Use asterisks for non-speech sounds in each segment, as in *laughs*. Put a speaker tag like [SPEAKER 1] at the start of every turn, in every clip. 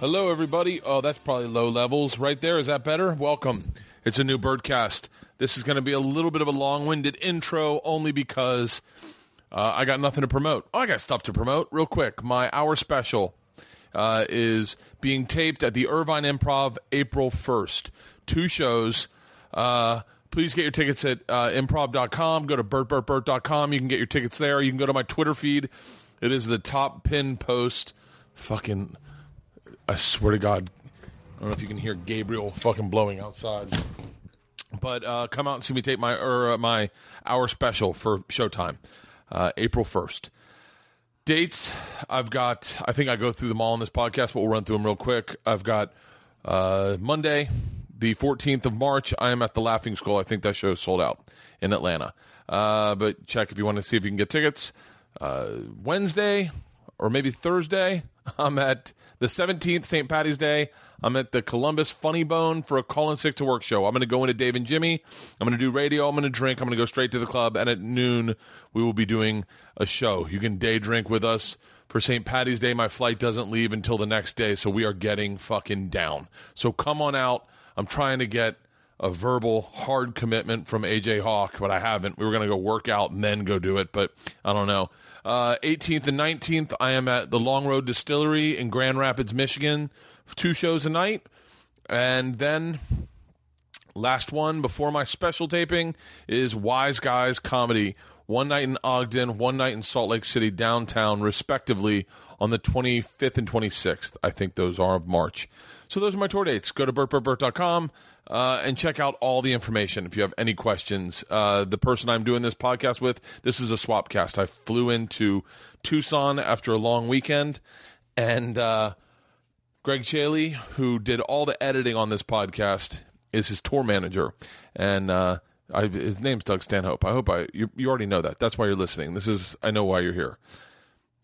[SPEAKER 1] Hello, everybody. Oh, that's probably low levels right there. Is that better? Welcome. It's a new Bertcast. This is going to be a little bit of a long winded intro only because uh, I got nothing to promote. Oh, I got stuff to promote real quick. My hour special uh, is being taped at the Irvine Improv April 1st. Two shows. Uh, please get your tickets at uh, improv.com. Go to bertbertbert.com. You can get your tickets there. You can go to my Twitter feed. It is the top pin post. Fucking, I swear to God, I don't know if you can hear Gabriel fucking blowing outside. But uh, come out and see me tape my or uh, my hour special for Showtime, uh, April first. Dates I've got. I think I go through them all in this podcast, but we'll run through them real quick. I've got uh, Monday, the 14th of March. I am at the Laughing Skull. I think that show is sold out in Atlanta. Uh, but check if you want to see if you can get tickets. Wednesday or maybe Thursday, *laughs* I'm at the 17th, St. Patty's Day. I'm at the Columbus Funny Bone for a Call and Sick to Work show. I'm going to go into Dave and Jimmy. I'm going to do radio. I'm going to drink. I'm going to go straight to the club. And at noon, we will be doing a show. You can day drink with us for St. Patty's Day. My flight doesn't leave until the next day, so we are getting fucking down. So come on out. I'm trying to get a verbal hard commitment from AJ Hawk, but I haven't. We were going to go work out and then go do it, but I don't know. Uh, 18th and 19th, I am at the Long Road Distillery in Grand Rapids, Michigan. Two shows a night. And then last one before my special taping is Wise Guys Comedy. One night in Ogden, one night in Salt Lake City downtown, respectively, on the 25th and 26th. I think those are of March. So those are my tour dates. Go to bertbertbert.com uh, and check out all the information if you have any questions. Uh, the person I'm doing this podcast with, this is a swap cast. I flew into Tucson after a long weekend, and uh, Greg Chaille, who did all the editing on this podcast, is his tour manager, and uh, I, his name's Doug Stanhope. I hope I you, you already know that. That's why you're listening. This is I know why you're here.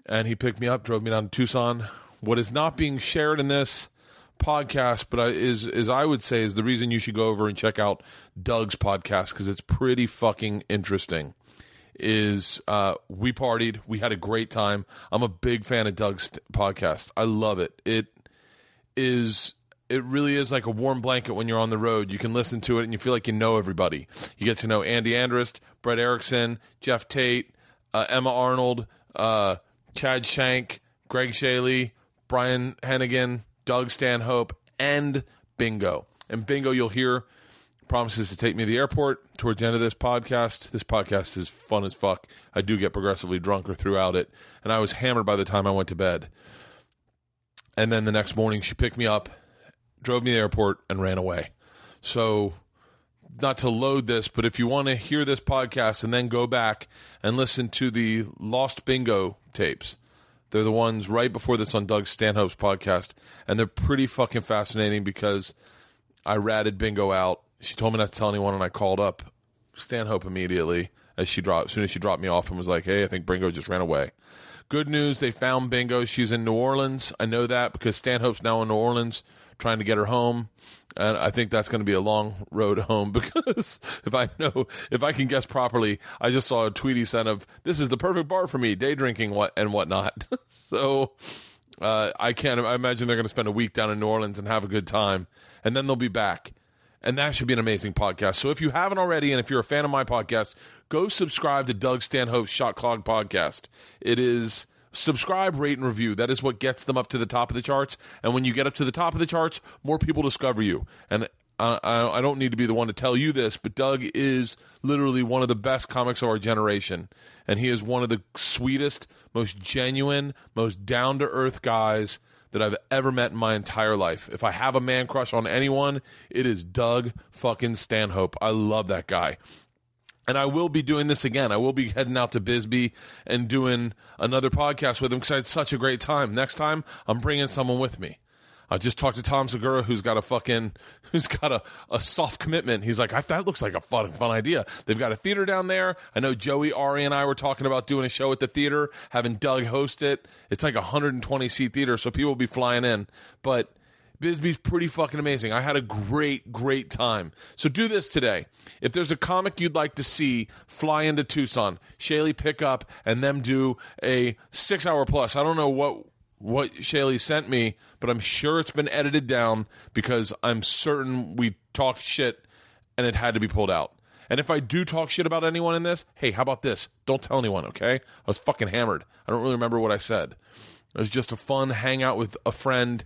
[SPEAKER 1] And he picked me up, drove me down to Tucson. What is not being shared in this podcast, but I, is is I would say is the reason you should go over and check out Doug's podcast because it's pretty fucking interesting. Is uh, we partied, we had a great time. I'm a big fan of Doug's podcast. I love it. It is it really is like a warm blanket when you're on the road. You can listen to it and you feel like you know everybody. You get to know Andy Andrist, Brett Erickson, Jeff Tate, uh, Emma Arnold, uh, Chad Shank, Greg Chaille, Brian Hennigan, Doug Stanhope, and Bingo. And Bingo, you'll hear promises to take me to the airport towards the end of this podcast. This podcast is fun as fuck. I do get progressively drunker throughout it, and I was hammered by the time I went to bed. And then the next morning, she picked me up, drove me to the airport, and ran away. So, not to load this, but if you want to hear this podcast and then go back and listen to the Lost Bingo tapes, they're the ones right before this on Doug Stanhope's podcast, and they're pretty fucking fascinating because I ratted Bingo out. She told me not to tell anyone, and I called up Stanhope immediately as she dropped. As soon as she dropped me off, and was like, "Hey, I think Bingo just ran away." Good news, they found Bingo. She's in New Orleans. I know that because Stanhope's now in New Orleans trying to get her home. And I think that's going to be a long road home *laughs* because if I know, if I can guess properly, I just saw a tweet he sent of this is the perfect bar for me, day drinking what and whatnot. *laughs* so, uh, I can't, I imagine they're going to spend a week down in New Orleans and have a good time and then they'll be back. And that should be an amazing podcast. So if you haven't already, and if you're a fan of my podcast, go subscribe to Doug Stanhope's Shotclog podcast. It is subscribe, rate, and review. That is what gets them up to the top of the charts. And when you get up to the top of the charts, more people discover you. And uh, I, I don't need to be the one to tell you this, but Doug is literally one of the best comics of our generation. And he is one of the sweetest, most genuine, most down to earth guys that I've ever met in my entire life. If I have a man crush on anyone, it is Doug fucking Stanhope. I love that guy. And I will be doing this again. I will be heading out to Bisbee and doing another podcast with him because I had such a great time. Next time, I'm bringing someone with me. I just talked to Tom Segura, who's got a fucking, *laughs* who's got a, a soft commitment. He's like, that looks like a fun, fun idea. They've got a theater down there. I know Joey, Ari, and I were talking about doing a show at the theater, having Doug host it. It's like a 120 seat theater, so people will be flying in. But Bisbee's pretty fucking amazing. I had a great, great time. So do this today. If there's a comic you'd like to see fly into Tucson, Chaille pick up and them do a six hour plus. I don't know what what Chaille sent me, but I'm sure it's been edited down because I'm certain we talked shit and it had to be pulled out. And if I do talk shit about anyone in this, hey, how about this? Don't tell anyone, okay? I was fucking hammered. I don't really remember what I said. It was just a fun hangout with a friend,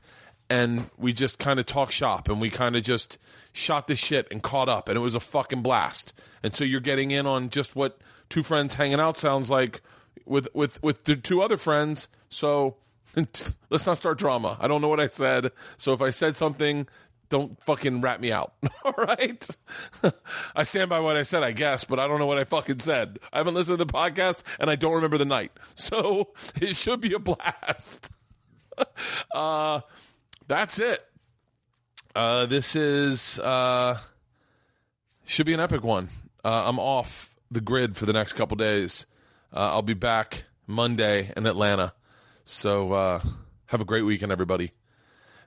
[SPEAKER 1] and we just kind of talk shop and we kind of just shot the shit and caught up, and it was a fucking blast. And so you're getting in on just what two friends hanging out sounds like with with with the two other friends. So *laughs* let's not start drama. I don't know what I said. So if I said something don't fucking rat me out. *laughs* All right. *laughs* I stand by what I said, I guess, but I don't know what I fucking said. I haven't listened to the podcast and I don't remember the night. So it should be a blast. uh, that's it. Uh, this is, uh, should be an epic one. Uh, I'm off the grid for the next couple days. Uh, I'll be back Monday in Atlanta. So, uh, have a great weekend, everybody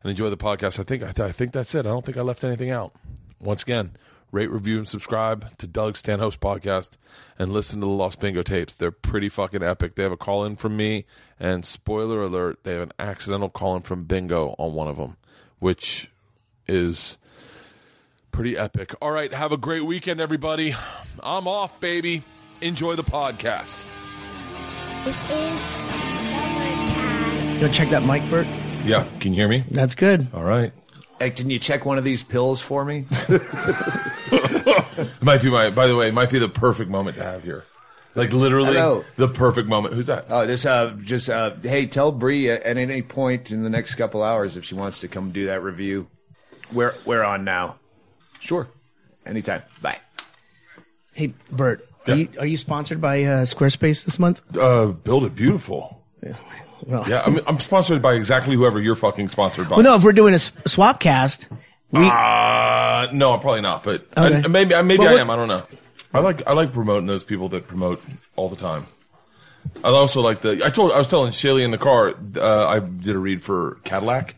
[SPEAKER 1] and enjoy the podcast. I think I, I think that's it. I don't think I left anything out. Once again, rate, review, and subscribe to Doug Stanhope's podcast and listen to the Lost Bingo tapes. They're pretty fucking epic. They have a call in from me, and spoiler alert, they have an accidental call in from Bingo on one of them, which is pretty epic. All right, have a great weekend, everybody. I'm off, baby. Enjoy the podcast.
[SPEAKER 2] This is
[SPEAKER 3] You want to check that mic, Bert?
[SPEAKER 1] Yeah, can you hear me?
[SPEAKER 3] That's good.
[SPEAKER 1] All right.
[SPEAKER 4] Hey, can you check one of these pills for me? *laughs*
[SPEAKER 1] It might be my. By the way, it might be the perfect moment to have here. Like literally
[SPEAKER 4] Hello.
[SPEAKER 1] the perfect moment. Who's that?
[SPEAKER 4] oh, this uh, just uh, hey, tell Bree at, at any point in the next couple hours if she wants to come do that review. We're we're on now. Sure, anytime. Bye.
[SPEAKER 3] Hey, Bert,
[SPEAKER 1] Yeah.
[SPEAKER 3] are, you, are you sponsored by uh, Squarespace this month?
[SPEAKER 1] Uh, build it beautiful.
[SPEAKER 3] Well,
[SPEAKER 1] Yeah, I'm, I'm sponsored by exactly whoever you're fucking sponsored by.
[SPEAKER 3] well, no. If we're doing a s- swap cast, we
[SPEAKER 1] Uh, no, probably not. But
[SPEAKER 3] Okay.
[SPEAKER 1] I, maybe maybe
[SPEAKER 3] Well,
[SPEAKER 1] I
[SPEAKER 3] what-
[SPEAKER 1] am. I don't know. I like I like promoting those people that promote all the time. I also like the. I told I was telling Chaille in the car. Uh, I did a read for Cadillac.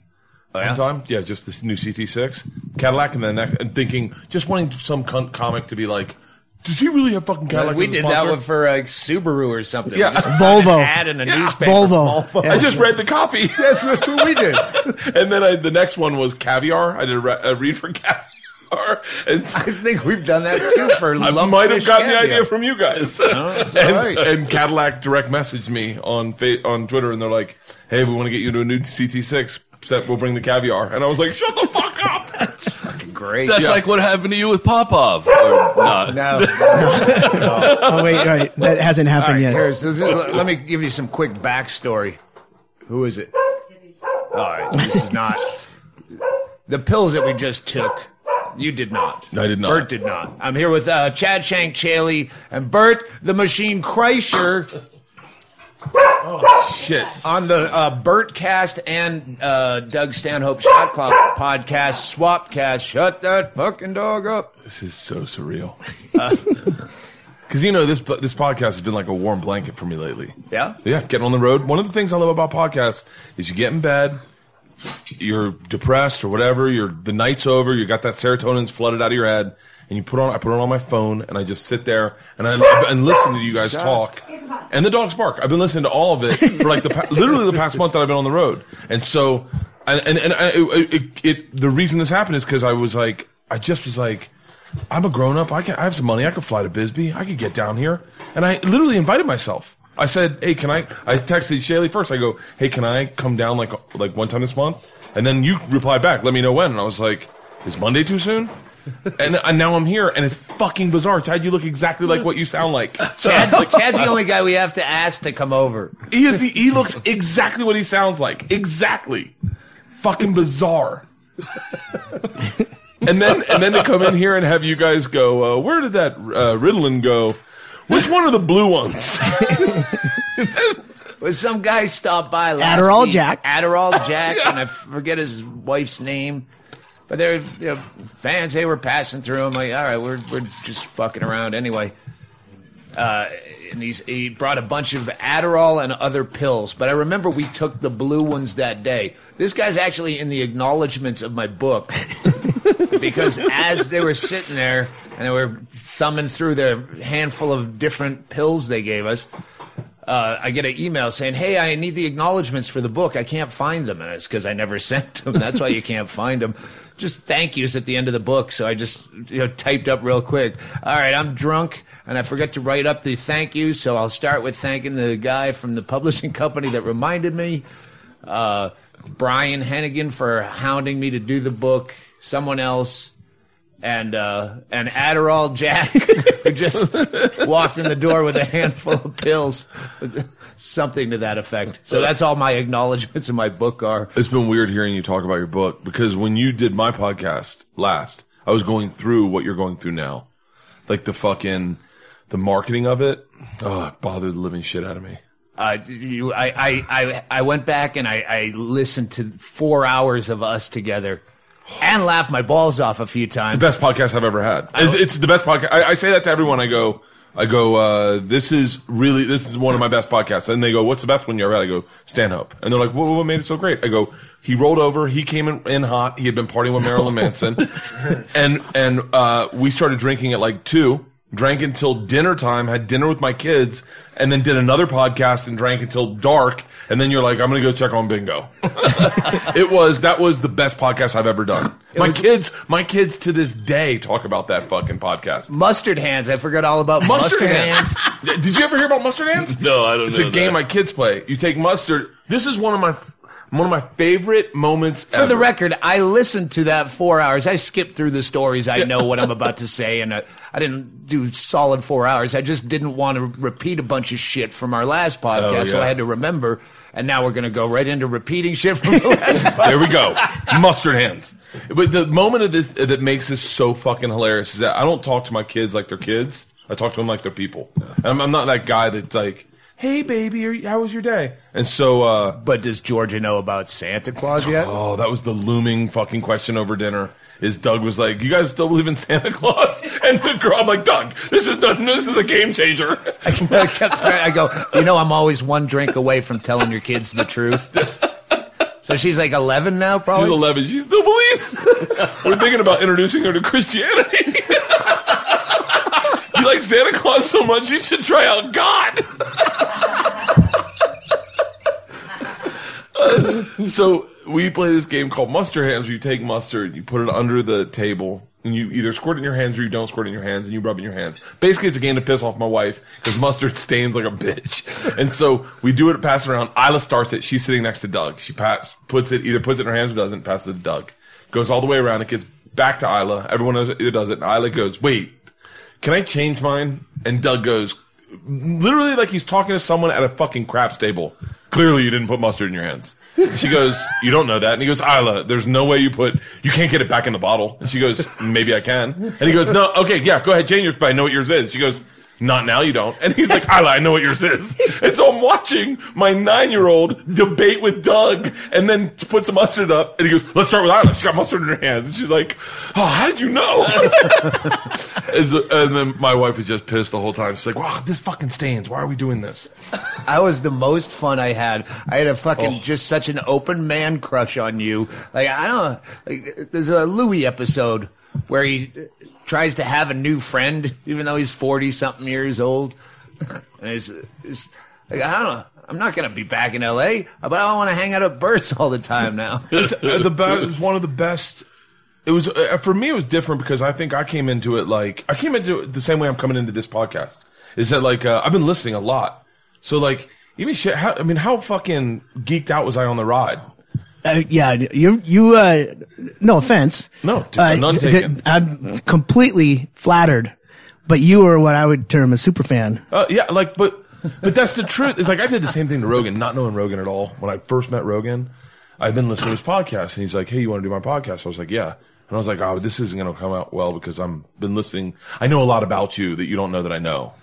[SPEAKER 4] yeah?
[SPEAKER 1] One time, yeah, just this new CT6 Cadillac, and then next, and thinking, just wanting some con- comic to be like, does he really have fucking Cadillac?
[SPEAKER 4] we
[SPEAKER 1] as a
[SPEAKER 4] did that
[SPEAKER 1] sponsor?"
[SPEAKER 4] one for uh, Subaru or something.
[SPEAKER 1] Yeah.
[SPEAKER 4] We just
[SPEAKER 3] Volvo.
[SPEAKER 4] An ad in a newspaper.
[SPEAKER 3] Volvo.
[SPEAKER 1] I just read the copy. *laughs*
[SPEAKER 4] That's what we did. *laughs*
[SPEAKER 1] and then I, the next one was caviar. I did a, re- a read for *laughs* caviar, and
[SPEAKER 4] I think we've done that too for.
[SPEAKER 1] I
[SPEAKER 4] lumpfish
[SPEAKER 1] might have gotten the
[SPEAKER 4] caviar.
[SPEAKER 1] idea from you guys.
[SPEAKER 4] that's
[SPEAKER 1] and,
[SPEAKER 4] all right.
[SPEAKER 1] and Cadillac direct messaged me on fa- on Twitter, and they're like, "Hey, we want to get you to a new CT6. Set, we'll bring the caviar." And I was like, "Shut the fuck up!"
[SPEAKER 4] Great.
[SPEAKER 5] That's
[SPEAKER 1] Yeah.
[SPEAKER 5] like what happened to you with Popov. Or not.
[SPEAKER 4] no. *laughs*
[SPEAKER 3] oh wait, right, that hasn't happened
[SPEAKER 4] right,
[SPEAKER 3] yet.
[SPEAKER 4] here's, this is, let me give you some quick backstory. Who is it? All right, this is not the pills that we just took. You did not.
[SPEAKER 1] I did not.
[SPEAKER 4] Bert did not. I'm here with uh, Chad Shank Chaille and Bert the Machine Kreischer Oh
[SPEAKER 1] shit.
[SPEAKER 4] on the uh, Bert Cast and uh, Doug Stanhope Shotclog podcast, Swapcast. Shut that fucking dog up.
[SPEAKER 1] This is so surreal. *laughs* Because you know this this podcast has been like a warm blanket for me lately.
[SPEAKER 4] Yeah?
[SPEAKER 1] Yeah, getting on the road. One of the things I love about podcasts is you get in bed, you're depressed or whatever, you're the night's over, you got that serotonin's flooded out of your head, and you put on I put it on my phone and I just sit there and I and listen to you guys talk. And the dogs bark. I've been listening to all of it for like the pa- *laughs* literally the past month that I've been on the road. And so and and, and I, it, it, it the reason this happened is because I was like I just was like I'm a grown up. I can. I have some money. I could fly to Bisbee. I could get down here. And I literally invited myself. I said, "Hey, can I?" I texted Chaille first. I go, "Hey, can I come down like like one time this month?" And then you replied back, "Let me know when." And I was like, "Is Monday too soon?" *laughs* and, and now I'm here, and it's fucking bizarre. Chad, you look exactly like what you sound like. *laughs*
[SPEAKER 4] Chad's, Chad's the only guy we have to ask to come over.
[SPEAKER 1] He is the. He looks exactly what he sounds like. Exactly. Fucking bizarre. and then and then to come in here and have you guys go. Uh, where did that uh, Ritalin go? Which one are the blue ones? *laughs*
[SPEAKER 4] Was some guy stopped by last
[SPEAKER 3] Adderall
[SPEAKER 4] week.
[SPEAKER 3] Jack.
[SPEAKER 4] Adderall Jack, and I forget his wife's name. But they're you know, fans. They were passing through. I'm like, all right, we're we're just fucking around anyway. Uh, and he's, he brought a bunch of Adderall and other pills. But I remember we took the blue ones that day. This guy's actually in the acknowledgments of my book *laughs* because as they were sitting there and they were thumbing through their handful of different pills they gave us, uh, I get an email saying, "Hey, I need the acknowledgments for the book. I can't find them," and it's because I never *laughs* sent them. That's why you can't find them. Just thank yous at the end of the book. So I just you know typed up real quick. All right, I'm drunk and I forgot to write up the thank yous. So I'll start with thanking the guy from the publishing *laughs* company that reminded me. Uh, Brian Hennigan for hounding me to do the book. Someone else and uh, and Adderall Jack, *laughs* who just *laughs* walked in the door with a handful of pills, something to that effect. So that's all my acknowledgments in my book are.
[SPEAKER 1] It's been weird hearing you talk about your book because when you did my podcast last, I was going through what you're going through now, like the fucking the marketing of it. Oh, it bothered the living shit out of me.
[SPEAKER 4] Uh, you, I, I, I, I went back and I, I listened to four hours of us together. And laughed my balls off a few times.
[SPEAKER 1] The best podcast I've ever had. It's, it's the best podcast. I, I say that to everyone. I go, I go. Uh, this is really this is one of my best podcasts. And they go, "What's the best one you ever had?" I go, "Stanhope." And they're like, "What, what made it so great?" I go, "He rolled over. He came in, in hot. He had been partying with Marilyn Manson, *laughs* and and uh, we started drinking at like two. Drank until dinner time. Had dinner with my kids, and then did another podcast and drank until dark. And then you're like, "I'm gonna go check on Bingo." *laughs* it was that was the best podcast I've ever done. My kids, my kids to this day talk about that fucking podcast.
[SPEAKER 4] Mustard hands. I forgot all about mustard,
[SPEAKER 1] Mustard
[SPEAKER 4] hands.
[SPEAKER 1] hands. *laughs* Did you ever hear about mustard hands?
[SPEAKER 5] No, I don't
[SPEAKER 1] It's
[SPEAKER 5] know.
[SPEAKER 1] a game my kids play. You take mustard. This is one of my one of my favorite moments.
[SPEAKER 4] For the record, I listened to that four hours. I skipped through the stories. I know what I'm *laughs* about to say, and uh, I didn't do solid four hours. I just didn't want to repeat a bunch of shit from our last podcast,
[SPEAKER 1] Oh,
[SPEAKER 4] so. I had to remember. And now we're going to go right into repeating shit from the last podcast. *laughs*
[SPEAKER 1] there we go. Mustard hands. But the moment of this that makes this so fucking hilarious is that I don't talk to my kids like they're kids. I talk to them like they're people. And I'm, I'm not that guy that's like, "Hey, baby, are you- how was your day?" And so, uh,
[SPEAKER 4] But does Georgia know about Santa Claus yet?
[SPEAKER 1] oh, that was the looming fucking question over dinner. Is Doug was like, "You guys still believe in Santa Claus?" *laughs* And the girl, I'm like, "Doug, this is not, this is a game changer."
[SPEAKER 4] I kept trying, I go, you know, I'm always one drink away from telling your kids the truth. So she's like 11 now,
[SPEAKER 1] She's
[SPEAKER 4] probably.
[SPEAKER 1] 11. She still believes. *laughs* We're thinking about introducing her to Christianity. *laughs* you like Santa Claus so much, you should try out God. *laughs* so we play this game called Mustard Hands, where you take mustard, you put it under the table, and you either squirt it in your hands or you don't squirt it in your hands, and you rub in your hands. Basically, it's a game to piss off my wife because mustard stains like a bitch. And so we do it, pass it around. Ila starts it. She's sitting next to Doug. She pass, puts it, either puts it in her hands or doesn't, passes it to Doug. Goes all the way around. It gets back to Ila. Everyone it does it. And Ila goes, wait, can I change mine? And Doug goes, literally like he's talking to someone at a fucking craps table. Clearly, you didn't put mustard in your hands. She goes, you don't know that. And he goes, Ila, there's no way you put, you can't get it back in the bottle. And she goes, maybe I can. And he goes, no, okay, yeah, go ahead, change yours, but I know what yours is. She goes, not now, you don't. And he's like, Ila, I know what yours is. And so I'm watching my nine year old debate with Doug and then put some mustard up. And he goes, let's start with Ila. She's got mustard in her hands. And she's like, oh, how did you know? *laughs* And then my wife was just pissed the whole time. She's like, wow, this fucking stains. Why are we doing this?
[SPEAKER 4] I was the most fun I had. I had a fucking
[SPEAKER 1] Oh.
[SPEAKER 4] just such an open man crush on you. Like I don't. Like, there's a Louis episode where he tries to have a new friend, even though he's forty something years old. And it's, it's like I don't know. I'm not gonna be back in L.A., but I want to hang out at Bert's all the time now. *laughs*
[SPEAKER 1] Uh, the it was one of the best. It was uh, for me. It was different because I think I came into it like I came into it the same way I'm coming into this podcast. Is that like uh, I've been listening a lot, so like even shit. How, I mean, how fucking geeked out was I on the ride?
[SPEAKER 3] Uh, yeah, you you. Uh, no offense.
[SPEAKER 1] No,
[SPEAKER 3] uh,
[SPEAKER 1] none taken.
[SPEAKER 3] I'm completely flattered, but you are what I would term a super fan.
[SPEAKER 1] Uh, yeah, like, but but that's the truth. It's like I did the same thing to Rogan, not knowing Rogan at all. When I first met Rogan, I've been listening to his podcast, and he's like, "Hey, you want to do my podcast?" I was like, "Yeah." And I was like, "Oh, this isn't going to come out well because I'm been listening. I know a lot about you that you don't know that I know."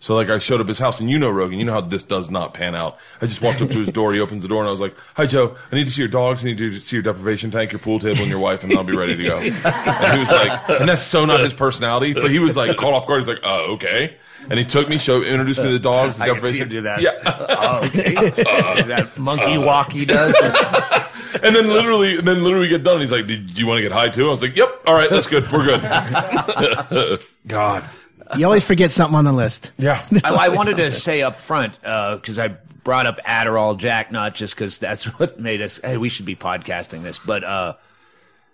[SPEAKER 1] So like I showed up his house, and you know Rogan, you know how this does not pan out. I just walked up to his door, he opens the door, and I was like, "Hi Joe, I need to see your dogs, I need to see your deprivation tank, your pool table, and your wife, and then I'll be ready to go." *laughs* And he was like, and that's so not his personality, but he was like caught off guard. He's like, "Oh, okay." And he took me, showed, introduced me to the dogs, the
[SPEAKER 4] I can see
[SPEAKER 1] deprivation.
[SPEAKER 4] him do that.
[SPEAKER 1] Yeah.
[SPEAKER 4] Oh, okay. *laughs* Uh, that monkey uh, walk he does. *laughs*
[SPEAKER 1] And then literally, and then literally we get done. He's like, "Did you want to get high too?" I was like, "Yep. All right, that's good. We're good." God.
[SPEAKER 3] You always forget something on the list.
[SPEAKER 1] Yeah. *laughs*
[SPEAKER 4] I, I wanted to say up front because I brought up Adderall Jack, not just because that's *laughs* what made us. Hey, we should be podcasting this, but uh,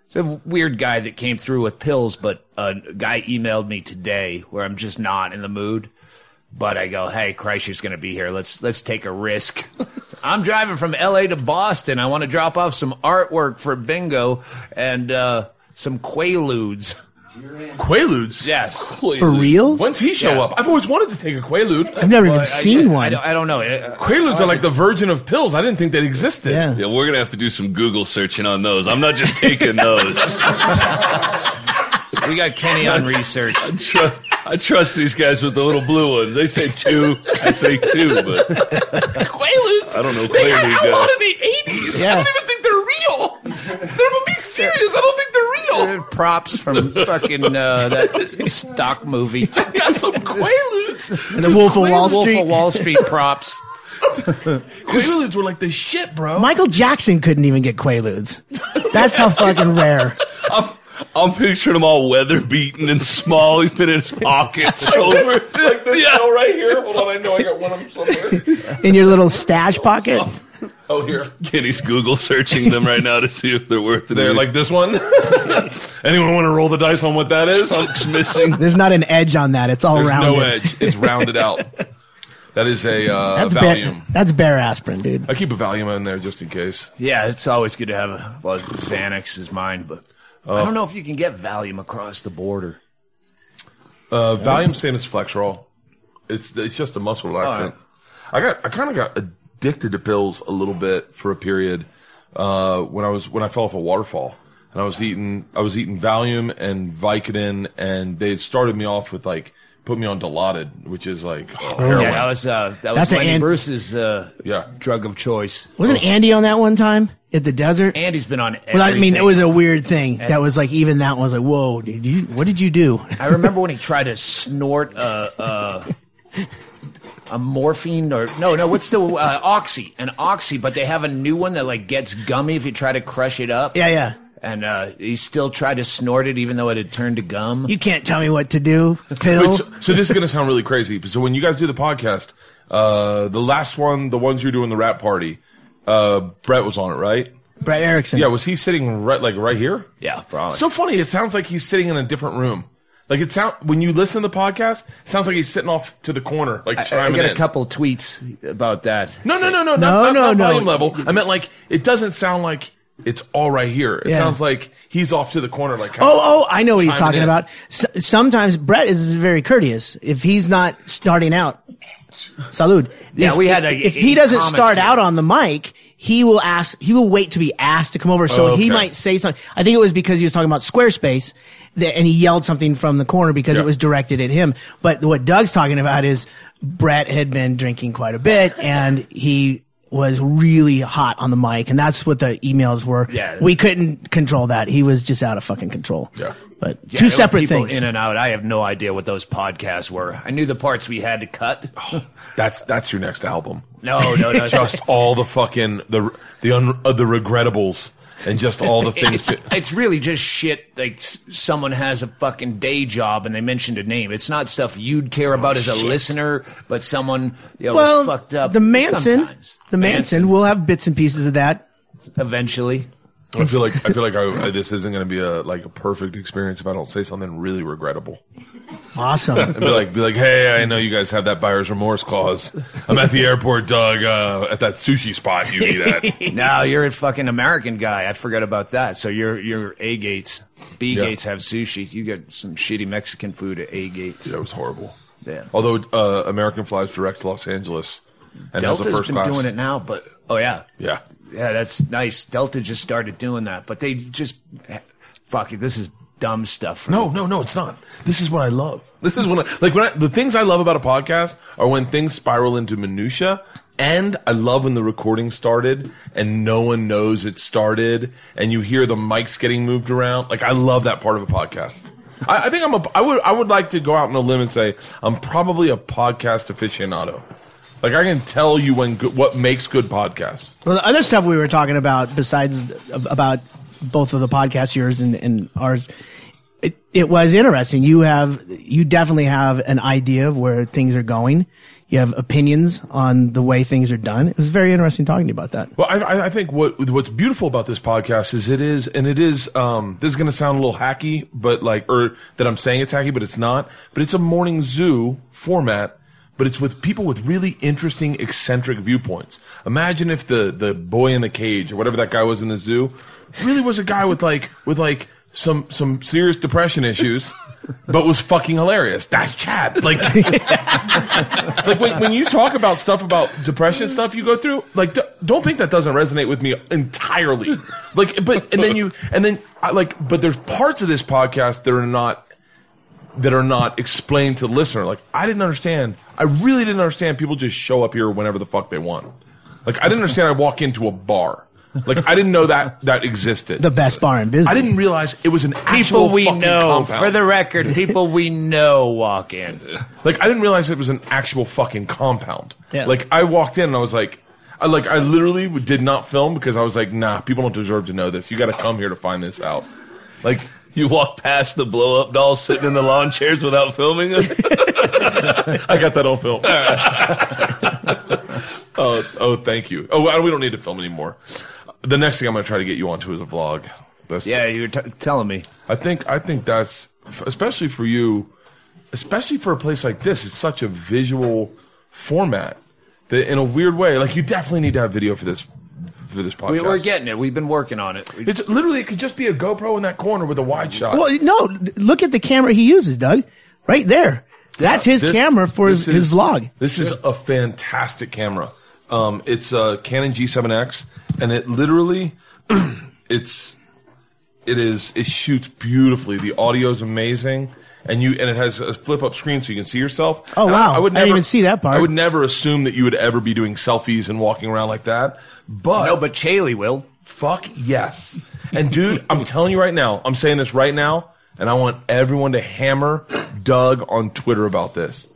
[SPEAKER 4] it's a weird guy that came through with pills. But a guy emailed me today where I'm just not in the mood. But I go, hey, Kreischer's going to be here. Let's let's take a risk. *laughs* I'm driving from L.A. to Boston. I want to drop off some artwork for bingo and uh, some Quaaludes.
[SPEAKER 1] Quaaludes.
[SPEAKER 4] Yes.
[SPEAKER 3] For reals?
[SPEAKER 1] When's he show
[SPEAKER 4] Yeah.
[SPEAKER 1] up? I've always wanted to take a Quaalude.
[SPEAKER 3] I've never even
[SPEAKER 4] I-
[SPEAKER 3] seen
[SPEAKER 4] I,
[SPEAKER 3] one.
[SPEAKER 4] don't, I don't know. Uh,
[SPEAKER 1] Quaaludes are like the virgin of pills. I didn't think they existed.
[SPEAKER 3] yeah.
[SPEAKER 5] Yeah, we're gonna have to do some Google searching on those. I'm not just taking those.
[SPEAKER 4] We got Kenny on *laughs* research.
[SPEAKER 5] I trust, I trust these guys with the little blue ones. They say two, I say two, but
[SPEAKER 1] Quaaludes.
[SPEAKER 5] I don't know
[SPEAKER 1] They got
[SPEAKER 5] Quaalude
[SPEAKER 1] a lot
[SPEAKER 5] guy.
[SPEAKER 1] in the 80s.
[SPEAKER 3] Yeah.
[SPEAKER 1] I don't even think they're real. They're I'm being serious. I don't think they're real.
[SPEAKER 4] Props from fucking uh, that stock movie.
[SPEAKER 1] I got some Quaaludes.
[SPEAKER 3] And the Wolf of Wall
[SPEAKER 4] Wolf
[SPEAKER 3] Street.
[SPEAKER 4] of Wall Street props. *laughs*
[SPEAKER 1] Quaaludes were like the shit, bro.
[SPEAKER 3] Michael Jackson couldn't even get Quaaludes. That's how fucking rare.
[SPEAKER 5] I'm, I'm picturing him all weather beaten and small. He's been in his pockets *laughs* over.
[SPEAKER 1] like this
[SPEAKER 5] yeah.
[SPEAKER 1] girl right here. Hold on, I know I got one of them somewhere.
[SPEAKER 3] In your little stash pocket.
[SPEAKER 1] Oh, here. *laughs*
[SPEAKER 5] Kenny's Google searching them right now to see if they're worth it.
[SPEAKER 1] They're like this one. *laughs* Anyone want to roll the dice on what that is?
[SPEAKER 5] chunks missing.
[SPEAKER 3] There's not an edge on that. It's all
[SPEAKER 1] There's
[SPEAKER 3] rounded.
[SPEAKER 1] no edge. It's rounded out. That is a uh,
[SPEAKER 3] That's
[SPEAKER 1] Valium.
[SPEAKER 3] Bayer, that's Bayer aspirin, dude.
[SPEAKER 1] I keep a Valium in there just in case.
[SPEAKER 4] Yeah, it's always good to have. A, well, Xanax is mine, but I don't know if you can get Valium across the border.
[SPEAKER 1] Uh, Valium same as Flexeril. It's it's just a muscle relaxant. I got I kind of got addicted to pills a little bit for a period uh, when I was when I fell off a waterfall and I was eating I was eating Valium and Vicodin and they started me off with like put me on Dilaudid, which is like heroin.
[SPEAKER 4] Yeah, that was uh, that was
[SPEAKER 3] That's a
[SPEAKER 4] Lenny
[SPEAKER 3] an-
[SPEAKER 4] Bruce's uh,
[SPEAKER 1] Yeah.
[SPEAKER 4] drug of choice.
[SPEAKER 3] Wasn't Andy on that one time at the desert?
[SPEAKER 4] Andy's been on.
[SPEAKER 3] Well, I mean, it was a weird thing. That was like even that one was like, whoa, did you? What did you do?
[SPEAKER 4] I remember when he tried to snort uh, *laughs* uh, a morphine or no, no, what's the uh, oxy? An oxy, but they have a new one that like gets gummy if you try to crush it up.
[SPEAKER 3] Yeah, yeah.
[SPEAKER 4] And uh, he still tried to snort it, even though it had turned to gum.
[SPEAKER 3] You can't tell me what to do. Phil.
[SPEAKER 1] Wait, so, so this is going to sound really crazy. So when you guys do the podcast, uh, the last one, the ones you're doing the rap party, uh, Brett was on it, right?
[SPEAKER 3] Brett Erickson.
[SPEAKER 1] Yeah, was he sitting right like right here?
[SPEAKER 4] yeah, probably.
[SPEAKER 1] So funny. It sounds like he's sitting in a different room. Like it sound when you listen to the podcast, it sounds like he's sitting off to the corner, like
[SPEAKER 4] I, I
[SPEAKER 1] chiming
[SPEAKER 4] got
[SPEAKER 1] in.
[SPEAKER 4] a couple tweets about that.
[SPEAKER 1] no, no, no, no,
[SPEAKER 3] No,
[SPEAKER 1] not, not,
[SPEAKER 3] no,
[SPEAKER 1] not
[SPEAKER 3] no.
[SPEAKER 1] volume level. I meant like it doesn't sound like it's all right here. It
[SPEAKER 3] Yeah.
[SPEAKER 1] sounds like he's off to the corner, like
[SPEAKER 3] Oh, oh, I know what he's
[SPEAKER 1] Chiming
[SPEAKER 3] talking
[SPEAKER 1] in.
[SPEAKER 3] about. S- sometimes Brett is very courteous. If he's not starting out, salud.
[SPEAKER 4] Yeah,
[SPEAKER 3] if,
[SPEAKER 4] we had a-
[SPEAKER 3] if
[SPEAKER 4] a
[SPEAKER 3] he doesn't
[SPEAKER 4] comment
[SPEAKER 3] start
[SPEAKER 4] here.
[SPEAKER 3] out on the mic, he will ask. He will wait to be asked to come over. So
[SPEAKER 1] Oh,
[SPEAKER 3] he might say something. I think it was because he was talking about Squarespace, that, and he yelled something from the corner because
[SPEAKER 1] Yeah.
[SPEAKER 3] it was directed at him. But what Doug's talking about is Brett had been drinking quite a bit, *laughs* and he was really hot on the mic, and that's what the emails were.
[SPEAKER 4] Yeah.
[SPEAKER 3] we couldn't control that. He was just out of fucking control.
[SPEAKER 1] Yeah.
[SPEAKER 3] But
[SPEAKER 4] Yeah,
[SPEAKER 3] two separate things.
[SPEAKER 4] in and out. I have no idea what those podcasts were. I knew the parts we had to cut.
[SPEAKER 1] that's that's your next album.
[SPEAKER 4] No, no, no. *laughs*
[SPEAKER 1] Just all the fucking the the un, uh, the regrettables and just all the things. *laughs*
[SPEAKER 4] it's, it's really just shit like s- someone has a fucking day job and they mentioned a name. It's not stuff you'd care oh, about as a listener, but someone you know,
[SPEAKER 3] well,
[SPEAKER 4] was fucked up.
[SPEAKER 3] the Manson,
[SPEAKER 4] sometimes.
[SPEAKER 3] the Manson, will have bits and pieces of that.
[SPEAKER 4] eventually.
[SPEAKER 1] I feel like I feel like I, *laughs* this isn't going to be a like a perfect experience if I don't say something really regrettable.
[SPEAKER 3] Awesome.
[SPEAKER 1] And be like, be like, hey, I know you guys have that buyer's remorse clause. I'm at the airport, Doug, uh, at that sushi spot you eat at. *laughs*
[SPEAKER 4] No, you're a fucking American guy. I forgot about that. So you're you're A gates. B
[SPEAKER 1] Yeah.
[SPEAKER 4] gates have sushi. You get some shitty Mexican food at A gates.
[SPEAKER 1] That was horrible.
[SPEAKER 4] Yeah.
[SPEAKER 1] Although uh, American flies direct to Los Angeles and has
[SPEAKER 4] Delta's
[SPEAKER 1] a first
[SPEAKER 4] been
[SPEAKER 1] class.
[SPEAKER 4] doing it now, but oh yeah,
[SPEAKER 1] Yeah.
[SPEAKER 4] Yeah, that's nice. Delta just started doing that, but they just fuck it. This is dumb stuff. for
[SPEAKER 1] No,
[SPEAKER 4] me.
[SPEAKER 1] no, no, it's not. This is what I love. This is what I, like when I, the things I love about a podcast are when things spiral into minutia. And I love when the recording started and no one knows it started and you hear the mics getting moved around. Like I love that part of a podcast. I, I think I'm a, I would, I would like to go out on a limb and say I'm probably a podcast aficionado. Like I can tell you when good, what makes good podcasts.
[SPEAKER 3] well, the other stuff we were talking about, besides about both of the podcasts, yours and, and ours, it, it was interesting. You have, you definitely have an idea of where things are going. You have opinions on the way things are done. It was very interesting talking to you about that.
[SPEAKER 1] Well, I- I, I think what what's beautiful about this podcast is it is, and it is. Um, this is going to sound a little hacky, but like, or that I'm saying it's hacky, but it's not. But it's a morning zoo format, but it's with people with really interesting, eccentric viewpoints. Imagine if the the boy in the cage or whatever that guy was in the zoo really was a guy with like with like some some serious depression issues. But was fucking hilarious. That's Chad. Like, *laughs* like when, when you talk about stuff about depression stuff you go through, like d- don't think that doesn't resonate with me entirely. Like, but and then you and then I like, but there's parts of this podcast that are not that are not explained to the listener. Like I didn't understand. I really didn't understand. People just show up here whenever the fuck they want. Like I didn't understand. I walk into a bar. Like I didn't know that that existed.
[SPEAKER 3] The best bar in business.
[SPEAKER 1] I didn't realize it was an actual
[SPEAKER 4] People we
[SPEAKER 1] fucking
[SPEAKER 4] know,
[SPEAKER 1] compound.
[SPEAKER 4] for the record, people we know walk in.
[SPEAKER 1] Like I didn't realize it was an actual fucking compound.
[SPEAKER 3] Yeah.
[SPEAKER 1] Like I walked in and I was like, I like I literally did not film because I was like, nah, people don't deserve to know this. You got to come here to find this out. Like
[SPEAKER 5] You walk past the blow up doll sitting in the lawn chairs without filming it. *laughs*
[SPEAKER 1] I got that on film. *laughs* oh, oh, thank you. Oh, we don't need to film anymore. The next thing I'm going to try to get you onto is a vlog. That's
[SPEAKER 4] Yeah, you were t- telling me.
[SPEAKER 1] I think I think that's especially for you, especially for a place like this. It's such a visual format that, in a weird way, like you definitely need to have video for this for this podcast.
[SPEAKER 4] We, we're getting it. We've been working on it. We-
[SPEAKER 1] It's literally it could just be a GoPro in that corner with a wide shot.
[SPEAKER 3] Well, no, look at the camera he uses, Doug. Right there. That's his
[SPEAKER 1] This-
[SPEAKER 3] camera for his,
[SPEAKER 1] this
[SPEAKER 3] his vlog.
[SPEAKER 1] This is a fantastic camera. Um, it's a Canon G7X, and it literally, *clears throat* it's, it is, it shoots beautifully. The audio is amazing, and you, and it has a flip up screen so you can see yourself.
[SPEAKER 3] Oh,
[SPEAKER 1] And
[SPEAKER 3] wow. I didn't even see that part.
[SPEAKER 1] I would never assume that you would ever be doing selfies and walking around like that, but
[SPEAKER 4] no, but Chaille will.
[SPEAKER 1] Fuck yes. And dude, I'm telling you right now, I'm saying this right now, and I want everyone to hammer Doug on Twitter about this.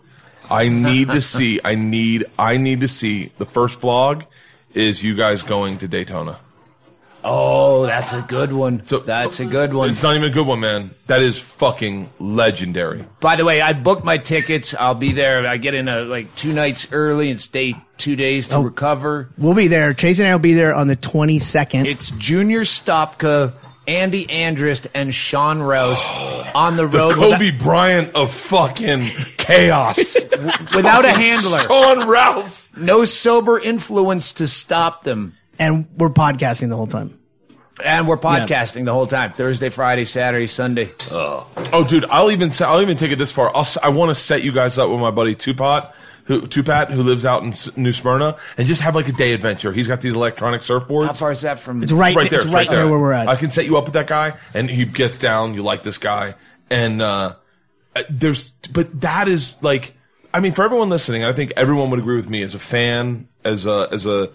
[SPEAKER 1] I need to see, I need, I need to see the first vlog is you guys going to Daytona.
[SPEAKER 4] Oh, that's a good one.
[SPEAKER 1] So
[SPEAKER 4] that's a good one.
[SPEAKER 1] It's not even a good one, man. That is fucking legendary.
[SPEAKER 4] By the way, I booked my tickets. I'll be there. I get in a, like two nights early and stay two days to
[SPEAKER 3] Oh.
[SPEAKER 4] recover.
[SPEAKER 3] We'll be there. Chase and I will be there on the 22nd.
[SPEAKER 4] It's Junior Stopka, Andy Andrist, and Sean Rouse on the
[SPEAKER 1] The
[SPEAKER 4] road
[SPEAKER 1] Kobe Bryant of fucking chaos.
[SPEAKER 4] without, *laughs* without a handler.
[SPEAKER 1] Sean Rouse.
[SPEAKER 4] No sober influence to stop them.
[SPEAKER 3] And we're podcasting the whole time.
[SPEAKER 4] And we're podcasting the whole time. Thursday, Friday, Saturday, Sunday.
[SPEAKER 1] Oh, dude, I'll even say, I'll even take it this far. I'll, s- I want to set you guys up with my buddy Tupat, who Tupat, who lives out in S- New Smyrna, and just have like a day adventure. He's got these electronic surfboards.
[SPEAKER 4] How far is that from?
[SPEAKER 3] It's right,
[SPEAKER 1] right there,
[SPEAKER 3] it's
[SPEAKER 1] it's
[SPEAKER 3] right, there where we're at.
[SPEAKER 1] I can set you up with that guy, and he gets down. You like this guy, and uh, uh, there's, but that is like, I mean, for everyone listening, I think everyone would agree with me as a fan, as a, as a,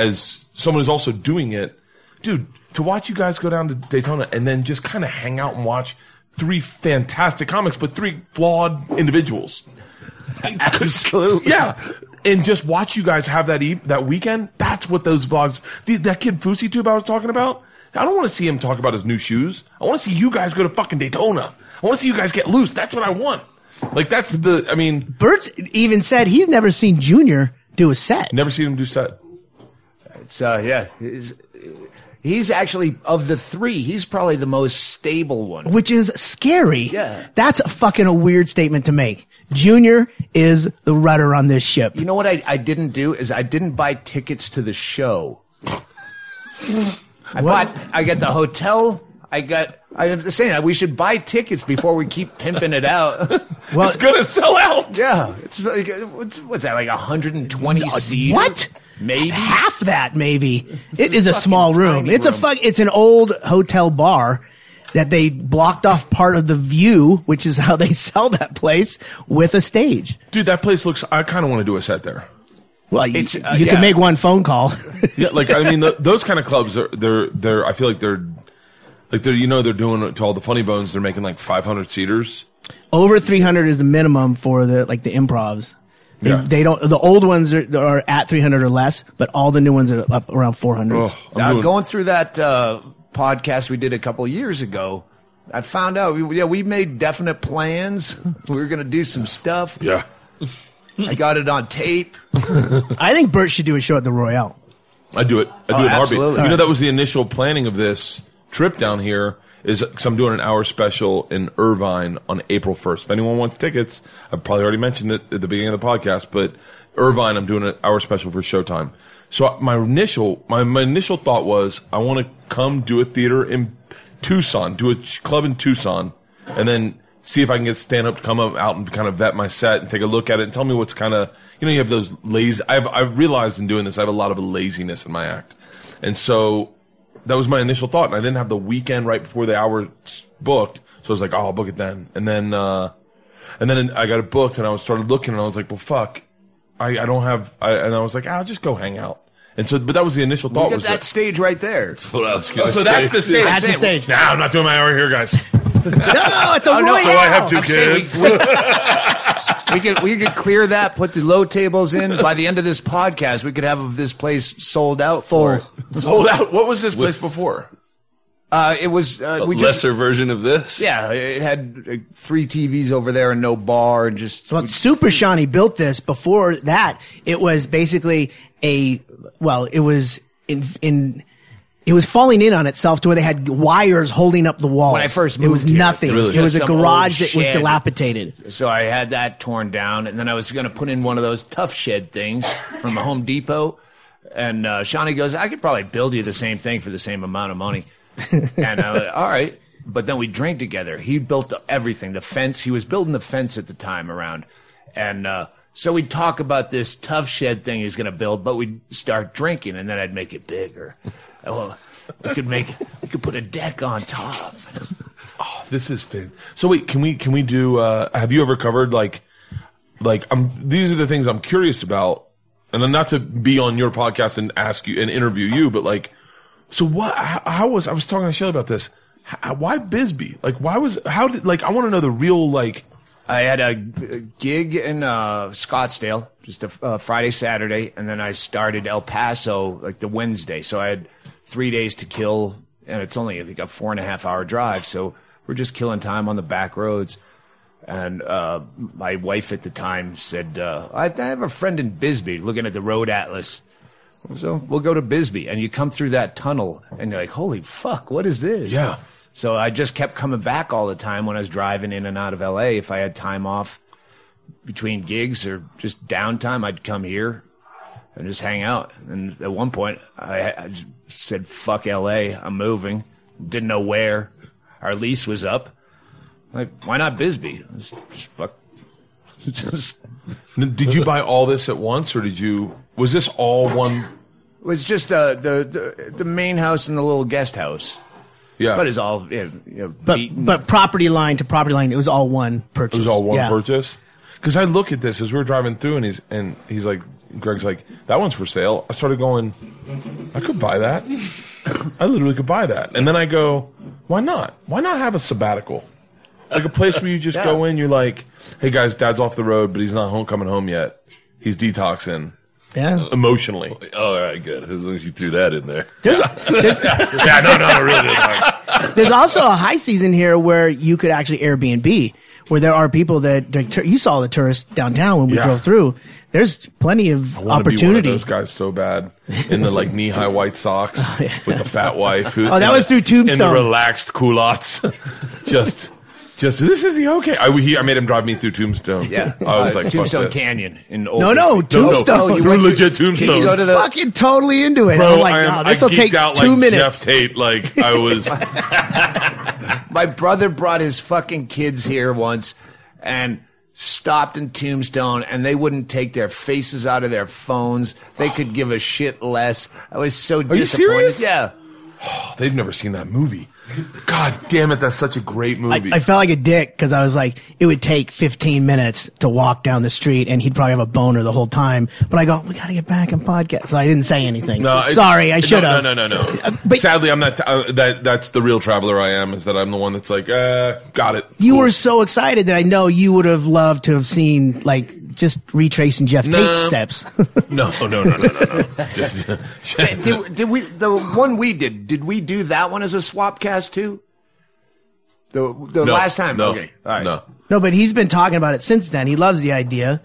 [SPEAKER 1] as someone who's also doing it, dude. To watch you guys go down to Daytona and then just kind of hang out and watch three fantastic comics, but three flawed individuals.
[SPEAKER 4] Absolutely.
[SPEAKER 1] Yeah. And just watch you guys have that eve- that weekend. That's what those vlogs. The, that kid Fousey Tube I was talking about. I don't want to see him talk about his new shoes. I want to see you guys go to fucking Daytona. I want to see you guys get loose. That's what I want. Like that's the. I mean,
[SPEAKER 3] Bert even said he's never seen Junior do a set.
[SPEAKER 1] never seen him do set.
[SPEAKER 4] It's, uh, yeah. He's, he's actually, of the three, he's probably the most stable one.
[SPEAKER 3] which is scary.
[SPEAKER 4] Yeah.
[SPEAKER 3] That's a fucking a weird statement to make. Junior is the rudder on this ship.
[SPEAKER 4] You know what I, I didn't do is I didn't buy tickets to the show. I bought. I got the hotel. I got. I'm saying we should buy tickets before we keep pimping it out. *laughs*
[SPEAKER 3] Well,
[SPEAKER 1] It's gonna sell out.
[SPEAKER 4] yeah, it's like what's, what's that like 120 seats?
[SPEAKER 3] what?
[SPEAKER 4] Maybe
[SPEAKER 3] half that maybe. It is a
[SPEAKER 4] fucking
[SPEAKER 3] small room.
[SPEAKER 4] tiny
[SPEAKER 3] It's a fuck. It's an old hotel bar that they blocked off part of the view, which is how they *laughs* sell that place with a stage.
[SPEAKER 1] Dude, that place looks. I kind of want to do a set there.
[SPEAKER 3] Well, you,
[SPEAKER 4] It's, uh,
[SPEAKER 3] you
[SPEAKER 4] yeah.
[SPEAKER 3] can make one phone call. *laughs*
[SPEAKER 1] Yeah, like I mean, th those kind of clubs are they're they're. I feel like they're like they're you know they're doing it to all the funny bones. They're making like 500 seaters.
[SPEAKER 3] Over 300 is the minimum for the like the improvs. They,
[SPEAKER 1] Yeah.
[SPEAKER 3] they don't. The old ones are, are at 300 or less, but all the new ones are up around 400.
[SPEAKER 1] Oh, I'm
[SPEAKER 4] Uh, going through that uh, podcast we did a couple years ago, I found out. We, yeah, we made definite plans. We were gonna do some stuff.
[SPEAKER 1] Yeah.
[SPEAKER 4] I got it on tape. *laughs*
[SPEAKER 3] I think Bert should do a show at the Royale.
[SPEAKER 1] I do it. I do
[SPEAKER 4] Oh,
[SPEAKER 1] it in a heartbeat.
[SPEAKER 4] absolutely.
[SPEAKER 1] You know, that was the initial planning of this trip down here. Is because I'm doing an hour special in Irvine on April 1st. If anyone wants tickets, I've probably already mentioned it at the beginning of the podcast, but Irvine, I'm doing an hour special for Showtime. So my initial, my, my initial thought was, I want to come do a theater in Tucson, do a club in Tucson, and then see if I can get Stanhope to come up out and kind of vet my set and take a look at it and tell me what's kind of, you know, you have those lazy, I've, I've realized in doing this, I have a lot of laziness in my act. And so that was my initial thought. And I didn't have the weekend right before the hour booked. So I was like, oh, I'll book it then. And then, uh, and then I got it booked and I was started looking and I was like, well, fuck, I, I don't have, I, and I was like, I'll just go hang out. And so, but that was the initial thought
[SPEAKER 4] Look at
[SPEAKER 1] was
[SPEAKER 4] that stage right there.
[SPEAKER 5] What I was gonna
[SPEAKER 1] Oh, so
[SPEAKER 5] say.
[SPEAKER 1] that's the stage.
[SPEAKER 3] That's the stage.
[SPEAKER 1] Nah, I'm not doing my hour here, guys.
[SPEAKER 3] No, *laughs* no, at the
[SPEAKER 4] Oh, no,
[SPEAKER 3] Royale.
[SPEAKER 1] So I have two
[SPEAKER 4] I'm
[SPEAKER 1] kids. *laughs*
[SPEAKER 4] We could we could clear that, put the low tables in. By the end of this podcast, we could have this place sold out for.
[SPEAKER 3] Full. *laughs*
[SPEAKER 1] Sold out. What was this place before?
[SPEAKER 4] Uh, it was uh,
[SPEAKER 5] A
[SPEAKER 4] we just
[SPEAKER 5] lesser version of this.
[SPEAKER 4] yeah, it had uh, three TVs over there and no bar and just
[SPEAKER 3] Well, Super Shawnee built this. Before that, it was basically a well, it was in in it was falling in on itself to where they had wires holding up the walls.
[SPEAKER 4] When I first moved,
[SPEAKER 3] it was
[SPEAKER 4] here,
[SPEAKER 3] nothing.
[SPEAKER 4] it was
[SPEAKER 3] It was a garage that was dilapidated.
[SPEAKER 4] So I had that torn down, and then I was going to put in one of those tough shed things from a Home Depot. And uh, Shawnee goes, I could probably build you the same thing for the same amount of money. *laughs* and I was like, all right. But then we drank together. He built everything, the fence. He was building the fence at the time around. And uh, so we'd talk about this tough shed thing he's going to build, but we'd start drinking, and then I'd make it bigger. well, we could make, we could put a deck on top.
[SPEAKER 1] Oh, this is fin. So wait, can we can we do? Uh, have you ever covered like like I'm? These are the things I'm curious about, and then not to be on your podcast and ask you and interview you, but like, so what? How, how was I was talking to Shelly about this? How, why Bisbee? Like, why was how did like I want to know the real like.
[SPEAKER 4] I had a, gig in uh, Scottsdale, just a uh, Friday, Saturday, and then I started El Paso like the Wednesday. So I had three days to kill, and it's only like a four and a half hour drive. So we're just killing time on the back roads. And uh, my wife at the time said, uh, I, I have a friend in Bisbee looking at the road atlas. So we'll go to Bisbee. And you come through that tunnel, and you're like, holy fuck, what is this?
[SPEAKER 1] Yeah.
[SPEAKER 4] So I just kept coming back all the time when I was driving in and out of LA. If I had time off between gigs or just downtime, I'd come here and just hang out. And at one point, I, I just said, fuck LA, I'm moving. Didn't know where. Our lease was up. Like, why not Bisbee? Let's just fuck. *laughs* Just,
[SPEAKER 1] Did you buy all this at once, or did you? Was this all one?
[SPEAKER 4] it was just uh, the, the the main house and the little guest house.
[SPEAKER 1] Yeah,
[SPEAKER 4] But it's all you know, you know,
[SPEAKER 3] But
[SPEAKER 4] beaten.
[SPEAKER 3] but property line to property line, it was all one purchase.
[SPEAKER 1] It was all one
[SPEAKER 3] Yeah.
[SPEAKER 1] purchase. Because I look at this as we were driving through, and he's and he's like, Greg's like, that one's for sale. I started going, I could buy that. I literally could buy that. And then I go, why not? Why not have a sabbatical? Like a place where you just go in, you're like, hey guys, dad's off the road, but he's not home coming home yet. He's detoxing
[SPEAKER 3] Yeah.
[SPEAKER 1] emotionally.
[SPEAKER 5] Oh, all right, good. As long as you threw that in there.
[SPEAKER 3] There's *laughs*
[SPEAKER 1] yeah, no, no, no, really detox.
[SPEAKER 3] There's also a high season here where you could actually Airbnb, where there are people that like, you saw the tourists downtown when we
[SPEAKER 1] Yeah.
[SPEAKER 3] drove through. There's plenty of
[SPEAKER 1] I wanna be one of
[SPEAKER 3] opportunity.
[SPEAKER 1] those guys so bad in the like knee high white socks *laughs* oh, with the fat wife. Who,
[SPEAKER 3] Oh, that was
[SPEAKER 1] the-
[SPEAKER 3] through
[SPEAKER 1] In the
[SPEAKER 3] Tombstone.
[SPEAKER 1] relaxed culottes, *laughs* just, just this is the okay. I, he, I made him drive me through Tombstone.
[SPEAKER 4] yeah,
[SPEAKER 1] I was
[SPEAKER 4] Uh,
[SPEAKER 1] like, fuck
[SPEAKER 4] Tombstone
[SPEAKER 1] this.
[SPEAKER 4] Canyon in Old
[SPEAKER 3] No, no,
[SPEAKER 4] Bisbee.
[SPEAKER 3] Tombstone.
[SPEAKER 4] Oh, you
[SPEAKER 1] Through
[SPEAKER 4] went
[SPEAKER 1] legit
[SPEAKER 4] Tombstone. you
[SPEAKER 1] Tombstone.
[SPEAKER 4] go to the-
[SPEAKER 3] Fucking totally into it.
[SPEAKER 1] Bro,
[SPEAKER 3] I'm like,
[SPEAKER 1] I,
[SPEAKER 3] no, this
[SPEAKER 1] I
[SPEAKER 3] will take
[SPEAKER 1] out
[SPEAKER 3] two
[SPEAKER 1] like
[SPEAKER 3] minutes.
[SPEAKER 1] Jeff Tate. Like I was. *laughs* *laughs*
[SPEAKER 4] My brother brought his fucking kids here once and stopped in Tombstone and they wouldn't take their faces out of their phones. They could give a shit less. I was so
[SPEAKER 1] you
[SPEAKER 4] disappointed.
[SPEAKER 1] serious?
[SPEAKER 4] Yeah. *gasps*
[SPEAKER 1] they've never seen that movie. God damn it, that's such a great movie.
[SPEAKER 3] I felt like a dick because I was like, it would take 15 minutes to walk down the street, and he'd probably have a boner the whole time. But I go, we got to get back and podcast. So I didn't say anything.
[SPEAKER 1] No,
[SPEAKER 3] sorry, I
[SPEAKER 1] no,
[SPEAKER 3] should have.
[SPEAKER 1] No, no, no, no.
[SPEAKER 3] Uh, but-
[SPEAKER 1] Sadly, I'm not. Uh, that that's the real traveler I am. Is that I'm the one that's like, uh, got it.
[SPEAKER 3] You
[SPEAKER 1] Cool.
[SPEAKER 3] were so excited that I know you would have loved to have seen like just retracing Jeff
[SPEAKER 1] No.
[SPEAKER 3] Tate's steps. *laughs*
[SPEAKER 1] No, no, no, no, no, no. *laughs* Just,
[SPEAKER 4] Did, did we the one we did? Did we do that one as a swap cast too? The the
[SPEAKER 1] No,
[SPEAKER 4] last time.
[SPEAKER 1] No,
[SPEAKER 4] okay. All right.
[SPEAKER 1] no.
[SPEAKER 3] No, but he's been talking about it since then. He loves the idea.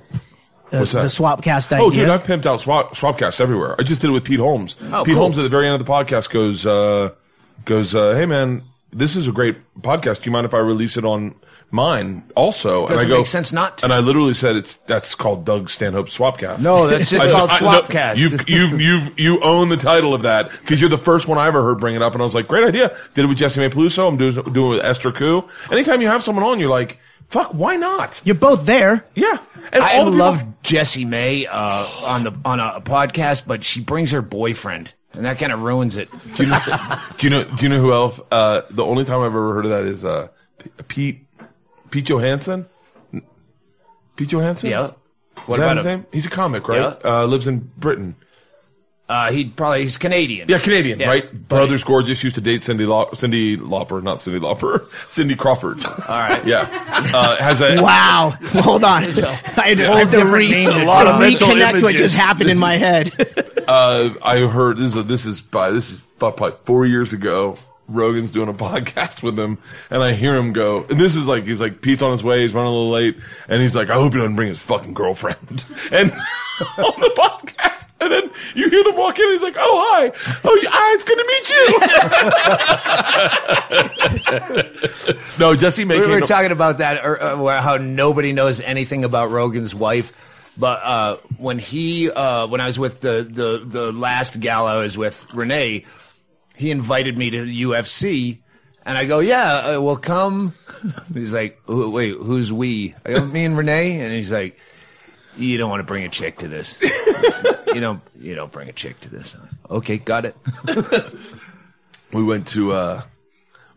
[SPEAKER 3] The,
[SPEAKER 1] What's that?
[SPEAKER 3] the Swapcast idea.
[SPEAKER 1] Oh, dude, I've pimped out swap, Swapcasts everywhere. I just did it with Pete Holmes.
[SPEAKER 4] Oh,
[SPEAKER 1] Pete
[SPEAKER 4] cool.
[SPEAKER 1] Holmes at the very end of the podcast goes, uh, goes, uh, hey man, this is a great podcast. Do you mind if I release it on mine also?
[SPEAKER 4] Doesn't
[SPEAKER 1] and I go,
[SPEAKER 4] make sense not to.
[SPEAKER 1] And I literally said it's that's called Doug Stanhope Swapcast.
[SPEAKER 4] No, that's just
[SPEAKER 1] I-
[SPEAKER 4] called
[SPEAKER 1] I- no,
[SPEAKER 4] Swapcast.
[SPEAKER 1] You you you you own the title of that because you're the first one I ever heard bring it up, and I was like, great idea. Did it with Jessimae Peluso. I'm doing doing it with Esther Ku. Anytime you have someone on, you're like, fuck, why not?
[SPEAKER 3] You're both there.
[SPEAKER 1] Yeah, and
[SPEAKER 4] I
[SPEAKER 1] all people-
[SPEAKER 4] love Jessimae uh, on the on a, podcast, but she brings her boyfriend, and that kind of ruins it.
[SPEAKER 1] Do you know? *laughs* do you know? Do you know who else? Uh, the only time I've ever heard of that is uh, P- Pete Pete Johansson. Pete Johansson.
[SPEAKER 4] Yeah.
[SPEAKER 1] Is
[SPEAKER 4] What
[SPEAKER 1] that
[SPEAKER 4] about
[SPEAKER 1] his
[SPEAKER 4] him?
[SPEAKER 1] name? He's a comic, right? Uh, lives in Britain.
[SPEAKER 4] Uh, he probably he's Canadian.
[SPEAKER 1] Yeah, Canadian,
[SPEAKER 4] Yeah.
[SPEAKER 1] right? Brothers Gorgeous used to date Cindy Lau- Cyndi Lauper, not Cyndi Lauper, *laughs* Cindy Crawford. All
[SPEAKER 4] right. *laughs*
[SPEAKER 1] Yeah. Uh, has a
[SPEAKER 3] Wow. Hold on. *laughs* I had to, I have to
[SPEAKER 4] different
[SPEAKER 3] re-
[SPEAKER 4] name to
[SPEAKER 3] a lot of
[SPEAKER 4] Mental
[SPEAKER 3] reconnect what
[SPEAKER 4] images.
[SPEAKER 3] just happened in my head.
[SPEAKER 1] Uh, I heard this is this is by this is about like four years ago. Rogan's doing a *laughs* podcast with him, and I hear him go, and this is like he's like Pete's on his way, he's running a little late, and he's like, I hope he doesn't bring his fucking girlfriend, *laughs* and *laughs* on the podcast, and then you hear them walk in, and he's like, Oh hi, oh hi, it's good to meet you. no, Jessimae
[SPEAKER 4] we were talking about that, or, uh, how nobody knows anything about Rogan's wife. But uh, when he, uh, when I was with the, the the last gal I was with, Renee, he invited me to the UFC, and I go, yeah, uh, we'll come. He's like, wait, who's we? I go, me and Renee, and he's like, you don't want to bring a chick to this. you don't, you don't bring a chick to this. Okay, got it. *laughs*
[SPEAKER 1] we went to uh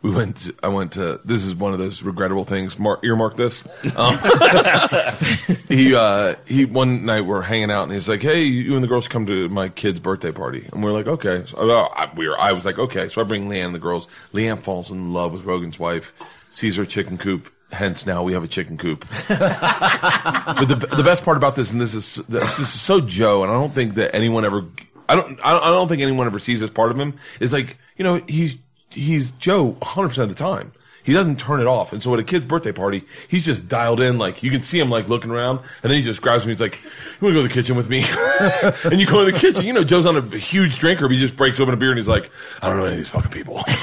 [SPEAKER 1] we went to, i went to this is one of those regrettable things. Mark earmark this. Um, *laughs* he uh he one night we're hanging out and he's like hey you and the girls come to my kid's birthday party. And we're like okay. So, uh, I, we were i was like okay. So i bring LeeAnn and the girls. LeeAnn falls in love with rogan's wife sees her chicken coop. Hence now we have a chicken coop. *laughs* But the the best part about this, and this is this is so Joe, and I don't think that anyone ever, I don't, I don't, I don't think anyone ever sees this part of him. Is like, you know, he's he's Joe 100 percent of the time. He doesn't turn it off, and so at a kid's birthday party, he's just dialed in. Like you can see him like looking around, and then he just grabs me. He's like, "You want to go to the kitchen with me?" *laughs* and you go to the kitchen. You know, Joe's on a huge drinker. But he just breaks open a beer, and he's like, "I don't know any of these fucking people." *laughs*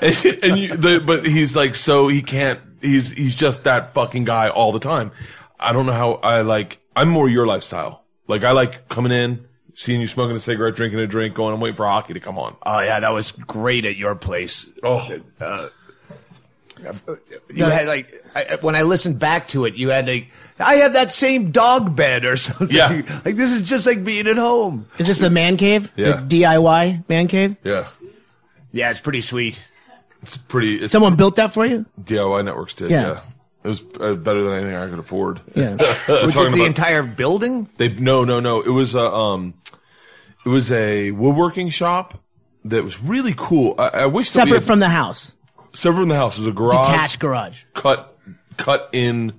[SPEAKER 1] and, and you, the, but he's like, so he can't. He's he's just that fucking guy all the time. I don't know how I like. I'm more your lifestyle. Like I like coming in, seeing you smoking a cigarette, drinking a drink, going. I'm waiting for hockey to come on.
[SPEAKER 4] Oh yeah, that was great at your place.
[SPEAKER 1] Oh,
[SPEAKER 4] You had like I, when I listened back to it, you had like I have that same dog bed or *laughs* something.
[SPEAKER 1] Yeah.
[SPEAKER 4] like this is just like being at home.
[SPEAKER 3] Is this the man cave?
[SPEAKER 1] Yeah.
[SPEAKER 3] The DIY man cave?
[SPEAKER 1] yeah.
[SPEAKER 4] Yeah, it's pretty sweet.
[SPEAKER 1] It's pretty. It's
[SPEAKER 3] Someone built that for you?
[SPEAKER 1] DIY networks did.
[SPEAKER 3] Yeah.
[SPEAKER 1] Yeah. It was uh, better than anything I could afford.
[SPEAKER 3] Yeah. *laughs*
[SPEAKER 4] Was it the
[SPEAKER 1] about-
[SPEAKER 4] entire building?
[SPEAKER 1] They no no no. It was a um, it was a woodworking shop that was really cool. I, I wish that we
[SPEAKER 3] Separate
[SPEAKER 1] had-
[SPEAKER 3] from the house.
[SPEAKER 1] separate from the house. It was a garage
[SPEAKER 3] Detached garage.
[SPEAKER 1] cut cut in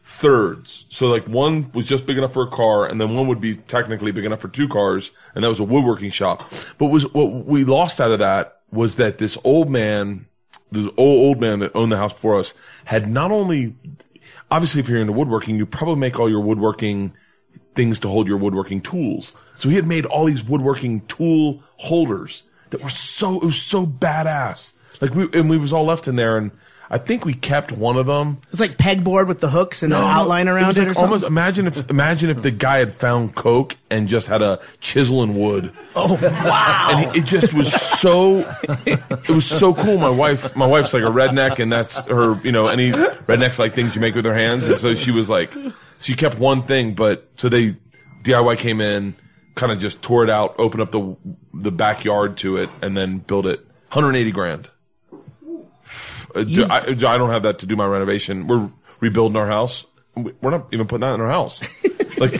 [SPEAKER 1] thirds. So like one was just big enough for a car, and then one would be technically big enough for two cars, and that was a woodworking shop. But was what we lost out of that was that this old man, this old old man that owned the house before us, had not only obviously if you're into woodworking, you probably make all your woodworking things to hold your woodworking tools. So he had made all these woodworking tool holders that were so it was so badass. Like we and we was all left in there, and I think we kept one of them.
[SPEAKER 3] It's like pegboard with the hooks and the
[SPEAKER 1] No, no,
[SPEAKER 3] outline around
[SPEAKER 1] was
[SPEAKER 3] it,
[SPEAKER 1] like
[SPEAKER 3] or something.
[SPEAKER 1] Almost imagine if imagine if the guy had found coke and just had a chisel and wood.
[SPEAKER 3] oh wow!
[SPEAKER 1] And he, it just was so, it was so cool. My wife, my wife's like a redneck, and that's her. You know, any rednecks like things you make with their hands. And so she was like, she kept one thing, but so they DIY came in, kind of just tore it out, opened up the the backyard to it, and then built it. 180 grand. Uh, do- I, I don't have that to do my renovation. We're rebuilding our house. We're not even putting that in our house. *laughs* Like,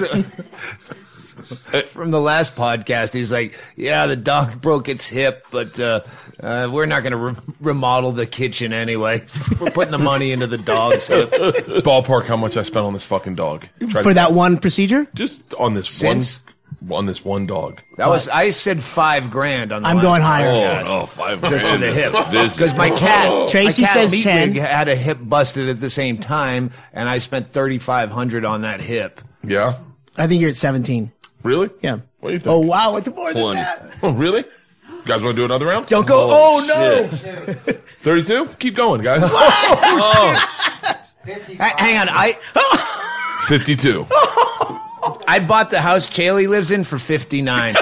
[SPEAKER 4] From the last podcast, he's like, "Yeah, the dog broke its hip, but uh, uh, we're not going to re- remodel the kitchen anyway. *laughs* we're putting the money into the dog's hip." *laughs*
[SPEAKER 1] ballpark how much I spent on this fucking dog. Tried
[SPEAKER 3] For
[SPEAKER 1] to
[SPEAKER 3] that
[SPEAKER 1] guess.
[SPEAKER 3] one procedure?
[SPEAKER 1] just on this
[SPEAKER 4] Since-
[SPEAKER 1] one on this one dog.
[SPEAKER 4] That was I said five grand on. The
[SPEAKER 3] I'm
[SPEAKER 4] last
[SPEAKER 3] going higher.
[SPEAKER 5] Oh,
[SPEAKER 4] podcast.
[SPEAKER 5] no, five
[SPEAKER 4] just for
[SPEAKER 5] grand.
[SPEAKER 4] the hip. *laughs*
[SPEAKER 5] This-
[SPEAKER 4] Because my cat,
[SPEAKER 3] Tracy
[SPEAKER 4] my cat
[SPEAKER 3] says
[SPEAKER 4] Meatwig
[SPEAKER 3] 10.
[SPEAKER 4] had a hip busted at the same time, and I spent thirty five hundred on that hip.
[SPEAKER 1] Yeah,
[SPEAKER 3] I think you're at 17.
[SPEAKER 1] really?
[SPEAKER 3] Yeah.
[SPEAKER 1] What do you think?
[SPEAKER 3] Oh wow, it's more than
[SPEAKER 5] 20.
[SPEAKER 3] that.
[SPEAKER 1] Oh, really? You guys want to do another round?
[SPEAKER 3] Don't go. Oh, oh no.
[SPEAKER 1] Thirty-two. Keep going, guys.
[SPEAKER 4] Ha- Hang on, I *laughs*
[SPEAKER 1] Fifty-two.
[SPEAKER 4] I bought the house Chaille lives in for fifty nine.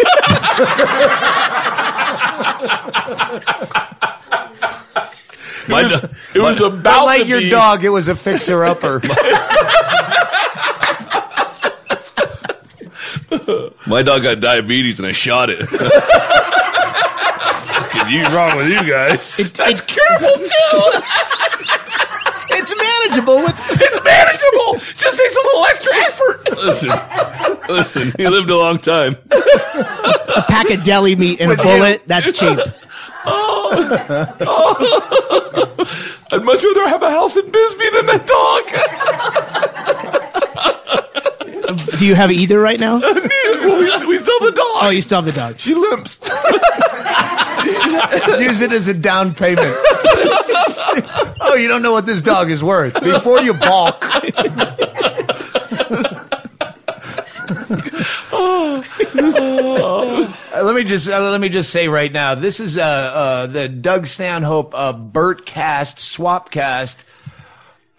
[SPEAKER 5] My *laughs* do-
[SPEAKER 1] It was
[SPEAKER 4] Not
[SPEAKER 1] about
[SPEAKER 4] like
[SPEAKER 1] to
[SPEAKER 4] your
[SPEAKER 1] be-
[SPEAKER 4] dog, it was a fixer upper. *laughs*
[SPEAKER 5] My dog got diabetes and I shot it. Fucking you wrong with you guys.
[SPEAKER 3] It's curable too. it's manageable with.
[SPEAKER 1] It's manageable. Just takes a little extra effort.
[SPEAKER 5] listen, listen. He lived a long time.
[SPEAKER 3] a pack of deli meat and a bullet. That's cheap.
[SPEAKER 1] Oh, *laughs* I'd much rather have a house in Bisbee than that dog. *laughs*
[SPEAKER 3] Do you have either right now? *laughs*
[SPEAKER 1] we, we sell the dog.
[SPEAKER 3] Oh, you still have the dog.
[SPEAKER 1] She limps.
[SPEAKER 4] Use it as a down payment. *laughs* oh, you don't know what this dog is worth. Before you balk. *laughs* Uh, let me just uh, let me just say right now, this is uh, uh, the Doug Stanhope uh, Bertcast Swapcast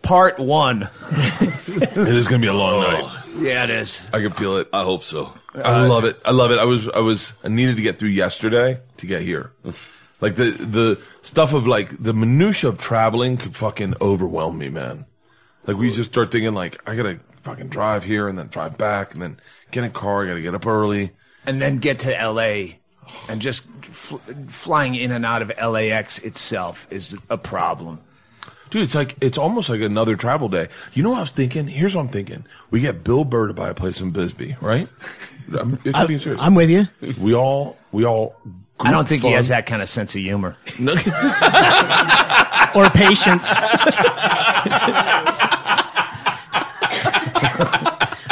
[SPEAKER 4] Part One.
[SPEAKER 1] it is gonna be a long night.
[SPEAKER 4] Yeah, it is.
[SPEAKER 1] I can feel it.
[SPEAKER 5] I hope so.
[SPEAKER 1] I love it. I love it. I was I was I needed to get through yesterday to get here. Like the the stuff of like the minutia of traveling could fucking overwhelm me, man. Like we just start thinking like I gotta fucking drive here and then drive back and then get in a car. I gotta get up early.
[SPEAKER 4] and then get to LA and just fl- flying in and out of LAX itself is a problem.
[SPEAKER 1] Dude, it's like it's almost like another travel day. You know what I was thinking? Here's what I'm thinking. We get Bill Burr to buy a place in Bisbee, right? *laughs* I'm, I'm being serious.
[SPEAKER 3] I'm with you.
[SPEAKER 1] we all we all.
[SPEAKER 4] I don't think he has that kind of sense of humor. *laughs*
[SPEAKER 3] Or patience.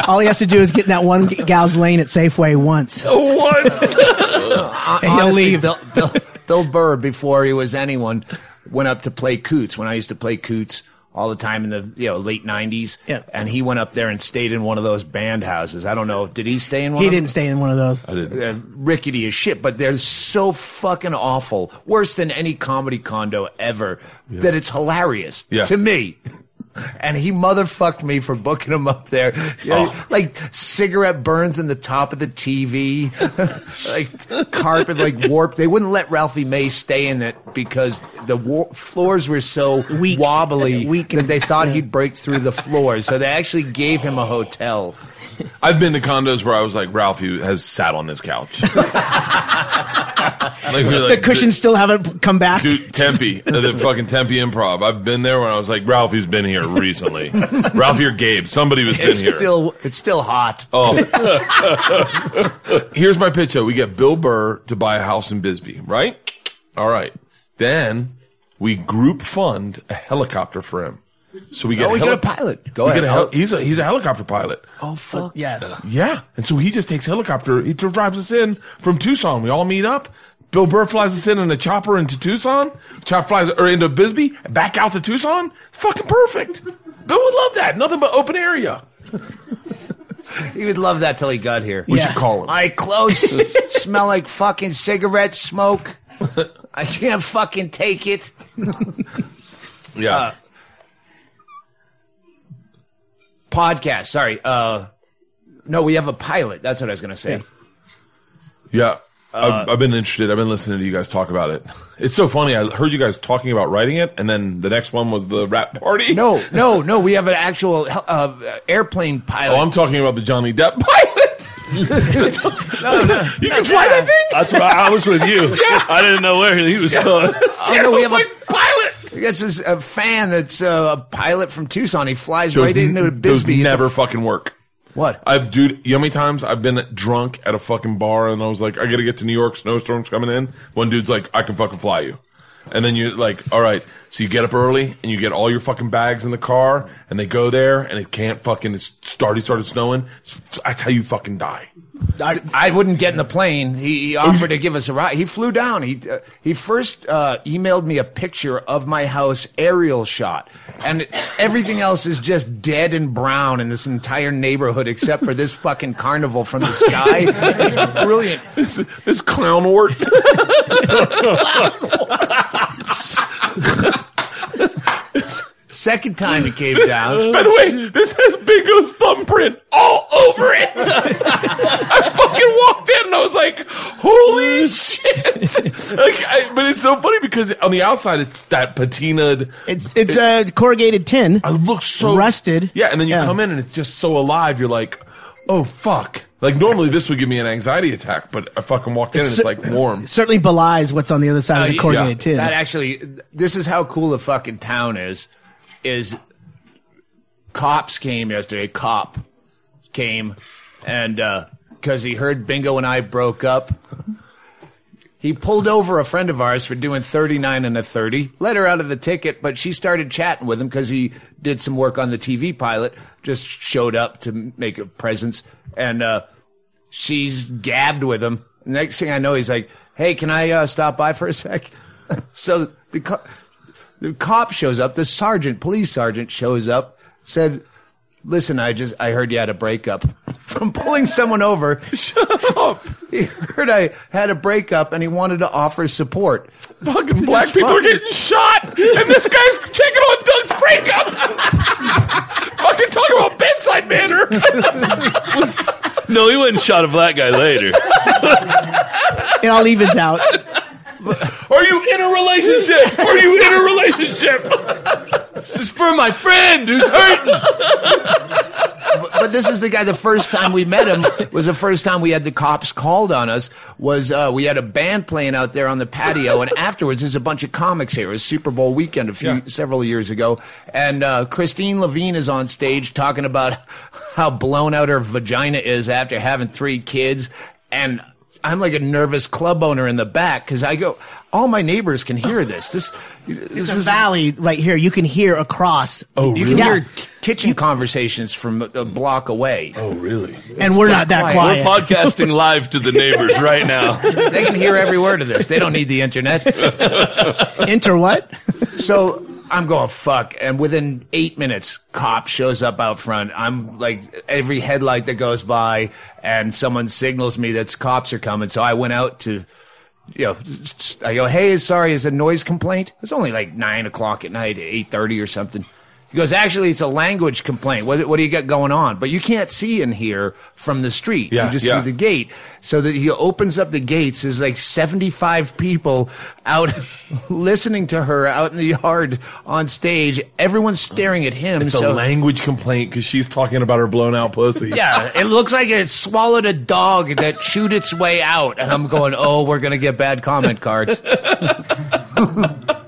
[SPEAKER 3] All he has to do is get in that one gal's lane at Safeway once. *laughs*
[SPEAKER 1] What? *laughs*
[SPEAKER 3] And he'll
[SPEAKER 4] Honestly,
[SPEAKER 3] leave.
[SPEAKER 4] Bill, Bill, Bill Burr, before he was anyone, went up to play Coots when I used to play Coots all the time in the you know late '90s.
[SPEAKER 3] Yeah.
[SPEAKER 4] and he went up there and stayed in one of those band houses. I don't know, did he stay in one?
[SPEAKER 3] He
[SPEAKER 4] of
[SPEAKER 3] didn't stay in one of those.
[SPEAKER 1] I didn't.
[SPEAKER 4] uh, rickety as shit, but they're so fucking awful, worse than any comedy condo ever, that it's hilarious
[SPEAKER 1] Yeah.
[SPEAKER 4] to me. *laughs* And he motherfucked me for booking him up there. Yeah,
[SPEAKER 1] Oh.
[SPEAKER 4] Like cigarette burns in the top of the TV, *laughs* like carpet, like warped. They wouldn't let Ralphie May stay in it because the war- floors were so
[SPEAKER 3] Weak.
[SPEAKER 4] wobbly
[SPEAKER 3] Weak
[SPEAKER 4] that they thought he'd break through the floors. So they actually gave him a hotel. *laughs*
[SPEAKER 1] I've been to condos where I was like, Ralphie has sat on this couch. *laughs* like, we're
[SPEAKER 3] The
[SPEAKER 1] like,
[SPEAKER 3] cushions still haven't come back.
[SPEAKER 1] Dude, Tempe, uh, the fucking Tempe Improv. I've been there when I was like, Ralphie's been here recently. *laughs* Ralphie or Gabe, somebody was been
[SPEAKER 4] It's
[SPEAKER 1] here.
[SPEAKER 4] still, it's still hot.
[SPEAKER 1] Oh. Here's my pitch though. We get Bill Burr to buy a house in Bisbee, right? All right. Then we group fund a helicopter for him. So we get
[SPEAKER 4] Oh, we
[SPEAKER 1] heli-
[SPEAKER 4] get a pilot. Go
[SPEAKER 1] we
[SPEAKER 4] ahead.
[SPEAKER 1] Get a hel- he's a he's a helicopter pilot.
[SPEAKER 4] Oh fuck!
[SPEAKER 3] Yeah.
[SPEAKER 1] Yeah. And so he just takes helicopter. He drives us in from Tucson. We all meet up. Bill Burr flies us in in a chopper into Tucson. Chop flies or into Bisbee, and back out to Tucson. It's fucking perfect. Bill would love that. Nothing but open area. *laughs*
[SPEAKER 4] He would love that till he got here.
[SPEAKER 1] We
[SPEAKER 3] Yeah.
[SPEAKER 1] should call him.
[SPEAKER 4] My clothes *laughs* smell like fucking cigarette smoke. *laughs* I can't fucking take it.
[SPEAKER 1] yeah.
[SPEAKER 4] Uh, Podcast. Sorry. Uh, no, we have a pilot. That's what I was gonna say.
[SPEAKER 1] Yeah. I've, I've been interested. I've been listening to you guys talk about it. It's so funny. I heard you guys talking about writing it, and then the next one was the wrap party.
[SPEAKER 4] No, no, no. We have an actual uh, airplane pilot.
[SPEAKER 1] Oh, I'm talking about the Johnny Depp pilot. *laughs*
[SPEAKER 4] no, no.
[SPEAKER 1] You can fly that thing?
[SPEAKER 5] That's why I was with you. I didn't know where he was going.
[SPEAKER 4] Oh, no, we have a
[SPEAKER 1] pilot.
[SPEAKER 4] I guess this a fan that's uh, a pilot from Tucson. He flies
[SPEAKER 1] Those,
[SPEAKER 4] right into Bisbee.
[SPEAKER 1] those never fucking work.
[SPEAKER 4] What?
[SPEAKER 1] I've dude, you know how many times I've been drunk at a fucking bar and I was like, I gotta get to New York, snowstorms coming in. One dude's like, I can fucking fly you. And then you're like, all right. So you get up early and you get all your fucking bags in the car, and they go there, and it can't fucking. It's started started snowing. That's how you fucking die.
[SPEAKER 3] I-
[SPEAKER 4] I wouldn't get in the plane. He, he offered to give us a ride. He flew down. He uh, he first uh, emailed me a picture of my house aerial shot, and everything else is just dead and brown in this entire neighborhood except for this fucking carnival from the sky. It's brilliant.
[SPEAKER 1] This clown wart. *laughs* *laughs*
[SPEAKER 4] Second time he came down. *laughs*
[SPEAKER 1] By the way, this has Bingo's thumbprint all over it. *laughs* I fucking walked in and I was like, "Holy shit!" *laughs* like, I, but it's so funny because on the outside it's that patinaed.
[SPEAKER 3] it's it's a corrugated tin.
[SPEAKER 1] It looks so
[SPEAKER 3] Rusted.
[SPEAKER 1] Yeah, and then you
[SPEAKER 3] Yeah.
[SPEAKER 1] come in and it's just so alive. You're like, "Oh fuck!" Like normally this would give me an anxiety attack, but I fucking walked in and it's like warm.
[SPEAKER 3] certainly belies what's on the other side of the
[SPEAKER 4] Uh,
[SPEAKER 3] corrugated
[SPEAKER 1] yeah.
[SPEAKER 3] tin.
[SPEAKER 4] That actually, this is how cool the fucking town is. Is cops came yesterday. Cop came, and uh because he heard Bingo and I broke up, he pulled over a friend of ours for doing thirty nine and a thirty. Let her out of the ticket, but she started chatting with him because he did some work on the TV pilot. Just showed up to make a presence, and uh, she's gabbed with him. Next thing I know, he's like, "Hey, can I uh, stop by for a sec?" *laughs* so the the cop shows up. The sergeant, police sergeant, shows up. Said, "Listen, I just I heard you had a breakup *laughs* from pulling someone over. Shut *laughs* up. He heard I had a breakup and he wanted to offer support.
[SPEAKER 1] Fucking black
[SPEAKER 4] just
[SPEAKER 1] people are getting shot, and this guy's checking on Doug's breakup. *laughs* fucking talking about bedside manner.
[SPEAKER 5] No, he went and shot a black guy later.
[SPEAKER 3] it all evens out. *laughs*
[SPEAKER 1] Are you in a relationship? Are you in a relationship?
[SPEAKER 5] this is for my friend who's hurting.
[SPEAKER 4] But this is the guy. The first time we met him was the first time we had the cops called on us. Was uh, we had a band playing out there on the patio, and afterwards there's a bunch of comics here. It was Super Bowl weekend a few
[SPEAKER 1] Yeah.
[SPEAKER 4] several years ago, and uh, Kristine Levine is on stage talking about how blown out her vagina is after having three kids, and I'm like a nervous club owner in the back because I go. All my neighbors can hear this. This, this
[SPEAKER 3] It's a
[SPEAKER 4] is
[SPEAKER 3] valley right here. You can hear across.
[SPEAKER 1] Oh,
[SPEAKER 4] you
[SPEAKER 1] really?
[SPEAKER 4] can
[SPEAKER 3] Yeah.
[SPEAKER 4] hear kitchen conversations from a, a block away.
[SPEAKER 1] Oh, really?
[SPEAKER 3] and we're not that
[SPEAKER 4] quiet.
[SPEAKER 3] quiet.
[SPEAKER 5] We're podcasting live to the neighbors *laughs* right now.
[SPEAKER 4] They can hear every word of this. They don't need the internet.
[SPEAKER 3] Enter what?
[SPEAKER 4] So I'm going fuck, and within eight minutes, cop shows up out front. I'm like every headlight that goes by, and someone signals me that cops are coming. So I went out to, you know, I go, hey, sorry, is a noise complaint? It's only like nine o'clock at night, eight thirty or something. He goes, actually, it's a language complaint. What, what do you got going on? But you can't see in here from the street.
[SPEAKER 1] Yeah,
[SPEAKER 4] you just
[SPEAKER 1] yeah.
[SPEAKER 4] see the gate. So that he opens up the gates. There's like 75 people out *laughs* listening to her out in the yard on stage. Everyone's staring at him.
[SPEAKER 1] It's a
[SPEAKER 4] so
[SPEAKER 1] language complaint because she's talking about her blown out pussy. *laughs*
[SPEAKER 4] yeah, it looks like it swallowed a dog that chewed its way out. And I'm going, oh, we're going to get bad comment cards. *laughs*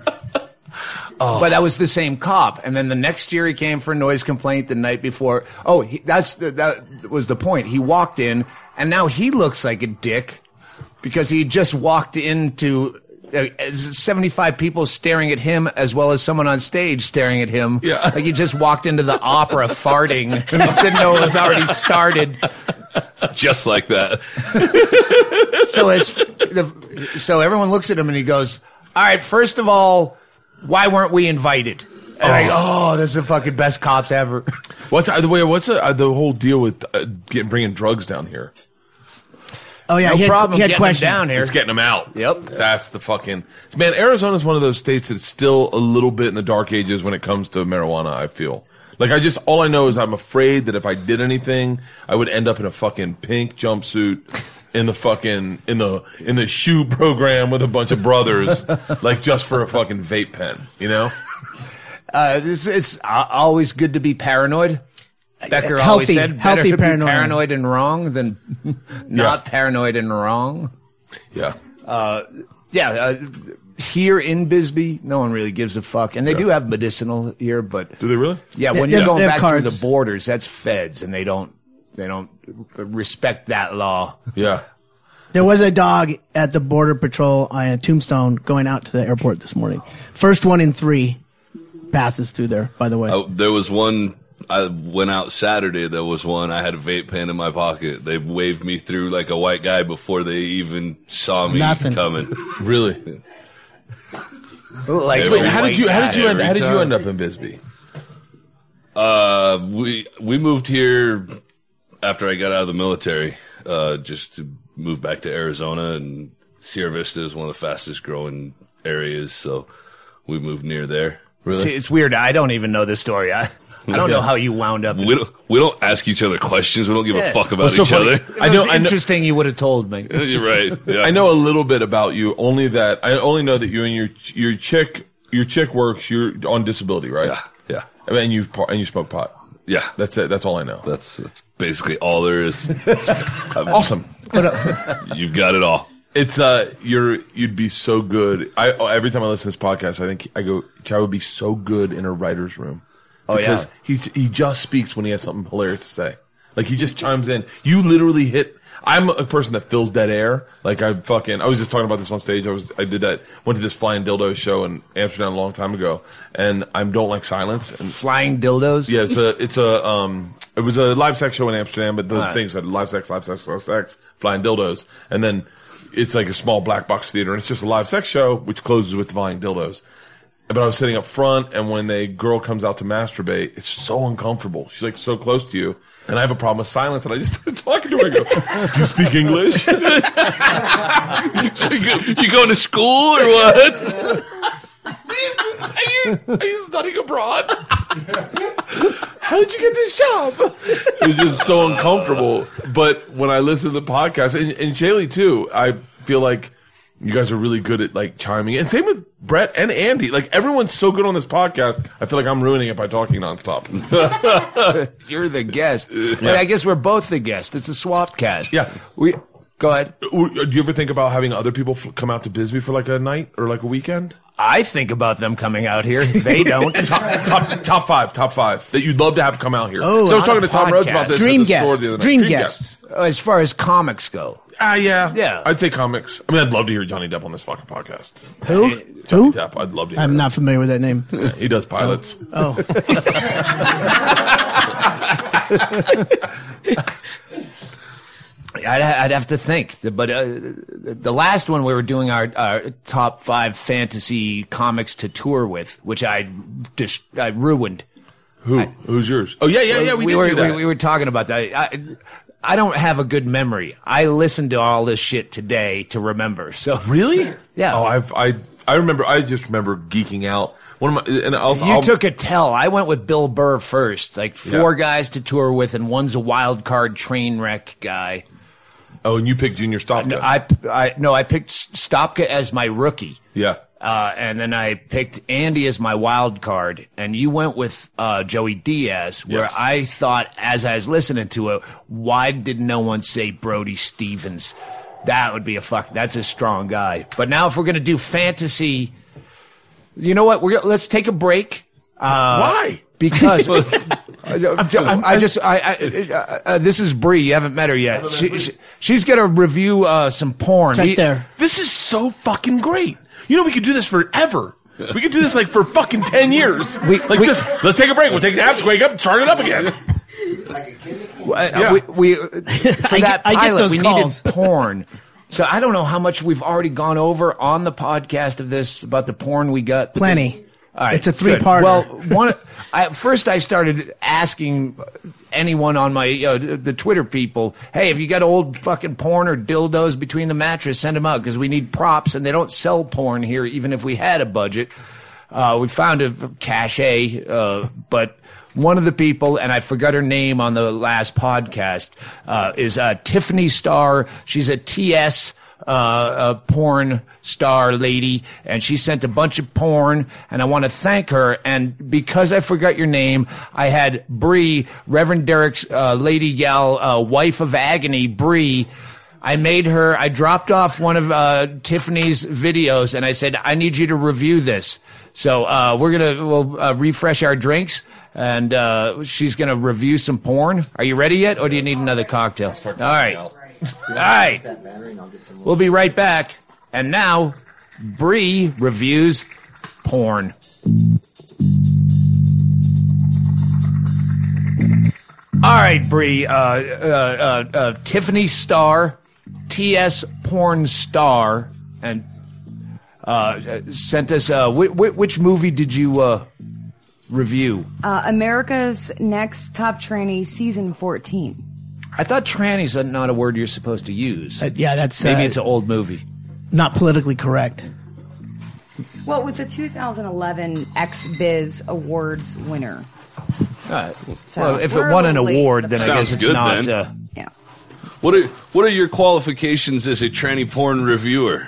[SPEAKER 4] But that was the same cop, and then the next year he came for a noise complaint. The night before, oh, he, that's the, that was the point. He walked in, and now he looks like a dick because he just walked into uh, 75 people staring at him as well as someone on stage staring at him.
[SPEAKER 1] Yeah.
[SPEAKER 4] like he just walked into the opera farting, *laughs* didn't know it was already started.
[SPEAKER 5] Just like that. *laughs*
[SPEAKER 4] so as the, so everyone looks at him and he goes, "All right, first of all, why weren't we invited?" And I "Oh, this is the fucking best cops ever." *laughs*
[SPEAKER 1] What's uh, the way? What's uh, the whole deal with uh, getting bringing drugs down here?
[SPEAKER 3] Oh yeah,
[SPEAKER 4] No
[SPEAKER 3] he had,
[SPEAKER 4] problem
[SPEAKER 3] he had
[SPEAKER 4] getting
[SPEAKER 3] questions.
[SPEAKER 4] them down here.
[SPEAKER 1] It's getting them out.
[SPEAKER 4] Yep.
[SPEAKER 1] That's the fucking man. Arizona's one of those states that's still a little bit in the dark ages when it comes to marijuana. I feel like I just all I know is I'm afraid that if I did anything, I would end up in a fucking pink jumpsuit in the fucking in the in the shoe *laughs* program with a bunch of brothers, *laughs* like just for a fucking vape pen. You know?
[SPEAKER 4] Uh, it's, it's uh, always good to be paranoid. Becker always said, "Better
[SPEAKER 3] healthy
[SPEAKER 4] to be paranoid and wrong than *laughs* not
[SPEAKER 1] Yeah.
[SPEAKER 4] paranoid and wrong."
[SPEAKER 1] Yeah.
[SPEAKER 4] Yeah, uh, here in Bisbee, no one really gives a fuck, and they do have medicinal here, but
[SPEAKER 1] Do they really?
[SPEAKER 4] Yeah, when
[SPEAKER 3] Yeah,
[SPEAKER 4] you're going back
[SPEAKER 3] have
[SPEAKER 4] through the borders, that's feds, and they don't they don't respect that law.
[SPEAKER 1] Yeah.
[SPEAKER 3] There was a dog at the border patrol on a Tombstone going out to the airport this morning. First one in three passes through there. By the way,
[SPEAKER 5] Oh, there was one. I went out Saturday. There was one. I had a vape pen in my pocket. They waved me through like a white guy before they even saw me
[SPEAKER 3] Nothing.
[SPEAKER 5] coming. *laughs*
[SPEAKER 1] Really?
[SPEAKER 4] Like,
[SPEAKER 5] Wait,
[SPEAKER 1] Wait, how did you how did you end, how did you end up in Bisbee?
[SPEAKER 5] Uh, we we moved here after I got out of the military, uh, just to move back to Arizona, and Sierra Vista is one of the fastest growing areas, so we moved near there.
[SPEAKER 4] See, it's weird. I don't even know this story. I, I don't know how you wound up.
[SPEAKER 5] We don't we don't ask each other questions. We don't give
[SPEAKER 4] Yeah.
[SPEAKER 5] a fuck about
[SPEAKER 1] What's so
[SPEAKER 5] each
[SPEAKER 1] funny?
[SPEAKER 5] other.
[SPEAKER 1] I know
[SPEAKER 4] was
[SPEAKER 1] I know
[SPEAKER 4] interesting. You would have told me. *laughs*
[SPEAKER 5] You're right. Yeah.
[SPEAKER 1] I know a little bit about you. Only that I only know that you and your your chick your chick works. You're on disability, right?
[SPEAKER 5] Yeah, yeah,
[SPEAKER 1] I mean, and you and you smoke pot.
[SPEAKER 5] yeah.
[SPEAKER 1] That's it. That's all I know.
[SPEAKER 5] That's that's basically all there is. *laughs*
[SPEAKER 1] awesome. *laughs*
[SPEAKER 5] You've got it all.
[SPEAKER 1] It's uh, you're you'd be so good. I oh, every time I listen to this podcast, I think I go, Chad would be so good in a writer's room.
[SPEAKER 4] Oh, yeah.
[SPEAKER 1] because he he just speaks when he has something hilarious to say. Like he just chimes in. You literally hit. I'm a person that fills dead air. Like I fucking. I was just talking about this on stage. I was. I did that. Went to this flying dildo show in Amsterdam a long time ago, and I don't like silence. And
[SPEAKER 4] Flying dildos.
[SPEAKER 1] yeah, it's a it's a um it was a live sex show in Amsterdam, but the
[SPEAKER 4] Right.
[SPEAKER 1] thing said live sex, live sex, live sex, flying dildos, and then it's like a small black box theater, and it's just a live sex show which closes with flying dildos. But I was sitting up front, and when a girl comes out to masturbate, it's so uncomfortable. She's like so close to you, and I have a problem with silence, and I just started talking to her. I go, "Do you speak English?" *laughs*
[SPEAKER 5] you going to school or what? *laughs*
[SPEAKER 1] Are you, are you studying abroad? *laughs* How did you get this job? *laughs* It was just so uncomfortable. But when I listen to the podcast, and, and Chaille too, I feel like you guys are really good at like chiming in. And same with Brett and Andy. Like everyone's so good on this podcast. I feel like I'm ruining it by talking nonstop. *laughs*
[SPEAKER 4] You're the guest. But I guess we're both the guest. It's a swap cast.
[SPEAKER 1] Yeah.
[SPEAKER 4] We go ahead.
[SPEAKER 1] Do you ever think about having other people f- come out to Bisbee for like a night or like a weekend?
[SPEAKER 4] I think about them coming out here. They *laughs* don't.
[SPEAKER 1] top, top, top five, top five that you'd love to have come out here.
[SPEAKER 3] Oh,
[SPEAKER 1] so I was talking to Tom Rhodes about this.
[SPEAKER 3] Dream guests.
[SPEAKER 1] the.
[SPEAKER 3] Dream guests.
[SPEAKER 4] as far as comics go.
[SPEAKER 1] Ah, yeah,
[SPEAKER 4] Yeah.
[SPEAKER 1] I'd say comics. I mean, I'd love to hear Johnny Depp on this fucking podcast.
[SPEAKER 3] Who?
[SPEAKER 1] Johnny
[SPEAKER 3] Who?
[SPEAKER 1] Depp, I'd love to. Hear
[SPEAKER 3] I'm
[SPEAKER 1] that.
[SPEAKER 3] not familiar with that name.
[SPEAKER 1] Yeah, he does pilots.
[SPEAKER 3] Oh, *laughs* *laughs*
[SPEAKER 4] I'd, I'd have to think, but uh, the last one we were doing our, our top five fantasy comics to tour with, which I just I ruined.
[SPEAKER 1] Who? Who's yours? Oh yeah, yeah, yeah. We, did
[SPEAKER 4] were. We, we were talking about that. I, I don't have a good memory. I listened to all this shit today to remember. So
[SPEAKER 1] really?
[SPEAKER 4] Yeah.
[SPEAKER 1] Oh, I've I I remember. I just remember geeking out. One of my and I'll,
[SPEAKER 4] You
[SPEAKER 1] I'll,
[SPEAKER 4] took a tell. I went with Bill Burr first, like four
[SPEAKER 1] Yeah.
[SPEAKER 4] guys to tour with, and one's a wild card train wreck guy.
[SPEAKER 1] Oh, and you picked Junior Stopka.
[SPEAKER 4] No, I, I no, I picked Stopka as my rookie.
[SPEAKER 1] yeah.
[SPEAKER 4] Uh, and then I picked Andy as my wild card, and you went with uh, Joey Diaz, where
[SPEAKER 1] Yes.
[SPEAKER 4] I thought, as I was listening to it, why did no one say Brody Stevens? That would be a fuck. That's a strong guy. But now, if we're gonna do fantasy, you know what? We're let's take a break. Uh,
[SPEAKER 1] Why?
[SPEAKER 4] Because *laughs* I, I just I, I uh, uh, this is Bree. You haven't met her yet. She, she, she's gonna review uh, some porn.
[SPEAKER 3] right
[SPEAKER 4] We-
[SPEAKER 3] there.
[SPEAKER 1] This is so fucking great. You know, we could do this forever. We could do this like for fucking ten years. *laughs*
[SPEAKER 4] We-
[SPEAKER 1] like
[SPEAKER 4] we-
[SPEAKER 1] just let's take a break. We'll take naps, wake up, start it up again.
[SPEAKER 4] Uh, we, we *laughs* for
[SPEAKER 3] I
[SPEAKER 4] that
[SPEAKER 3] get- I get
[SPEAKER 4] pilot
[SPEAKER 3] those
[SPEAKER 4] we
[SPEAKER 3] calls.
[SPEAKER 4] needed porn. So I don't know how much we've already gone over on the podcast of this about the porn we got.
[SPEAKER 3] plenty.
[SPEAKER 4] Right,
[SPEAKER 3] it's a
[SPEAKER 4] three
[SPEAKER 3] part.
[SPEAKER 4] Well, one I, first I started asking anyone on my uh, the Twitter people, "Hey, if you got old fucking porn or dildos between the mattress, send them out because we need props, and they don't sell porn here, even if we had a budget." Uh, we found a cachet, uh, but one of the people, and I forgot her name on the last podcast, uh, is uh, Tiffany Starr. She's a TS uh, a porn star lady, and she sent a bunch of porn, and I want to thank her. And because I forgot your name, I had Bree, Reverend Derek's uh, lady gal, uh, wife of agony, Bree. I made her. I dropped off one of uh, Tiffany's videos, and I said, "I need you to review this." So uh, we're gonna we'll uh, refresh our drinks, and uh, she's gonna review some porn. Are you ready yet, or do you need another cocktail? All right. All right. We'll be right back. And now, Bree reviews porn. All right, Bree. Uh, uh, uh, uh, Tiffany Starr, T.S. Porn Star, and uh, sent us. Uh, wh- wh- which movie did you review?
[SPEAKER 6] America's Next Top Tranny, season 14.
[SPEAKER 4] I thought tranny's not a word you're supposed to use.
[SPEAKER 3] Uh, yeah, that's
[SPEAKER 4] Maybe
[SPEAKER 3] uh,
[SPEAKER 4] it's an old movie.
[SPEAKER 3] not politically correct.
[SPEAKER 6] Well, it was the 2011 X Biz Awards winner.
[SPEAKER 4] All right.
[SPEAKER 6] So
[SPEAKER 4] well, if it won an
[SPEAKER 6] a little late
[SPEAKER 4] award,
[SPEAKER 6] for
[SPEAKER 4] then I guess it's
[SPEAKER 5] good,
[SPEAKER 4] not. Uh,
[SPEAKER 6] Yeah.
[SPEAKER 5] What are what are your qualifications as a tranny porn reviewer,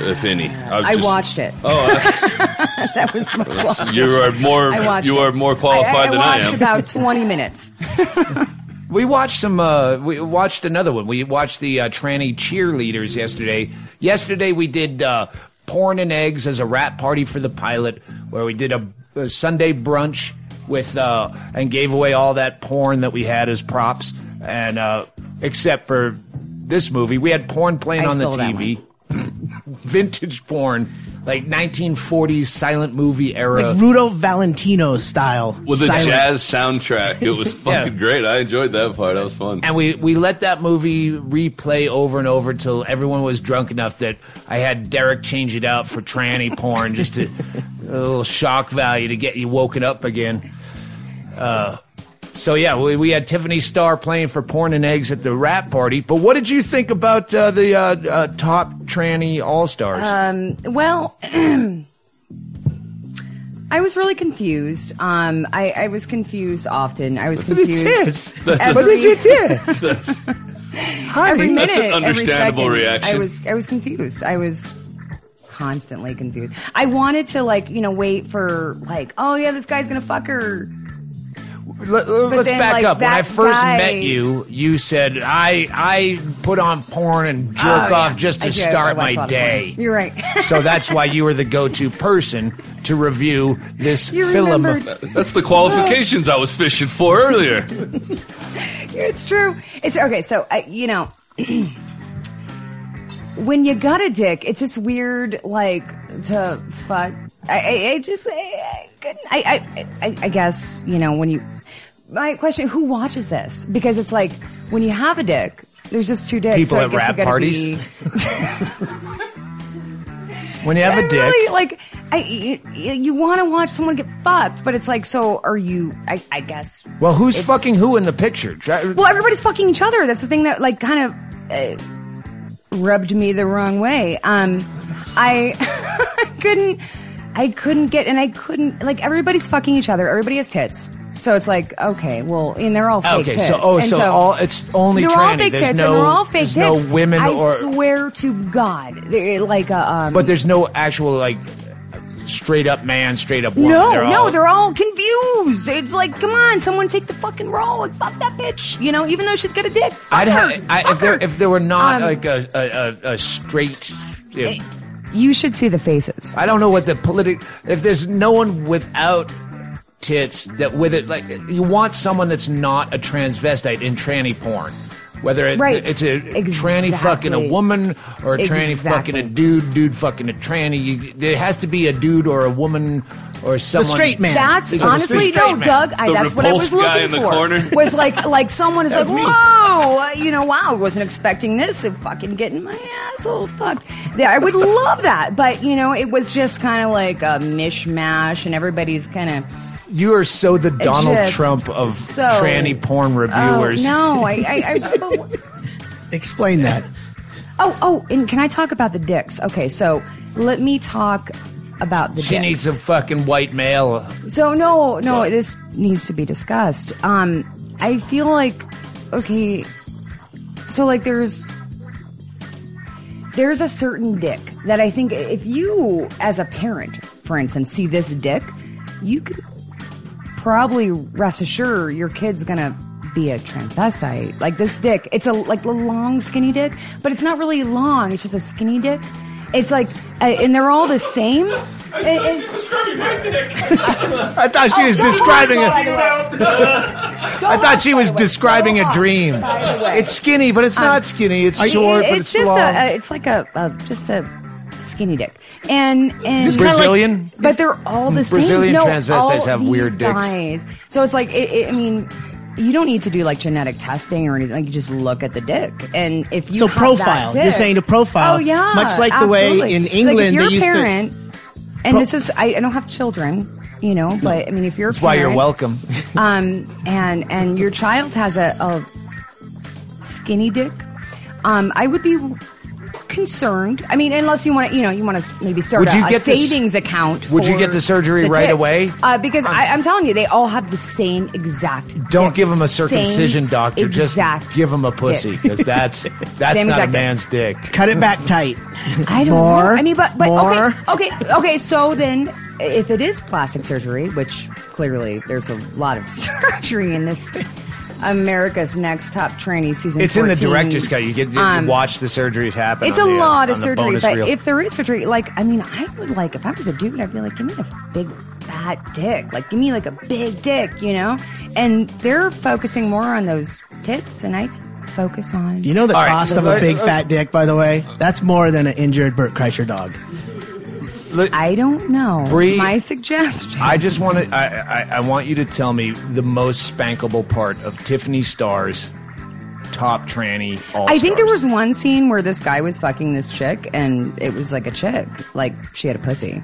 [SPEAKER 5] if any? I've
[SPEAKER 6] I
[SPEAKER 5] just-
[SPEAKER 6] watched it.
[SPEAKER 5] Oh, *laughs*
[SPEAKER 6] that was my qualification.
[SPEAKER 5] you are more you
[SPEAKER 6] it.
[SPEAKER 5] are more qualified
[SPEAKER 6] I, I,
[SPEAKER 5] than
[SPEAKER 6] I
[SPEAKER 5] I
[SPEAKER 6] watched
[SPEAKER 5] am.
[SPEAKER 6] about 20 minutes. *laughs*
[SPEAKER 4] we watched some. Uh, we watched another one. We watched the uh, tranny cheerleaders yesterday. Yesterday we did uh, porn and eggs as a wrap party for the pilot, where we did a, a Sunday brunch with uh, and gave away all that porn that we had as props, and uh, except for this movie, we had porn playing
[SPEAKER 6] I
[SPEAKER 4] on the
[SPEAKER 6] stole that
[SPEAKER 4] TV. *laughs* Vintage porn, like 1940s silent movie era.
[SPEAKER 3] Like Rudo Valentino style.
[SPEAKER 5] With a
[SPEAKER 3] silent.
[SPEAKER 5] jazz soundtrack, it was *laughs* fucking
[SPEAKER 4] Yeah.
[SPEAKER 5] great. I enjoyed that part. That was fun.
[SPEAKER 4] And we, we let that movie replay over and over till everyone was drunk enough that I had Derek change it out for tranny porn, just to, *laughs* a little shock value to get you woken up again. Uh, so yeah, we, we had Tiffany Starr playing for porn and eggs at the wrap party. But what did you think about uh, the uh, uh, top tranny all stars?
[SPEAKER 6] Well, *clears throat* I was really confused. Um, I, I was confused often. I was confused.
[SPEAKER 4] What
[SPEAKER 6] every,
[SPEAKER 4] is it? Yeah.
[SPEAKER 6] every minute,
[SPEAKER 5] That's an
[SPEAKER 6] every
[SPEAKER 5] understandable
[SPEAKER 6] second.
[SPEAKER 5] reaction.
[SPEAKER 6] I was I was confused. I was constantly confused. I wanted to like you know wait for like oh yeah this guy's gonna fuck her.
[SPEAKER 4] Let, us
[SPEAKER 6] then,
[SPEAKER 4] back
[SPEAKER 6] like,
[SPEAKER 4] up. When I first
[SPEAKER 6] guy-
[SPEAKER 4] met you, you said I I put on porn and jerk
[SPEAKER 6] Oh,
[SPEAKER 4] off
[SPEAKER 6] yeah.
[SPEAKER 4] just to
[SPEAKER 6] I do. I
[SPEAKER 4] start my day.
[SPEAKER 6] You're right.
[SPEAKER 4] so that's why you were the go-to person to review this
[SPEAKER 6] You
[SPEAKER 4] film.
[SPEAKER 6] remembered.
[SPEAKER 5] That's the qualifications I was fishing for earlier. *laughs*
[SPEAKER 6] It's true. It's okay. So I, you know, *clears throat* when you got a dick, it's just weird, like to fuck. I, I, I just, I, I. I, I, guess you know when you. My question: Who watches this? Because it's like when you have a dick, there's just two dicks.
[SPEAKER 4] People
[SPEAKER 6] so I
[SPEAKER 4] at
[SPEAKER 6] wrap
[SPEAKER 4] parties?
[SPEAKER 6] Be, *laughs*
[SPEAKER 4] when you have a dick,
[SPEAKER 6] really like. I, you, you want to watch someone get fucked, but it's like, so are you? I, I guess.
[SPEAKER 4] well, who's
[SPEAKER 6] it's-
[SPEAKER 4] fucking who in the picture?
[SPEAKER 6] Well, everybody's fucking each other. That's the thing that like kind of uh, rubbed me the wrong way. Um, I, I *laughs* couldn't, I couldn't get, and I couldn't like everybody's fucking each other. Everybody has tits. So it's like okay, well, and they're all fake
[SPEAKER 4] Okay,
[SPEAKER 6] tits.
[SPEAKER 4] so- oh,
[SPEAKER 6] And
[SPEAKER 4] so all- it's only
[SPEAKER 6] they're
[SPEAKER 4] tranny.
[SPEAKER 6] all fake
[SPEAKER 4] There's
[SPEAKER 6] tits,
[SPEAKER 4] no-
[SPEAKER 6] and they're all fake
[SPEAKER 4] there's no
[SPEAKER 6] tits.
[SPEAKER 4] women
[SPEAKER 6] I
[SPEAKER 4] or-
[SPEAKER 6] swear to God, they're like a um.
[SPEAKER 4] but there's no actual like straight up man, straight up woman.
[SPEAKER 6] no,
[SPEAKER 4] They're
[SPEAKER 6] no,
[SPEAKER 4] all-
[SPEAKER 6] they're all confused. It's like, come on, someone take the fucking role. Like, fuck that bitch. You know, even though she's got a dick. Fuck
[SPEAKER 4] I'd
[SPEAKER 6] her.
[SPEAKER 4] have I,
[SPEAKER 6] Fuck
[SPEAKER 4] if there
[SPEAKER 6] her.
[SPEAKER 4] if there were not
[SPEAKER 6] Um,
[SPEAKER 4] like a a, a, a straight.
[SPEAKER 6] You should see the faces.
[SPEAKER 4] I don't know what the politic. If there's no one without tits that with it, like you want someone that's not a transvestite in tranny porn. Whether it,
[SPEAKER 6] Right.
[SPEAKER 4] it's a tranny fucking a woman or a tranny
[SPEAKER 6] Exactly.
[SPEAKER 4] fucking a dude, dude fucking a tranny. You, there has to be a dude or a woman or someone.
[SPEAKER 3] The
[SPEAKER 4] someone.
[SPEAKER 3] straight man.
[SPEAKER 6] That's
[SPEAKER 4] It's a
[SPEAKER 6] honestly no,
[SPEAKER 4] man.
[SPEAKER 6] Doug. I, that's what I was
[SPEAKER 5] repulsed guy
[SPEAKER 6] looking
[SPEAKER 5] in the
[SPEAKER 6] for.
[SPEAKER 5] corner? *laughs*
[SPEAKER 6] Was like like someone is like,
[SPEAKER 4] me.
[SPEAKER 6] whoa, uh, you know, wow, I wasn't expecting this. And fucking getting my asshole fucked. Yeah, I would love that, but you know, it was just kind of like a mishmash, and everybody's kind of.
[SPEAKER 4] You are so the Donald
[SPEAKER 6] just
[SPEAKER 4] Trump of
[SPEAKER 6] so-
[SPEAKER 4] tranny porn
[SPEAKER 6] Oh
[SPEAKER 4] reviewers.
[SPEAKER 6] no! I, I, I *laughs*
[SPEAKER 3] Explain that.
[SPEAKER 6] oh oh, and can I talk about the dicks? Okay, so let me talk about the.
[SPEAKER 4] She
[SPEAKER 6] dicks.
[SPEAKER 4] needs a fucking white male.
[SPEAKER 6] So no, no, this needs to be discussed. Um, I feel like okay, so like there's there's a certain dick that I think if you as a parent, for instance, see this dick, you could probably rest assured your kid's gonna be a transvestite. Like this dick, it's a like a long skinny dick, but it's not really long. It's just a skinny dick. It's like, uh, and they're all the same. And- and- *laughs*
[SPEAKER 4] I thought she was
[SPEAKER 6] Oh, no,
[SPEAKER 4] describing
[SPEAKER 6] Marco,
[SPEAKER 4] it.
[SPEAKER 6] by the way.
[SPEAKER 4] I thought she was describing a dream.
[SPEAKER 6] By the way.
[SPEAKER 4] It's skinny, but it's not skinny. It's short,
[SPEAKER 6] it-
[SPEAKER 4] but
[SPEAKER 6] it's
[SPEAKER 4] it's
[SPEAKER 6] just
[SPEAKER 4] long.
[SPEAKER 6] a, a it's like a, a just a skinny dick and and
[SPEAKER 4] Is this Brazilian?
[SPEAKER 6] but they're all the same
[SPEAKER 4] Brazilian
[SPEAKER 6] no,
[SPEAKER 4] transvestites
[SPEAKER 6] all
[SPEAKER 4] have weird dicks.
[SPEAKER 6] guys. so it's like it, it, i mean you don't need to do like genetic testing or anything. Like you just look at the dick, and if you
[SPEAKER 3] So
[SPEAKER 6] have that
[SPEAKER 3] profile. You're saying to profile.
[SPEAKER 6] Oh yeah,
[SPEAKER 3] Much like the way
[SPEAKER 6] absolutely.
[SPEAKER 3] in
[SPEAKER 6] Like,
[SPEAKER 3] England
[SPEAKER 6] if you're
[SPEAKER 3] they
[SPEAKER 6] a
[SPEAKER 3] used to-
[SPEAKER 6] and
[SPEAKER 3] Pro-
[SPEAKER 6] this is I, I don't have children, you know, but I mean if you're a
[SPEAKER 4] That's why you're welcome. *laughs*
[SPEAKER 6] um, and and your child has a, a skinny dick, um, I would be concerned. I mean, unless you want to, you know, you want to maybe start
[SPEAKER 4] Would
[SPEAKER 6] a,
[SPEAKER 4] you
[SPEAKER 6] a
[SPEAKER 4] get this-
[SPEAKER 6] savings account.
[SPEAKER 4] would you get the surgery
[SPEAKER 6] the
[SPEAKER 4] right
[SPEAKER 6] tits.
[SPEAKER 4] away?
[SPEAKER 6] Uh, because I, I'm telling you, they all have the same exact.
[SPEAKER 4] Don't
[SPEAKER 6] dick.
[SPEAKER 4] give him a
[SPEAKER 6] Same
[SPEAKER 4] circumcision, doctor. Just give him a pussy because that's *laughs* that's
[SPEAKER 6] Same
[SPEAKER 4] not a man's dick.
[SPEAKER 3] Cut it back tight. *laughs*
[SPEAKER 6] I don't
[SPEAKER 3] More,
[SPEAKER 6] know. I mean, but but
[SPEAKER 3] more.
[SPEAKER 6] okay, okay, okay. So then, if it is plastic surgery, which clearly there's a lot of *laughs* surgery in this America's Next Top Tranny season,
[SPEAKER 4] It's in the director's cut. You get you
[SPEAKER 6] um,
[SPEAKER 4] watch the surgeries happen.
[SPEAKER 6] It's a
[SPEAKER 4] on the, uh,
[SPEAKER 6] lot of surgery, but
[SPEAKER 4] reel.
[SPEAKER 6] if there is surgery, like I mean, I would like if I was a dude, I'd be like, give me a big fat dick, like give me like a big dick, you know. And they're focusing more on those tits, and I focus on.
[SPEAKER 3] Do you know the
[SPEAKER 4] All right,
[SPEAKER 3] cost of a big fat dick? By the way, that's more than an injured Bert Kreischer dog.
[SPEAKER 6] I don't know.
[SPEAKER 4] Bree-
[SPEAKER 6] My suggestion.
[SPEAKER 4] I just want to. I, I I want you to tell me the most spankable part of Tiffany Starr's top tranny. All
[SPEAKER 6] I think there was one scene where this guy was fucking this chick, and it was like a chick, like she had a pussy.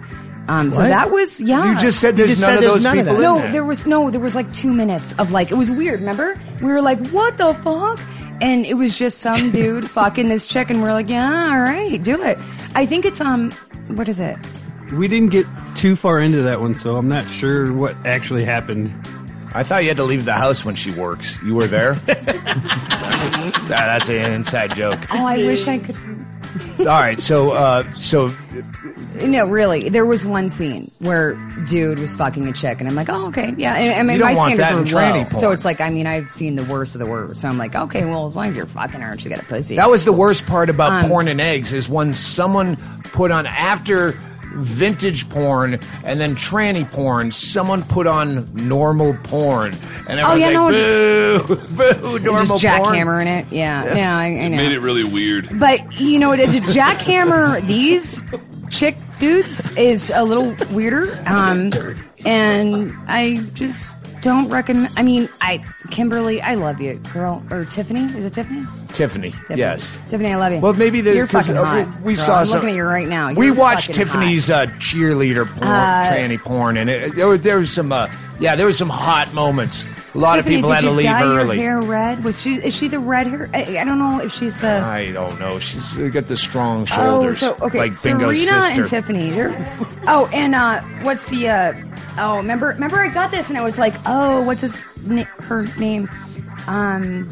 [SPEAKER 6] Um, so
[SPEAKER 3] What?
[SPEAKER 6] that was yeah.
[SPEAKER 4] You just said there's
[SPEAKER 3] just
[SPEAKER 4] none
[SPEAKER 3] said
[SPEAKER 4] of
[SPEAKER 3] there's
[SPEAKER 4] those
[SPEAKER 3] none of
[SPEAKER 4] people
[SPEAKER 3] that.
[SPEAKER 4] in
[SPEAKER 6] no,
[SPEAKER 4] there.
[SPEAKER 6] there was no, there was like two minutes of like it was weird. Remember, we were like, what the fuck? And it was just some *laughs* dude fucking this chick, and we're like, yeah, all right, do it. I think it's um, what is it?
[SPEAKER 7] We didn't get too far into that one, so I'm not sure what actually happened.
[SPEAKER 4] I thought you had to leave the house when she works. You were there. *laughs* Ah, that's an inside joke.
[SPEAKER 6] Oh, I wish I could.
[SPEAKER 4] All right, so uh, so
[SPEAKER 6] No, really, there was one scene where dude was fucking a chick, and I'm like, oh, okay, yeah. And, I mean,
[SPEAKER 4] You don't
[SPEAKER 6] my
[SPEAKER 4] want
[SPEAKER 6] standards
[SPEAKER 4] that
[SPEAKER 6] are
[SPEAKER 4] in
[SPEAKER 6] low,
[SPEAKER 4] tranny porn.
[SPEAKER 6] so it's like, I mean, I've seen the worst of the worst, so I'm like, okay, well, as long as you're fucking her and she got a pussy.
[SPEAKER 4] that was the worst part about
[SPEAKER 6] Um,
[SPEAKER 4] porn and eggs is when someone put on after vintage porn and then tranny porn. Someone put on normal porn, and
[SPEAKER 6] Oh,
[SPEAKER 4] everyone's
[SPEAKER 6] yeah, no,
[SPEAKER 4] like, boo, *laughs* boo, normal
[SPEAKER 6] just
[SPEAKER 4] porn.
[SPEAKER 6] jackhammering it. Yeah, yeah, I, I know.
[SPEAKER 5] Made it really weird.
[SPEAKER 6] But you know, to, to jackhammer *laughs* these chick dudes is a little weirder. Um, and I just don't recommend. I mean, I Kimberly, I love you, girl, or Tiffany. Is it Tiffany?
[SPEAKER 4] Tiffany,
[SPEAKER 6] Tiffany.
[SPEAKER 4] yes.
[SPEAKER 6] Tiffany, I love you.
[SPEAKER 4] Well, maybe the,
[SPEAKER 6] you're fucking
[SPEAKER 4] uh,
[SPEAKER 6] hot.
[SPEAKER 4] We, we saw
[SPEAKER 6] I'm
[SPEAKER 4] some.
[SPEAKER 6] looking at you right now.
[SPEAKER 4] we
[SPEAKER 6] You're
[SPEAKER 4] watched. Tiffany's uh, cheerleader porn,
[SPEAKER 6] Uh,
[SPEAKER 4] tranny porn, and it, there, was, there was some. Uh, yeah, there was some hot moments. A lot
[SPEAKER 6] Tiffany,
[SPEAKER 4] of people had to leave
[SPEAKER 6] dye
[SPEAKER 4] early.
[SPEAKER 6] Your hair red? Was she? Is she the red hair? I, I don't know if she's the.
[SPEAKER 4] I don't know. She's got the strong shoulders.
[SPEAKER 6] Oh,
[SPEAKER 4] shoulders.
[SPEAKER 6] so okay,
[SPEAKER 4] like Bingo's
[SPEAKER 6] Serena
[SPEAKER 4] sister.
[SPEAKER 6] and Tiffany. Oh, and uh, what's the? Uh, oh, remember, remember, I got this, and I was like, oh, what's his, na- her name? Um,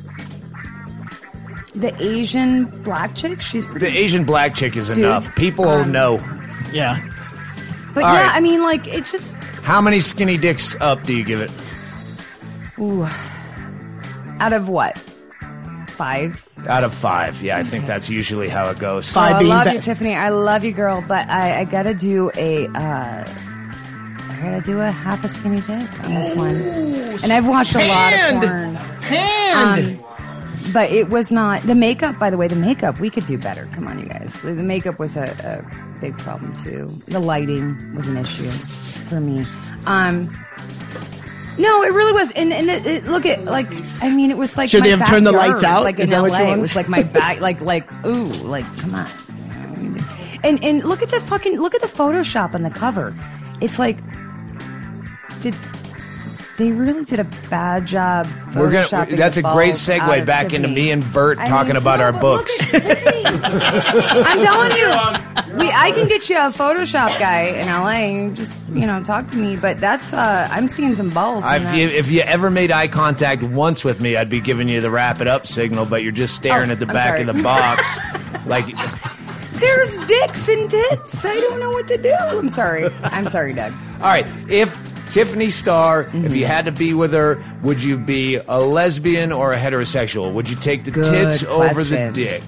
[SPEAKER 6] the Asian black chick. She's
[SPEAKER 4] the. Asian black chick is
[SPEAKER 6] Dude,
[SPEAKER 4] enough. People
[SPEAKER 6] um,
[SPEAKER 4] know.
[SPEAKER 3] Yeah.
[SPEAKER 6] but
[SPEAKER 4] all
[SPEAKER 6] yeah,
[SPEAKER 4] right.
[SPEAKER 6] I mean, like, it's just.
[SPEAKER 4] How many skinny dicks up do you give it?
[SPEAKER 6] Ooh, out of what? Five.
[SPEAKER 4] Out of five. Yeah, I think that's usually how it goes.
[SPEAKER 3] Five
[SPEAKER 6] Oh, I
[SPEAKER 3] being
[SPEAKER 6] love you. Tiffany. I love you, girl. But I, I gotta do a. Uh, I gotta do a half a skinny dick on this one. And I've watched a lot of porn.
[SPEAKER 3] Hand.
[SPEAKER 6] Um, but it was not the makeup. By the way, the makeup we could do better. Come on, you guys. The, the makeup was a, a big problem too. The lighting was an issue for me. Um, no, it really was. And, and it, it, look at like I mean, it was like
[SPEAKER 3] Should
[SPEAKER 6] my
[SPEAKER 3] they have turned the
[SPEAKER 6] backyard,
[SPEAKER 3] lights out?
[SPEAKER 6] Like in
[SPEAKER 3] Is that
[SPEAKER 6] LA,
[SPEAKER 3] what you
[SPEAKER 6] it was like my back. Like like ooh, like come on. And and look at the fucking look at the Photoshop on the cover. It's like did they really did a bad job.
[SPEAKER 4] We're gonna. That's a great segue back into
[SPEAKER 6] Tiffany.
[SPEAKER 4] me and Bert
[SPEAKER 6] I
[SPEAKER 4] talking
[SPEAKER 6] mean,
[SPEAKER 4] about
[SPEAKER 6] no,
[SPEAKER 4] our books. *laughs*
[SPEAKER 6] I'm telling you, we I can get you a Photoshop guy in LA. Just you know, talk to me. But that's uh, I'm seeing some balls. in
[SPEAKER 4] If you, if you ever made eye contact once with me, I'd be giving you the wrap it up signal, but you're just staring
[SPEAKER 6] Oh,
[SPEAKER 4] at the
[SPEAKER 6] I'm
[SPEAKER 4] back
[SPEAKER 6] sorry.
[SPEAKER 4] of the box. *laughs* like,
[SPEAKER 6] There's dicks and tits. I don't know what to do. I'm sorry. I'm sorry, Doug.
[SPEAKER 4] all right, if Tiffany Starr, if
[SPEAKER 6] Mm-hmm.
[SPEAKER 4] you had to be with her, would you be a lesbian or a heterosexual? Would you take the
[SPEAKER 6] Good
[SPEAKER 4] tits over the dick?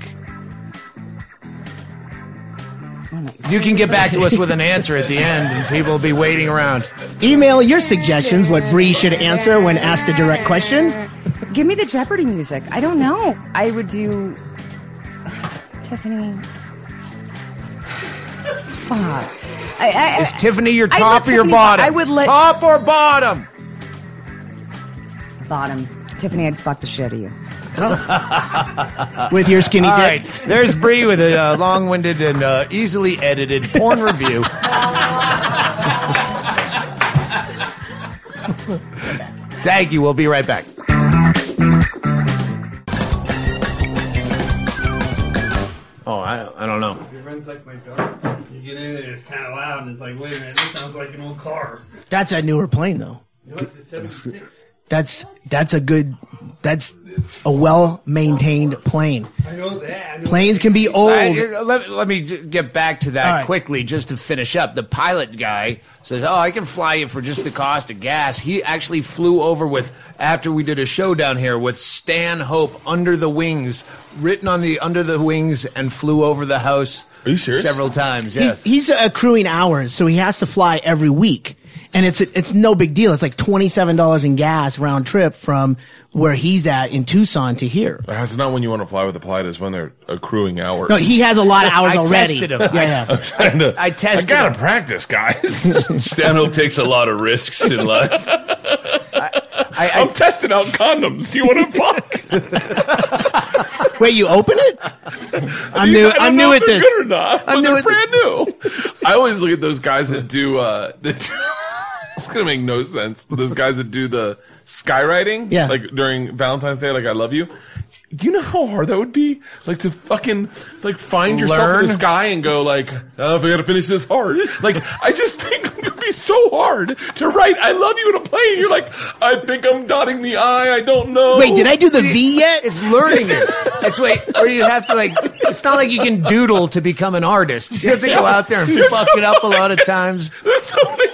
[SPEAKER 6] What damn it.
[SPEAKER 4] You can get back to us with an answer at the end, and people will be waiting around.
[SPEAKER 3] Email your suggestions what Bree should answer when asked a direct question.
[SPEAKER 6] Give me the Jeopardy music. I don't know. I would do *sighs* Tiffany. *sighs* Fuck. I, I,
[SPEAKER 4] Is Tiffany your top or your
[SPEAKER 6] Tiffany-
[SPEAKER 4] bottom?
[SPEAKER 6] I would let
[SPEAKER 4] top or bottom.
[SPEAKER 6] bottom. Tiffany, I'd fuck the shit out of you.
[SPEAKER 3] With your skinny
[SPEAKER 4] All
[SPEAKER 3] dick.
[SPEAKER 4] right, there's Bree with a uh, long-winded and uh, easily edited porn review. *laughs* Thank you. We'll be right back. Oh, I, I don't know.
[SPEAKER 7] It runs like my dog. You get in there, it's kind of loud, and it's like, wait a minute, this sounds like an old car.
[SPEAKER 3] That's a newer plane, though.
[SPEAKER 7] Know, it's a 76.
[SPEAKER 3] That's that's a good. That's a well maintained plane.
[SPEAKER 7] I know that. I know
[SPEAKER 3] Planes can be old.
[SPEAKER 4] I- let, let me get back to that
[SPEAKER 3] All right.
[SPEAKER 4] quickly just to finish up. The pilot guy says, Oh, I can fly you for just the cost of gas. He actually flew over with, after we did a show down here, with Stanhope under the wings, written on the under the wings, and flew over the house.
[SPEAKER 1] Are you serious?
[SPEAKER 4] Several times, yeah.
[SPEAKER 3] He's, he's accruing hours, so he has to fly every week, and it's it's no big deal. It's like twenty seven dollars in gas round trip from where he's at in Tucson to here.
[SPEAKER 1] That's not when you want to fly with the pilot. Is when they're accruing hours.
[SPEAKER 3] No, he has a lot of *laughs* hours
[SPEAKER 4] I
[SPEAKER 3] already.
[SPEAKER 4] tested him.
[SPEAKER 3] Yeah, yeah. *laughs*
[SPEAKER 1] Trying to-
[SPEAKER 4] I tested
[SPEAKER 1] I gotta
[SPEAKER 4] him.
[SPEAKER 1] practice, guys. *laughs*
[SPEAKER 5] Stanhope takes a lot of risks in life.
[SPEAKER 4] I,
[SPEAKER 1] I'm
[SPEAKER 4] I,
[SPEAKER 1] testing out condoms. Do you want to fuck?
[SPEAKER 3] Wait, you open it? I'm new.
[SPEAKER 1] I don't
[SPEAKER 3] I'm new at this.
[SPEAKER 1] Good or not?
[SPEAKER 3] I'm
[SPEAKER 1] but
[SPEAKER 3] new
[SPEAKER 1] they're
[SPEAKER 3] at
[SPEAKER 1] brand new. I always look at those guys that do. Uh, that do it's gonna make no sense. Those guys that do the skywriting,
[SPEAKER 3] Yeah.
[SPEAKER 1] like during Valentine's Day, like I love you. Do you know how hard that would be? Like to fucking like find yourself in the sky and go like, oh, if I gotta finish this hard. Like I just think it would be so hard to write "I love you" in a plane. You're like, I think I'm dotting the I. I don't know.
[SPEAKER 3] Wait, did I do the V yet?
[SPEAKER 4] it's learning it. It's wait, or you have to like. It's not like you can doodle to become an artist. You have to go out there and *laughs* fuck it up a lot of times. *laughs*
[SPEAKER 1] There's so many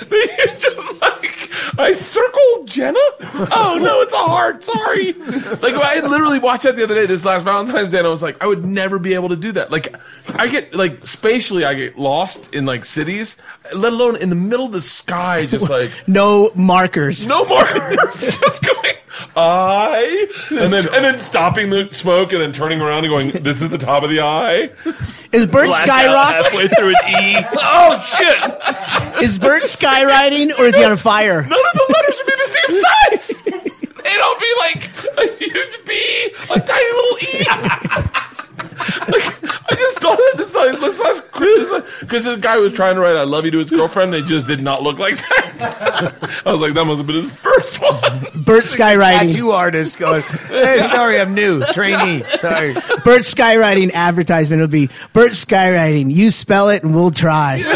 [SPEAKER 1] that *laughs* you're just like, I circled Jenna? Oh, no, it's a heart. Sorry. Like, I literally watched that the other day, this last Valentine's Day, and I was like, I would never be able to do that. Like, I get, like, spatially, I get lost in, like, cities, let alone in the middle of the sky, just *laughs* like,
[SPEAKER 3] No markers.
[SPEAKER 1] no markers. *laughs* just going, I, and then, and then stopping the smoke and then turning around and going, this is the top of the eye.
[SPEAKER 3] Is Bert skyrock?
[SPEAKER 5] halfway through an E. *laughs*
[SPEAKER 1] Oh, shit.
[SPEAKER 3] Is Bert skywriting or is he on fire?
[SPEAKER 1] None of the letters would be the same size. They'd all be like a huge B, a tiny little E. like, I just thought of this like this last Christmas because the guy was trying to write "I love you" to his girlfriend. and It just did not look like that. I was like, that must have been his first one.
[SPEAKER 3] Bert skywriting.
[SPEAKER 4] Tattoo artist going, hey, sorry, I'm new. Trainee. Sorry.
[SPEAKER 3] Bert skywriting advertisement will be Bert skywriting. You spell it and we'll try. *laughs*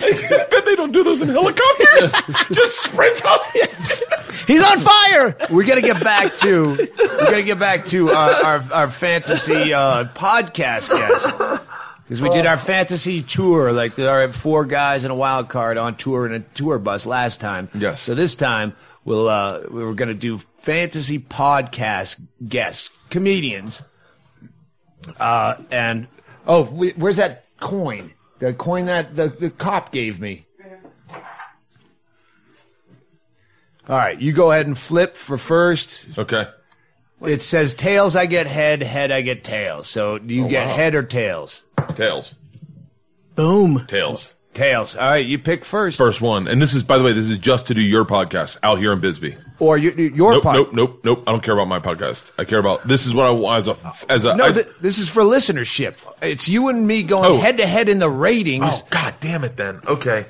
[SPEAKER 1] I *laughs* bet they don't do those in helicopters. *laughs* just sprint on it.
[SPEAKER 3] He's on fire.
[SPEAKER 4] We're gonna get back to we're gonna get back to our our, our fantasy uh, podcast guest because we did our fantasy tour like our four guys and a wild card on tour in a tour bus last time.
[SPEAKER 1] Yes.
[SPEAKER 4] So this time we'll uh, we were gonna do fantasy podcast guests comedians. Uh, and oh, we, where's that coin? The coin that the, the cop gave me. All right, you go ahead and flip for first.
[SPEAKER 1] Okay.
[SPEAKER 4] It says tails, I get head, head, I get tails. So do you oh, get
[SPEAKER 1] wow.
[SPEAKER 4] head or tails?
[SPEAKER 1] Tails.
[SPEAKER 3] Boom.
[SPEAKER 1] Tails.
[SPEAKER 4] Tails. All right, you pick first.
[SPEAKER 1] First one, and this is, by the way, this is just to do your podcast out here in Bisbee.
[SPEAKER 4] Or you, your
[SPEAKER 1] Nope,
[SPEAKER 4] part.
[SPEAKER 1] nope, nope, nope. I don't care about my podcast. I care about this is what I want as a as a.
[SPEAKER 4] No,
[SPEAKER 1] I-
[SPEAKER 4] th- this is for listenership. It's you and me going head to head in the ratings.
[SPEAKER 1] Oh God damn it! Then okay,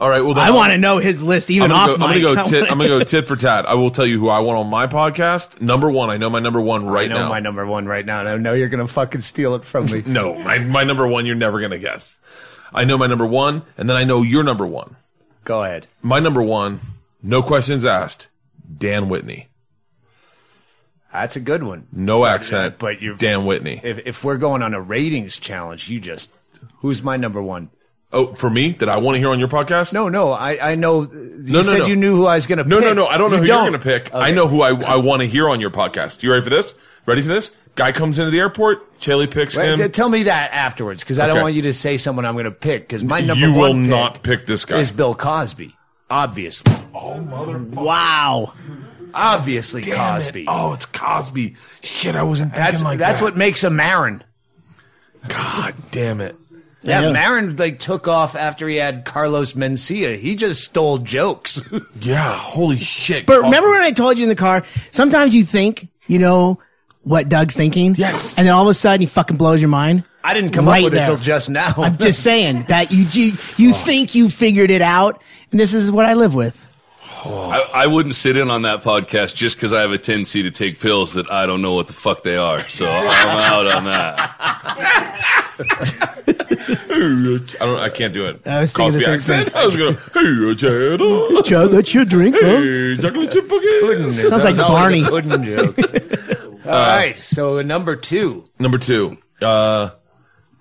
[SPEAKER 1] all right. Well, then
[SPEAKER 3] I want to know his list even
[SPEAKER 1] I'm
[SPEAKER 3] off
[SPEAKER 1] gonna, go, I'm gonna go Tit, I'm gonna go tit for tat. I will tell you who I want on my podcast. Number one. I know my number one right
[SPEAKER 4] I know
[SPEAKER 1] now.
[SPEAKER 4] my number one right now, and I know you're going to fucking steal it from me. *laughs*
[SPEAKER 1] no, my, my number one. You're never gonna guess. I know my number one, and then I know your number one.
[SPEAKER 4] Go ahead.
[SPEAKER 1] My number one, no questions asked. Dan Whitney,
[SPEAKER 4] That's a good one.
[SPEAKER 1] no uh, accent,
[SPEAKER 4] but you're-
[SPEAKER 1] Dan Whitney.
[SPEAKER 4] If, if we're going on a ratings challenge, you just who's my number one?
[SPEAKER 1] Oh, for me, that I want to hear on your podcast?
[SPEAKER 4] No, no, I I know. You
[SPEAKER 1] No, no,
[SPEAKER 4] said
[SPEAKER 1] no.
[SPEAKER 4] you knew who I was going to.
[SPEAKER 1] No,
[SPEAKER 4] pick.
[SPEAKER 1] no, no. I don't know
[SPEAKER 4] You
[SPEAKER 1] who you're going to pick. I know who I, I want to hear on your podcast. You ready for this? Ready for this? Guy comes into the airport. Chaille picks
[SPEAKER 4] Wait,
[SPEAKER 1] him.
[SPEAKER 4] t- tell me that afterwards, because I don't
[SPEAKER 1] Okay.
[SPEAKER 4] want you to say someone I'm going to pick. Because my number
[SPEAKER 1] you
[SPEAKER 4] one
[SPEAKER 1] will
[SPEAKER 4] pick
[SPEAKER 1] not pick this guy.
[SPEAKER 4] is Bill Cosby. Obviously, oh,
[SPEAKER 3] Wow.
[SPEAKER 4] obviously Cosby.
[SPEAKER 1] Oh, it's Cosby. Shit, I wasn't thinking
[SPEAKER 4] that's
[SPEAKER 1] like
[SPEAKER 4] that's
[SPEAKER 1] that.
[SPEAKER 4] what makes a Maron.
[SPEAKER 1] God damn it.
[SPEAKER 4] Yeah,
[SPEAKER 3] Yeah.
[SPEAKER 4] Maron like took off after he had Carlos Mencia. He just stole jokes. *laughs*
[SPEAKER 1] Yeah, holy shit.
[SPEAKER 3] But
[SPEAKER 1] Cosby.
[SPEAKER 3] remember when I told you in the car, sometimes you think you know what Doug's thinking?
[SPEAKER 1] Yes.
[SPEAKER 3] And then all of a sudden he fucking blows your mind.
[SPEAKER 4] I didn't come
[SPEAKER 3] Right
[SPEAKER 4] up with
[SPEAKER 3] there.
[SPEAKER 4] it till just now.
[SPEAKER 3] I'm just *laughs* saying that you you, you oh. think you figured it out, and this is what I live with.
[SPEAKER 5] I, I wouldn't sit in on that podcast just because I have a tendency to take pills that I don't know what the fuck they are. So I'm out on that. *laughs*
[SPEAKER 1] I don't. I can't do it.
[SPEAKER 3] I was thinking the
[SPEAKER 1] Cosby
[SPEAKER 3] same
[SPEAKER 1] accent. I was gonna. Hey, uh, Chad.
[SPEAKER 3] Joe, that's your drink, huh?
[SPEAKER 1] Hey, chocolate chip cookie.
[SPEAKER 3] Sounds like
[SPEAKER 4] That was always
[SPEAKER 3] Barney.
[SPEAKER 4] a pudding joke. *laughs* All right, so number two.
[SPEAKER 1] Number two. Uh,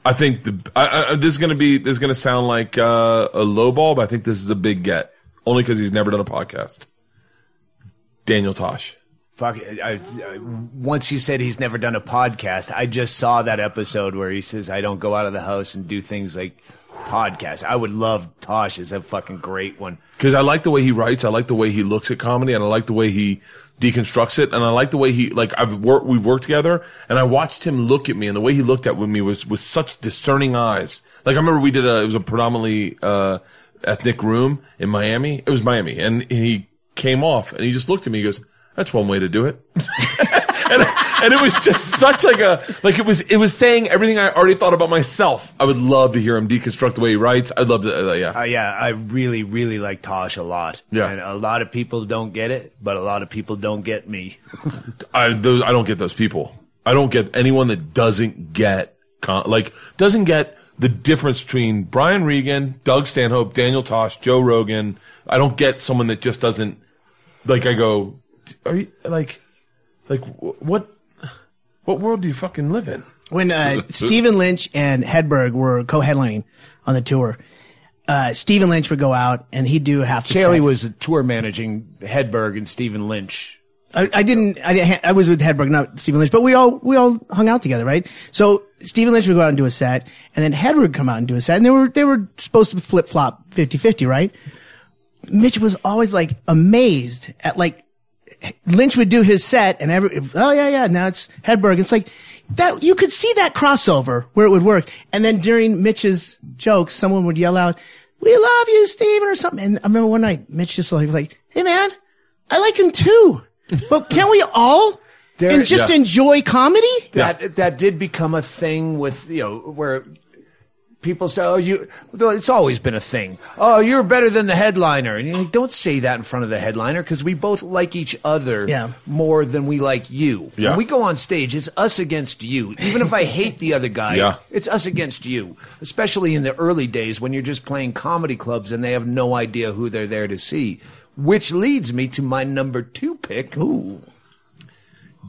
[SPEAKER 1] I think the I, I, this is gonna be this is gonna sound like uh, a low ball, but I think this is a big get. Only because he's never done a podcast. Daniel Tosh.
[SPEAKER 4] Fuck, I, I, once you said he's never done a podcast, I just saw that episode where he says, I don't go out of the house and do things like podcast. I would love Tosh. It's a fucking great one.
[SPEAKER 1] because I like the way he writes. I like the way he looks at comedy, and I like the way he deconstructs it, and I like the way he like I've worked. We've worked together, and I watched him look at me, and the way he looked at me was with such discerning eyes. Like I remember we did a it was a predominantly uh, ethnic room in Miami. It was Miami, and he came off, and he just looked at me. He goes, "That's one way to do it." *laughs* and, and it was just such like a like it was it was saying everything I already thought about myself. I would love to hear him deconstruct the way he writes. I'd love to, uh, yeah.
[SPEAKER 4] Uh, yeah, I really, really like Tosh a lot.
[SPEAKER 1] Yeah.
[SPEAKER 4] And a lot of people don't get it, but a lot of people don't get me. *laughs*
[SPEAKER 1] I those I don't get those people. I don't get anyone that doesn't get con- like doesn't get the difference between Brian Regan, Doug Stanhope, Daniel Tosh, Joe Rogan. I don't get someone that just doesn't like. I go, are you like, like what? What world do you fucking live in?
[SPEAKER 3] When uh, *laughs* Stephen Lynch and Hedberg were co-headlining on the tour, uh, Stephen Lynch would go out and he'd do half the
[SPEAKER 4] Chaille
[SPEAKER 3] set.
[SPEAKER 4] was tour managing Hedberg and Stephen Lynch.
[SPEAKER 3] I, I didn't. I, didn't- I was with Hedberg, not Stephen Lynch, but we all we all hung out together, right? So Stephen Lynch would go out and do a set, and then Hedberg would come out and do a set, and they were they were supposed to flip flop 50-50, right? Mitch was always like amazed at like Lynch would do his set, and every oh yeah yeah now it's Hedberg. It's like that you could see that crossover where it would work, and then during Mitch's jokes, someone would yell out, "We love you, Stephen," or something. And I remember one night Mitch just like like, "Hey man, I like him too." *laughs* But can we all and just
[SPEAKER 1] yeah.
[SPEAKER 3] enjoy comedy?
[SPEAKER 4] That that did become a thing with you know where people say, "Oh, you." well, It's always been a thing. Oh, you're better than the headliner, and you're like, don't say that in front of the headliner because we both like each other
[SPEAKER 3] Yeah.
[SPEAKER 4] more than we like you.
[SPEAKER 1] Yeah.
[SPEAKER 4] When we go on stage, it's us against you. Even if I hate the other guy,
[SPEAKER 1] Yeah.
[SPEAKER 4] it's us against you. Especially in the early days when you're just playing comedy clubs and they have no idea who they're there to see. Which leads me to my number two pick. Ooh.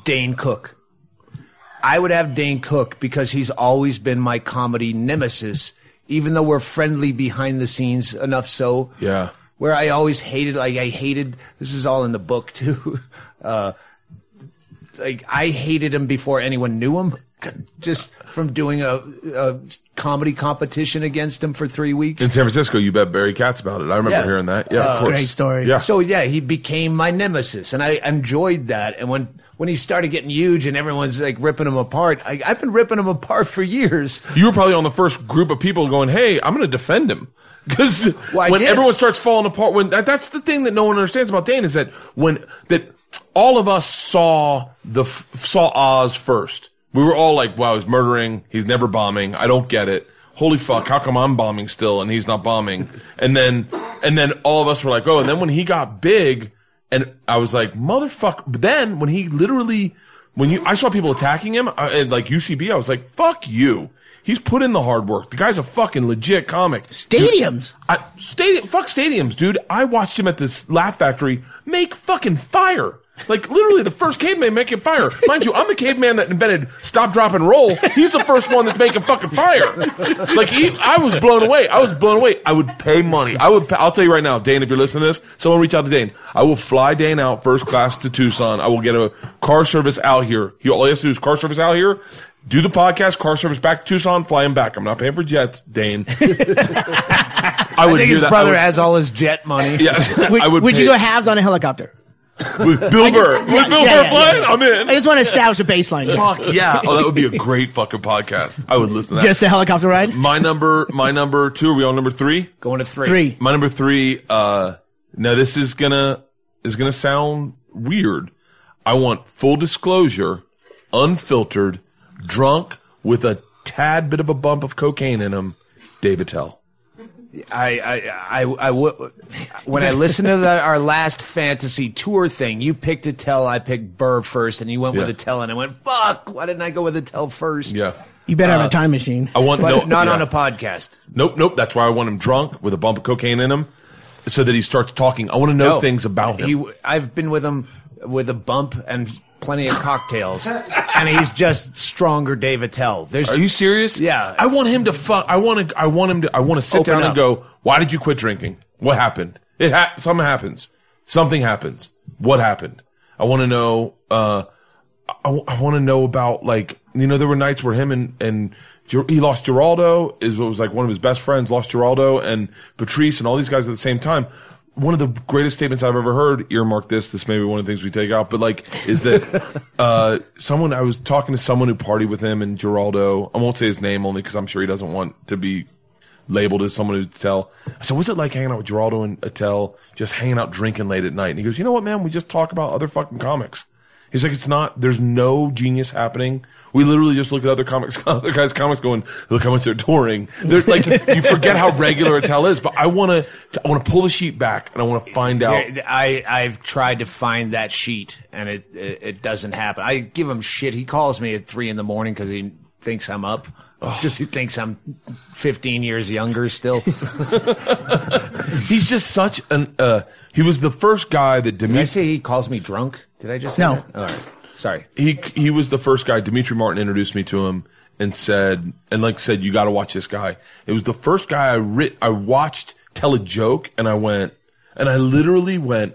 [SPEAKER 4] Dane Cook. I would have Dane Cook because he's always been my comedy nemesis, even though we're friendly behind the scenes enough so.
[SPEAKER 1] Yeah.
[SPEAKER 4] Where I always hated, like, I hated, this is all in the book *laughs* too. Uh, like, I hated him before anyone knew him, just from doing a, a comedy competition against him for three weeks.
[SPEAKER 1] In San Francisco, you bet Barry Katz about it. I remember
[SPEAKER 4] Yeah.
[SPEAKER 1] hearing that. Yeah,
[SPEAKER 4] Uh,
[SPEAKER 1] of course.
[SPEAKER 3] great story.
[SPEAKER 1] Yeah.
[SPEAKER 4] So yeah, he became my nemesis, and I enjoyed that. And when when he started getting huge, and everyone's like ripping him apart, I, I've been ripping him apart for years.
[SPEAKER 1] you were probably on the first group of people going, "Hey, I'm going to defend him." *laughs* Because
[SPEAKER 4] Well,
[SPEAKER 1] when
[SPEAKER 4] did.
[SPEAKER 1] everyone starts falling apart, when that, that's the thing that no one understands about Dane is that when that all of us saw the saw Oz first, we were all like, "Wow, he's murdering. He's never bombing. I don't get it. Holy fuck! How come I'm bombing still and he's not bombing?" And then and then all of us were like, "Oh!" And then when he got big, and I was like, "Motherfucker!" But then when he literally when you I saw people attacking him uh, at like UCB, I was like, "Fuck you." He's put in the hard work. The guy's a fucking legit comic.
[SPEAKER 3] Stadiums.
[SPEAKER 1] I, stadium, fuck stadiums, dude. I watched him at this Laugh Factory make fucking fire. Like literally the first caveman making fire. Mind you, I'm the caveman that invented stop, drop, and roll. He's the first one that's making fucking fire. Like he, I was blown away. I was blown away. I would pay money. I would. I'll tell you right now, Dane. If you're listening to this, someone reach out to Dane. I will fly Dane out first class to Tucson. I will get a car service out here. He all he has to do is car service out here. Do the podcast, car service back to Tucson, fly him back. I'm not paying for jets, Dane. I *laughs*
[SPEAKER 4] I
[SPEAKER 1] would
[SPEAKER 4] think
[SPEAKER 1] do
[SPEAKER 4] his
[SPEAKER 1] that.
[SPEAKER 4] Brother
[SPEAKER 1] would-
[SPEAKER 4] has all his jet money.
[SPEAKER 1] Yeah,
[SPEAKER 3] Would,
[SPEAKER 1] I would.
[SPEAKER 3] would you go halves on a helicopter?
[SPEAKER 1] With Bill Burr? With Bill
[SPEAKER 3] Yeah,
[SPEAKER 1] Burr
[SPEAKER 3] yeah,
[SPEAKER 1] flying?
[SPEAKER 3] yeah.
[SPEAKER 1] I'm in.
[SPEAKER 3] I just want to establish a baseline.
[SPEAKER 1] Fuck yeah! Oh, that would be a great fucking podcast. I would listen to that.
[SPEAKER 3] Just a helicopter ride?
[SPEAKER 1] my number, my number two. Are we on number three?
[SPEAKER 4] Going to three.
[SPEAKER 3] Three.
[SPEAKER 1] My number three. Uh, now this is gonna is gonna sound weird. I want full disclosure, unfiltered, drunk with a tad bit of a bump of cocaine in him. Dave Attell.
[SPEAKER 4] I, I, I, I w- when I listened to the, our last fantasy tour thing, you picked Attell, I picked Burr first, and you went with Attell, and I went, fuck, why didn't I go with Attell first?
[SPEAKER 1] Yeah.
[SPEAKER 3] You better have a uh, time machine.
[SPEAKER 1] I want
[SPEAKER 4] But
[SPEAKER 1] no,
[SPEAKER 4] not
[SPEAKER 1] yeah.
[SPEAKER 4] on a podcast.
[SPEAKER 1] Nope, nope. That's why I want him drunk with a bump of cocaine in him, so that he starts talking. I want to know
[SPEAKER 4] No.
[SPEAKER 1] things about him.
[SPEAKER 4] He, I've been with him with a bump and plenty of cocktails, and he's just stronger Dave Attell. There's
[SPEAKER 1] Are you serious?
[SPEAKER 4] Yeah.
[SPEAKER 1] I want him to fuck. I want to. I want him to. I want to sit
[SPEAKER 4] Open
[SPEAKER 1] down and go. Why did you quit drinking? What happened? It ha- something happens. Something happens. What happened? I want to know. Uh, I, want to know about like you know there were nights where him and and Ger- he lost Giraldo is what was like one of his best friends lost Giraldo and Patrice and all these guys at the same time. One of the greatest statements I've ever heard. Earmark this. This may be one of the things we take out, but like is that *laughs* uh, someone I was talking to someone who partied with him and Giraldo. I won't say his name only because I'm sure he doesn't want to be labeled as someone who'd tell. I said, what's it like hanging out with Giraldo and Attell, just hanging out drinking late at night? And he goes, you know what, man? We just talk about other fucking comics. He's like, it's not, there's no genius happening. We literally just look at other comics, *laughs* other guys' comics going, look how much they're touring. They're like, you forget how regular Attell is, but I want to, I want to pull the sheet back and I want to find out.
[SPEAKER 4] I I've tried to find that sheet and it it, it doesn't happen. I give him shit. He calls me at three in the morning because he thinks I'm up. Just he thinks I'm 15 years younger still. *laughs* *laughs*
[SPEAKER 1] He's just such an, uh, he was the first guy that
[SPEAKER 4] Did I
[SPEAKER 1] Demetri,
[SPEAKER 4] say he calls me drunk? Did I just say
[SPEAKER 3] No.
[SPEAKER 4] that? All right. Sorry.
[SPEAKER 1] he he was the first guy. Demetri Martin introduced me to him and said, and like said, you got to watch this guy. It was the first guy I writ, I watched tell a joke, and I went, and I literally went.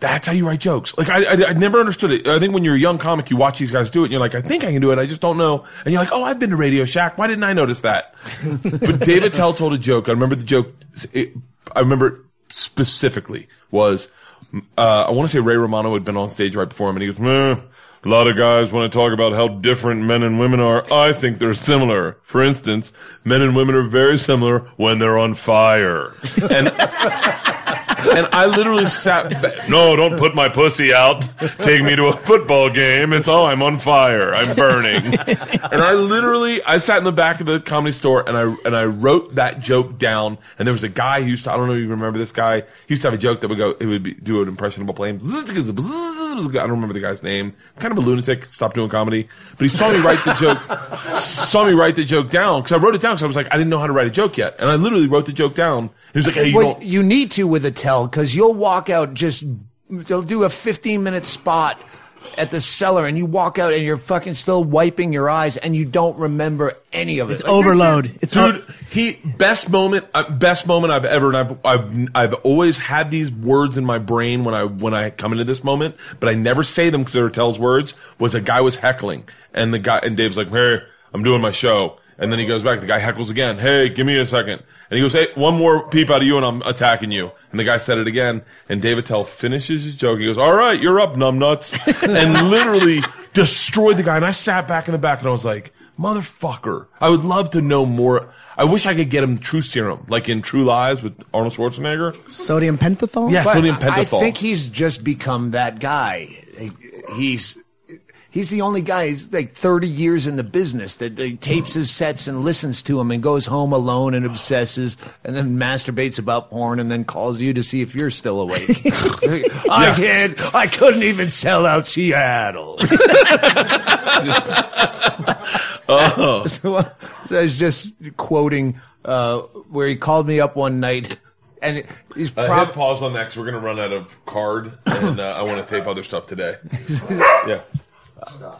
[SPEAKER 1] That's how you write jokes. Like I, I, I never understood it. I think when you're a young comic, you watch these guys do it, and you're like, I think I can do it. I just don't know. And you're like, Oh, I've been to Radio Shack. Why didn't I notice that? *laughs* but Dave Attell told a joke. I remember the joke. It, I remember it specifically was. Uh, I want to say Ray Romano had been on stage right before him, and he goes, "Meh, a lot of guys want to talk about how different men and women are. I think they're similar. For instance, men and women are very similar when they're on fire. *laughs* And and I literally sat back. No, don't put my pussy out. Take me to a football game. It's oh, I'm on fire. I'm burning. And I literally, I sat in the back of the comedy store and I and I wrote that joke down. And there was a guy who used to, I don't know if you remember this guy. He used to have a joke that would go, it would be, do an impression of a plane. I don't remember the guy's name. Kind of a lunatic. Stopped doing comedy, but he saw me write the joke. saw me write the joke down because I wrote it down because I was like, I didn't know how to write a joke yet, and I literally wrote the joke down. He was like, Hey, you
[SPEAKER 4] Well,
[SPEAKER 1] don't.
[SPEAKER 4] you need to with Attell because you'll walk out just they'll do a 15 minute spot at the cellar and you walk out and you're fucking still wiping your eyes and you don't remember any of it.
[SPEAKER 3] It's overload. It's
[SPEAKER 1] Dude, he best moment, uh, best moment I've ever, and I've, I've, I've always had these words in my brain when I, when I come into this moment, but I never say them because they're tells words. Was a guy was heckling, and the guy, and Dave's like, "Hey, I'm doing my show," and then he goes back. The guy heckles again. Hey, give me a second, and he goes, "Hey, one more peep out of you, and I'm attacking you." And the guy said it again, and Dave Attell finishes his joke. He goes, "All right, you're up, numbnuts," *laughs* and literally destroyed the guy. And I sat back in the back, and I was like motherfucker. I would love to know more. I wish I could get him True Serum, like in True Lies with Arnold Schwarzenegger.
[SPEAKER 3] sodium pentothal?
[SPEAKER 1] Yeah,
[SPEAKER 4] But
[SPEAKER 1] sodium
[SPEAKER 4] I- I think he's just become that guy. He's he's the only guy. He's like 30 years in the business that uh, tapes his sets and listens to him and goes home alone and obsesses and then masturbates about porn and then calls you to see if you're still awake. *laughs* *laughs* I can't. I couldn't even sell out Seattle. *laughs* so, so I was just quoting uh, where he called me up one night and he's
[SPEAKER 1] Uh, hit
[SPEAKER 4] probably
[SPEAKER 1] pause on that 'cause we're going to run out of card, and uh, I want to tape other stuff today. yeah.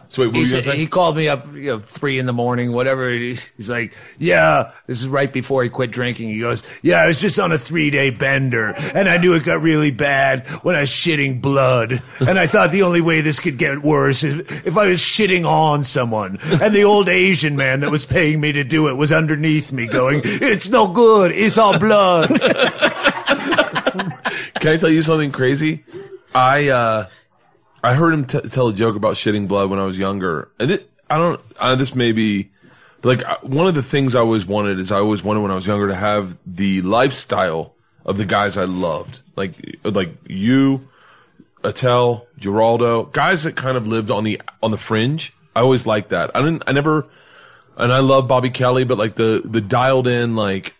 [SPEAKER 1] So wait,
[SPEAKER 4] he, said, he called me up, you know, three in the morning, whatever. He's, he's like, "Yeah, this is right before he quit drinking." He goes, "Yeah, I was just on a three day bender, and I knew it got really bad when I was shitting blood, and I thought the only way this could get worse is if I was shitting on someone, and the old Asian man that was paying me to do it was underneath me, going, "It's no good, it's all blood." *laughs*
[SPEAKER 1] Can I tell you something crazy? I uh, I heard him t- tell a joke about shitting blood when I was younger, and it, I don't. Uh, this may be like one of the things I always wanted is I always wanted when I was younger to have the lifestyle of the guys I loved, like like you, Attell, Giraldo, guys that kind of lived on the on the fringe. I always liked that. I didn't. I never. And I love Bobby Kelly, but like the the dialed in like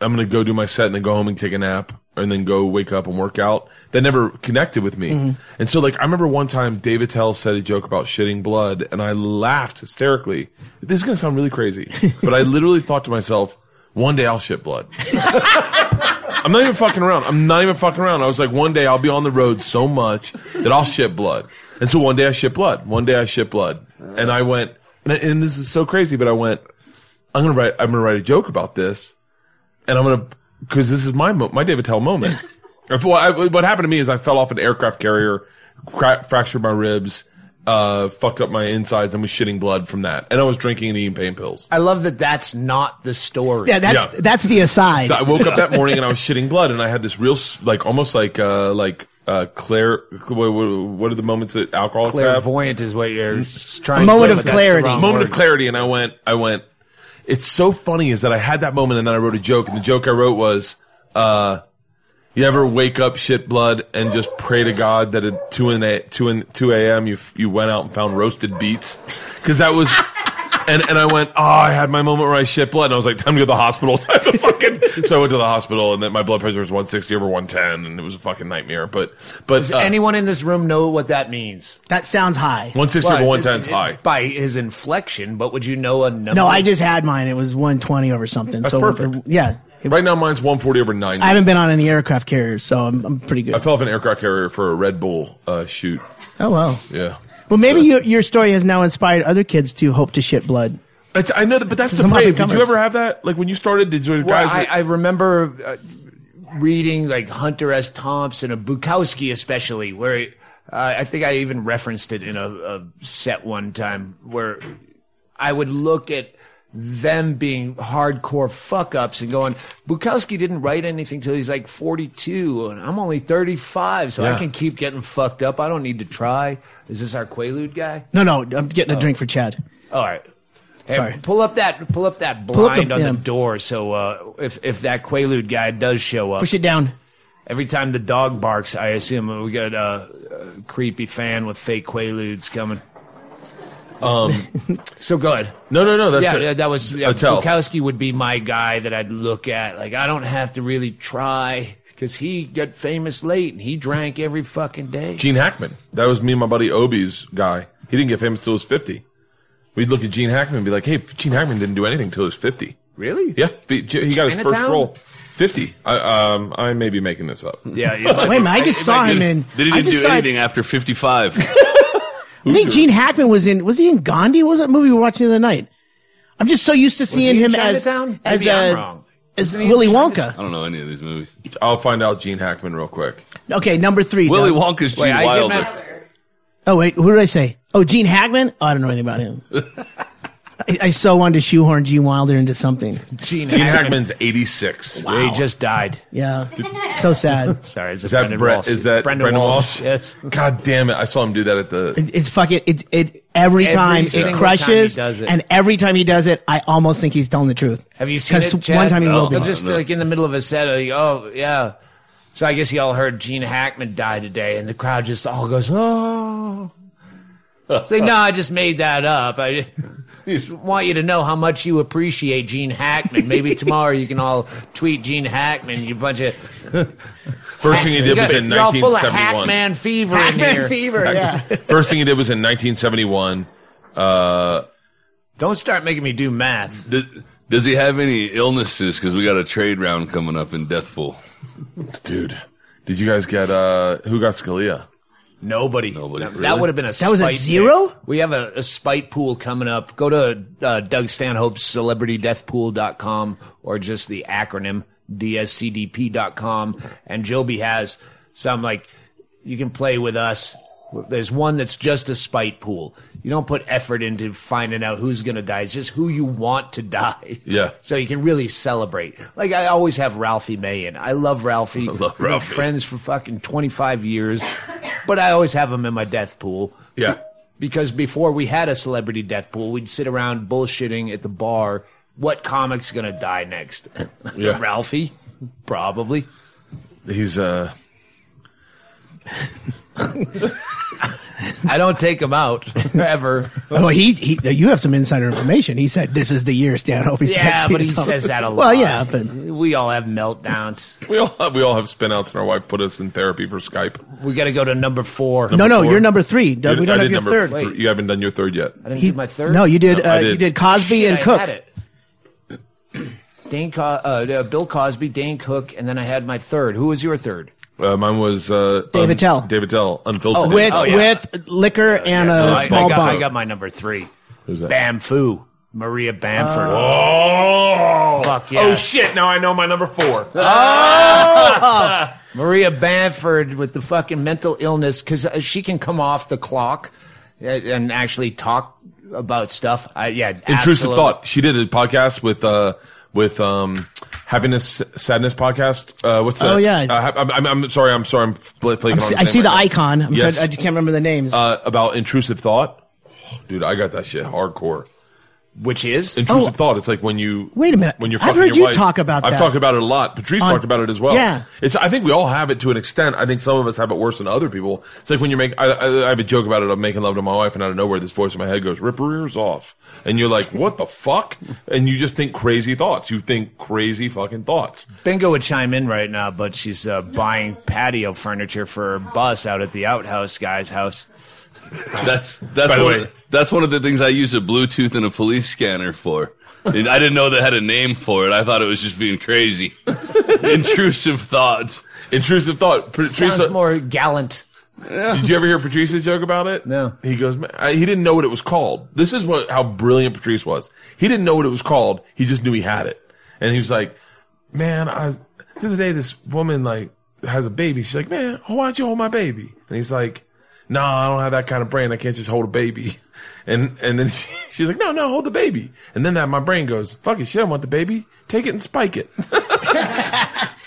[SPEAKER 1] I'm gonna go do my set and then go home and take a nap and then go wake up and work out. That never connected with me. Mm-hmm. And so like I remember one time Dave Attell said a joke about shitting blood and I laughed hysterically. This is gonna sound really crazy, *laughs* but I literally thought to myself, one day I'll shit blood. *laughs* I'm not even fucking around. I'm not even fucking around. I was like, one day I'll be on the road so much that I'll shit blood. And so one day I shit blood. One day I shit blood. And I went, and, I- and this is so crazy, but I went, I'm gonna write, I'm gonna write a joke about this and I'm gonna because this is my mo- my Dave Attell moment. *laughs* If- well, I, what happened to me is I fell off an aircraft carrier, cra- fractured my ribs, uh, fucked up my insides, and was shitting blood from that. And I was drinking and eating pain pills.
[SPEAKER 4] I love that. That's not the story.
[SPEAKER 3] Yeah, that's
[SPEAKER 1] Yeah.
[SPEAKER 3] that's the aside.
[SPEAKER 1] So I woke up that *laughs* morning and I was shitting blood, and I had this real s- like almost like uh, like uh, Claire. What, what, what are the moments that alcoholics have?
[SPEAKER 4] Clairvoyant is what you're trying.
[SPEAKER 3] A moment
[SPEAKER 4] to
[SPEAKER 3] of
[SPEAKER 4] say, but that's the
[SPEAKER 3] clarity.
[SPEAKER 4] wrong
[SPEAKER 1] moment
[SPEAKER 4] word.
[SPEAKER 1] of clarity, and I went, I went. It's so funny is that I had that moment, and then I wrote a joke, and the joke I wrote was, uh, "You ever wake up shit blood and just pray to God that at two in a, two in two a.m. you you went out and found roasted beets because that was." And, and I went, oh, I had my moment where I shit blood, and I was like, time to go to the hospital. *laughs* Time to fucking. so I went to the hospital, and then my blood pressure was 160 over 110, and it was a fucking nightmare. But, but
[SPEAKER 4] Does
[SPEAKER 1] uh,
[SPEAKER 4] anyone in this room know what that means?
[SPEAKER 3] that sounds high.
[SPEAKER 1] 160 over 110 is high.
[SPEAKER 4] by his inflection, but would you know a number?
[SPEAKER 3] No, I just had mine. It was 120 over something.
[SPEAKER 1] That's
[SPEAKER 3] so
[SPEAKER 1] perfect.
[SPEAKER 3] yeah,
[SPEAKER 1] Right now, mine's 140 over 90.
[SPEAKER 3] I haven't been on any aircraft carriers, so I'm, I'm pretty good.
[SPEAKER 1] I fell off an aircraft carrier for a Red Bull uh, shoot.
[SPEAKER 3] oh well.
[SPEAKER 1] Yeah.
[SPEAKER 3] Well, maybe your your story has now inspired other kids to hope to shit blood.
[SPEAKER 1] It's, I know that, but that's the
[SPEAKER 3] Some
[SPEAKER 1] brave. Did you
[SPEAKER 3] up-and-comers.
[SPEAKER 1] ever have that? Like when you started, did you
[SPEAKER 4] Well,
[SPEAKER 1] guys?
[SPEAKER 4] I, I remember uh, reading like Hunter S. Thompson, and Bukowski especially, where uh, I think I even referenced it in a, a set one time, where I would look at them being hardcore fuck ups and going, Bukowski didn't write anything till he's like 42, and I'm only 35, so I can keep getting fucked up. I don't need to try. Is this our Quaalude guy?
[SPEAKER 3] No, no, I'm getting a drink for Chad.
[SPEAKER 4] All right. Hey,
[SPEAKER 3] Sorry.
[SPEAKER 4] pull up that pull up that
[SPEAKER 3] up the-
[SPEAKER 4] blind on
[SPEAKER 3] yeah.
[SPEAKER 4] the door so uh, if if that Quaalude guy does show up,
[SPEAKER 3] Push it down.
[SPEAKER 4] every time the dog barks, I assume we got a, a creepy fan with fake Quaaludes coming. Um, *laughs* so go ahead.
[SPEAKER 1] no, no, no. That's
[SPEAKER 4] yeah,
[SPEAKER 1] it.
[SPEAKER 4] yeah, that was yeah,
[SPEAKER 1] Attell.
[SPEAKER 4] Bukowski would be my guy that I'd look at. Like I don't have to really try because he got famous late and he drank every fucking day.
[SPEAKER 1] Gene Hackman. That was me and my buddy Obi's guy. He didn't get famous till he was 50. We'd look at Gene Hackman and be like, hey, Gene Hackman didn't do anything till he was 50.
[SPEAKER 4] Really?
[SPEAKER 1] Yeah. He he got his first role. 50. I, um, I may be making this up.
[SPEAKER 4] Yeah. you *laughs*
[SPEAKER 3] Wait a
[SPEAKER 4] be-
[SPEAKER 3] minute, I just
[SPEAKER 4] it
[SPEAKER 3] saw
[SPEAKER 4] might
[SPEAKER 3] him in.
[SPEAKER 5] They
[SPEAKER 3] I
[SPEAKER 5] didn't
[SPEAKER 3] just
[SPEAKER 5] do
[SPEAKER 3] saw-
[SPEAKER 5] anything after 55. *laughs*
[SPEAKER 3] I think Gene Hackman was in. Was he in Gandhi? What was that movie we were watching the other night? I'm just so used to seeing him as
[SPEAKER 4] Chinatown?
[SPEAKER 3] as
[SPEAKER 4] Maybe I'm
[SPEAKER 3] uh,
[SPEAKER 4] wrong.
[SPEAKER 3] as
[SPEAKER 4] Wasn't he in
[SPEAKER 3] Willy Wonka.
[SPEAKER 5] I don't know any of these movies.
[SPEAKER 1] I'll find out Gene Hackman real quick.
[SPEAKER 3] Okay, number three.
[SPEAKER 5] Willy
[SPEAKER 3] Doug.
[SPEAKER 5] Wonka's Gene
[SPEAKER 4] Wait, I get
[SPEAKER 5] Wilder.
[SPEAKER 4] my-
[SPEAKER 3] Oh wait, who did I say? Oh, Gene Hackman. Oh, I don't know anything about him. *laughs* I, I so wanted to shoehorn Gene Wilder into something.
[SPEAKER 4] Gene,
[SPEAKER 1] Gene Hackman's 86.
[SPEAKER 4] He just died.
[SPEAKER 3] Yeah, so sad.
[SPEAKER 4] Sorry, is,
[SPEAKER 1] Is that Brett? Is that Brendon, Walsh?
[SPEAKER 4] Yes.
[SPEAKER 1] God damn it! I saw him do that at the.
[SPEAKER 3] It, it's fucking. It it every,
[SPEAKER 4] Every
[SPEAKER 3] time
[SPEAKER 4] single
[SPEAKER 3] it
[SPEAKER 4] time
[SPEAKER 3] crushes,
[SPEAKER 4] he does it.
[SPEAKER 3] and every time he does it, I almost think he's telling the truth.
[SPEAKER 4] Have you seen it?
[SPEAKER 3] Because
[SPEAKER 4] Chad?
[SPEAKER 3] one time he will be.
[SPEAKER 4] He'll just like in the middle of a set, like, oh yeah. So I guess y'all heard Gene Hackman died today, and the crowd just all goes, oh. Say, no, I just made that up. I just want you to know how much you appreciate Gene Hackman. Maybe *laughs* tomorrow you can all tweet Gene Hackman. You bunch of
[SPEAKER 1] First thing he did was in
[SPEAKER 4] you're all full of
[SPEAKER 1] 1971.
[SPEAKER 4] Hackman fever in
[SPEAKER 3] Hackman
[SPEAKER 4] here.
[SPEAKER 3] fever. Yeah. *laughs*
[SPEAKER 1] First thing he did was in 1971. Uh,
[SPEAKER 4] Don't start making me do math.
[SPEAKER 1] the
[SPEAKER 5] Does he have any illnesses? Because we got a trade round coming up in Deathpool.
[SPEAKER 1] Dude, did you guys get uh who got Scalia?
[SPEAKER 4] Nobody.
[SPEAKER 5] Nobody,
[SPEAKER 4] That,
[SPEAKER 5] really?
[SPEAKER 4] would have been a
[SPEAKER 3] That was a zero?
[SPEAKER 4] pick. We have a, a spite pool coming up. Go to uh, Doug Stanhope's celebritydeathpool.com or just the acronym dscdp.com. And Joby has some like you can play with us. There's one that's just a spite pool. You don't put effort into finding out who's going to die. It's just who you want to die.
[SPEAKER 1] Yeah. *laughs*
[SPEAKER 4] So you can really celebrate. Like I always have Ralphie May in. I love Ralphie. *laughs*
[SPEAKER 5] love
[SPEAKER 4] We've been
[SPEAKER 5] Ralphie.
[SPEAKER 4] friends for fucking 25 years. But I always have him in my death pool.
[SPEAKER 1] Yeah.
[SPEAKER 4] Because before we had a celebrity death pool, we'd sit around bullshitting at the bar. What comic's gonna die next? *laughs*
[SPEAKER 1] Yeah.
[SPEAKER 4] Ralphie, probably.
[SPEAKER 1] He's uh
[SPEAKER 4] I don't take him out *laughs* ever.
[SPEAKER 3] Oh, he, he, you have some insider information. He said this is the year Stanhope. He's
[SPEAKER 4] Yeah,
[SPEAKER 3] texting
[SPEAKER 4] but he
[SPEAKER 3] us
[SPEAKER 4] says that a lot.
[SPEAKER 3] Well, yeah, but
[SPEAKER 4] we all have meltdowns.
[SPEAKER 1] we all have, we all have spinouts and our wife put us in therapy for Skype.
[SPEAKER 4] We got to go to number four.
[SPEAKER 3] no, no,
[SPEAKER 1] four.
[SPEAKER 3] you're number three. Doug, we
[SPEAKER 1] You-
[SPEAKER 3] don't
[SPEAKER 1] I
[SPEAKER 3] have
[SPEAKER 1] did
[SPEAKER 3] your
[SPEAKER 1] number
[SPEAKER 3] third.
[SPEAKER 1] three. You haven't done your third yet.
[SPEAKER 4] I didn't
[SPEAKER 3] He-
[SPEAKER 4] do my third.
[SPEAKER 3] No, you did.
[SPEAKER 1] No, I
[SPEAKER 3] uh,
[SPEAKER 1] did.
[SPEAKER 3] You did Cosby
[SPEAKER 4] Shit,
[SPEAKER 3] and
[SPEAKER 4] I
[SPEAKER 3] Cook.
[SPEAKER 4] had it. Dane, Co- uh, uh, Bill Cosby, Dane Cook, and then I had my third. Who was your third?
[SPEAKER 1] Uh, mine was uh,
[SPEAKER 3] David
[SPEAKER 1] un-
[SPEAKER 3] Tell.
[SPEAKER 1] Dave Attell, unfiltered.
[SPEAKER 4] Oh,
[SPEAKER 3] with
[SPEAKER 1] Tell.
[SPEAKER 4] yeah.
[SPEAKER 3] with liquor and a
[SPEAKER 4] I, I
[SPEAKER 3] small
[SPEAKER 4] got, I got my number three.
[SPEAKER 1] Who's that?
[SPEAKER 4] Bamfu. Maria Bamford.
[SPEAKER 1] Oh,
[SPEAKER 4] Fuck yeah.
[SPEAKER 1] Oh shit! Now I know my number four. *laughs* *laughs*
[SPEAKER 4] Maria Bamford with the fucking mental illness because she can come off the clock uh, and actually talk about stuff. I, yeah,
[SPEAKER 1] Intrusive
[SPEAKER 4] absolutely.
[SPEAKER 1] thought. She did a podcast with uh with um happiness sadness podcast. Uh, what's that?
[SPEAKER 3] Oh, yeah.
[SPEAKER 1] Uh, I'm, I'm, I'm sorry. I'm sorry. I'm fl- flaking
[SPEAKER 3] I'm see- I see the
[SPEAKER 1] now.
[SPEAKER 3] icon. I'm
[SPEAKER 1] Yes.
[SPEAKER 3] trying, I just can't remember the names.
[SPEAKER 1] uh, about intrusive thought. Dude, I got that shit hardcore.
[SPEAKER 4] Which is
[SPEAKER 1] Intrusive
[SPEAKER 3] Oh.
[SPEAKER 1] thought. It's like when you
[SPEAKER 3] Wait a minute.
[SPEAKER 1] When you're
[SPEAKER 3] I've heard
[SPEAKER 1] your
[SPEAKER 3] you
[SPEAKER 1] wife.
[SPEAKER 3] talk about
[SPEAKER 1] I've
[SPEAKER 3] that.
[SPEAKER 1] talked about it a lot. Patrice
[SPEAKER 3] On-
[SPEAKER 1] talked about it as well.
[SPEAKER 3] Yeah.
[SPEAKER 1] It's. I think we all have it to an extent. I think some of us have it worse than other people. It's like when you're making. I, I, I have a joke about it. I'm making love to my wife, and out of nowhere, this voice in my head goes, "Rip her ears off," and you're like, "What the fuck?" And you just think crazy thoughts. You think crazy fucking thoughts.
[SPEAKER 4] Bingo would chime in right now, but she's uh, buying patio furniture for her bus out at the outhouse guy's house. *laughs*
[SPEAKER 5] That's that's
[SPEAKER 1] By the
[SPEAKER 5] one,
[SPEAKER 1] way-
[SPEAKER 5] that's one of the things I use a Bluetooth and a police scanner for. And I didn't know they had a name for it. I thought it was just being crazy. *laughs* Intrusive thoughts.
[SPEAKER 1] Intrusive thought. Patrice,
[SPEAKER 4] Sounds more gallant.
[SPEAKER 1] Did you ever hear Patrice's joke about it?
[SPEAKER 4] No.
[SPEAKER 1] He goes, "Man, I- he didn't know what it was called. This is what how brilliant Patrice was. He didn't know what it was called. He just knew he had it. And he was like, man, I, the other day this woman like has a baby. She's like, man, why don't you hold my baby? And he's like, no, I don't have that kind of brain. I can't just hold a baby. *laughs* And, and then *laughs* she, she's like, no, no, hold the baby. And then that my brain goes, fuck it. She don't want the baby. Take it and spike it. *laughs*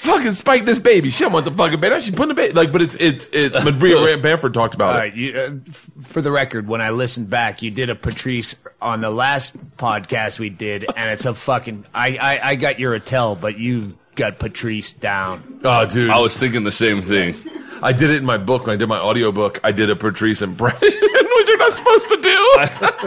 [SPEAKER 1] fucking spike this baby. She don't want the fucking baby. She's putting the baby. Like, but it's, it's, it, Maria Bamford talked about
[SPEAKER 4] All
[SPEAKER 1] it.
[SPEAKER 4] right, you, uh, f- for the record, when I listened back, you did a Patrice on the last podcast we did, and it's a fucking. I I, I got your Attell, but you got Patrice down.
[SPEAKER 1] Oh, dude.
[SPEAKER 5] I was thinking the same thing.
[SPEAKER 1] I did it in my book when I did my audiobook. I did a Patrice impression, *laughs* which you're not supposed to do.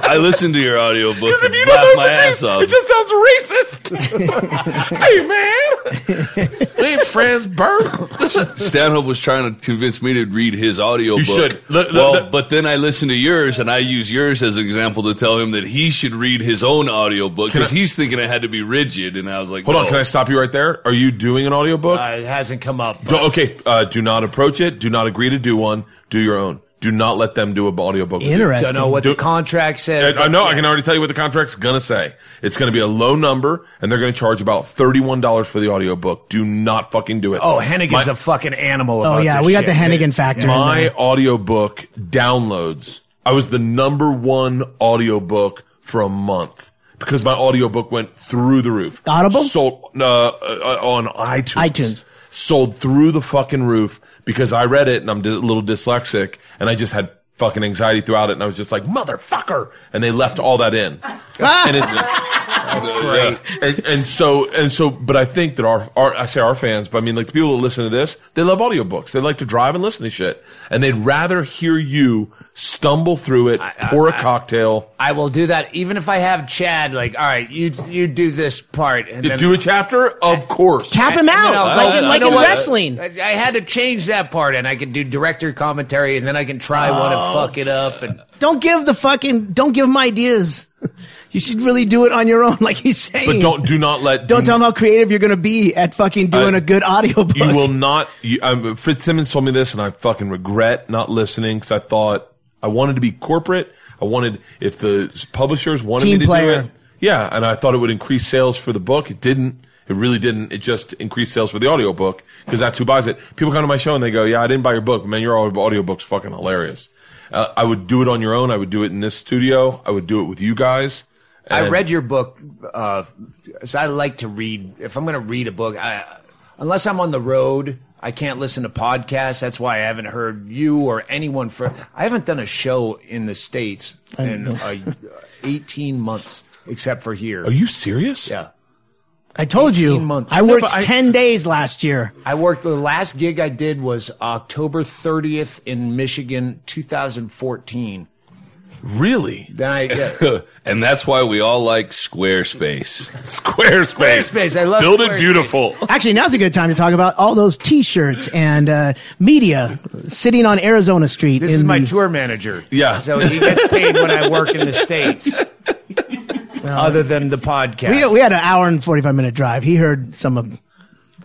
[SPEAKER 5] I listened to your audiobook
[SPEAKER 1] Because
[SPEAKER 5] and
[SPEAKER 1] if you don't
[SPEAKER 5] laughed my ass off.
[SPEAKER 1] it just sounds racist. *laughs* hey, man. we ain't friends, Bert.
[SPEAKER 5] Stanhope was trying to convince me to read his audiobook.
[SPEAKER 1] You should. Look, look,
[SPEAKER 5] well,
[SPEAKER 1] look.
[SPEAKER 5] but then I listened to yours, and I use yours as an example to tell him that he should read his own audiobook
[SPEAKER 1] Can
[SPEAKER 5] because he's thinking it had to be rigid, and I was like,
[SPEAKER 1] Hold on, can I stop you right there? Are you doing an audiobook?
[SPEAKER 4] Uh, it hasn't come up.
[SPEAKER 1] Okay, uh, do not approach it. Do not agree to do one. Do your own. Do not let them do a audiobook. with you.
[SPEAKER 3] Interesting.
[SPEAKER 4] Don't know what
[SPEAKER 1] Do-
[SPEAKER 4] the contract says.
[SPEAKER 1] I I know. I can already tell you what the contract's gonna say. It's gonna be a low number, and they're gonna charge about thirty-one dollars for the audiobook. Do not fucking do it.
[SPEAKER 4] Oh, Hennigan's
[SPEAKER 1] My-
[SPEAKER 4] a fucking animal.
[SPEAKER 3] Oh yeah,
[SPEAKER 4] this
[SPEAKER 3] we got
[SPEAKER 4] shit,
[SPEAKER 3] the. Hennigan factor.
[SPEAKER 1] my
[SPEAKER 3] there.
[SPEAKER 1] audiobook downloads. I was the number one audiobook for a month because my audiobook went through the roof.
[SPEAKER 3] Audible?
[SPEAKER 1] Sold uh, uh, on iTunes.
[SPEAKER 3] iTunes.
[SPEAKER 1] Sold through the fucking roof because I read it and I'm a little dyslexic and I just had fucking anxiety throughout it and I was just like motherfucker and they left all that in. *laughs* and it's
[SPEAKER 4] Great.
[SPEAKER 1] and, and so and so but i think that our, our i say our fans but i mean like the people that listen to this they love audiobooks they like to drive and listen to shit and they'd rather hear you stumble through it pour a cocktail
[SPEAKER 4] I will do that, even if I have Chad. Like, all right, you you do this part, and then
[SPEAKER 1] do a chapter of course
[SPEAKER 3] Tap him out
[SPEAKER 4] I'll-
[SPEAKER 3] like,
[SPEAKER 4] I'll-
[SPEAKER 3] in- like
[SPEAKER 4] know
[SPEAKER 3] in wrestling.
[SPEAKER 4] I, I had to change that part, and I can do director commentary, and then I can try one
[SPEAKER 3] Oh.
[SPEAKER 4] and fuck it up. And
[SPEAKER 3] Don't give the fucking. Don't give him ideas. *laughs* You should really do it on your own, *laughs* like he's saying.
[SPEAKER 1] But don't do not let
[SPEAKER 3] Don't
[SPEAKER 1] do-
[SPEAKER 3] tell him how creative you're going to be at fucking doing
[SPEAKER 1] I-
[SPEAKER 3] a good audiobook.
[SPEAKER 1] You will not. You, um, Fitzsimmons told me this, and I fucking regret not listening because I thought I wanted to be corporate. I wanted if the publishers wanted
[SPEAKER 3] Team
[SPEAKER 1] me to
[SPEAKER 3] player.
[SPEAKER 1] do it. Yeah, and I thought it would increase sales for the book. It didn't. It really didn't. It just increased sales for the audiobook because that's who buys it. People come to my show and they go, "Yeah, I didn't buy your book, man. Your audio audiobook's fucking hilarious." Uh, I would do it on your own. I would do it in this studio. I would do it with you guys.
[SPEAKER 4] I read your book. Uh, so I like to read. If I'm going to read a book, I, unless I'm on the road, I can't listen to podcasts. That's why I haven't heard you or anyone for. I haven't done a show in the states in uh, 18 months, except for here.
[SPEAKER 1] Are you serious?
[SPEAKER 4] Yeah.
[SPEAKER 3] I told you.
[SPEAKER 4] months.
[SPEAKER 3] I worked
[SPEAKER 4] but I-
[SPEAKER 3] 10 days last year.
[SPEAKER 4] I worked. The last gig I did was October 30th in Michigan, 2014.
[SPEAKER 1] Really?
[SPEAKER 4] Then I. Yeah. *laughs*
[SPEAKER 5] and that's why we all like Squarespace. *laughs*
[SPEAKER 1] Squarespace.
[SPEAKER 4] Squarespace. I love
[SPEAKER 1] Build it beautiful.
[SPEAKER 3] Actually, now's a good time to talk about all those T-shirts and uh, media sitting on Arizona Street.
[SPEAKER 4] This
[SPEAKER 3] in
[SPEAKER 4] is my
[SPEAKER 3] the-
[SPEAKER 4] tour manager.
[SPEAKER 1] Yeah.
[SPEAKER 4] So he gets paid when I work in the States. other than the podcast.
[SPEAKER 3] We, we had an hour and 45 minute drive. He heard some of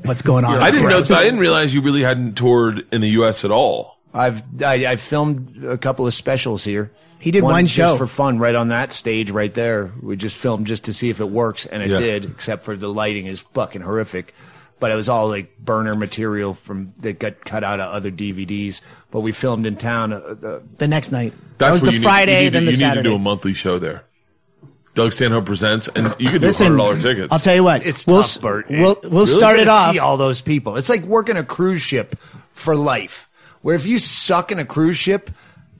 [SPEAKER 3] what's going on.
[SPEAKER 1] I didn't know. I didn't realize you really hadn't toured in the U.S. at all.
[SPEAKER 4] I've I, I filmed a couple of specials here.
[SPEAKER 3] He did one show.
[SPEAKER 4] just for fun, right on that stage, right there. We just filmed just to see if it works, and it
[SPEAKER 1] Yeah.
[SPEAKER 4] did. Except for the lighting is fucking horrific. But it was all like burner material from that got cut out of other DVDs. But we filmed in town. Uh, uh,
[SPEAKER 3] The next night.
[SPEAKER 1] That's
[SPEAKER 3] that was the Friday,
[SPEAKER 1] need,
[SPEAKER 3] then
[SPEAKER 1] to,
[SPEAKER 3] the
[SPEAKER 1] you
[SPEAKER 3] Saturday.
[SPEAKER 1] need to do a monthly show there. Doug Stanhope presents, and you could do
[SPEAKER 3] Listen,
[SPEAKER 1] hundred dollar tickets.
[SPEAKER 3] I'll tell you what.
[SPEAKER 4] it's
[SPEAKER 3] we'll,
[SPEAKER 4] tough, Bert.
[SPEAKER 3] We'll, we'll
[SPEAKER 4] Really
[SPEAKER 3] start it off.
[SPEAKER 4] See all those people. It's like working a cruise ship for life. Where if you suck in a cruise ship,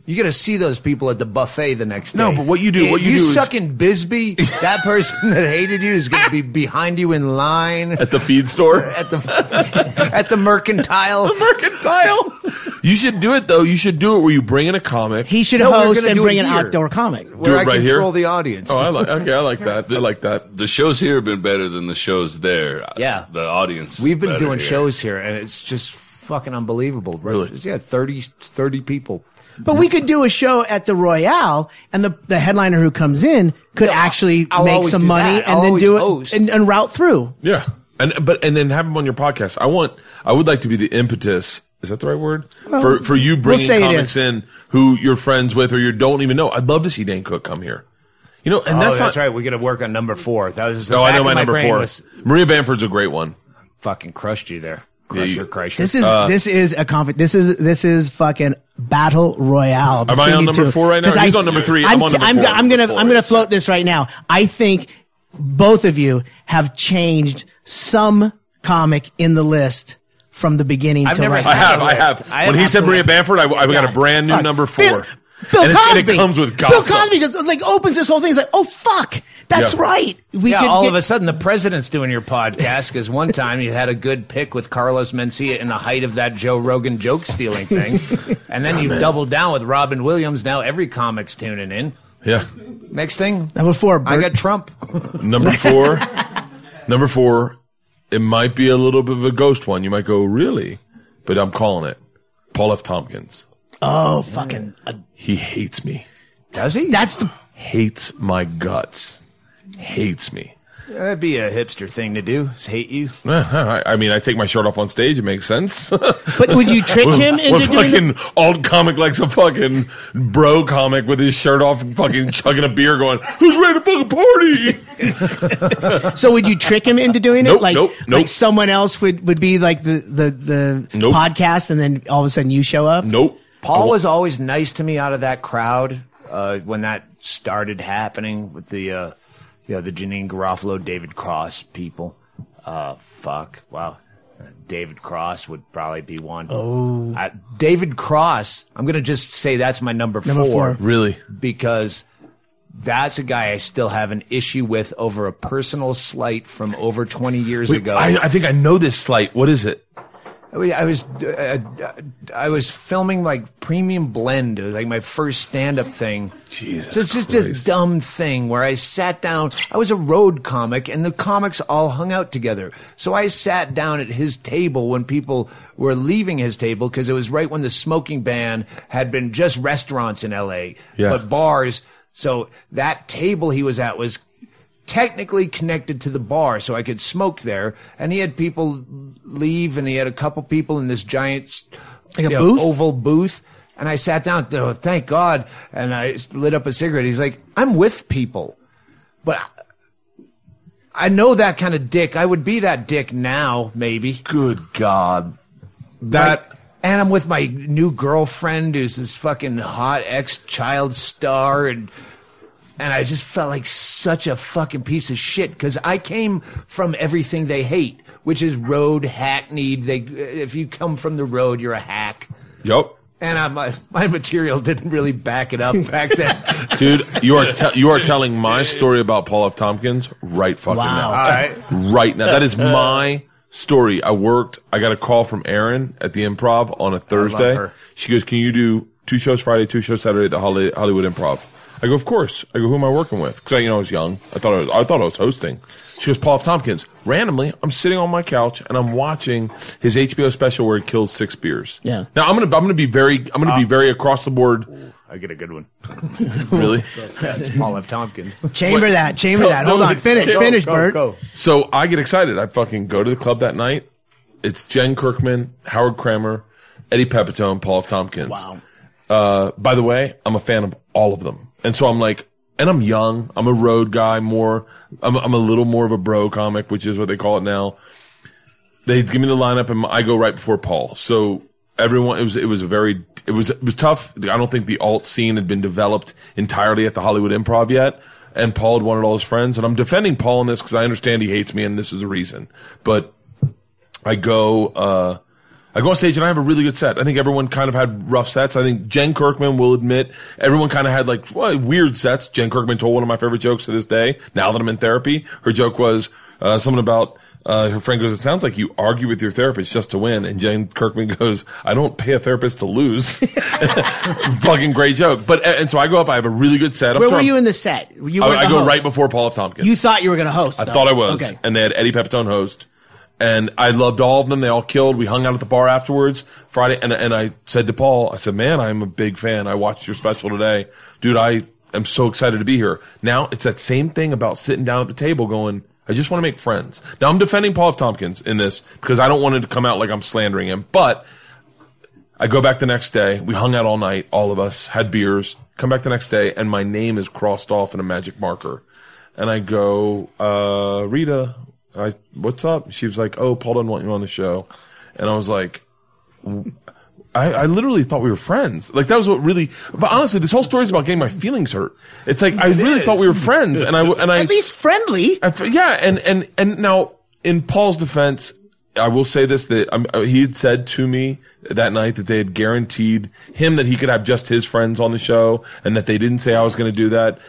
[SPEAKER 4] you got to see those people at the buffet the next day.
[SPEAKER 1] No, but what you do-
[SPEAKER 4] If
[SPEAKER 1] what you
[SPEAKER 4] you
[SPEAKER 1] do is-
[SPEAKER 4] suck in Bisbee, *laughs* that person that hated you is going to be behind you in line
[SPEAKER 1] at the feed store.
[SPEAKER 4] at the *laughs* at the mercantile.
[SPEAKER 1] Mercantile. You should do it though. You should do it where you bring in a comic.
[SPEAKER 3] He should
[SPEAKER 4] No,
[SPEAKER 3] host and bring an
[SPEAKER 4] here.
[SPEAKER 3] outdoor comic.
[SPEAKER 4] Where
[SPEAKER 1] it
[SPEAKER 4] I
[SPEAKER 1] right here?
[SPEAKER 4] control the audience.
[SPEAKER 1] oh, I like. Okay, I like that. I like that. *laughs*
[SPEAKER 5] The shows here have been better than the shows there.
[SPEAKER 4] Yeah.
[SPEAKER 5] The audience.
[SPEAKER 4] We've been doing
[SPEAKER 5] here.
[SPEAKER 4] shows here, and it's just fucking unbelievable.
[SPEAKER 1] Really?
[SPEAKER 4] Yeah, 30, 30 people.
[SPEAKER 3] But we could do a show at the Royale, and the the headliner who comes in could
[SPEAKER 4] Yeah,
[SPEAKER 3] actually
[SPEAKER 4] I'll
[SPEAKER 3] make
[SPEAKER 4] always
[SPEAKER 3] some
[SPEAKER 4] do
[SPEAKER 3] money
[SPEAKER 4] that. I'll
[SPEAKER 3] and then
[SPEAKER 4] always
[SPEAKER 3] do it and, and route through.
[SPEAKER 1] Yeah, and but and then have him on your podcast. I want. I would like to be the impetus. Is that the right word for for you bringing
[SPEAKER 3] say it
[SPEAKER 1] comics
[SPEAKER 3] is.
[SPEAKER 1] in who you're friends with or you don't even know? I'd love to see Dan Cook come here. You know, and
[SPEAKER 4] oh,
[SPEAKER 1] that's
[SPEAKER 4] that's,
[SPEAKER 1] not.
[SPEAKER 4] right. We're gonna work on number four. That was the
[SPEAKER 1] Oh, I
[SPEAKER 4] back
[SPEAKER 1] know
[SPEAKER 4] of
[SPEAKER 1] my number
[SPEAKER 4] brain
[SPEAKER 1] four.
[SPEAKER 4] was-
[SPEAKER 1] Maria Bamford's a great one.
[SPEAKER 4] fucking crushed you there.
[SPEAKER 1] Yeah,
[SPEAKER 4] Crusher,
[SPEAKER 1] you-
[SPEAKER 4] crusher.
[SPEAKER 3] This is uh, this is a conf- This is this is fucking battle royale.
[SPEAKER 1] Am I
[SPEAKER 3] between
[SPEAKER 1] on
[SPEAKER 3] you
[SPEAKER 1] number
[SPEAKER 3] two.
[SPEAKER 1] four right now?
[SPEAKER 3] 'Cause
[SPEAKER 1] He's
[SPEAKER 3] I-
[SPEAKER 1] on number three.
[SPEAKER 3] I'm,
[SPEAKER 1] I'm on number
[SPEAKER 3] I'm,
[SPEAKER 1] four.
[SPEAKER 3] I'm gonna
[SPEAKER 1] Number
[SPEAKER 3] I'm gonna
[SPEAKER 1] yes.
[SPEAKER 3] float this right now. I think both of you have changed some comic in the list from the beginning
[SPEAKER 4] I've
[SPEAKER 3] to
[SPEAKER 4] never
[SPEAKER 3] right
[SPEAKER 1] I
[SPEAKER 4] had
[SPEAKER 3] now.
[SPEAKER 1] have,
[SPEAKER 4] a
[SPEAKER 1] I
[SPEAKER 4] list.
[SPEAKER 1] have.
[SPEAKER 4] I have when
[SPEAKER 1] he said Maria
[SPEAKER 4] absolutely-
[SPEAKER 1] Bamford, I, I got a brand new
[SPEAKER 3] Fuck.
[SPEAKER 1] number four.
[SPEAKER 3] Bill, Bill
[SPEAKER 1] and,
[SPEAKER 3] Cosby.
[SPEAKER 1] and it comes with
[SPEAKER 3] Bill. Cosby goes, like opens this whole thing. He's like, oh fuck, that's
[SPEAKER 1] Yeah.
[SPEAKER 3] right. We
[SPEAKER 4] yeah,
[SPEAKER 3] could
[SPEAKER 4] all
[SPEAKER 3] get,
[SPEAKER 4] of a sudden the president's doing your podcast because one time you had a good pick with Carlos Mencia in the height of that Joe Rogan joke stealing thing, *laughs* and then you doubled down with Robin Williams. Now every comic's tuning in.
[SPEAKER 1] Yeah.
[SPEAKER 4] Next thing,
[SPEAKER 3] number four.
[SPEAKER 4] I got Trump.
[SPEAKER 1] Number *laughs* four. number four. It might be a little bit of a ghost one. You might go, really? But I'm calling it. Paul F. Tompkins.
[SPEAKER 3] Oh fucking.
[SPEAKER 1] He hates me.
[SPEAKER 4] Does he?
[SPEAKER 3] That's the.
[SPEAKER 1] Hates my guts. Hates me.
[SPEAKER 4] That'd be a hipster thing to do. Is hate you.
[SPEAKER 1] I *laughs* I mean, I take my shirt off on stage. It makes sense. *laughs*
[SPEAKER 3] But would you trick him
[SPEAKER 1] We're
[SPEAKER 3] into doing? the-
[SPEAKER 1] fucking alt comic likes a fucking bro comic with his shirt off and fucking chugging a beer going, who's ready to fucking party? *laughs*
[SPEAKER 3] So would you trick him into doing it?
[SPEAKER 1] Nope,
[SPEAKER 3] like,
[SPEAKER 1] nope, nope.
[SPEAKER 3] like someone else would, would be like the, the, the
[SPEAKER 1] Nope.
[SPEAKER 3] podcast and then all of a sudden you show up?
[SPEAKER 1] nope.
[SPEAKER 4] Paul was always nice to me out of that crowd uh, when that started happening with the, uh, you know, the Janeane Garofalo, David Cross people. Uh, fuck, wow. David Cross would probably be one. Oh, uh, David Cross. I'm gonna just say that's my number,
[SPEAKER 3] Number four.
[SPEAKER 1] Really?
[SPEAKER 4] because that's a guy I still have an issue with over a personal slight from over 20 years
[SPEAKER 1] Wait,
[SPEAKER 4] ago.
[SPEAKER 1] I, I think I know this slight. What is it?
[SPEAKER 4] I was- I was uh, I was filming like Premium Blend. It was like my first stand up thing.
[SPEAKER 1] Jesus
[SPEAKER 4] so it's just a
[SPEAKER 1] Christ.
[SPEAKER 4] dumb thing where I sat down. I was a road comic, and the comics all hung out together. So I sat down at his table when people were leaving his table because it was right when the smoking ban had been just restaurants in L.A.
[SPEAKER 1] Yeah.
[SPEAKER 4] But bars So that table he was at was technically connected to the bar, so I could smoke there. And he had people leave, and he had a couple people in this giant
[SPEAKER 3] Like a
[SPEAKER 4] you know,
[SPEAKER 3] booth?
[SPEAKER 4] oval booth. And I sat down. Oh, thank God! And I lit up a cigarette. He's like, "I'm with people, but." I know that kind of dick. I would be that dick now, maybe.
[SPEAKER 1] Good God. That.
[SPEAKER 4] Like, and I'm with my new girlfriend, who's this fucking hot ex child star, and and I just felt like such a fucking piece of shit because I came from everything they hate, which is road hackneyed. They, uh, if you come from the road, you're a hack.
[SPEAKER 1] Yup.
[SPEAKER 4] And I, my my material didn't really back it up back then. *laughs*
[SPEAKER 1] Dude, you are te- you are telling my story about Paul F. Tompkins right fucking
[SPEAKER 3] Wow.
[SPEAKER 1] now.
[SPEAKER 4] All right.
[SPEAKER 1] Right now. That is my story. I worked, I got a call from Erin at the improv on a Thursday.
[SPEAKER 4] her.
[SPEAKER 1] She goes, Can you do two shows Friday, two shows Saturday at the Holly- Hollywood Improv? I go, Of course. I go, Who am I working with? Because I, you know, I was young. I thought I was, I thought I was hosting. She goes, Paul F. Tompkins. Randomly, I'm sitting on my couch and I'm watching his HBO special where he kills six beers.
[SPEAKER 3] Yeah.
[SPEAKER 1] Now I'm gonna I'm gonna be very I'm gonna be very across the board.
[SPEAKER 4] I get a good one. *laughs*
[SPEAKER 1] Really.
[SPEAKER 4] Paul F. Tompkins.
[SPEAKER 3] Chamber that. Chamber that. Hold on. Finish.
[SPEAKER 1] Go,
[SPEAKER 3] Finish,
[SPEAKER 4] go,
[SPEAKER 3] Bert.
[SPEAKER 4] go.
[SPEAKER 1] So I get excited. I fucking go to the club that night. It's Jen Kirkman, Howard Kremer, Eddie Pepitone, Paul F. Tompkins.
[SPEAKER 3] Wow.
[SPEAKER 1] Uh, by the way, I'm a fan of all of them. And so I'm like, and I'm young. I'm a road guy more. I'm, I'm a little more of a bro comic, which is what they call it now. They give me the lineup and I go right before Paul. So everyone, it was, it was a very, it was, it was tough. I don't think the alt scene had been developed entirely at the Hollywood improv yet. And Paul had wanted all his friends. And I'm defending Paul in this because I understand he hates me and this is the reason. But I go, uh, I go on stage and I have a really good set. I think everyone kind of had rough sets. I think Jen Kirkman will admit everyone kind of had like well, weird sets. Jen Kirkman told one of my favorite jokes to this day. Now that I'm in therapy, her joke was uh, something about uh, her friend goes, "It sounds like you argue with your therapist just to win." And Jen Kirkman *laughs* goes, "I don't pay a therapist to lose." *laughs* Fucking great joke. But and so I go up. I have a really good set. I'm
[SPEAKER 3] Where were you in the set? You
[SPEAKER 1] I, I go
[SPEAKER 3] host.
[SPEAKER 1] right before Paul F. Tompkins.
[SPEAKER 3] You thought you were going to host.
[SPEAKER 1] I
[SPEAKER 3] though.
[SPEAKER 1] thought I was.
[SPEAKER 3] Okay.
[SPEAKER 1] And they had Eddie Pepitone host. And I loved all of them. They all killed. We hung out at the bar afterwards Friday. And, and I said to Paul, I said, man, I'm a big fan. I watched your special today. Dude, I am so excited to be here. Now it's that same thing about sitting down at the table going, I just want to make friends. Now I'm defending Paul F. Tompkins in this because I don't want it to come out like I'm slandering him. But I go back the next day. We hung out all night, all of us, had beers. Come back the next day, and my name is crossed off in a magic marker. And I go, uh, Rita, I, what's up? She was like, oh, Paul doesn't want you on the show. And I was like, I, I literally thought we were friends. Like that was what really. But honestly, this whole story is about getting my feelings hurt. It's like I really thought we were friends, and I and I
[SPEAKER 3] At least friendly.
[SPEAKER 1] I f- yeah, and and and now in Paul's defense, I will say this: that um, uh, he had said to me that night that they had guaranteed him that he could have just his friends on the show, and that they didn't say I was going to do that.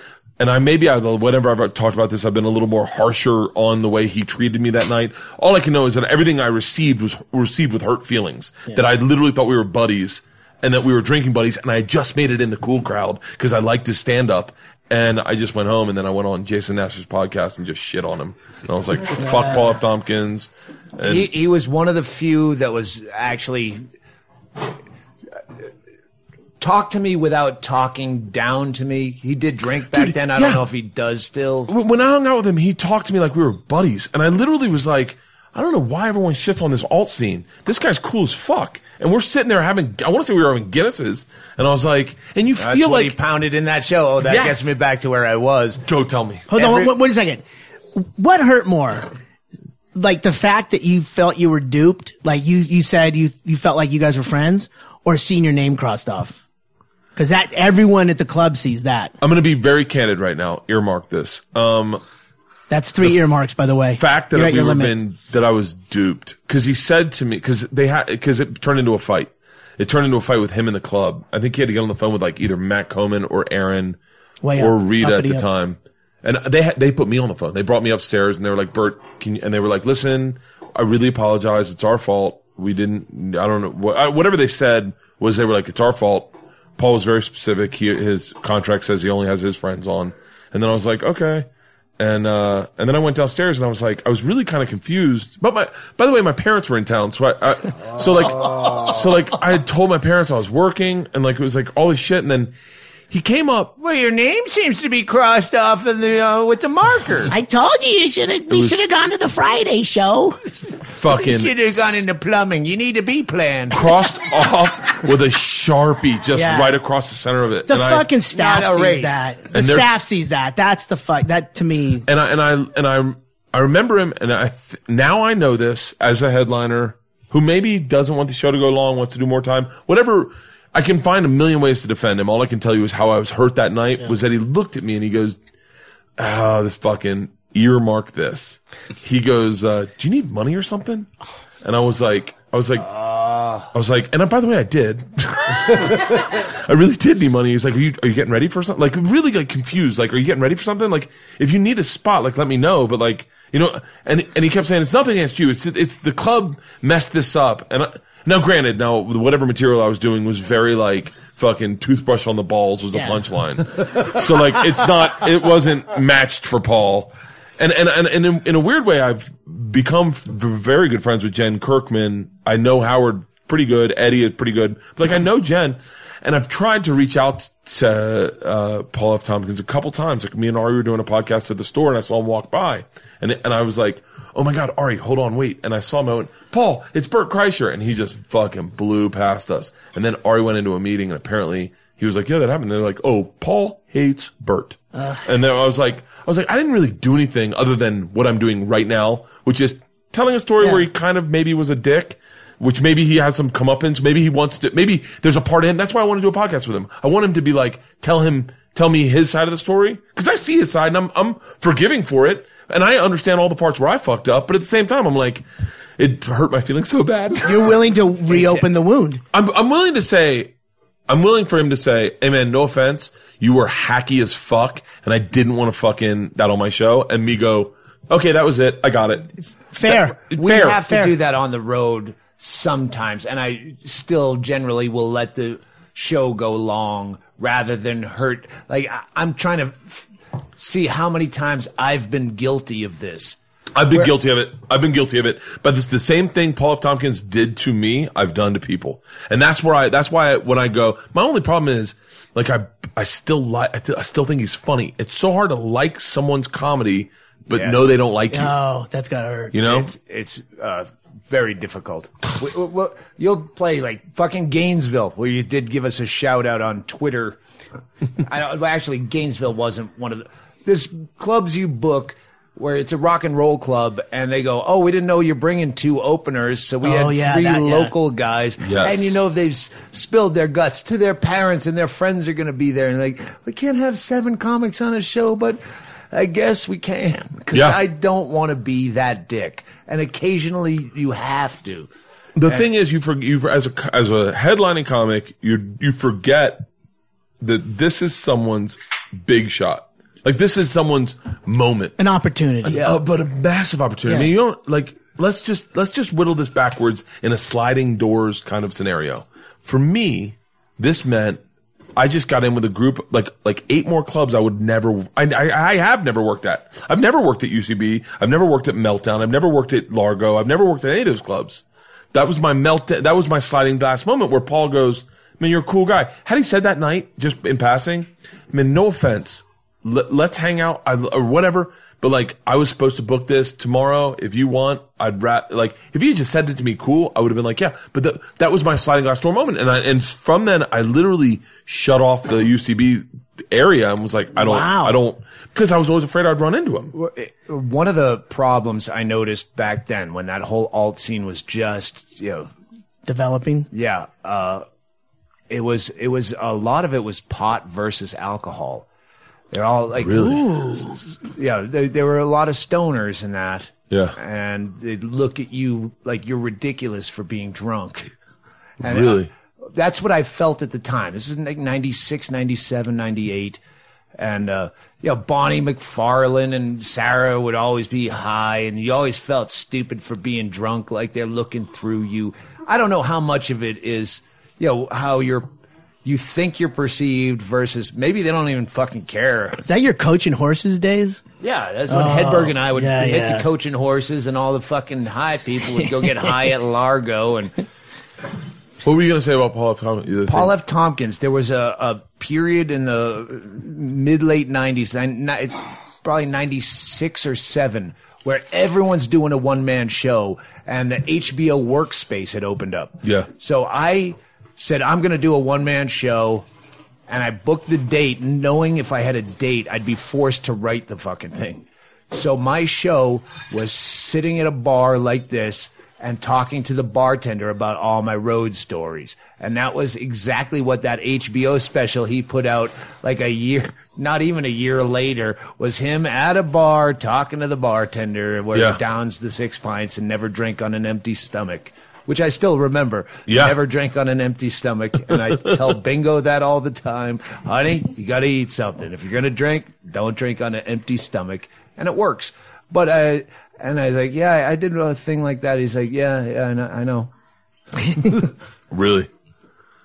[SPEAKER 1] And I maybe I whenever I've talked about this, I've been a little more harsher on the way he treated me that night. All I can know is that everything I received was received with hurt feelings. That I literally thought we were buddies, and that we were drinking buddies, and I just made it in the cool crowd because I liked his stand up. And I just went home and then I went on Jason Nasser's podcast and just shit on him. And I was like, fuck Paul F. Tompkins. And
[SPEAKER 4] He, he was one of the few that was actually talk to me without talking down to me. He did drink back
[SPEAKER 1] Dude,
[SPEAKER 4] then. I
[SPEAKER 1] yeah.
[SPEAKER 4] don't know if he does still.
[SPEAKER 1] when when I hung out with him, he talked to me like we were buddies. And I literally was like, I don't know why everyone shits on this alt scene. This guy's cool as fuck. And we're sitting there having, I want to say we were having Guinnesses. And I was like, and you
[SPEAKER 4] That's
[SPEAKER 1] feel
[SPEAKER 4] what
[SPEAKER 1] like,
[SPEAKER 4] he pounded in that show. Oh, that
[SPEAKER 1] Yes.
[SPEAKER 4] gets me back to where I was.
[SPEAKER 1] go tell me.
[SPEAKER 3] Hold
[SPEAKER 4] Every-
[SPEAKER 3] on. Wait, wait a second. What hurt more? Like the fact that you felt you were duped, like you you said you you felt like you guys were friends, or seeing your name crossed off? Because that everyone at the club sees that.
[SPEAKER 1] I'm going to be very candid right now. Earmark this. Um,
[SPEAKER 3] That's three earmarks, by the way.
[SPEAKER 1] fact that
[SPEAKER 3] You're at
[SPEAKER 1] we
[SPEAKER 3] your
[SPEAKER 1] were
[SPEAKER 3] limit.
[SPEAKER 1] been that I was duped because he said to me because they had because it turned into a fight. It turned into a fight with him in the club. I think he had to get on the phone with like either Matt Coman or Aaron
[SPEAKER 3] Way
[SPEAKER 1] or
[SPEAKER 3] up.
[SPEAKER 1] Rita at
[SPEAKER 3] Uppity
[SPEAKER 1] the
[SPEAKER 3] up.
[SPEAKER 1] time. And they had, they put me on the phone. They brought me upstairs and they were like, Bert, can you, and they were like, listen, I really apologize. It's our fault. We didn't, I don't know, what, uh, whatever they said was they were like, it's our fault. Paul was very specific. He, his contract says he only has his friends on. And then I was like, okay. And, uh, and then I went downstairs and I was like, I was really kind of confused. But my, by the way, my parents were in town. So I, I so like, so like I had told my parents I was working and like it was like all this shit. And then he came up.
[SPEAKER 4] Well, your name seems to be crossed off in the, uh, with the marker.
[SPEAKER 3] I told you you should have. We
[SPEAKER 1] was-
[SPEAKER 3] should have gone to the Friday show.
[SPEAKER 4] You
[SPEAKER 1] Fucking
[SPEAKER 4] should have gone into plumbing. You need to be plan.
[SPEAKER 1] crossed *laughs* off with a sharpie just
[SPEAKER 3] Yeah.
[SPEAKER 1] right across the center of it.
[SPEAKER 3] The
[SPEAKER 1] And I-
[SPEAKER 3] fucking staff
[SPEAKER 4] Not
[SPEAKER 3] sees
[SPEAKER 4] erased.
[SPEAKER 3] that. The
[SPEAKER 1] And there's-
[SPEAKER 3] staff sees that. That's the fuck. That to me.
[SPEAKER 1] and I and I and I I remember him, and I th- now I know this as a headliner who maybe doesn't want the show to go long, wants to do more time, whatever. I can find a million ways to defend him. All I can tell you is how I was hurt that night was that he looked at me and he goes, "Oh, this fucking earmark this." He goes, uh, "Do you need money or something?" And I was like, I was like, I was like, and by the way, I did. *laughs* I really did need money. He's like, are you, are you getting ready for something? Like, really like confused. Like, are you getting ready for something? Like, if you need a spot, like, let me know. But like, you know, and, and he kept saying, it's nothing against you. It's, it's the club messed this up. And I, now granted, now whatever material I was doing was very like, fucking toothbrush on the balls was the
[SPEAKER 3] Yeah.
[SPEAKER 1] punchline. so like, it's not, it wasn't matched for Paul. And, and, and, and in, in a weird way, I've become f- very good friends with Jen Kirkman. I know Howard pretty good. Eddie is pretty good. But like, I know Jen and I've tried to reach out to, uh, Paul F. Tompkins a couple times. Like me and Ari were doing a podcast at the store and I saw him walk by and, and I was like, Oh my God, Ari, hold on, wait. And I saw him, I went, Paul, it's Bert Kreischer. And he just fucking blew past us. And then Ari went into a meeting and apparently he was like, yeah, that happened. They're like, oh, Paul hates Bert. And then I was like, I was like, I didn't really do anything other than what I'm doing right now, which is telling a story
[SPEAKER 3] Yeah.
[SPEAKER 1] where he kind of maybe was a dick, which maybe he has some comeuppance. Maybe he wants to, maybe there's a part of him. That's why I want to do a podcast with him. I want him to be like, tell him, tell me his side of the story. Cause I see his side and I'm, I'm forgiving for it. And I understand all the parts where I fucked up. But at the same time, I'm like, it hurt my feelings so bad. *laughs*
[SPEAKER 3] You're willing to reopen the wound.
[SPEAKER 1] I'm, I'm willing to say, I'm willing for him to say, hey man, no offense, you were hacky as fuck, and I didn't want to fucking that on my show, and me go, okay, that was it, I got it.
[SPEAKER 3] Fair.
[SPEAKER 4] We
[SPEAKER 1] Fair.
[SPEAKER 4] have to
[SPEAKER 3] Fair.
[SPEAKER 4] do that on the road sometimes, and I still generally will let the show go long rather than hurt. Like I, I'm trying to f- see how many times I've been guilty of this.
[SPEAKER 1] I've been
[SPEAKER 4] Where-
[SPEAKER 1] guilty of it. I've been guilty of it. But it's the same thing Paul F. Tompkins did to me, I've done to people. And that's where I, that's why I, when I go, my only problem is, like, I, I still like, I, th- I still think he's funny. It's so hard to like someone's comedy, but
[SPEAKER 4] Yes.
[SPEAKER 1] know they don't like you.
[SPEAKER 3] Oh, that's gotta hurt.
[SPEAKER 1] You know?
[SPEAKER 4] It's it's uh, very difficult. we, we- well, you'll play like fucking Gainesville, where you did give us a shout out on Twitter. I don't, well, actually, Gainesville wasn't one of the. This clubs you book where it's a rock and roll club, and they go, "Oh, we didn't know you're bringing two openers, so we
[SPEAKER 3] Oh,
[SPEAKER 4] had
[SPEAKER 3] yeah,
[SPEAKER 4] three
[SPEAKER 3] that- yeah.
[SPEAKER 4] local guys."
[SPEAKER 1] Yes.
[SPEAKER 4] And you know they've s- spilled their guts to their parents, and their friends are going to be there, and like, we can't have seven comics on a show, but. I guess we can because
[SPEAKER 1] Yeah.
[SPEAKER 4] I don't want to be that dick, and occasionally you have to.
[SPEAKER 1] The thing is, you for you as a as a headlining comic, you you forget that this is someone's big shot. Like this is someone's moment.
[SPEAKER 3] An opportunity.
[SPEAKER 1] Uh, but a massive opportunity.
[SPEAKER 3] Yeah.
[SPEAKER 1] I mean, you don't like. Let's just let's just whittle this backwards in a sliding doors kind of scenario. For me, this meant I just got in with a group like like eight more clubs I would never. I, I I have never worked at. I've never worked at UCB. I've never worked at Meltdown. I've never worked at Largo. I've never worked at any of those clubs. That was my melt. That was my sliding glass moment where Paul goes, "Man, you're a cool guy." Had he said that night, just in passing, I mean, no offense, let, let's hang out I, or whatever. But like, I was supposed to book this tomorrow. If you want, I'd rat like if you had just said it to me, cool. I would have been like, yeah. But that that was my sliding glass door moment, and I and from then I literally shut off the UCB area and was like, I don't,
[SPEAKER 3] Wow.
[SPEAKER 1] I don't, because I was always afraid I'd run into him.
[SPEAKER 4] One of the problems I noticed back then when that whole alt scene was just, you know,
[SPEAKER 3] Developing.
[SPEAKER 4] yeah, uh, it was it was a lot of it was pot versus alcohol. They're all like,
[SPEAKER 1] Really?
[SPEAKER 4] yeah, there, there were a lot of stoners in that.
[SPEAKER 1] Yeah.
[SPEAKER 4] and they'd look at you like you're ridiculous for being drunk. And
[SPEAKER 1] Really?
[SPEAKER 4] uh, that's what I felt at the time. This is like 96, 97, 98. And, uh, you know, Bonnie McFarlane and Sarah would always be high, and you always felt stupid for being drunk, like they're looking through you. I don't know how much of it is, you know, how you're, you think you're perceived versus maybe they don't even fucking care.
[SPEAKER 3] Is that your coaching horses days?
[SPEAKER 4] Yeah, that's when oh, Hedberg and I would
[SPEAKER 3] Oh, yeah,
[SPEAKER 4] hit
[SPEAKER 3] yeah.
[SPEAKER 4] the coaching horses, and all the fucking high people would go get *laughs* high at Largo, and
[SPEAKER 1] What were you going to say about Paul F. Tompkins?
[SPEAKER 4] Paul F. Tompkins. There was a, a period in the mid late nineties, probably ninety six or seven, where everyone's doing a one man show, and the HBO Workspace had opened up.
[SPEAKER 1] Yeah.
[SPEAKER 4] So I said I'm going to do a one man show, and I booked the date, knowing if I had a date, I'd be forced to write the fucking thing. So my show was sitting at a bar like this and talking to the bartender about all my road stories. And that was exactly what that HBO special he put out like a year, not even a year later, was him at a bar talking to the bartender where
[SPEAKER 1] Yeah.
[SPEAKER 4] he downs the six pints and never drink on an empty stomach. Which I still remember.
[SPEAKER 1] Yeah.
[SPEAKER 4] Never drink on an empty stomach. And I *laughs* tell Bingo that all the time. Honey, you gotta eat something. If you're gonna drink, don't drink on an empty stomach. And it works. But I, and I was like, yeah, I did a thing like that. He's like, yeah, yeah, I know. I know. *laughs*
[SPEAKER 1] Really?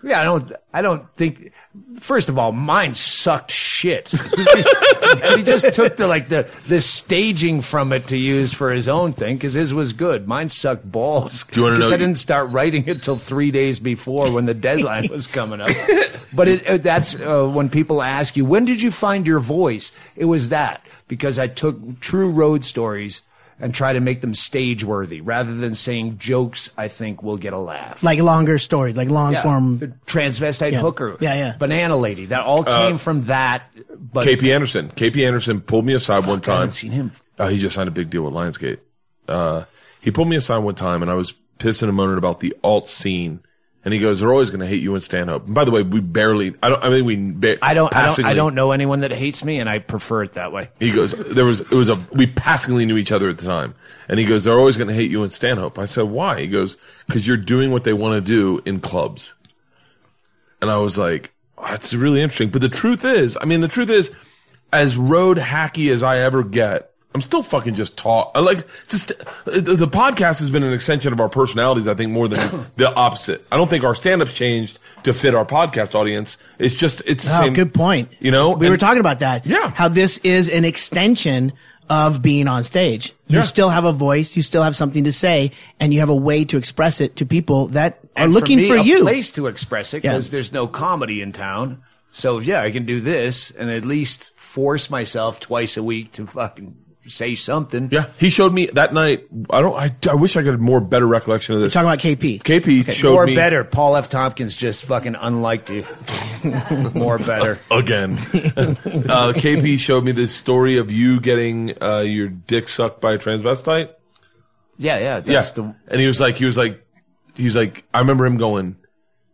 [SPEAKER 4] Yeah, I don't. I don't think. First of all, mine sucked shit. *laughs* he just took the like the the staging from it to use for his own thing because his was good. Mine sucked balls.
[SPEAKER 1] Do you wanna
[SPEAKER 4] 'Cause
[SPEAKER 1] know-
[SPEAKER 4] I didn't start writing it till three days before when the deadline was coming up. *laughs* But it, it, that's uh, when people ask you, when did you find your voice? It was that because I took true road stories. And try to make them stage worthy rather than saying jokes I think will get a laugh.
[SPEAKER 3] Like longer stories, like long
[SPEAKER 4] Yeah,
[SPEAKER 3] form.
[SPEAKER 4] transvestite
[SPEAKER 3] Yeah.
[SPEAKER 4] hooker,
[SPEAKER 3] Yeah, yeah.
[SPEAKER 4] banana lady. That all came from that. But
[SPEAKER 1] KP Anderson. KP Anderson pulled me aside one
[SPEAKER 4] I
[SPEAKER 1] time.
[SPEAKER 4] haven't seen him.
[SPEAKER 1] Uh, he just signed a big deal with Lionsgate. Uh, he pulled me aside one time, and I was pissing and moaning about the alt scene. And he goes, "They're always going to hate you and Stanhope." And by the way, we barely. I don't. I mean, we. Ba-
[SPEAKER 4] I don't, I don't, I don't know anyone that hates me, and I prefer it that way.
[SPEAKER 1] He goes, "There was. It was a. We passingly knew each other at the time." And he goes, "They're always going to hate you and Stanhope." I said, "Why?" He goes, "Because you're doing what they want to do in clubs." And I was like, oh, "That's really interesting." But the truth is, I mean, the truth is, as road hacky as I ever get, I'm still fucking just talk. I uh, like just uh, the, the podcast has been an extension of our personalities. I think more than *coughs* the opposite. I don't think our stand-ups changed to fit our podcast audience. It's just it's the
[SPEAKER 3] Oh,
[SPEAKER 1] same.
[SPEAKER 3] good point.
[SPEAKER 1] You know,
[SPEAKER 3] we were talking about that.
[SPEAKER 1] Yeah.
[SPEAKER 3] How this is an extension of being on stage. You
[SPEAKER 1] Yeah.
[SPEAKER 3] still have a voice, you still have something to say, and you have a way to express it to people that are
[SPEAKER 4] And
[SPEAKER 3] looking
[SPEAKER 4] me,
[SPEAKER 3] for,
[SPEAKER 4] a
[SPEAKER 3] you.
[SPEAKER 4] place to express it
[SPEAKER 3] Yeah.
[SPEAKER 4] because there's no comedy in town. So yeah, I can do this and at least force myself twice a week to fucking say something.
[SPEAKER 1] Yeah, he showed me that night. I don't. I, I wish I could have more better recollection of this.
[SPEAKER 3] You're Talking about KP.
[SPEAKER 1] KP showed
[SPEAKER 4] More
[SPEAKER 1] me
[SPEAKER 4] better. Paul F. Tompkins just fucking unliked you. *laughs* More better. *laughs*
[SPEAKER 1] again. *laughs* uh, KP showed me this story of you getting uh, your dick sucked by a transvestite.
[SPEAKER 4] Yeah, yeah.
[SPEAKER 1] Yeah,
[SPEAKER 4] the
[SPEAKER 1] and he was like, he was like, he's like, I remember him going.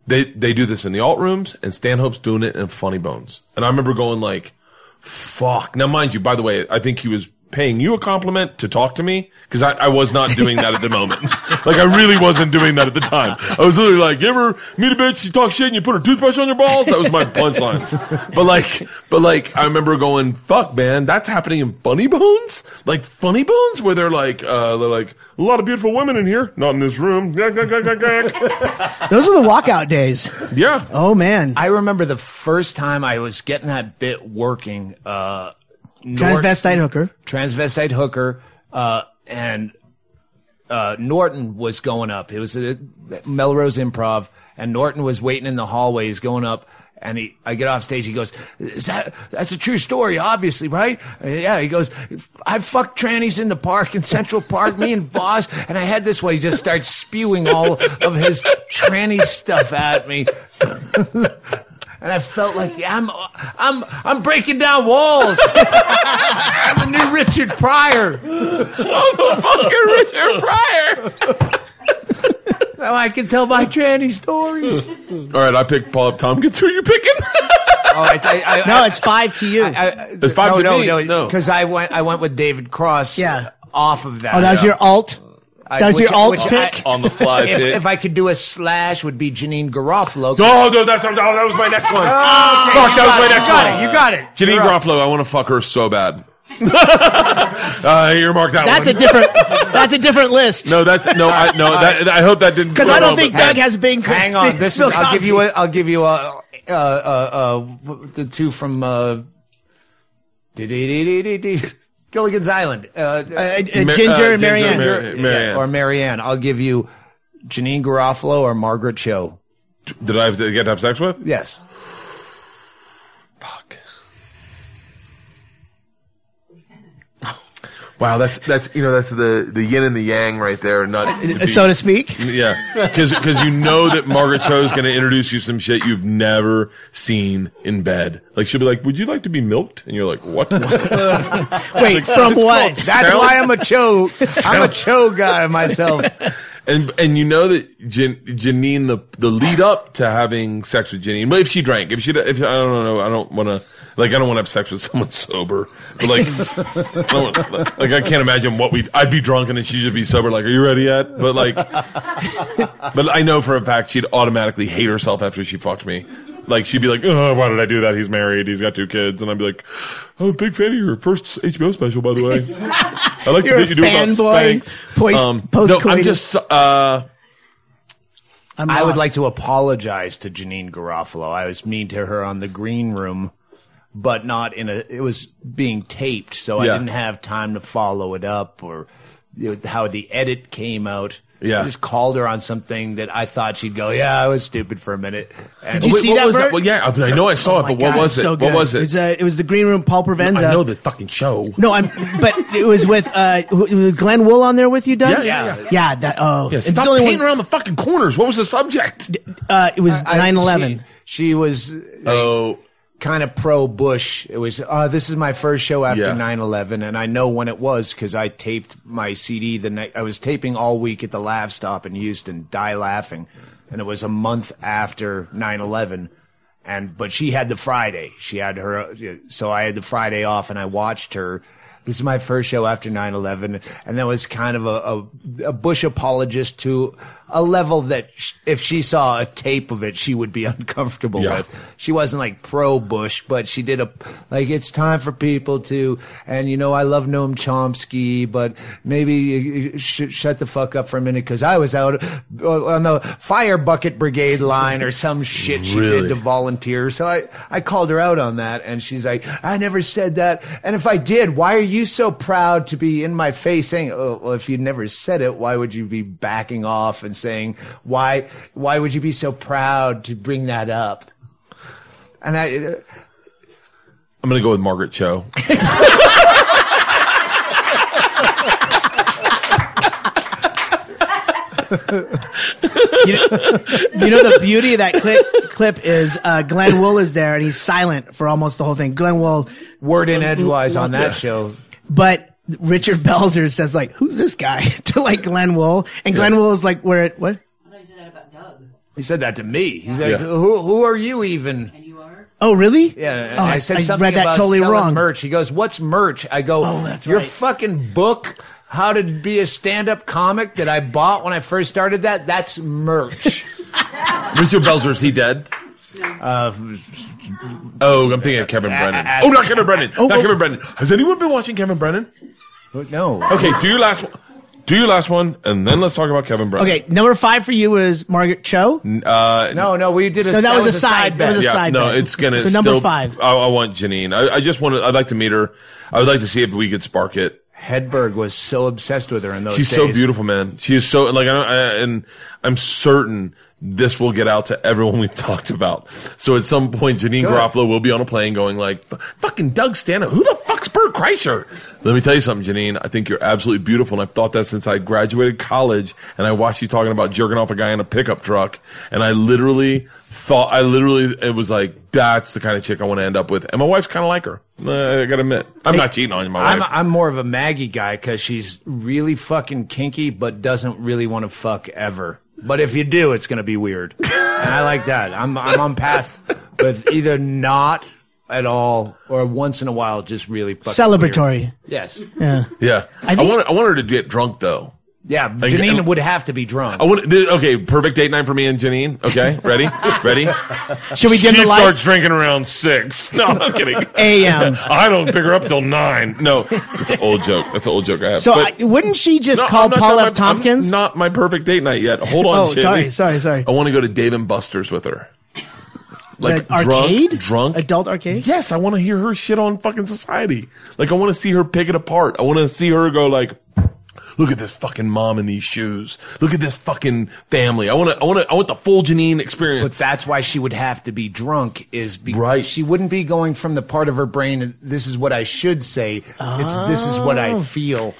[SPEAKER 1] They they do this in the alt rooms, and Stanhope's doing it in Funny Bones. And I remember going like, fuck. Now, mind you, by the way, I think he was paying you a compliment to talk to me because I, I was not doing that at the moment. *laughs* like I really wasn't doing that at the time. I was literally like, you ever meet a bitch, you talk shit, and you put a toothbrush on your balls? That was my punchlines. *laughs* but like, but like, I remember going, fuck, man, that's happening in Funny Bones, like Funny Bones, where they're like, uh, they're like, a lot of beautiful women in here, not in this room. *laughs*
[SPEAKER 3] Those are the walkout days.
[SPEAKER 1] yeah. yeah.
[SPEAKER 3] Oh man.
[SPEAKER 4] I remember the first time I was getting that bit working. Uh, Nort-
[SPEAKER 3] Transvestite hooker.
[SPEAKER 4] transvestite hooker, uh, and uh, Norton was going up. It was a Melrose Improv, and Norton was waiting in the hallways going up. And he, I get off stage. He goes, "Is that that's a true story? Obviously, right? Uh, yeah." He goes, "I fucked trannies in the park in Central Park, me and *laughs* Boss, and I had this one." He just starts spewing all of his tranny stuff at me. *laughs* And I felt like I'm, I'm, I'm breaking down walls. *laughs* I'm the new Richard Pryor.
[SPEAKER 1] I'm a fucking Richard Pryor.
[SPEAKER 4] Now I can tell my tranny stories.
[SPEAKER 1] All right, I picked Paul F. Tompkins. Who are you picking?
[SPEAKER 4] Oh, I, I, I,
[SPEAKER 3] No, it's five to you.
[SPEAKER 4] I, I,
[SPEAKER 1] It's five
[SPEAKER 4] no,
[SPEAKER 1] to
[SPEAKER 4] no,
[SPEAKER 1] me.
[SPEAKER 4] no,
[SPEAKER 1] No.
[SPEAKER 4] because I went, I went with David Cross.
[SPEAKER 3] Yeah.
[SPEAKER 4] Off of that.
[SPEAKER 3] oh, that was your alt.
[SPEAKER 4] I-
[SPEAKER 3] That was
[SPEAKER 4] which-
[SPEAKER 3] your alt pick.
[SPEAKER 4] I-
[SPEAKER 5] on the fly
[SPEAKER 4] if,
[SPEAKER 5] pick.
[SPEAKER 4] if I could do a slash, would be Janeane Garofalo.
[SPEAKER 1] Oh, no, that's, oh, that was my next one. Fuck, that was my next
[SPEAKER 4] you got
[SPEAKER 1] one.
[SPEAKER 4] it. You got it.
[SPEAKER 1] Janeane
[SPEAKER 4] You're up.
[SPEAKER 1] Garofalo, I want to fuck her so bad. *laughs* uh, earmark that
[SPEAKER 3] That's
[SPEAKER 1] one.
[SPEAKER 3] a different. *laughs* that's a different list.
[SPEAKER 1] no, that's no, I no. *laughs* That, I hope that didn't.
[SPEAKER 3] because I don't think Doug has been.
[SPEAKER 4] Hang on. This is.
[SPEAKER 3] Bill
[SPEAKER 4] I'll give
[SPEAKER 3] Cosby.
[SPEAKER 4] you. A, I'll give you a. Uh, uh, uh, the two from. Uh, Gilligan's Island. Uh,
[SPEAKER 3] Uh, uh, Ginger
[SPEAKER 1] uh,
[SPEAKER 3] and Mary Ann.
[SPEAKER 1] Ginger, Mar- Mary Ann.
[SPEAKER 4] or Mary Ann. I'll give you Janeane Garofalo or Margaret Cho.
[SPEAKER 1] Did I have to get to have sex with?
[SPEAKER 4] Yes.
[SPEAKER 1] Wow, that's that's you know that's the the yin and the yang right there. Not uh, to be-
[SPEAKER 3] so to speak.
[SPEAKER 1] yeah, because you know that Margaret Cho is going to introduce you some shit you've never seen in bed. Like she'll be like, "Would you like to be milked?" And you're like, "What?" *laughs*
[SPEAKER 3] Wait,
[SPEAKER 1] Like,
[SPEAKER 3] from what?
[SPEAKER 4] That's
[SPEAKER 1] sound-
[SPEAKER 4] why I'm a cho. I'm a cho guy myself.
[SPEAKER 1] And and you know that Jan, Janeane the the lead up to having sex with Janeane. But if she drank, if she if I don't know, I don't want to like I don't want to have sex with someone sober. But like I don't, want- like I can't imagine what we I'd be drunk and then she'd just be sober. Like, are you ready yet? But like, *laughs* but I know for a fact she'd automatically hate herself after she fucked me. Like she'd be like, oh, "Why did I do that? He's married. He's got two kids." And I'd be like, "I'm a big fan of your first HBO special, by the way. I like
[SPEAKER 3] You're
[SPEAKER 1] the bit you do about
[SPEAKER 3] fanboy.
[SPEAKER 1] Spanx."
[SPEAKER 3] Post-
[SPEAKER 1] Um, no, I'm just uh,
[SPEAKER 3] I'm
[SPEAKER 4] I would like to apologize to Janeane Garofalo. I was mean to her on the green room, but not in a. It was being taped, so I
[SPEAKER 1] Yeah.
[SPEAKER 4] didn't have time to follow it up or you know, how the edit came out.
[SPEAKER 1] Yeah.
[SPEAKER 4] I just called her on something that I thought she'd go, "Yeah, I was stupid for a minute." And
[SPEAKER 3] Did you
[SPEAKER 1] Wait,
[SPEAKER 3] see
[SPEAKER 1] what
[SPEAKER 3] that,
[SPEAKER 1] was
[SPEAKER 3] Bert?
[SPEAKER 1] Well, yeah, I, mean, I know I saw
[SPEAKER 3] Oh
[SPEAKER 1] it,
[SPEAKER 3] my
[SPEAKER 1] but what was it?
[SPEAKER 3] So
[SPEAKER 1] what was
[SPEAKER 3] It
[SPEAKER 1] it?
[SPEAKER 3] was, uh, it was the Green Room. Paul Provenza.
[SPEAKER 1] I know the fucking show.
[SPEAKER 3] No, I'm. But it was with uh, who- was Glenn Wool on there with you, Doug.
[SPEAKER 1] Yeah, yeah, yeah.
[SPEAKER 3] yeah. That. Oh,
[SPEAKER 1] Yeah,
[SPEAKER 3] it's
[SPEAKER 1] stop
[SPEAKER 3] only
[SPEAKER 1] painting
[SPEAKER 3] one.
[SPEAKER 1] around the fucking corners. What was the subject?
[SPEAKER 3] Uh, it was
[SPEAKER 4] I-
[SPEAKER 3] 9/11.
[SPEAKER 4] She, she was
[SPEAKER 1] Oh,
[SPEAKER 4] kind of pro Bush. It was, uh, this is my first show after
[SPEAKER 1] Yeah.
[SPEAKER 4] 9 11, and I know when it was because I taped my CD the night. I was taping all week at the Laff Stop in Houston, Die Laughing, and it was a month after 9 11. And, but she had the Friday. She had her, so I had the Friday off, and I watched her. This is my first show after 9-11 and that was kind of a, a, a Bush apologist to a level that sh- if she saw a tape of it, she would be uncomfortable
[SPEAKER 1] Yeah.
[SPEAKER 4] with she wasn't like pro Bush, but she did a like it's time for people to and you know I love Noam Chomsky, but maybe you should shut the fuck up for a minute because I was out uh, on the fire bucket brigade line or some shit she
[SPEAKER 1] Really?
[SPEAKER 4] did to volunteer. So I I called her out on that, and she's like, I never said that, and if I did, why are you so proud to be in my face saying, oh, well, if you never said it, why would you be backing off and saying why why would you be so proud to bring that up? And I. Uh,
[SPEAKER 1] I'm gonna go with Margaret Cho. *laughs*
[SPEAKER 3] you, know, you know the beauty of that clip clip is uh, Glenn Wool is there and he's silent for almost the whole thing. Glenn Wool,
[SPEAKER 4] word in edgewise on that
[SPEAKER 1] Yeah.
[SPEAKER 4] show.
[SPEAKER 3] but Richard Belzer says like, "Who's this guy?" *laughs* to like Glenn Wool, and Glenn Wool is like, "Where? it- What?
[SPEAKER 4] He said that about Doug. He said that to me. He's like,
[SPEAKER 1] Yeah.
[SPEAKER 4] who, who are you even?
[SPEAKER 3] Oh, really?
[SPEAKER 4] Yeah,
[SPEAKER 3] Oh,
[SPEAKER 4] I said something
[SPEAKER 3] read that
[SPEAKER 4] about
[SPEAKER 3] totally wrong.
[SPEAKER 4] merch. He goes, "What's merch?" I go,
[SPEAKER 3] Oh, that's
[SPEAKER 4] your
[SPEAKER 3] right.
[SPEAKER 4] fucking book." How to be a stand-up comic that I bought when I first started that? That's merch. *laughs*
[SPEAKER 1] Richard Belzer is he dead?
[SPEAKER 4] uh,
[SPEAKER 1] Oh, I'm thinking of Kevin Brennan.
[SPEAKER 4] uh,
[SPEAKER 1] Oh, not Kevin Brennan.
[SPEAKER 3] Oh,
[SPEAKER 1] not
[SPEAKER 3] oh.
[SPEAKER 1] Kevin Brennan. Has anyone been watching Kevin Brennan?
[SPEAKER 4] No.
[SPEAKER 1] Okay, do your last one. Do your last one, and then let's talk about Kevin Brennan.
[SPEAKER 3] Okay, number five for you is Margaret Cho.
[SPEAKER 1] Uh,
[SPEAKER 4] No, no, we did a
[SPEAKER 3] No, that was a
[SPEAKER 4] a
[SPEAKER 3] side- that was a
[SPEAKER 4] bet.
[SPEAKER 1] yeah,
[SPEAKER 3] side
[SPEAKER 1] no,
[SPEAKER 3] bet.
[SPEAKER 1] it's gonna.
[SPEAKER 3] So number
[SPEAKER 1] still-
[SPEAKER 3] five.
[SPEAKER 1] I, I want Janeane. I, I just want to. I'd like to meet her. I would like to see if we could spark it.
[SPEAKER 4] Hedberg was so obsessed with her in those
[SPEAKER 1] She's
[SPEAKER 4] days.
[SPEAKER 1] so beautiful, man. She is so like, I, I, and I'm certain this will get out to everyone we've talked about. So at some point,
[SPEAKER 4] Janeane.
[SPEAKER 1] Garofalo will be on a plane going like, "Fucking Doug Stanhope, who the fuck's Bert Kreischer?" Let me tell you something, Janeane. I think you're absolutely beautiful, and I've thought that since I graduated college, and I watched you talking about jerking off a guy in a pickup truck, and I literally thought, I literally, it was like, that's the kind of chick I want to end up with, and my wife's kind of like her. Uh, I gotta admit, I'm not cheating on you, my
[SPEAKER 4] I'm,
[SPEAKER 1] wife.
[SPEAKER 4] I'm more of a Maggie guy because she's really fucking kinky, but doesn't really want to fuck ever. But if you do, it's going to be weird, and I like that. I'm I'm on path with either not at all or once in a while just really fucking
[SPEAKER 3] Celebratory.
[SPEAKER 4] weird. Yes,
[SPEAKER 3] Yeah.
[SPEAKER 1] yeah,
[SPEAKER 3] I
[SPEAKER 1] I,
[SPEAKER 3] think-
[SPEAKER 1] want, I want her to get drunk though.
[SPEAKER 4] Yeah. Janeane would have to be drunk.
[SPEAKER 1] I want th- okay, perfect date night for me and Janeane. Okay, ready, *laughs* ready.
[SPEAKER 3] Should we dim
[SPEAKER 1] she
[SPEAKER 3] the
[SPEAKER 1] starts drinking around six. *laughs* No, I'm kidding.
[SPEAKER 3] A.M. *laughs*
[SPEAKER 1] I don't pick her up till nine. No, it's an old joke. That's an old joke I have.
[SPEAKER 3] So
[SPEAKER 1] But-
[SPEAKER 3] I, wouldn't she just
[SPEAKER 1] No,
[SPEAKER 3] call
[SPEAKER 1] I'm not
[SPEAKER 3] Paul
[SPEAKER 1] done
[SPEAKER 3] F.
[SPEAKER 1] my- I'm
[SPEAKER 3] Tompkins?
[SPEAKER 1] not my perfect date night yet. Hold on,
[SPEAKER 3] Oh,
[SPEAKER 1] Chitty.
[SPEAKER 3] sorry, sorry, sorry.
[SPEAKER 1] I want to go to Dave and Buster's with her. Like
[SPEAKER 3] The
[SPEAKER 1] drunk,
[SPEAKER 3] arcade?
[SPEAKER 1] drunk,
[SPEAKER 3] Adult arcade?
[SPEAKER 1] Yes, I want to hear her shit on fucking society. Like I want to see her pick it apart. I want to see her go like, Look at this fucking mom in these shoes. Look at this fucking family. I want to. I want to. I want the full Janeane experience.
[SPEAKER 4] But that's why she would have to be drunk, is because
[SPEAKER 1] Right.
[SPEAKER 4] she wouldn't be going from the part of her brain. This is what I should say. It's this is what I oh. feel.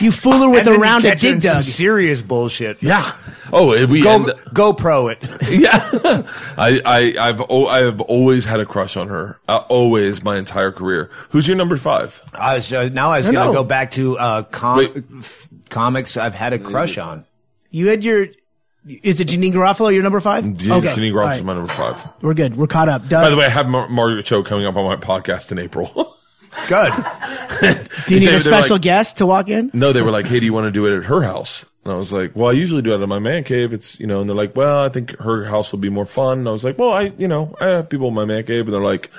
[SPEAKER 3] You fool her with
[SPEAKER 4] And
[SPEAKER 3] a
[SPEAKER 4] then you
[SPEAKER 3] round of
[SPEAKER 4] catch her
[SPEAKER 3] dig
[SPEAKER 4] in some
[SPEAKER 3] dug.
[SPEAKER 4] serious bullshit.
[SPEAKER 1] yeah. Oh, and we
[SPEAKER 4] Go
[SPEAKER 1] end-
[SPEAKER 4] GoPro it. *laughs*
[SPEAKER 1] yeah. I, I, I've, o- I've always had a crush on her. Uh, always, my entire career. Who's your number five?
[SPEAKER 4] I was uh, now I was
[SPEAKER 3] No,
[SPEAKER 4] going to
[SPEAKER 3] no.
[SPEAKER 4] go back to uh, com- f- comics I've had a crush on.
[SPEAKER 3] You had your. Is it Janeane Garofalo your number five?
[SPEAKER 1] Janeane,
[SPEAKER 3] okay,
[SPEAKER 1] Janeane
[SPEAKER 3] all
[SPEAKER 1] Groff
[SPEAKER 3] right.
[SPEAKER 1] my number five.
[SPEAKER 3] We're good. We're caught up. Doug,
[SPEAKER 1] By the way, I have Mar- Margaret Cho coming up on my podcast in April. *laughs*
[SPEAKER 4] Good. *laughs*
[SPEAKER 3] do you need
[SPEAKER 1] they-
[SPEAKER 3] a
[SPEAKER 1] they're
[SPEAKER 3] special
[SPEAKER 1] like-
[SPEAKER 3] guest to walk in?
[SPEAKER 1] no, they were like, "Hey, do you want to do it at her house?" And I was like, "Well, I usually do it at my man cave. It's you know." And they're like, "Well, I think her house will be more fun." And I was like, "Well, I you know I have people in my man cave, and they're like,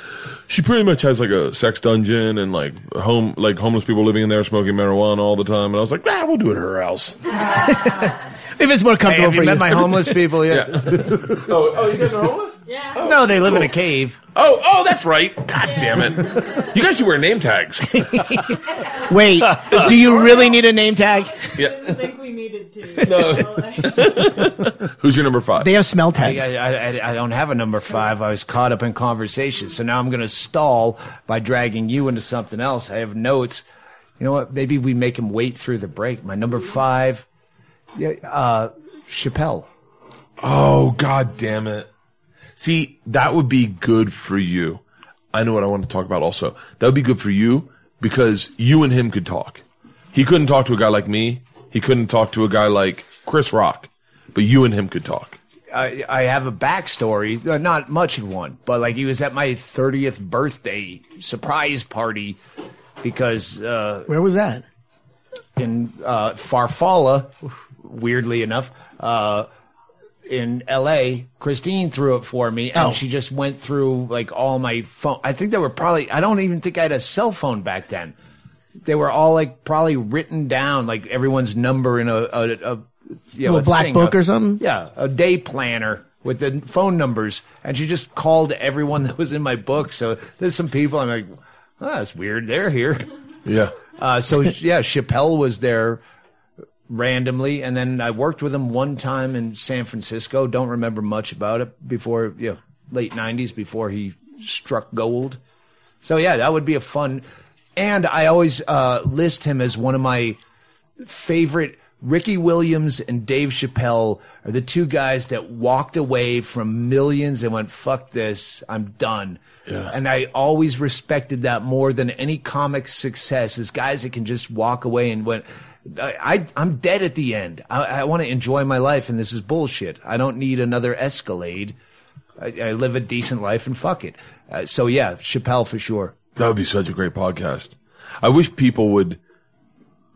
[SPEAKER 1] she pretty much has like a sex dungeon and like home like homeless people living in there smoking marijuana all the time." And I was like, "Ah, we'll do it at her house." *laughs*
[SPEAKER 3] If it's more
[SPEAKER 4] Hey,
[SPEAKER 3] comfortable
[SPEAKER 4] have
[SPEAKER 3] for
[SPEAKER 4] you
[SPEAKER 3] you.
[SPEAKER 4] met my homeless people yet? *laughs*
[SPEAKER 1] oh, oh, you guys are homeless? Yeah. Oh.
[SPEAKER 4] No, they live in a cave.
[SPEAKER 1] Oh, oh, that's right. God damn it! You guys should wear name tags. *laughs*
[SPEAKER 3] Wait, do you really need a name tag?
[SPEAKER 1] yeah.
[SPEAKER 8] I think we needed to. *laughs*
[SPEAKER 1] Who's your number five?
[SPEAKER 3] They have smell
[SPEAKER 4] I,
[SPEAKER 3] tags.
[SPEAKER 4] I, I, I don't have a number five. I was caught up in conversation, so now I'm going to stall by dragging you into something else. I have notes. You know what? Maybe we make him wait through the break. My number five, yeah, uh, Chappelle.
[SPEAKER 1] Oh, god damn it. See, that would be good for you. I know what I want to talk about also. That would be good for you because you and him could talk. He couldn't talk to a guy like me. He couldn't talk to a guy like Chris Rock. But you and him could talk.
[SPEAKER 4] I, I have a backstory, uh, not much of one, but like he was at my 30th birthday surprise party because uh,
[SPEAKER 3] Where was that?
[SPEAKER 4] in uh, Farfalla, weirdly enough, uh, in L.A., Christine threw it for me, and
[SPEAKER 3] Oh.
[SPEAKER 4] she just went through like all my phone. I think they were probably. I don't even think I had a cell phone back then. They were all like probably written down, like everyone's number in a, a, a you know,
[SPEAKER 3] Little
[SPEAKER 4] a
[SPEAKER 3] black
[SPEAKER 4] thing,
[SPEAKER 3] book
[SPEAKER 4] a-
[SPEAKER 3] or something?
[SPEAKER 4] Yeah, a day planner with the phone numbers, and she just called everyone *laughs* that was in my book. So there's some people. I'm like, oh, that's weird. They're here.
[SPEAKER 1] Yeah.
[SPEAKER 4] Uh, so yeah, Chappelle was there randomly, and then I worked with him one time in San Francisco. Don't remember much about it before, you know, late '90s before he struck gold. So yeah, that would be a fun. And I always uh, list him as one of my favorite. Ricky Williams and Dave Chappelle are the two guys that walked away from millions and went, "Fuck this, I'm done." Yeah. And I always respected that more than any comic success. Is guys that can just walk away and went, I, I'm dead at the end. I, I want to enjoy my life, and this is bullshit. I don't need another Escalade. I, I live a decent life, and fuck it. Uh, so yeah, Chappelle for sure.
[SPEAKER 1] That would be such a great podcast. I wish people would.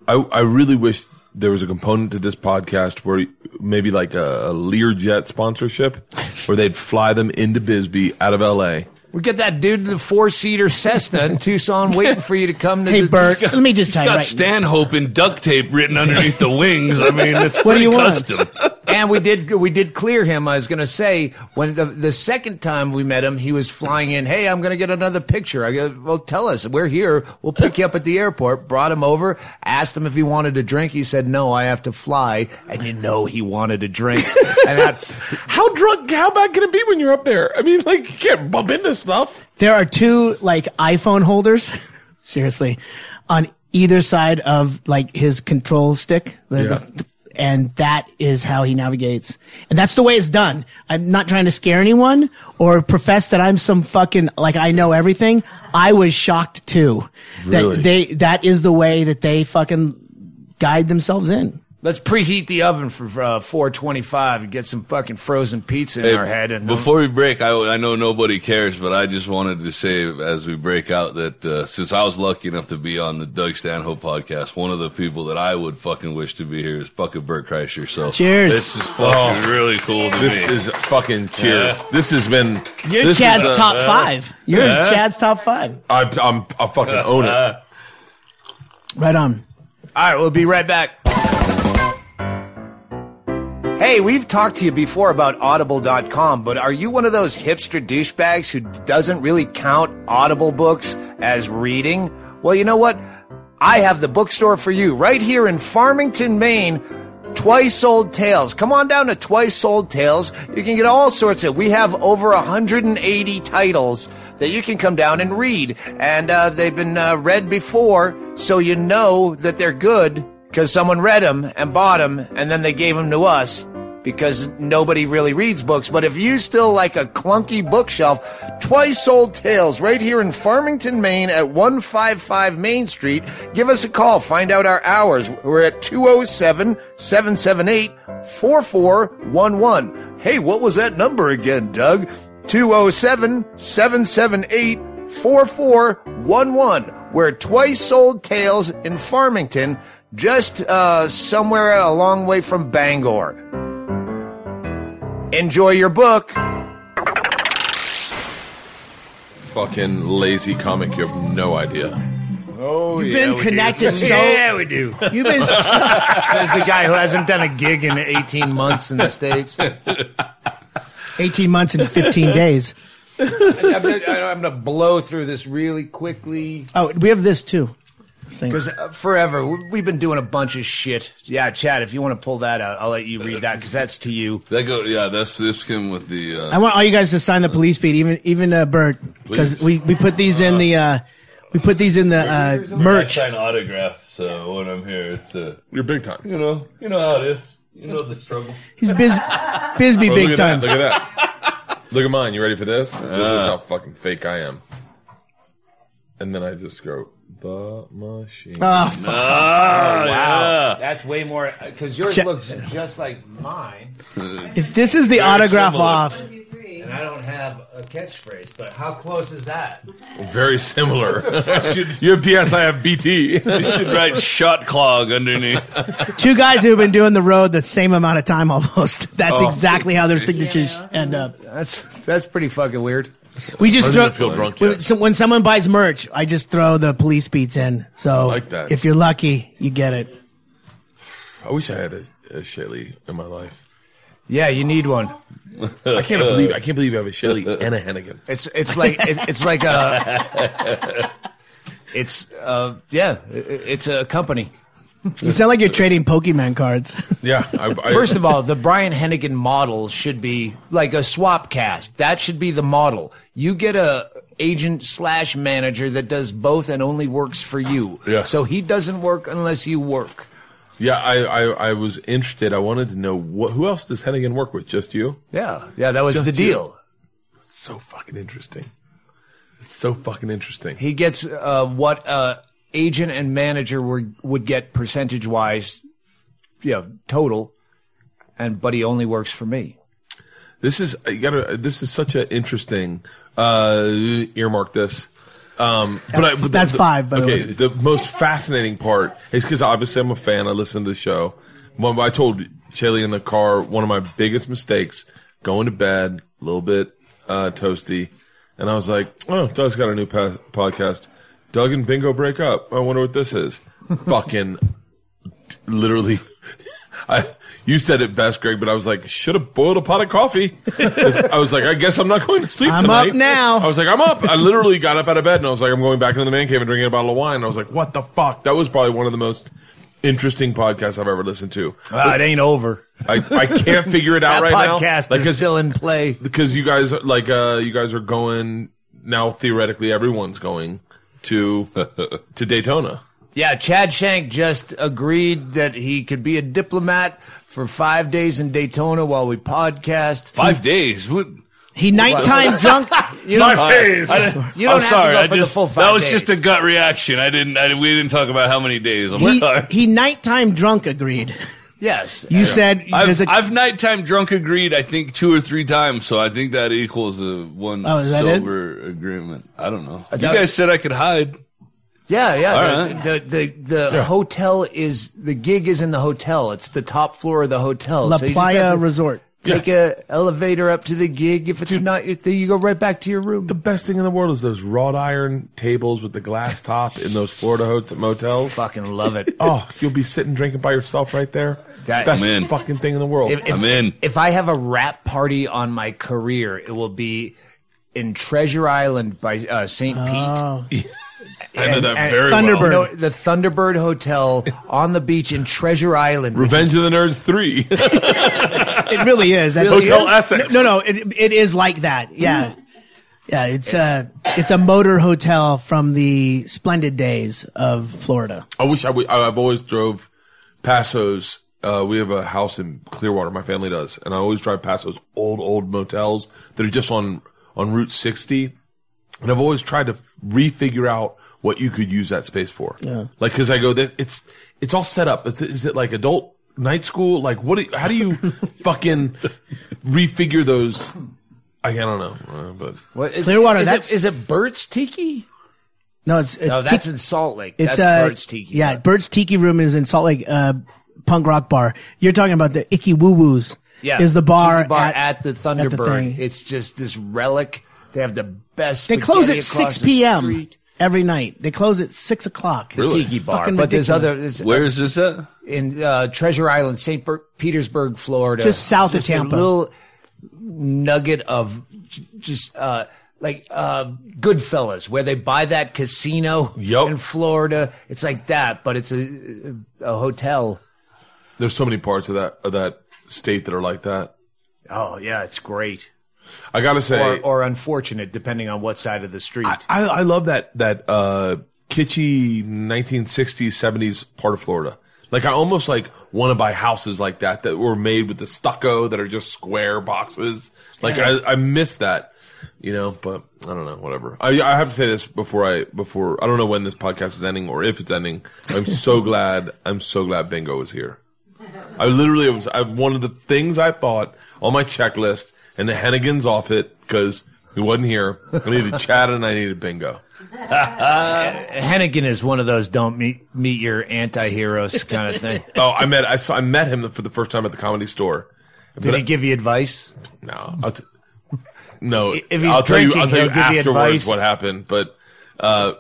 [SPEAKER 1] I I really wish there was a component to this podcast where maybe like a, a Learjet sponsorship, where they'd fly them into Bisbee out of L.A.
[SPEAKER 4] We get that dude in the four seater Cessna in Tucson waiting for you to come to
[SPEAKER 3] Hey,
[SPEAKER 4] the,
[SPEAKER 3] Bert, let me just tell you
[SPEAKER 5] Got
[SPEAKER 3] right
[SPEAKER 5] Stanhope in duct tape written underneath the wings. I mean, it's
[SPEAKER 3] What do you
[SPEAKER 5] pretty
[SPEAKER 3] want?
[SPEAKER 5] custom.
[SPEAKER 4] and we did we did clear him. I was going to say when the the second time we met him, he was flying in. Hey, I'm going to get another picture. I go, well, tell us. We're here. We'll pick you up at the airport. Brought him over. Asked him if he wanted a drink. He said no. I have to fly. And you know he wanted a drink. and that, *laughs*
[SPEAKER 1] How drunk? How bad can it be when you're up there? I mean, like you can't bump into stuff.
[SPEAKER 3] There are two like iPhone holders, *laughs* seriously, on either side of like his control stick. The-
[SPEAKER 1] Yeah.
[SPEAKER 3] the- and that is how he navigates. And that's the way it's done. I'm not trying to scare anyone or profess that I'm some fucking, like I know everything. I was shocked too.
[SPEAKER 1] Really?
[SPEAKER 3] That they, that is the way that they fucking guide themselves in.
[SPEAKER 4] Let's preheat the oven for uh, 425 and get some fucking frozen pizza in
[SPEAKER 5] Hey,
[SPEAKER 4] our head. And
[SPEAKER 5] before we break, I, I know nobody cares, but I just wanted to say as we break out that uh, since I was lucky enough to be on the Doug Stanhope podcast, one of the people that I would fucking wish to be here is fucking Bert Kreischer. So
[SPEAKER 3] Cheers.
[SPEAKER 5] This is fucking really cool to
[SPEAKER 1] This
[SPEAKER 5] me.
[SPEAKER 1] is fucking cheers.
[SPEAKER 5] Yeah.
[SPEAKER 1] This has been.
[SPEAKER 3] You're
[SPEAKER 1] this is
[SPEAKER 3] Chad's
[SPEAKER 1] a-
[SPEAKER 3] top five. You're
[SPEAKER 5] Yeah.
[SPEAKER 3] Chad's top five.
[SPEAKER 1] I, I'm. I fucking own it.
[SPEAKER 3] Right on.
[SPEAKER 4] All right, we'll be right back. Hey, we've talked to you before about audible.com, but are you one of those hipster douchebags who doesn't really count Audible books as reading? Well, you know what? I have the bookstore for you right here in Farmington, Maine. Twice Sold Tales. Come on down to Twice Sold Tales. You can get all sorts of. We have over 180 titles that you can come down and read, and uh, they've been uh, read before, so you know that they're good because someone read them and bought them, and then they gave them to us because nobody really reads books. But if you still like a clunky bookshelf, Twice Sold Tales right here in Farmington, Maine at 155 Main Street. Give us a call. Find out our hours. We're at 207 778 4411. Hey, what was that number again, Doug? 207 778 4411. We're Twice Sold Tales in Farmington, just uh, somewhere a long way from Bangor. Enjoy your book.
[SPEAKER 1] Fucking lazy comic. You have no idea.
[SPEAKER 4] Oh,
[SPEAKER 3] You've been connected *laughs* so.
[SPEAKER 4] yeah, we do.
[SPEAKER 3] You've been. *laughs* s-
[SPEAKER 4] Says the guy who hasn't done a gig in 18 months in the States. *laughs*
[SPEAKER 3] 18 months and 15 days.
[SPEAKER 4] I'm gonna, I'm gonna blow through this really quickly
[SPEAKER 3] Oh, we have this too. This thing.
[SPEAKER 4] because uh, forever we- we've been doing a bunch of shit. Yeah, Chad, if you want to pull that out, I'll let you read that because that's to you.
[SPEAKER 5] That go, yeah, that's this came with the. Uh,
[SPEAKER 3] I want all you guys to sign the police beat, even even uh, Bert, because
[SPEAKER 5] Please.
[SPEAKER 3] we, we put these in the uh, we put these in the uh, merch.
[SPEAKER 5] I sign autograph, so when I'm here, it's uh,
[SPEAKER 1] You're big time.
[SPEAKER 5] you know, you know how it is. You know the struggle.
[SPEAKER 3] He's biz, Bisbee
[SPEAKER 1] Oh,
[SPEAKER 3] big
[SPEAKER 1] look at
[SPEAKER 3] time.
[SPEAKER 1] that. Look at that. look at mine. You ready for this? This is
[SPEAKER 5] Ah.
[SPEAKER 1] how fucking fake I am. And then I just go the machine.
[SPEAKER 3] Ah, oh, fuck.
[SPEAKER 5] Oh, wow.
[SPEAKER 4] That's way more because yours
[SPEAKER 3] Cha-
[SPEAKER 4] looks just like mine, *laughs*
[SPEAKER 3] if this is the autograph
[SPEAKER 5] similar.
[SPEAKER 3] off,
[SPEAKER 4] and I don't have a catchphrase. But how close is that?
[SPEAKER 1] Very similar. *laughs* you have PS, I have BT. *laughs*
[SPEAKER 5] You should write Shotclog underneath.
[SPEAKER 3] two guys who have been doing the road the same amount of time almost. That's
[SPEAKER 1] Oh.
[SPEAKER 3] exactly how their signatures end up.
[SPEAKER 4] That's that's pretty fucking weird.
[SPEAKER 3] We just throw.
[SPEAKER 1] feel drunk
[SPEAKER 3] when, so when someone buys merch, I just throw the police beats in. So
[SPEAKER 1] like that.
[SPEAKER 3] if you're lucky, you get it.
[SPEAKER 1] I wish I had a, a Shelly in my life.
[SPEAKER 4] Yeah, you need one.
[SPEAKER 1] I can't believe I can't believe you have a Shelly and a Hennigan.
[SPEAKER 4] It's it's like it, it's like a. *laughs* It's uh yeah, it- it's a company.
[SPEAKER 3] You sound like you're trading Pokemon cards. *laughs*
[SPEAKER 1] Yeah. I, I,
[SPEAKER 4] First of all, the Brian Hennigan model should be like a swap cast. That should be the model. You get a agent slash manager that does both and only works for you.
[SPEAKER 1] Yeah.
[SPEAKER 4] So he doesn't work unless you work.
[SPEAKER 1] yeah, I, I, I was interested. I wanted to know what, who else does Hennigan work with? Just you?
[SPEAKER 4] Yeah, yeah, that was
[SPEAKER 1] Just
[SPEAKER 4] the
[SPEAKER 1] you.
[SPEAKER 4] deal.
[SPEAKER 1] so fucking interesting. It's so fucking interesting.
[SPEAKER 4] He gets uh, what uh, agent and manager were, would get percentage wise, you know, total, and but he only works for me.
[SPEAKER 1] This is you gotta. This is such an interesting. Uh, earmark this. Um, but I, but
[SPEAKER 3] that's five, by the
[SPEAKER 1] okay,
[SPEAKER 3] way.
[SPEAKER 1] the most fascinating part is because obviously I'm a fan. I listen to the show. When I told Shelly in the car one of my biggest mistakes going to bed a little bit uh, toasty, and I was like, "Oh, Doug's got a new pa- podcast. Doug and Bingo break up. I wonder what this is." Fucking literally I you said it best, Greg, but I was like, should have boiled a pot of coffee. I was like, I guess I'm not going to sleep
[SPEAKER 3] I'm
[SPEAKER 1] tonight.
[SPEAKER 3] up now.
[SPEAKER 1] I was like, I'm up. I literally got up out of bed and I was like, I'm going back into the man cave and drinking a bottle of wine. I was like, what the fuck? That was probably one of the most interesting podcasts I've ever listened to.
[SPEAKER 4] Well, it ain't over.
[SPEAKER 1] I, I can't figure it out right now.
[SPEAKER 4] podcast
[SPEAKER 1] Like,
[SPEAKER 4] is still in play.
[SPEAKER 1] because you guys are- like uh you guys are going now theoretically everyone's going to to Daytona.
[SPEAKER 4] Yeah, Chad Shank just agreed that he could be a diplomat for five days in Daytona while we podcast.
[SPEAKER 5] Five days. What?
[SPEAKER 3] He nighttime drunk.
[SPEAKER 4] You don't,
[SPEAKER 5] I, I,
[SPEAKER 4] You don't
[SPEAKER 5] I'm
[SPEAKER 4] have
[SPEAKER 5] sorry.
[SPEAKER 4] to go for the
[SPEAKER 5] just,
[SPEAKER 4] full
[SPEAKER 5] that was
[SPEAKER 4] days.
[SPEAKER 5] just a gut reaction. I didn't. I, we didn't talk about how many days. I'm
[SPEAKER 3] He,
[SPEAKER 5] sorry.
[SPEAKER 3] he nighttime drunk agreed.
[SPEAKER 4] Yes.
[SPEAKER 3] You said
[SPEAKER 5] I've,
[SPEAKER 3] a.
[SPEAKER 5] I've nighttime drunk agreed. I think two or three times. So I think that equals a one
[SPEAKER 3] Oh, is that it?
[SPEAKER 5] agreement. I don't know. You guys said I could hide.
[SPEAKER 4] Yeah, yeah.
[SPEAKER 5] All
[SPEAKER 4] the,
[SPEAKER 5] right.
[SPEAKER 4] the the the hotel is the gig is in the hotel. It's the top floor of the hotel.
[SPEAKER 3] La
[SPEAKER 4] So you just have
[SPEAKER 3] Playa
[SPEAKER 4] to
[SPEAKER 3] Resort.
[SPEAKER 4] Take a elevator up to the gig. If it's not your thing, you go right back to your room.
[SPEAKER 1] The best thing in the world is those wrought iron tables with the glass top in those Florida hot- motels.
[SPEAKER 4] Fucking love it.
[SPEAKER 1] Oh, you'll be sitting drinking by yourself right there.
[SPEAKER 4] That-
[SPEAKER 1] Best
[SPEAKER 5] I'm in.
[SPEAKER 1] fucking thing in the world.
[SPEAKER 4] If, if,
[SPEAKER 5] I'm in.
[SPEAKER 4] If I have a wrap party on my career, it will be in Treasure Island by uh, St.
[SPEAKER 3] Oh.
[SPEAKER 4] Pete. *laughs*
[SPEAKER 1] I know that very
[SPEAKER 3] Thunderbird.
[SPEAKER 1] well.
[SPEAKER 4] No, the Thunderbird Hotel on the beach in Treasure Island. which
[SPEAKER 1] Revenge of the Nerds 3. *laughs*
[SPEAKER 3] It really is. That-
[SPEAKER 4] Really
[SPEAKER 1] Hotel
[SPEAKER 4] is?
[SPEAKER 1] Essex.
[SPEAKER 3] No, no, it, it is like that. Yeah. Yeah, it's, uh it's a motor hotel from the splendid days of Florida.
[SPEAKER 1] I wish I would. I- I've always drove past those. Uh, we have a house in Clearwater. My family does, and I always drive past those old, old motels that are just on on Route 60. And I've always tried to refigure out what you could use that space for. Yeah. Like, because I go, that it's it's all set up. Is it, is it like adult night school? Like, what? Do you, how do you *laughs* fucking refigure those? I, I don't know, uh, but
[SPEAKER 4] What, is,
[SPEAKER 3] Clearwater,
[SPEAKER 4] Is
[SPEAKER 3] that's-
[SPEAKER 4] it, is it Burt's Tiki?
[SPEAKER 3] No, it's
[SPEAKER 4] No,
[SPEAKER 3] uh,
[SPEAKER 4] that's
[SPEAKER 3] Tiki-
[SPEAKER 4] in Salt Lake.
[SPEAKER 3] it's
[SPEAKER 4] that's
[SPEAKER 3] uh,
[SPEAKER 4] Burt's Tiki.
[SPEAKER 3] Yeah, Burt's Tiki Room is in Salt Lake uh, Punk Rock Bar. You're talking about the Icky Woo Woos.
[SPEAKER 4] yeah.
[SPEAKER 3] is the bar,
[SPEAKER 4] Tiki bar
[SPEAKER 3] at,
[SPEAKER 4] at, the
[SPEAKER 3] thing.
[SPEAKER 4] Thunderbird. it's just this relic. They have the best.
[SPEAKER 3] They close at six
[SPEAKER 4] the
[SPEAKER 3] p.m.
[SPEAKER 4] street.
[SPEAKER 3] every night. They close at six o'clock.
[SPEAKER 4] Tiki
[SPEAKER 3] It's
[SPEAKER 4] bar,
[SPEAKER 3] fucking
[SPEAKER 4] but there's
[SPEAKER 3] ridiculous.
[SPEAKER 4] other. There's,
[SPEAKER 5] Where is this at?
[SPEAKER 4] in uh, Treasure Island, St. Ber- Petersburg, Florida,
[SPEAKER 3] Just south of
[SPEAKER 4] Just a
[SPEAKER 3] Tampa.
[SPEAKER 4] little nugget of j- just uh, like uh, Goodfellas, where they buy that casino
[SPEAKER 1] Yup.
[SPEAKER 4] in Florida. It's like that, but it's a, a hotel.
[SPEAKER 1] there's so many parts of that of that state that are like that.
[SPEAKER 4] Oh yeah, it's great.
[SPEAKER 1] I gotta say,
[SPEAKER 4] Or, or unfortunate, depending on what side of the street.
[SPEAKER 1] I, I love that that uh, kitschy 1960s 70s part of Florida. Like I almost like want to buy houses like that that were made with the stucco that are just square boxes. Like I, I miss that, you know. But I don't know, whatever. I, I have to say this before I before I don't know when this podcast is ending or if it's ending. I'm so *laughs* glad. I'm so glad Bingo is here. I literally was I, one of the things I thought on my checklist, and the Hennigan's off it because he wasn't here. I needed *laughs* Chad and I needed Bingo. *laughs*
[SPEAKER 4] Hennigan is one of those don't meet meet your anti-heroes kind of thing.
[SPEAKER 1] Oh, I met I saw I met him for the first time at the comedy store.
[SPEAKER 4] Did he give you advice?
[SPEAKER 1] No, I'll t- no.
[SPEAKER 4] If he's
[SPEAKER 1] I'll tell you. I'll
[SPEAKER 4] drinking,
[SPEAKER 1] tell you
[SPEAKER 4] he'll give you
[SPEAKER 1] afterwards
[SPEAKER 4] advice.
[SPEAKER 1] what happened. But uh,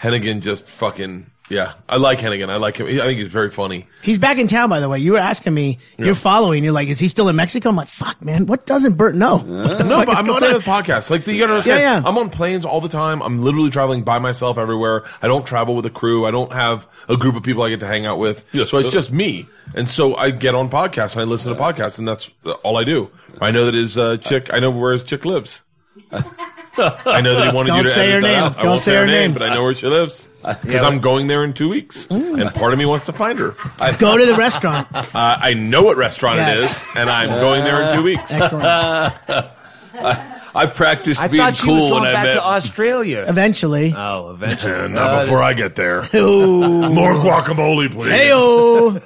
[SPEAKER 1] Hennigan just fucking yeah. I like Hennigan. I like him. I think he's very funny.
[SPEAKER 3] He's back in town, by the way. You were asking me. You're following. You're like, is he still in Mexico? I'm like, fuck, man. What doesn't Bert know? What the
[SPEAKER 1] No,
[SPEAKER 3] fuck
[SPEAKER 1] but
[SPEAKER 3] is
[SPEAKER 1] I'm a fan
[SPEAKER 3] on?
[SPEAKER 1] of the podcast. Like you gotta understand,
[SPEAKER 3] Yeah, yeah.
[SPEAKER 1] I'm on planes all the time. I'm literally traveling by myself everywhere. I don't travel with a crew. I don't have a group of people I get to hang out with. Yeah, So it's just me. And so I get on podcasts and I listen to podcasts, and that's all I do. I know that his uh, chick. I know where his chick lives. *laughs* I know that he wanted you
[SPEAKER 3] Don't
[SPEAKER 1] to
[SPEAKER 3] say
[SPEAKER 1] edit
[SPEAKER 3] her
[SPEAKER 1] that
[SPEAKER 3] name.
[SPEAKER 1] out. I
[SPEAKER 3] Don't
[SPEAKER 1] won't
[SPEAKER 3] say her name.
[SPEAKER 1] but I know where she lives because I'm going there in two weeks, and part of me wants to find her. I, *laughs*
[SPEAKER 3] Go to the restaurant.
[SPEAKER 1] uh, I know what restaurant it
[SPEAKER 3] Yes.
[SPEAKER 1] is, and I'm going there in two weeks.
[SPEAKER 3] Excellent. *laughs* *laughs*
[SPEAKER 5] I practiced
[SPEAKER 4] I
[SPEAKER 5] being
[SPEAKER 4] thought she was
[SPEAKER 5] cool
[SPEAKER 4] going
[SPEAKER 5] when I
[SPEAKER 4] back
[SPEAKER 5] met.
[SPEAKER 4] to Australia.
[SPEAKER 3] Eventually.
[SPEAKER 4] Oh, eventually. *laughs*
[SPEAKER 1] Not
[SPEAKER 4] Uh,
[SPEAKER 1] before
[SPEAKER 4] this-
[SPEAKER 1] I get there. *laughs* More guacamole, please.
[SPEAKER 3] Heyo.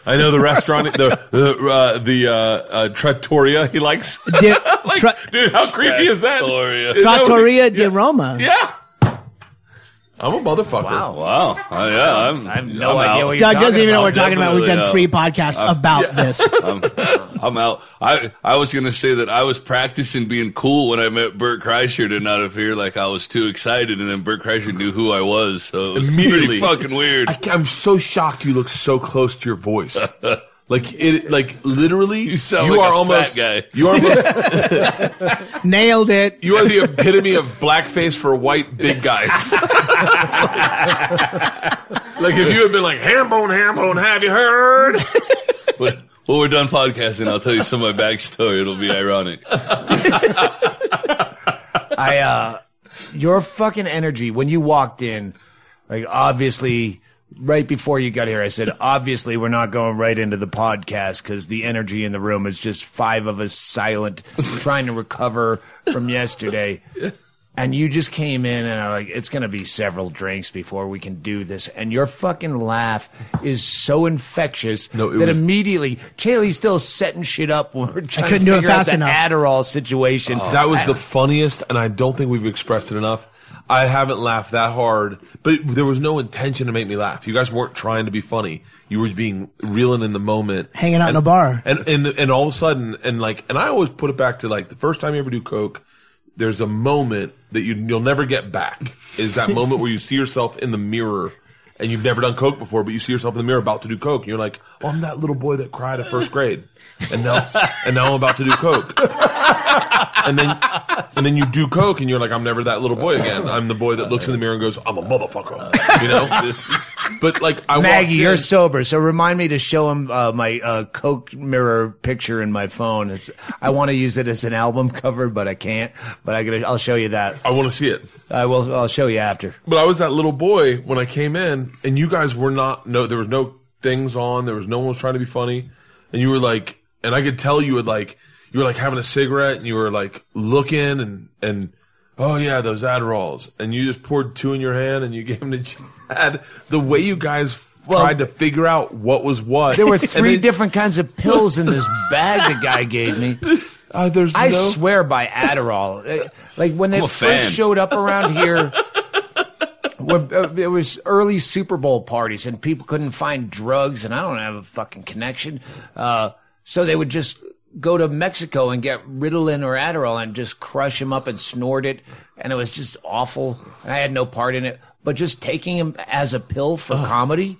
[SPEAKER 3] *laughs*
[SPEAKER 1] I know the restaurant, the the uh, the uh, uh, trattoria he likes.
[SPEAKER 3] Di-
[SPEAKER 1] like,
[SPEAKER 3] tra-
[SPEAKER 1] dude, how creepy is that?
[SPEAKER 5] Trattoria.
[SPEAKER 1] Is that what-
[SPEAKER 3] Trattoria di Roma.
[SPEAKER 1] Yeah. I'm a motherfucker.
[SPEAKER 4] Wow.
[SPEAKER 5] Wow. Oh, yeah. I'm,
[SPEAKER 4] I have no
[SPEAKER 5] I'm
[SPEAKER 4] idea
[SPEAKER 5] out.
[SPEAKER 4] what you're
[SPEAKER 3] Doug
[SPEAKER 4] talking
[SPEAKER 3] doesn't even know what we're
[SPEAKER 4] about.
[SPEAKER 3] talking about. We've done
[SPEAKER 5] Definitely,
[SPEAKER 3] three
[SPEAKER 5] uh,
[SPEAKER 3] podcasts about this. *laughs*
[SPEAKER 5] I'm, I'm out. I I was gonna say that I was practicing being cool when I met Bert Kreischer to not appear like I was too excited, and then Bert Kreischer knew who I was, so it was
[SPEAKER 1] Immediately.
[SPEAKER 5] pretty fucking weird.
[SPEAKER 1] I, am so shocked you look so close to your voice. *laughs* Like it, like literally,
[SPEAKER 5] You sound
[SPEAKER 1] you
[SPEAKER 5] like
[SPEAKER 1] are
[SPEAKER 5] a
[SPEAKER 1] almost,
[SPEAKER 5] fat guy. *laughs*
[SPEAKER 1] You are almost, *laughs*
[SPEAKER 3] Nailed it.
[SPEAKER 1] you are the epitome of blackface for white big guys. *laughs* like if you had been like hambone, hambone, have you heard?
[SPEAKER 5] But when we're done podcasting, I'll tell you some of my backstory. It'll be ironic.
[SPEAKER 4] I uh your fucking energy when you walked in, like obviously right before you got here, I said obviously we're not going right into the podcast because the energy in the room is just five of us silent, *laughs* trying to recover from yesterday. And you just came in and I'm like, it's gonna be several drinks before we can do this. And your fucking laugh is so infectious
[SPEAKER 1] No,
[SPEAKER 4] that
[SPEAKER 1] was-
[SPEAKER 4] immediately Chaille's still setting shit up when we're trying
[SPEAKER 3] couldn't
[SPEAKER 4] to
[SPEAKER 3] do it
[SPEAKER 4] figure out
[SPEAKER 3] fast
[SPEAKER 4] the
[SPEAKER 3] enough.
[SPEAKER 4] Adderall situation.
[SPEAKER 1] That was the funniest, and I don't think we've expressed it enough. I haven't laughed that hard, but there was no intention to make me laugh. You guys weren't trying to be funny. You were being reeling in the moment,
[SPEAKER 3] Hanging out in a bar.
[SPEAKER 1] and and and all of a sudden, and like, and I always put it back to like the first time you ever do coke. There's a moment that you you'll never get back. Is that *laughs* moment where you see yourself in the mirror. And you've never done coke before, but you see yourself in the mirror about to do coke. And you're like, "Oh, I'm that little boy that cried at first grade, and now, *laughs* and now I'm about to do coke." *laughs* and then and then you do coke, and you're like, I'm never that little boy again. I'm the boy that looks in the mirror and goes, I'm a motherfucker. You know. *laughs* But like I
[SPEAKER 4] Maggie,
[SPEAKER 1] walked
[SPEAKER 4] you're sober, so remind me to show him uh, my uh, Coke mirror picture in my phone. It's I want to use it as an album cover, but I can't. But I gotta, I'll show you that.
[SPEAKER 1] I want to see it.
[SPEAKER 4] I will. I'll show you after.
[SPEAKER 1] But I was that little boy when I came in, and you guys were not. No, there was no things on. There was no one was trying to be funny, and you were like, and I could tell you would like, you were like having a cigarette, and you were like looking, and and oh yeah, those Adderalls, and you just poured two in your hand, and you *laughs* gave them to Chad. The way you guys tried to figure out what was what.
[SPEAKER 4] There were *laughs* three
[SPEAKER 1] then-
[SPEAKER 4] different kinds of pills in this *laughs* bag the guy gave me.
[SPEAKER 1] Uh, there's
[SPEAKER 4] I
[SPEAKER 1] no.
[SPEAKER 4] swear by Adderall. Uh, Like when they first
[SPEAKER 5] fan.
[SPEAKER 4] showed up around here, uh, it was early Super Bowl parties and people couldn't find drugs, and I don't have a fucking connection. Uh, so they would just go to Mexico and get Ritalin or Adderall and just crush him up and snort it, and it was just awful. And I had no part in it, but just taking him as a pill for comedy.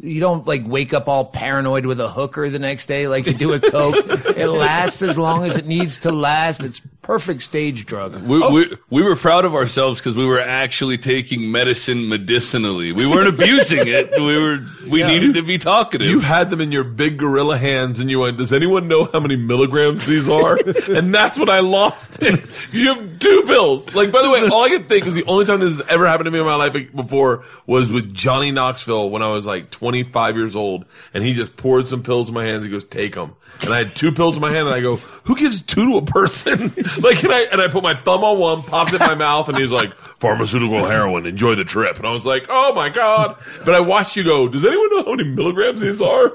[SPEAKER 4] You don't like wake up all paranoid with a hooker the next day like you do with coke. *laughs* it lasts as long as it needs to last. It's perfect stage drug.
[SPEAKER 5] We, we, we were proud of ourselves because we were actually taking medicine medicinally. We weren't abusing it. We were we needed to be talkative.
[SPEAKER 1] You had them in your big gorilla hands, and you went, "Does anyone know how many milligrams these are?" *laughs* and that's when I lost it. You have two pills. Like, by the way, all I can think is the only time this has ever happened to me in my life before was with Johnny Knoxville when I was like 25 years old, and he just poured some pills in my hands. He goes, "Take them." And I had two pills in my hand, and I go, "Who gives two to a person?" *laughs* like, and I and I put my thumb on one, popped it in my mouth, and he's like, "Pharmaceutical heroin. Enjoy the trip." And I was like, "Oh my god!" But I watched you go. Does anyone know how many milligrams these are?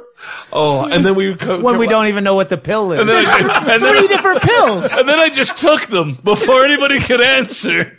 [SPEAKER 1] Oh, and then we co-
[SPEAKER 4] When we don't even know what the pill is.
[SPEAKER 5] and then, I, and,
[SPEAKER 3] Three
[SPEAKER 5] then,
[SPEAKER 3] different pills. *laughs*
[SPEAKER 5] and then I just took them before anybody could answer.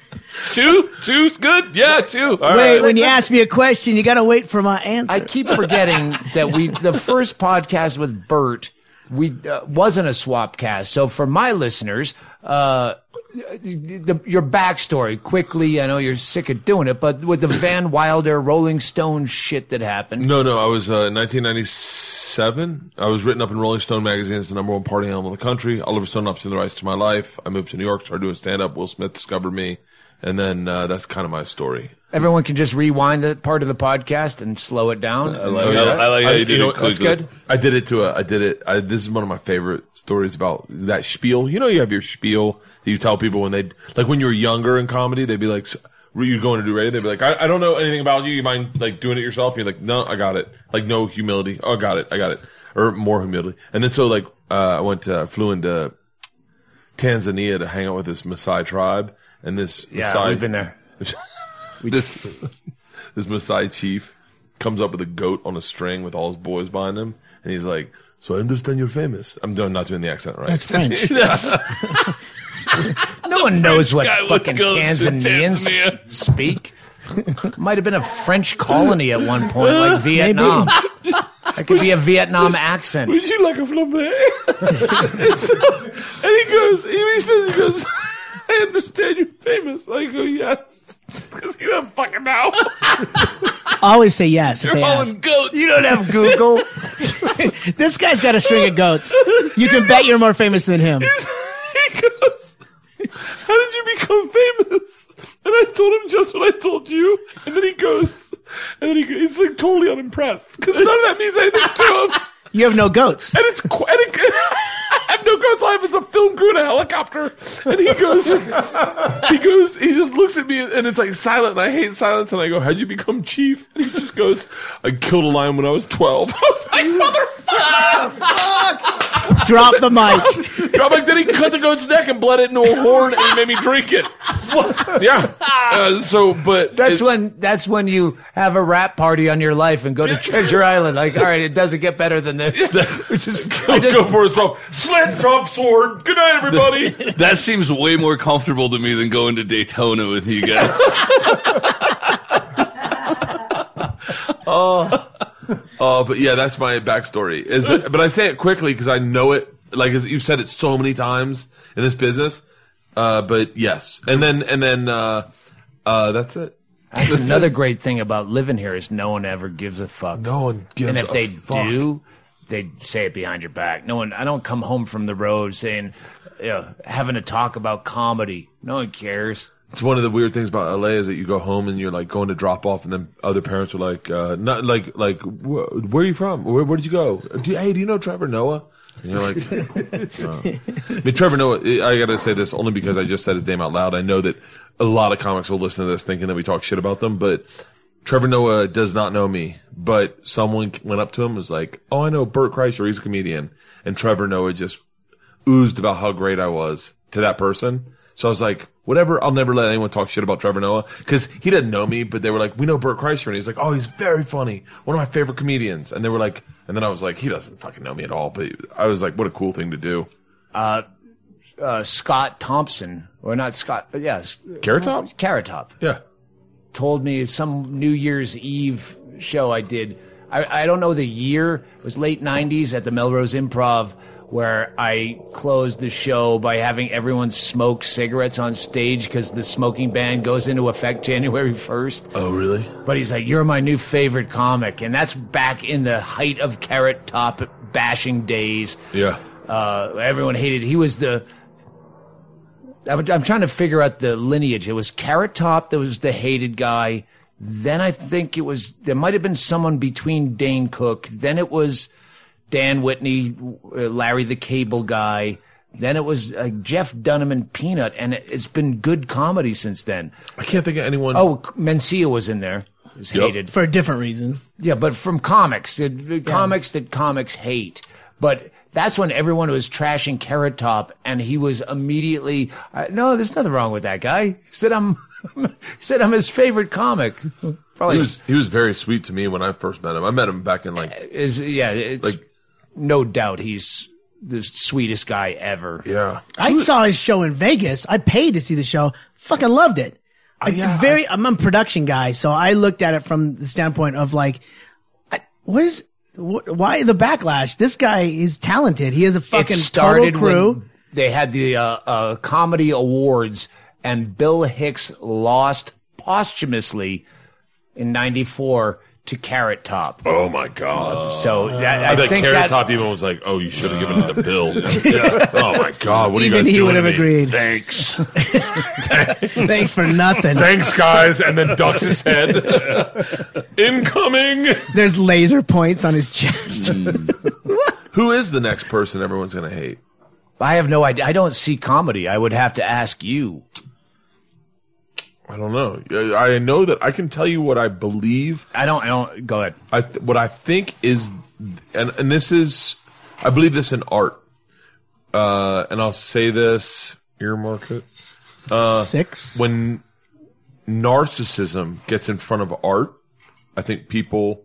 [SPEAKER 5] Two, two's good. Yeah, two. All
[SPEAKER 3] Wait,
[SPEAKER 5] right.
[SPEAKER 3] when you ask me a question, you got to wait for my answer.
[SPEAKER 4] I keep forgetting that we the first podcast with Bert we uh, wasn't a swap cast. So for my listeners, uh, the, your backstory quickly. I know you're sick of doing it, but with the Van Wilder Rolling Stone shit that happened.
[SPEAKER 1] No, no. I was uh, 1997. I was written up in Rolling Stone magazine as the number one party animal in the country. Oliver Stone ups in the rights to my life. I moved to New York, started doing stand up. Will Smith discovered me, and then uh, that's kind of my story.
[SPEAKER 4] Everyone can just rewind that part of the podcast and slow it down.
[SPEAKER 5] I like, I like how
[SPEAKER 1] I-
[SPEAKER 5] you did
[SPEAKER 1] know,
[SPEAKER 5] it
[SPEAKER 1] that's
[SPEAKER 4] good.
[SPEAKER 1] I did it to a. I did it. I, this is one of my favorite stories about that spiel. You know, you have your spiel that you tell people when they like when you were younger in comedy. They'd be like, "So, "You going to do radio?" They'd be like, I, "I don't know anything about you. You mind like doing it yourself?" And you're like, "No, I got it." Like no humility. Oh, I got it. I got it. Or more humility. And then so like uh, I went to flew into Tanzania to hang out with this Maasai tribe, and this
[SPEAKER 4] Yeah,
[SPEAKER 1] Maasai,
[SPEAKER 4] we've been there. *laughs*
[SPEAKER 1] this, this Maasai chief comes up with a goat on a string with all his boys behind him, and he's like, "So I understand you're famous." I'm doing not doing the accent right.
[SPEAKER 3] That's French. *laughs* *laughs*
[SPEAKER 4] No one knows what fucking Tanzanians
[SPEAKER 5] Tanzania.
[SPEAKER 4] speak. Might have been a French colony at one point, like Vietnam. That could be a Vietnam accent.
[SPEAKER 1] Would you like a flambé? and he goes, he says, he goes, I understand you're famous. I go, yes. Because he doesn't fucking know.
[SPEAKER 3] Always say yes if
[SPEAKER 5] You're
[SPEAKER 3] they
[SPEAKER 5] all
[SPEAKER 3] ask.
[SPEAKER 5] goats.
[SPEAKER 4] You don't have Google. *laughs*
[SPEAKER 3] This guy's got a string of goats. You can bet you're more famous than him. *laughs*
[SPEAKER 1] he goes, how did you become famous? And I told him just what I told you. And then he goes, and then he, he's like totally unimpressed. Because none of that means anything to him.
[SPEAKER 3] You have no goats.
[SPEAKER 1] And it's quite a good. I have no goats. I have as a film crew in a helicopter. And he goes, he goes, he just looks at me and it's like silent. And I hate silence. And I go, How'd you become chief? And he just goes, I killed a lion when I was 12. *laughs* I was like, Motherfucker!
[SPEAKER 3] Drop the mic.
[SPEAKER 1] Drop like, then he cut the goat's neck and bled it into a horn and made me drink it. *laughs* Yeah. Uh, so, but.
[SPEAKER 4] That's
[SPEAKER 1] it-
[SPEAKER 4] when that's when you have a rap party on your life and go to Treasure Island. Like, all right, it doesn't get better than this. Which is
[SPEAKER 1] Go, go for himself. Slit, drop, sword. Good night, everybody. *laughs*
[SPEAKER 5] That seems way more comfortable to me than going to Daytona with you guys. *laughs* *laughs*
[SPEAKER 1] Oh, Oh, but yeah, that's my backstory. Is that- but I say it quickly because I know it. Like as you've said it so many times in this business. Uh, but yes, and then and then uh, uh, that's it.
[SPEAKER 4] That's another great thing about living here is no one ever gives a fuck.
[SPEAKER 1] No one gives.
[SPEAKER 4] and if
[SPEAKER 1] a
[SPEAKER 4] they
[SPEAKER 1] fuck.
[SPEAKER 4] do, they say it behind your back. No one. I don't come home from the road saying, you know, having to talk about comedy. No one cares.
[SPEAKER 1] It's one of the weird things about LA is that you go home and you're like going to drop off, and then other parents are like, uh, not like like wh- where are you from? Where, where did you go? Do you, hey, do you know Trevor Noah? And you're like. *laughs* I mean, Trevor Noah. I got to say this only because I just said his name out loud. I know that a lot of comics will listen to this thinking that we talk shit about them, but Trevor Noah does not know me. But someone went up to him and was like, "Oh, I know Bert Kreischer. He's a comedian." And Trevor Noah just oozed about how great I was to that person. So I was like, whatever. I'll never let anyone talk shit about Trevor Noah because he didn't know me, but they were like, we know Bert Kreischer, and he's like, oh, he's very funny, one of my favorite comedians. And they were like, and then I was like, he doesn't fucking know me at all, but I was like, what a cool thing to do.
[SPEAKER 4] Uh, Scott Thompson, or not Scott, but yes,
[SPEAKER 1] Carrot Top?
[SPEAKER 4] Carrot Top.
[SPEAKER 1] Yeah.
[SPEAKER 4] Told me some New Year's Eve show I did. I, I don't know the year. It was late '90s at the Melrose Improv, where I closed the show by having everyone smoke cigarettes on stage because the smoking ban goes into effect *laughs* January 1st.
[SPEAKER 1] Oh, really?
[SPEAKER 4] But he's like, "You're my new favorite comic," and that's back in the height of Carrot Top bashing days.
[SPEAKER 1] Yeah.
[SPEAKER 4] Uh, everyone hated. He was the. I'm, I'm trying to figure out the lineage. It was Carrot Top that was the hated guy. Then I think it was there might have been someone between Dane Cook. Then it was Dan Whitney, uh, Larry the Cable Guy. Then it was uh, Jeff Dunham and Peanut, and it, it's been good comedy since then.
[SPEAKER 1] I can't think of anyone.
[SPEAKER 4] Oh, Mencia was in there. Is
[SPEAKER 1] Yep.
[SPEAKER 4] hated
[SPEAKER 3] for a different reason.
[SPEAKER 4] yeah, but from comics, the, the comics that comics hate. But that's when everyone was trashing Carrot Top, and he was immediately, uh, no, there's nothing wrong with that guy. Said I'm, *laughs* said I'm his favorite comic.
[SPEAKER 1] he
[SPEAKER 4] Probably
[SPEAKER 1] was he was very sweet to me when I first met him. I met him back in like
[SPEAKER 4] is yeah, it's
[SPEAKER 1] like
[SPEAKER 4] no doubt he's the sweetest guy ever.
[SPEAKER 1] yeah.
[SPEAKER 3] I saw his show in Vegas. I paid to see the show. Fucking loved it. Like,
[SPEAKER 1] yeah,
[SPEAKER 3] very. I'm a production guy, so I looked at it from the standpoint of like, I, what is, wh- why the backlash? This guy is talented. He has a fucking
[SPEAKER 4] it started
[SPEAKER 3] total crew.
[SPEAKER 4] when they had the uh, uh, comedy awards, and Bill Hicks lost posthumously in '94 to Carrot Top.
[SPEAKER 1] Oh my god.
[SPEAKER 4] So oh. that, I
[SPEAKER 1] I bet
[SPEAKER 4] think
[SPEAKER 1] Carrot
[SPEAKER 4] that,
[SPEAKER 1] Top even was like, "Oh, you should have given it to Bill." *laughs* yeah. Oh my god, what are you
[SPEAKER 3] Even
[SPEAKER 1] guys
[SPEAKER 3] he
[SPEAKER 1] doing
[SPEAKER 3] would have
[SPEAKER 1] to me?
[SPEAKER 3] agreed. *laughs*
[SPEAKER 1] Thanks,
[SPEAKER 3] Thanks for nothing.
[SPEAKER 1] thanks, guys, and then ducks his head. *laughs* Incoming.
[SPEAKER 3] There's laser points on his chest. Hmm.
[SPEAKER 1] Who is the next person everyone's gonna hate?
[SPEAKER 4] I have no idea. I don't see comedy. I would have to ask you.
[SPEAKER 1] I don't know. I I know that I can tell you what I believe.
[SPEAKER 4] I don't. I don't. Go ahead.
[SPEAKER 1] I th- what I think is, and and this is, I believe this in art. Uh, and I'll say this, earmark it.
[SPEAKER 3] Six.
[SPEAKER 1] when narcissism gets in front of art, I think people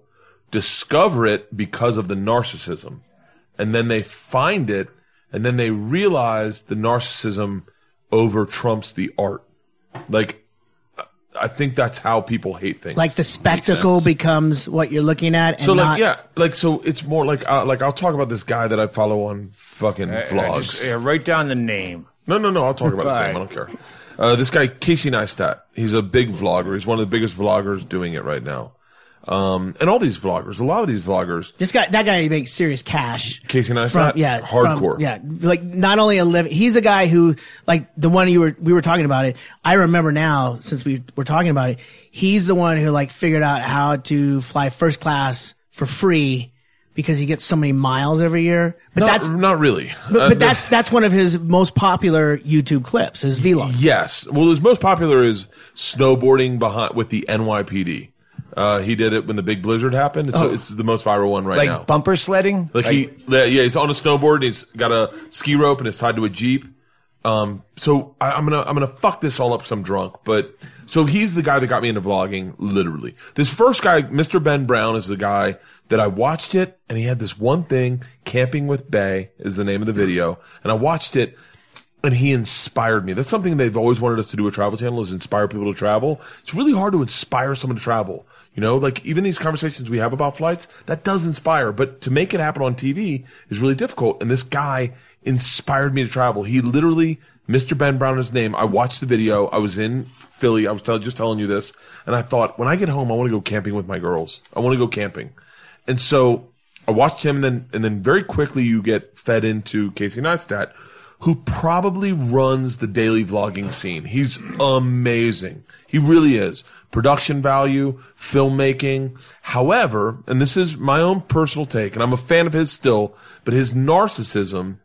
[SPEAKER 1] discover it because of the narcissism. And then they find it, and then they realize the narcissism over trumps the art. Like, I think that's how people hate things.
[SPEAKER 3] like the spectacle becomes what you're looking at, and
[SPEAKER 1] so, like,
[SPEAKER 3] not,
[SPEAKER 1] yeah, like, so it's more like, uh, like, I'll talk about this guy that I follow on fucking vlogs.
[SPEAKER 4] just, yeah, write down the name.
[SPEAKER 1] No, no, no. I'll talk about his name. I don't care. Uh, this guy Casey Neistat. He's a big vlogger. He's one of the biggest vloggers doing it right now. Um, and all these vloggers, a lot of these vloggers,
[SPEAKER 3] This guy, that guy makes serious cash.
[SPEAKER 1] Casey Neistat,
[SPEAKER 3] From, yeah,
[SPEAKER 1] hardcore.
[SPEAKER 3] from- yeah, like not only a living. He's a guy who, like the one you were we were talking about it. I remember now since we were talking about it. He's the one who like figured out how to fly first class for free because he gets so many miles every year. But
[SPEAKER 1] not,
[SPEAKER 3] that's
[SPEAKER 1] not really.
[SPEAKER 3] but,
[SPEAKER 1] Uh,
[SPEAKER 3] but that's that's one of his most popular YouTube clips. His vlog.
[SPEAKER 1] yes. Well, his most popular is snowboarding behind with the NYPD. Uh, he did it when the big blizzard happened. It's, it's the most viral one right
[SPEAKER 4] Like
[SPEAKER 1] now.
[SPEAKER 4] bumper sledding.
[SPEAKER 1] Like, he, yeah, he's on a snowboard. And he's got a ski rope and it's tied to a jeep. Um, so I, I'm gonna I'm gonna fuck this all up because I'm drunk. But so he's the guy that got me into vlogging, literally. This first guy, Mr. Ben Brown, is the guy that I watched it, and he had this one thing, "Camping with Bay" is the name of the video, and I watched it. And he inspired me. That's something they've always wanted us to do at Travel Channel is inspire people to travel. It's really hard to inspire someone to travel. You know, like even these conversations we have about flights, that does inspire, but to make it happen on TV is really difficult. And this guy inspired me to travel. He literally, Mr. Ben Brown is name. I watched the video. I was in Philly. I was tell, just telling you this. And I thought, when I get home, I want to go camping with my girls. I want to go camping. And so I watched him, and then and then very quickly you get fed into Casey Neistat, who probably runs the daily vlogging scene. He's amazing. He really is. Production value, filmmaking. However, and this is my own personal take, and I'm a fan of his still, but his narcissism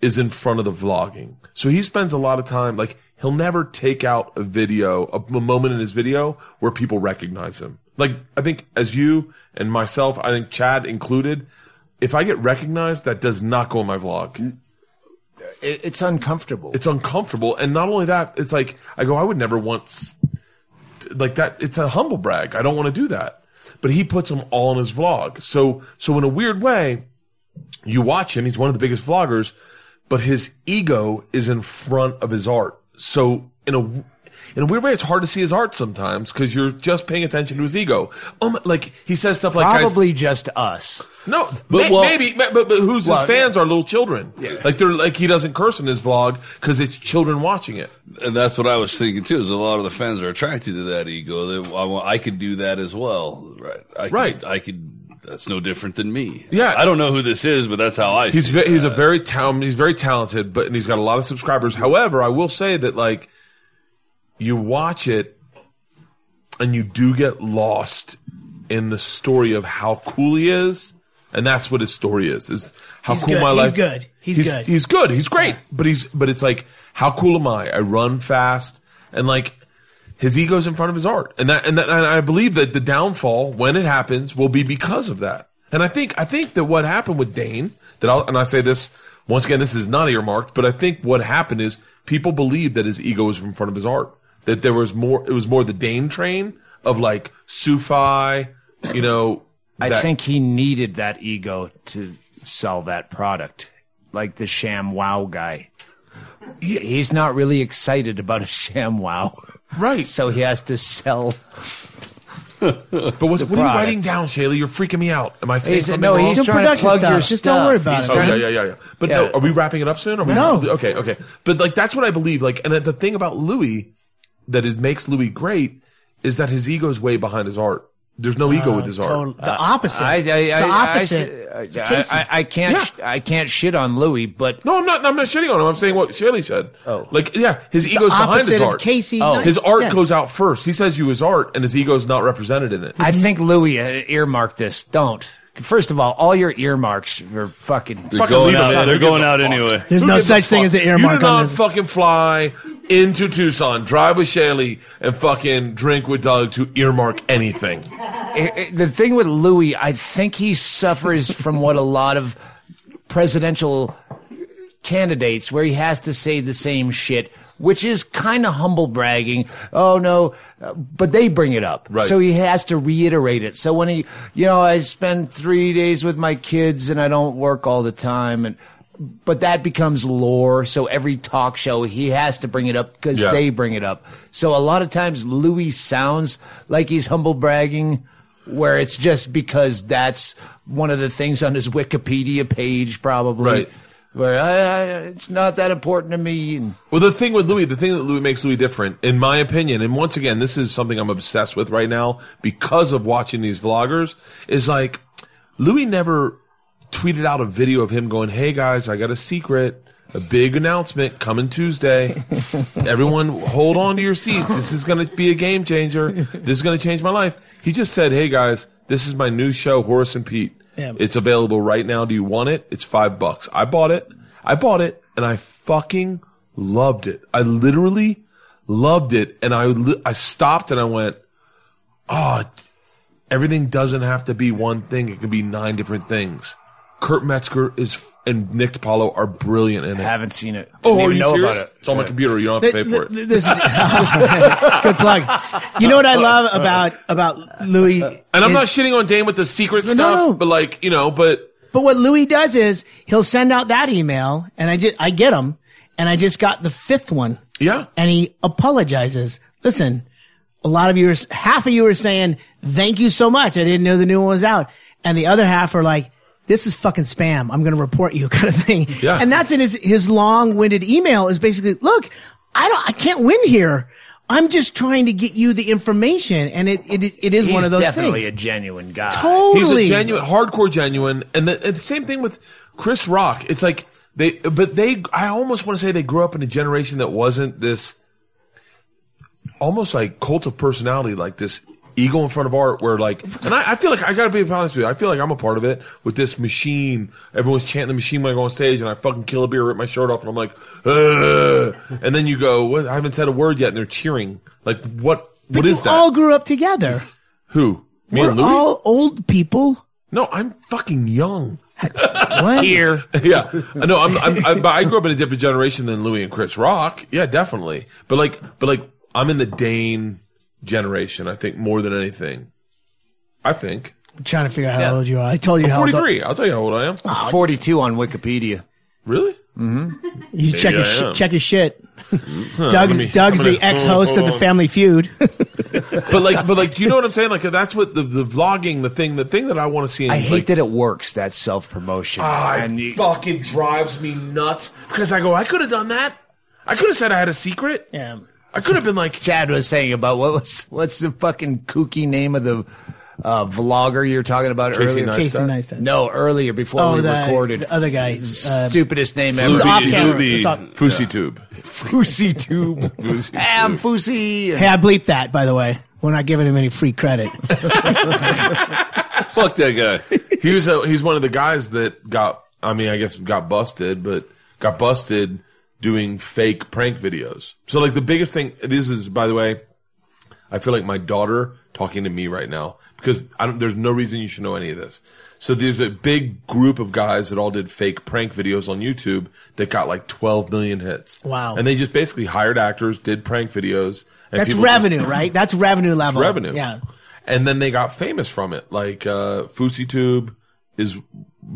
[SPEAKER 1] is in front of the vlogging. So he spends a lot of time, like, he'll never take out a video, a, moment in his video where people recognize him. Like, I think as you and myself, I think Chad included, if I get recognized, that does not go in my vlog.
[SPEAKER 4] It's uncomfortable.
[SPEAKER 1] It's uncomfortable. And not only that, it's like, I go, I would never want, like that, it's a humble brag. I don't want to do that. But he puts them all in his vlog. So, so in a weird way, you watch him, he's one of the biggest vloggers, but his ego is in front of his art. So in a in a weird way, it's hard to see his art sometimes because you're just paying attention to his ego. Oh, my, like he says stuff like, guys-
[SPEAKER 4] Probably just us.
[SPEAKER 1] no,
[SPEAKER 5] But,
[SPEAKER 1] may-
[SPEAKER 5] well-
[SPEAKER 1] maybe, but, but who's
[SPEAKER 4] Well,
[SPEAKER 1] his fans are little children. Yeah. Like they're like he doesn't curse in his vlog because it's children watching it.
[SPEAKER 5] And that's what I was thinking too. Is a lot of the fans are attracted to that ego. That I, I could do that as well, right? I could,
[SPEAKER 1] Right.
[SPEAKER 5] I could. That's no different than me.
[SPEAKER 1] Yeah.
[SPEAKER 5] I don't know who this is, but that's how I.
[SPEAKER 1] He's
[SPEAKER 5] see
[SPEAKER 1] ve-
[SPEAKER 5] it.
[SPEAKER 1] he's a very talent. He's very talented, but and he's got a lot of subscribers. However, I will say that like you watch it and you do get lost in the story of how cool he is, and that's what his story is. Is how
[SPEAKER 3] He's
[SPEAKER 1] cool
[SPEAKER 3] good.
[SPEAKER 1] my
[SPEAKER 3] He's
[SPEAKER 1] life.
[SPEAKER 3] good. He's good.
[SPEAKER 1] He's good. He's great. But he's but it's like how cool am I? I run fast and like. His ego's in front of his art, and that, and that, and I believe that the downfall, when it happens, will be because of that. And I think, I think that what happened with Dane, that I'll, and I say this once again, this is not earmarked, but I think what happened is people believed that his ego was in front of his art, that there was more, it was more the Dane train of like Sufi, you know.
[SPEAKER 4] I
[SPEAKER 1] that-
[SPEAKER 4] think he needed that ego to sell that product, like the Sham Wow guy. He- He's not really excited about a Sham Wow,
[SPEAKER 1] right.
[SPEAKER 4] so he has to sell.
[SPEAKER 1] But what's, what are you
[SPEAKER 4] product.
[SPEAKER 1] writing down, Chaille? You're freaking me out. Am I saying
[SPEAKER 4] He's-
[SPEAKER 1] something
[SPEAKER 4] no,
[SPEAKER 1] wrong?
[SPEAKER 4] he's
[SPEAKER 3] Do
[SPEAKER 4] trying to
[SPEAKER 3] production
[SPEAKER 4] plug
[SPEAKER 3] stuff. Just don't worry about
[SPEAKER 4] He's
[SPEAKER 3] it.
[SPEAKER 1] Oh
[SPEAKER 4] trying
[SPEAKER 1] yeah, yeah, yeah, yeah. But
[SPEAKER 4] Yeah.
[SPEAKER 1] no, are we wrapping it up soon? Are we
[SPEAKER 3] No.
[SPEAKER 1] Okay, okay. But like that's what I believe. Like, and the thing about Louis that it makes Louis great is that his ego is way behind his art. There's no ego with his art.
[SPEAKER 3] The opposite.
[SPEAKER 4] I, I, I,
[SPEAKER 3] the opposite.
[SPEAKER 4] I,
[SPEAKER 3] of
[SPEAKER 4] I, I, I can't.
[SPEAKER 1] Yeah.
[SPEAKER 4] sh- I can't shit on Louis, but
[SPEAKER 1] No, I'm not. I'm not shitting on him. I'm saying what Shirley said.
[SPEAKER 4] Oh.
[SPEAKER 1] like yeah, his
[SPEAKER 3] the
[SPEAKER 1] ego's behind his
[SPEAKER 3] of
[SPEAKER 1] art.
[SPEAKER 3] Casey.
[SPEAKER 4] Oh.
[SPEAKER 1] His art
[SPEAKER 3] yeah.
[SPEAKER 1] goes out first. He says you his art, and his ego's not represented in it.
[SPEAKER 4] I think Louis uh, earmarked this. Don't. First of all, all your earmarks are fucking.
[SPEAKER 5] They're
[SPEAKER 1] Fucking
[SPEAKER 5] going
[SPEAKER 1] leave
[SPEAKER 5] out.
[SPEAKER 1] it.
[SPEAKER 5] They're
[SPEAKER 1] Who
[SPEAKER 5] going
[SPEAKER 1] gives a
[SPEAKER 5] out
[SPEAKER 1] fuck?
[SPEAKER 5] anyway.
[SPEAKER 3] There's
[SPEAKER 1] Who
[SPEAKER 3] no
[SPEAKER 1] gives a
[SPEAKER 3] such thing
[SPEAKER 1] fuck?
[SPEAKER 3] as an
[SPEAKER 1] You
[SPEAKER 3] earmark
[SPEAKER 1] do
[SPEAKER 3] on
[SPEAKER 1] not
[SPEAKER 3] this.
[SPEAKER 1] fucking fly into Tucson, drive with Chaille, and fucking drink with Doug to earmark anything.
[SPEAKER 4] I- I- the thing with Louis, I think he suffers from what a lot of presidential candidates, where he has to say the same shit, which is kind of humble bragging. Oh no, but they bring it up,
[SPEAKER 1] Right.
[SPEAKER 4] so he has to reiterate it. So when he, you know, I spend three days with my kids and I don't work all the time, and but that becomes lore. So every talk show he has to bring it up because
[SPEAKER 1] Yeah.
[SPEAKER 4] they bring it up. So a lot of times Louis sounds like he's humble bragging, where it's just because that's one of the things on his Wikipedia page, probably.
[SPEAKER 1] Right.
[SPEAKER 4] Where I, I, it's not that important to me. And
[SPEAKER 1] Well, the thing with Louis, the thing that Louis makes Louis different, in my opinion, and once again, this is something I'm obsessed with right now because of watching these vloggers, is like Louis never tweeted out a video of him going, "Hey guys, I got a secret." A big announcement coming Tuesday. *laughs* Everyone hold on to your seats. This is going to be a game changer. This is going to change my life. He just said, Hey guys, this is my new show, Horace and Pete.
[SPEAKER 3] Yeah.
[SPEAKER 1] It's available right now. Do you want it? It's five bucks. I bought it. I bought it and I fucking loved it. I literally loved it. And I, I stopped and I went, Oh, everything doesn't have to be one thing. It can be nine different things. Kurt Metzger is, and Nick DiPaolo are brilliant in it.
[SPEAKER 4] haven't seen it.
[SPEAKER 1] Oh,
[SPEAKER 4] Didn't
[SPEAKER 1] are you
[SPEAKER 4] know
[SPEAKER 1] serious?
[SPEAKER 4] about it.
[SPEAKER 1] It's on my computer. You don't have to pay for it.
[SPEAKER 3] Th- th- this- *laughs* good plug. You know what I love about about Louis?
[SPEAKER 1] And I'm
[SPEAKER 3] is-
[SPEAKER 1] not shitting on Dane with the secret
[SPEAKER 3] No,
[SPEAKER 1] stuff,
[SPEAKER 3] no.
[SPEAKER 1] but like, you know, but
[SPEAKER 3] But what Louis does is he'll send out that email, and I just I get them, and I just got the fifth one,
[SPEAKER 1] yeah.
[SPEAKER 3] and he apologizes. Listen, a lot of you, are, half of you are saying thank you so much. I didn't know the new one was out, and the other half are like. This is fucking spam. I'm going to report you, *laughs* kind of thing.
[SPEAKER 1] Yeah.
[SPEAKER 3] And that's in his his long-winded email. Is basically, look, I don't, I can't win here. I'm just trying to get you the information, and it it it is
[SPEAKER 4] He's
[SPEAKER 3] one of those
[SPEAKER 4] definitely
[SPEAKER 3] things.
[SPEAKER 4] a genuine guy.
[SPEAKER 3] totally.
[SPEAKER 1] He's a genuine, hardcore genuine. And the, and the same thing with Chris Rock. It's like, they, but they, I almost want to say they grew up in a generation that wasn't this, almost like cult of personality, like this ego in front of art, where like, and I, I feel like I gotta be honest with you, I feel like I'm a part of it with this machine. Everyone's chanting the machine when I go on stage, and I fucking kill a beer, rip my shirt off, and I'm like, Ugh. and then you go, what? I haven't said a word yet, and they're cheering. Like, what?
[SPEAKER 3] But
[SPEAKER 1] What
[SPEAKER 3] you
[SPEAKER 1] is that?
[SPEAKER 3] all grew up together.
[SPEAKER 1] Who? Me
[SPEAKER 3] We're
[SPEAKER 1] and Louis?
[SPEAKER 3] all old people.
[SPEAKER 1] no, I'm fucking young. *laughs*
[SPEAKER 3] What?
[SPEAKER 4] Here. *laughs*
[SPEAKER 1] yeah, I know. I'm, I'm, I'm, but I grew up in a different generation than Louis and Chris Rock. Yeah, definitely. But like, but like, I'm in the Dane generation. I think more than anything. I think
[SPEAKER 3] I'm trying to figure out how old you are. I told you
[SPEAKER 1] I'm
[SPEAKER 3] how old
[SPEAKER 1] 43. I'll tell you how old I am.
[SPEAKER 4] 42 on Wikipedia.
[SPEAKER 1] Really?
[SPEAKER 3] you check
[SPEAKER 1] I
[SPEAKER 3] his sh-
[SPEAKER 1] am.
[SPEAKER 3] check his shit. Doug's,
[SPEAKER 1] me-
[SPEAKER 3] Doug's
[SPEAKER 1] I'm
[SPEAKER 3] the
[SPEAKER 1] gonna-
[SPEAKER 3] ex-host
[SPEAKER 1] hold
[SPEAKER 3] of the
[SPEAKER 1] on.
[SPEAKER 3] Family Feud. *laughs*
[SPEAKER 1] But like, but like, you know what I'm saying? Like, that's what the the vlogging, the thing, the thing that I want to see. In,
[SPEAKER 4] I hate
[SPEAKER 1] like,
[SPEAKER 4] that it works, that self promotion.
[SPEAKER 1] Ah,
[SPEAKER 4] and
[SPEAKER 1] it
[SPEAKER 4] you,
[SPEAKER 1] fucking drives me nuts because I go, I could have done that. I could have said I had a secret.
[SPEAKER 3] yeah.
[SPEAKER 1] I could have been like,
[SPEAKER 4] Chad was saying about what was what's the fucking kooky name of the uh, vlogger you were talking about
[SPEAKER 1] Casey
[SPEAKER 4] earlier?
[SPEAKER 1] Neistat.
[SPEAKER 3] Casey Neistat.
[SPEAKER 4] No, earlier before
[SPEAKER 3] Oh,
[SPEAKER 4] we
[SPEAKER 3] the,
[SPEAKER 4] recorded.
[SPEAKER 3] the other guy. Uh,
[SPEAKER 4] Stupidest name
[SPEAKER 3] was
[SPEAKER 4] ever.
[SPEAKER 3] off camera.
[SPEAKER 1] Fusi-
[SPEAKER 3] It was off-
[SPEAKER 1] Fousey Tube.
[SPEAKER 4] Fousey Tube.
[SPEAKER 1] Fusi
[SPEAKER 4] Am
[SPEAKER 1] Tube. *laughs*
[SPEAKER 4] Fousey.
[SPEAKER 3] hey, I bleeped that, by the way. We're not giving him any free credit. *laughs* *laughs*
[SPEAKER 5] Fuck that guy.
[SPEAKER 1] he was a, he's one of the guys that got I mean I guess got busted, but got busted doing fake prank videos. So like the biggest thing this is by the way, I feel like my daughter talking to me right now because I don't, there's no reason you should know any of this. So there's a big group of guys that all did fake prank videos on YouTube that got like 12 million hits.
[SPEAKER 3] Wow.
[SPEAKER 1] And they just basically hired actors, did prank videos. And
[SPEAKER 3] That's
[SPEAKER 1] people just-
[SPEAKER 3] revenue, right? That's revenue level.
[SPEAKER 1] revenue.
[SPEAKER 3] Yeah.
[SPEAKER 1] And then they got famous from it. Like uh FouseyTube is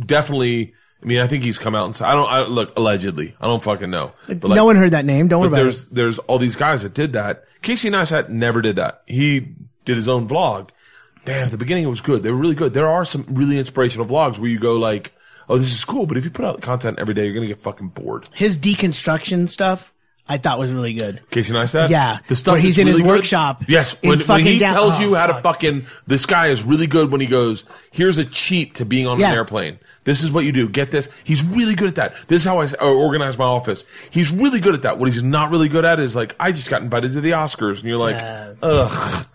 [SPEAKER 1] definitely I mean, I think he's come out and said I don't I look allegedly. I don't fucking know. But like,
[SPEAKER 3] no one heard that name. Don't worry about
[SPEAKER 1] there's
[SPEAKER 3] it.
[SPEAKER 1] there's all these guys that did that. Casey Neistat never did that. He did his own vlog. Damn, at the beginning it was good. They were really good. There are some really inspirational vlogs where you go like, "Oh, this is cool," but if you put out content every day, you're gonna get fucking bored.
[SPEAKER 3] His deconstruction stuff, I thought was really good.
[SPEAKER 1] Casey Neistat?
[SPEAKER 3] Yeah,
[SPEAKER 1] The stuff
[SPEAKER 3] where he's in his
[SPEAKER 1] really good-
[SPEAKER 3] workshop
[SPEAKER 1] Yes. When, when he
[SPEAKER 3] down-
[SPEAKER 1] tells
[SPEAKER 3] oh,
[SPEAKER 1] you how to fucking, this guy is really good when he goes, here's a cheat to being on
[SPEAKER 3] Yeah.
[SPEAKER 1] an airplane. This is what you do. Get this. He's really good at that. This is how I uh, organize my office. He's really good at that. What he's not really good at is like, I just got invited to the Oscars. And you're like, ugh.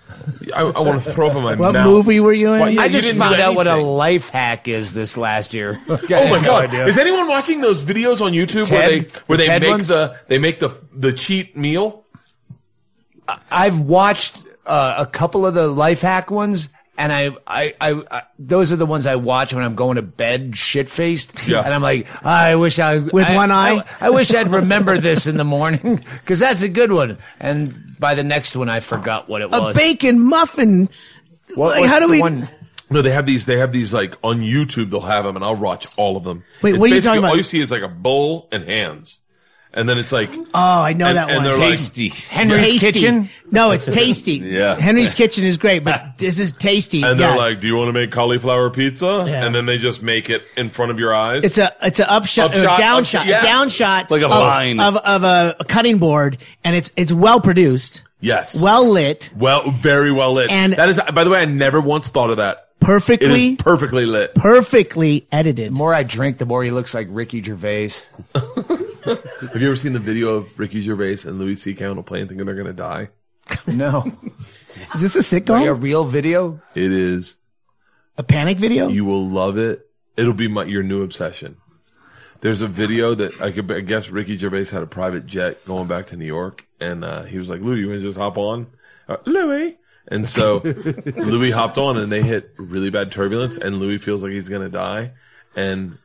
[SPEAKER 1] I, I want to throw up in my
[SPEAKER 3] What
[SPEAKER 1] mouth.
[SPEAKER 3] movie were you in?
[SPEAKER 1] Well, yeah,
[SPEAKER 4] I
[SPEAKER 1] you
[SPEAKER 4] just
[SPEAKER 1] didn't
[SPEAKER 4] found
[SPEAKER 1] do
[SPEAKER 4] out what a
[SPEAKER 1] anything.
[SPEAKER 4] life hack is this last year. *laughs*
[SPEAKER 1] Oh my god! Is anyone watching those videos on YouTube where they where
[SPEAKER 4] the
[SPEAKER 1] they
[SPEAKER 4] Ted
[SPEAKER 1] make
[SPEAKER 4] ones?
[SPEAKER 1] the they make the the cheat meal?
[SPEAKER 4] I've watched uh, a couple of the life hack ones, and I, I, I, I, those are the ones I watch when I'm going to bed, shit faced.
[SPEAKER 1] Yeah.
[SPEAKER 4] And I'm like, ah, I wish I
[SPEAKER 3] With
[SPEAKER 4] I-
[SPEAKER 3] one eye?
[SPEAKER 4] I, I wish I'd remember this in the morning *laughs* because that's a good one. And by the next one, I forgot what it
[SPEAKER 3] a
[SPEAKER 4] was.
[SPEAKER 3] A bacon muffin.
[SPEAKER 4] What
[SPEAKER 3] like, how do we?
[SPEAKER 4] one-
[SPEAKER 1] No, they have these. They have these like on YouTube. They'll have them, and I'll watch all of them.
[SPEAKER 3] Wait,
[SPEAKER 1] It's
[SPEAKER 3] what are you
[SPEAKER 1] basically-
[SPEAKER 3] talking about?
[SPEAKER 1] All you see is like a bowl and hands, and then it's like
[SPEAKER 3] Oh, I know
[SPEAKER 1] And-
[SPEAKER 3] that
[SPEAKER 1] and
[SPEAKER 3] one.
[SPEAKER 1] they're like-
[SPEAKER 5] Tasty.
[SPEAKER 4] Henry's
[SPEAKER 3] Tasty.
[SPEAKER 4] Kitchen.
[SPEAKER 3] No, it's tasty. *laughs*
[SPEAKER 5] Yeah.
[SPEAKER 3] Henry's Kitchen is great, but *laughs* this is tasty.
[SPEAKER 1] and
[SPEAKER 3] yeah.
[SPEAKER 1] they're like, "Do you want to make cauliflower pizza?"
[SPEAKER 3] Yeah.
[SPEAKER 1] And then they just make it in front of your eyes.
[SPEAKER 3] It's a it's a upshot, or
[SPEAKER 1] Upshot,
[SPEAKER 3] down
[SPEAKER 1] up-
[SPEAKER 3] shot,
[SPEAKER 1] yeah.
[SPEAKER 3] a down shot
[SPEAKER 5] Like a
[SPEAKER 3] of,
[SPEAKER 5] vine.
[SPEAKER 3] of of a, a cutting board, and it's it's well produced,
[SPEAKER 1] yes,
[SPEAKER 3] well lit,
[SPEAKER 1] well, very well lit.
[SPEAKER 3] And-
[SPEAKER 1] that is, by the way, I never once thought of that.
[SPEAKER 3] Perfectly
[SPEAKER 1] is perfectly lit.
[SPEAKER 3] perfectly edited.
[SPEAKER 4] The more I drink, the more he looks like Ricky Gervais. *laughs* *laughs*
[SPEAKER 1] Have you ever seen the video of Ricky Gervais and Louis C.K. on a plane thinking they're going to die?
[SPEAKER 4] No, *laughs*
[SPEAKER 3] Is this a
[SPEAKER 4] like a real video.
[SPEAKER 1] It is.
[SPEAKER 3] A panic video?
[SPEAKER 1] You will love it. It'll be my, your new obsession. There's a video that I could I guess Ricky Gervais had a private jet going back to New York, and uh, he was like, "Louis, you want to just hop on?" Uh, Louis, and so *laughs* Louis hopped on, and they hit really bad turbulence, and Louis feels like he's gonna die, and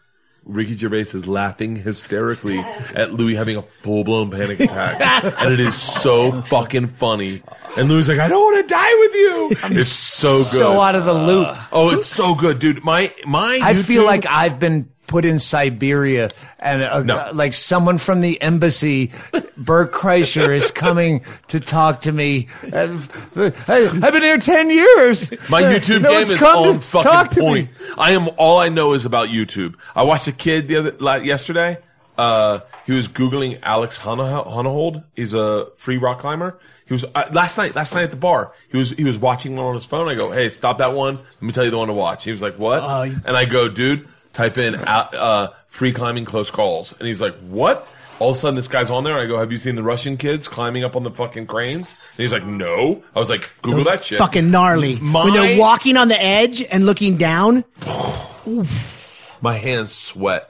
[SPEAKER 1] Ricky Gervais is laughing hysterically at Louis having a full blown panic attack, *laughs* and it is so fucking funny. And Louis like, "I don't want to die with you." it's so good.
[SPEAKER 4] So out of the loop.
[SPEAKER 1] Uh, oh, it's so good, dude. My my.
[SPEAKER 4] I feel
[SPEAKER 1] YouTube-
[SPEAKER 4] like I've been put in Siberia, and uh,
[SPEAKER 1] No.
[SPEAKER 4] uh, like someone from the embassy, Bert Kreischer, is coming to talk to me. Uh, I, have been here ten years.
[SPEAKER 1] my YouTube
[SPEAKER 4] No
[SPEAKER 1] game is on fucking point.
[SPEAKER 4] me.
[SPEAKER 1] I am all I know is about YouTube. I watched a kid the other like, yesterday. Uh, he was googling Alex Honnold. He's a free rock climber. He was uh, last night. Last night at the bar, he was he was watching one on his phone. I go, hey, stop that one. Let me tell you the one to watch. He was like, what?
[SPEAKER 3] You-
[SPEAKER 1] and I go, dude. Type in uh, uh, free climbing close calls, and he's like, "What?" All of a sudden, this guy's on there. I go, "Have you seen the Russian kids climbing up on the fucking cranes?" And he's like, "No." I was like, "Google that shit."
[SPEAKER 3] Fucking gnarly.
[SPEAKER 1] My-
[SPEAKER 3] when they're walking on the edge and looking down. *sighs*
[SPEAKER 1] My hands sweat.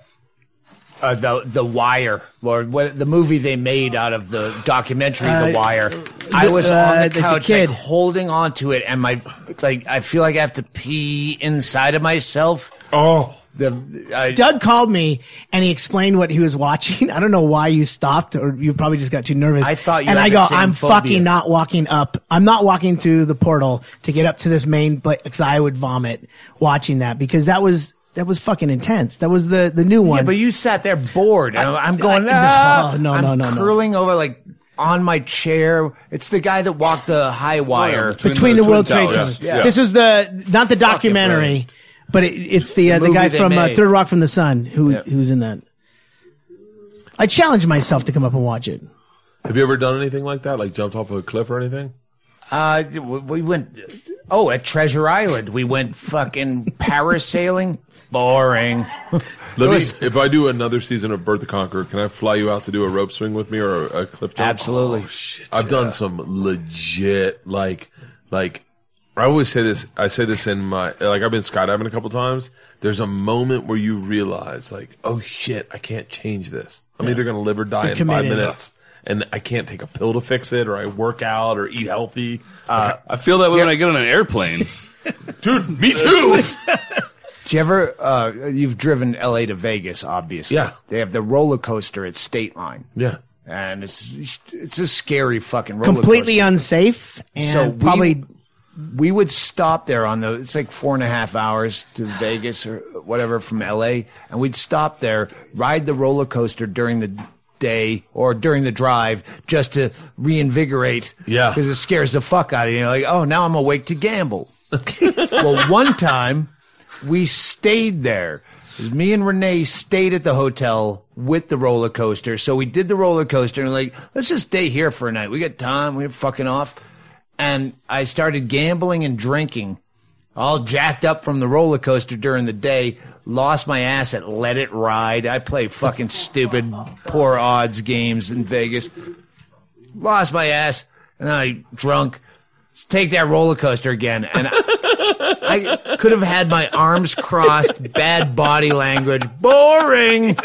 [SPEAKER 4] Uh, the the Wire, or what the movie they made out of the documentary
[SPEAKER 3] Uh,
[SPEAKER 4] The Wire. I was
[SPEAKER 3] uh,
[SPEAKER 4] on
[SPEAKER 3] the-
[SPEAKER 4] the
[SPEAKER 3] the
[SPEAKER 4] couch,
[SPEAKER 3] kid.
[SPEAKER 4] like holding on to it, and my it's like I feel like I have to pee inside of myself.
[SPEAKER 1] Oh,
[SPEAKER 4] The I,
[SPEAKER 3] Doug called me and he explained what he was watching. *laughs* I don't know why you stopped or you probably just got too nervous.
[SPEAKER 4] I thought you
[SPEAKER 3] And
[SPEAKER 4] had
[SPEAKER 3] I
[SPEAKER 4] the
[SPEAKER 3] go,
[SPEAKER 4] same
[SPEAKER 3] I'm
[SPEAKER 4] phobia."
[SPEAKER 3] fucking not walking up. I'm not walking to the portal to get up to this main but because I would vomit watching that because that was that was fucking intense. That was the the new one.
[SPEAKER 4] yeah, but you sat there bored, and I'm going, *laughs*
[SPEAKER 3] I-
[SPEAKER 4] ah,
[SPEAKER 3] no,
[SPEAKER 4] I'm
[SPEAKER 3] no, no, no, no.
[SPEAKER 4] curling over like on my chair. It's the guy that walked the high wire.
[SPEAKER 3] between the,
[SPEAKER 5] the
[SPEAKER 3] World Trade
[SPEAKER 5] Towers.
[SPEAKER 3] Centers.
[SPEAKER 4] Yeah.
[SPEAKER 3] This is the not the
[SPEAKER 4] Fucking
[SPEAKER 3] documentary,
[SPEAKER 4] brilliant.
[SPEAKER 3] But it, it's the uh, the,
[SPEAKER 4] movie
[SPEAKER 3] guy from uh. Third Rock from the Sun who
[SPEAKER 4] Yeah.
[SPEAKER 3] who's in that. I challenged myself to come up and watch it.
[SPEAKER 1] have you ever done anything like that? Like jumped off a cliff or anything?
[SPEAKER 4] Uh, we went. Oh, at Treasure Island, we went fucking parasailing. *laughs* Boring.
[SPEAKER 1] Let me, if I do another season of Bert the Conqueror, can I fly you out to do a rope swing with me or a, a cliff jump?
[SPEAKER 4] Absolutely.
[SPEAKER 1] I've done some legit like like I always say this I say this in my like I've been skydiving a couple times. There's a moment where you realize like, oh shit, I can't change this. I'm either gonna live or die
[SPEAKER 3] You're
[SPEAKER 1] in five minutes. And I can't take a pill to fix it, or I work out, or eat healthy.
[SPEAKER 5] I feel that way when I get on an airplane. *laughs*
[SPEAKER 1] Dude, me too. *laughs*
[SPEAKER 4] Do you ever? Uh, you've driven L.A. to Vegas, obviously.
[SPEAKER 1] Yeah.
[SPEAKER 4] They have the roller coaster at State Line,
[SPEAKER 1] yeah.
[SPEAKER 4] and it's it's a scary fucking roller coaster.
[SPEAKER 3] Completely
[SPEAKER 4] coaster.
[SPEAKER 3] unsafe and
[SPEAKER 4] So we-
[SPEAKER 3] probably
[SPEAKER 4] we would stop there on the it's like four and a half hours to Vegas or whatever from LA and we'd stop there ride the roller coaster during the day or during the drive just to reinvigorate
[SPEAKER 1] Yeah.
[SPEAKER 4] because it scares the fuck out of you You're like oh now I'm awake to gamble *laughs* well one time we stayed there me and Renee stayed at the hotel with the roller coaster. So we did the roller coaster and like, let's just stay here for a night. We got time. We're fucking off. And I started gambling and drinking, all jacked up from the roller coaster during the day. Lost my ass at Let It Ride. I play fucking stupid, poor odds games in Vegas. Lost my ass, and I drunk. Take that roller coaster again, and I, I could have had my arms crossed, bad body language, boring.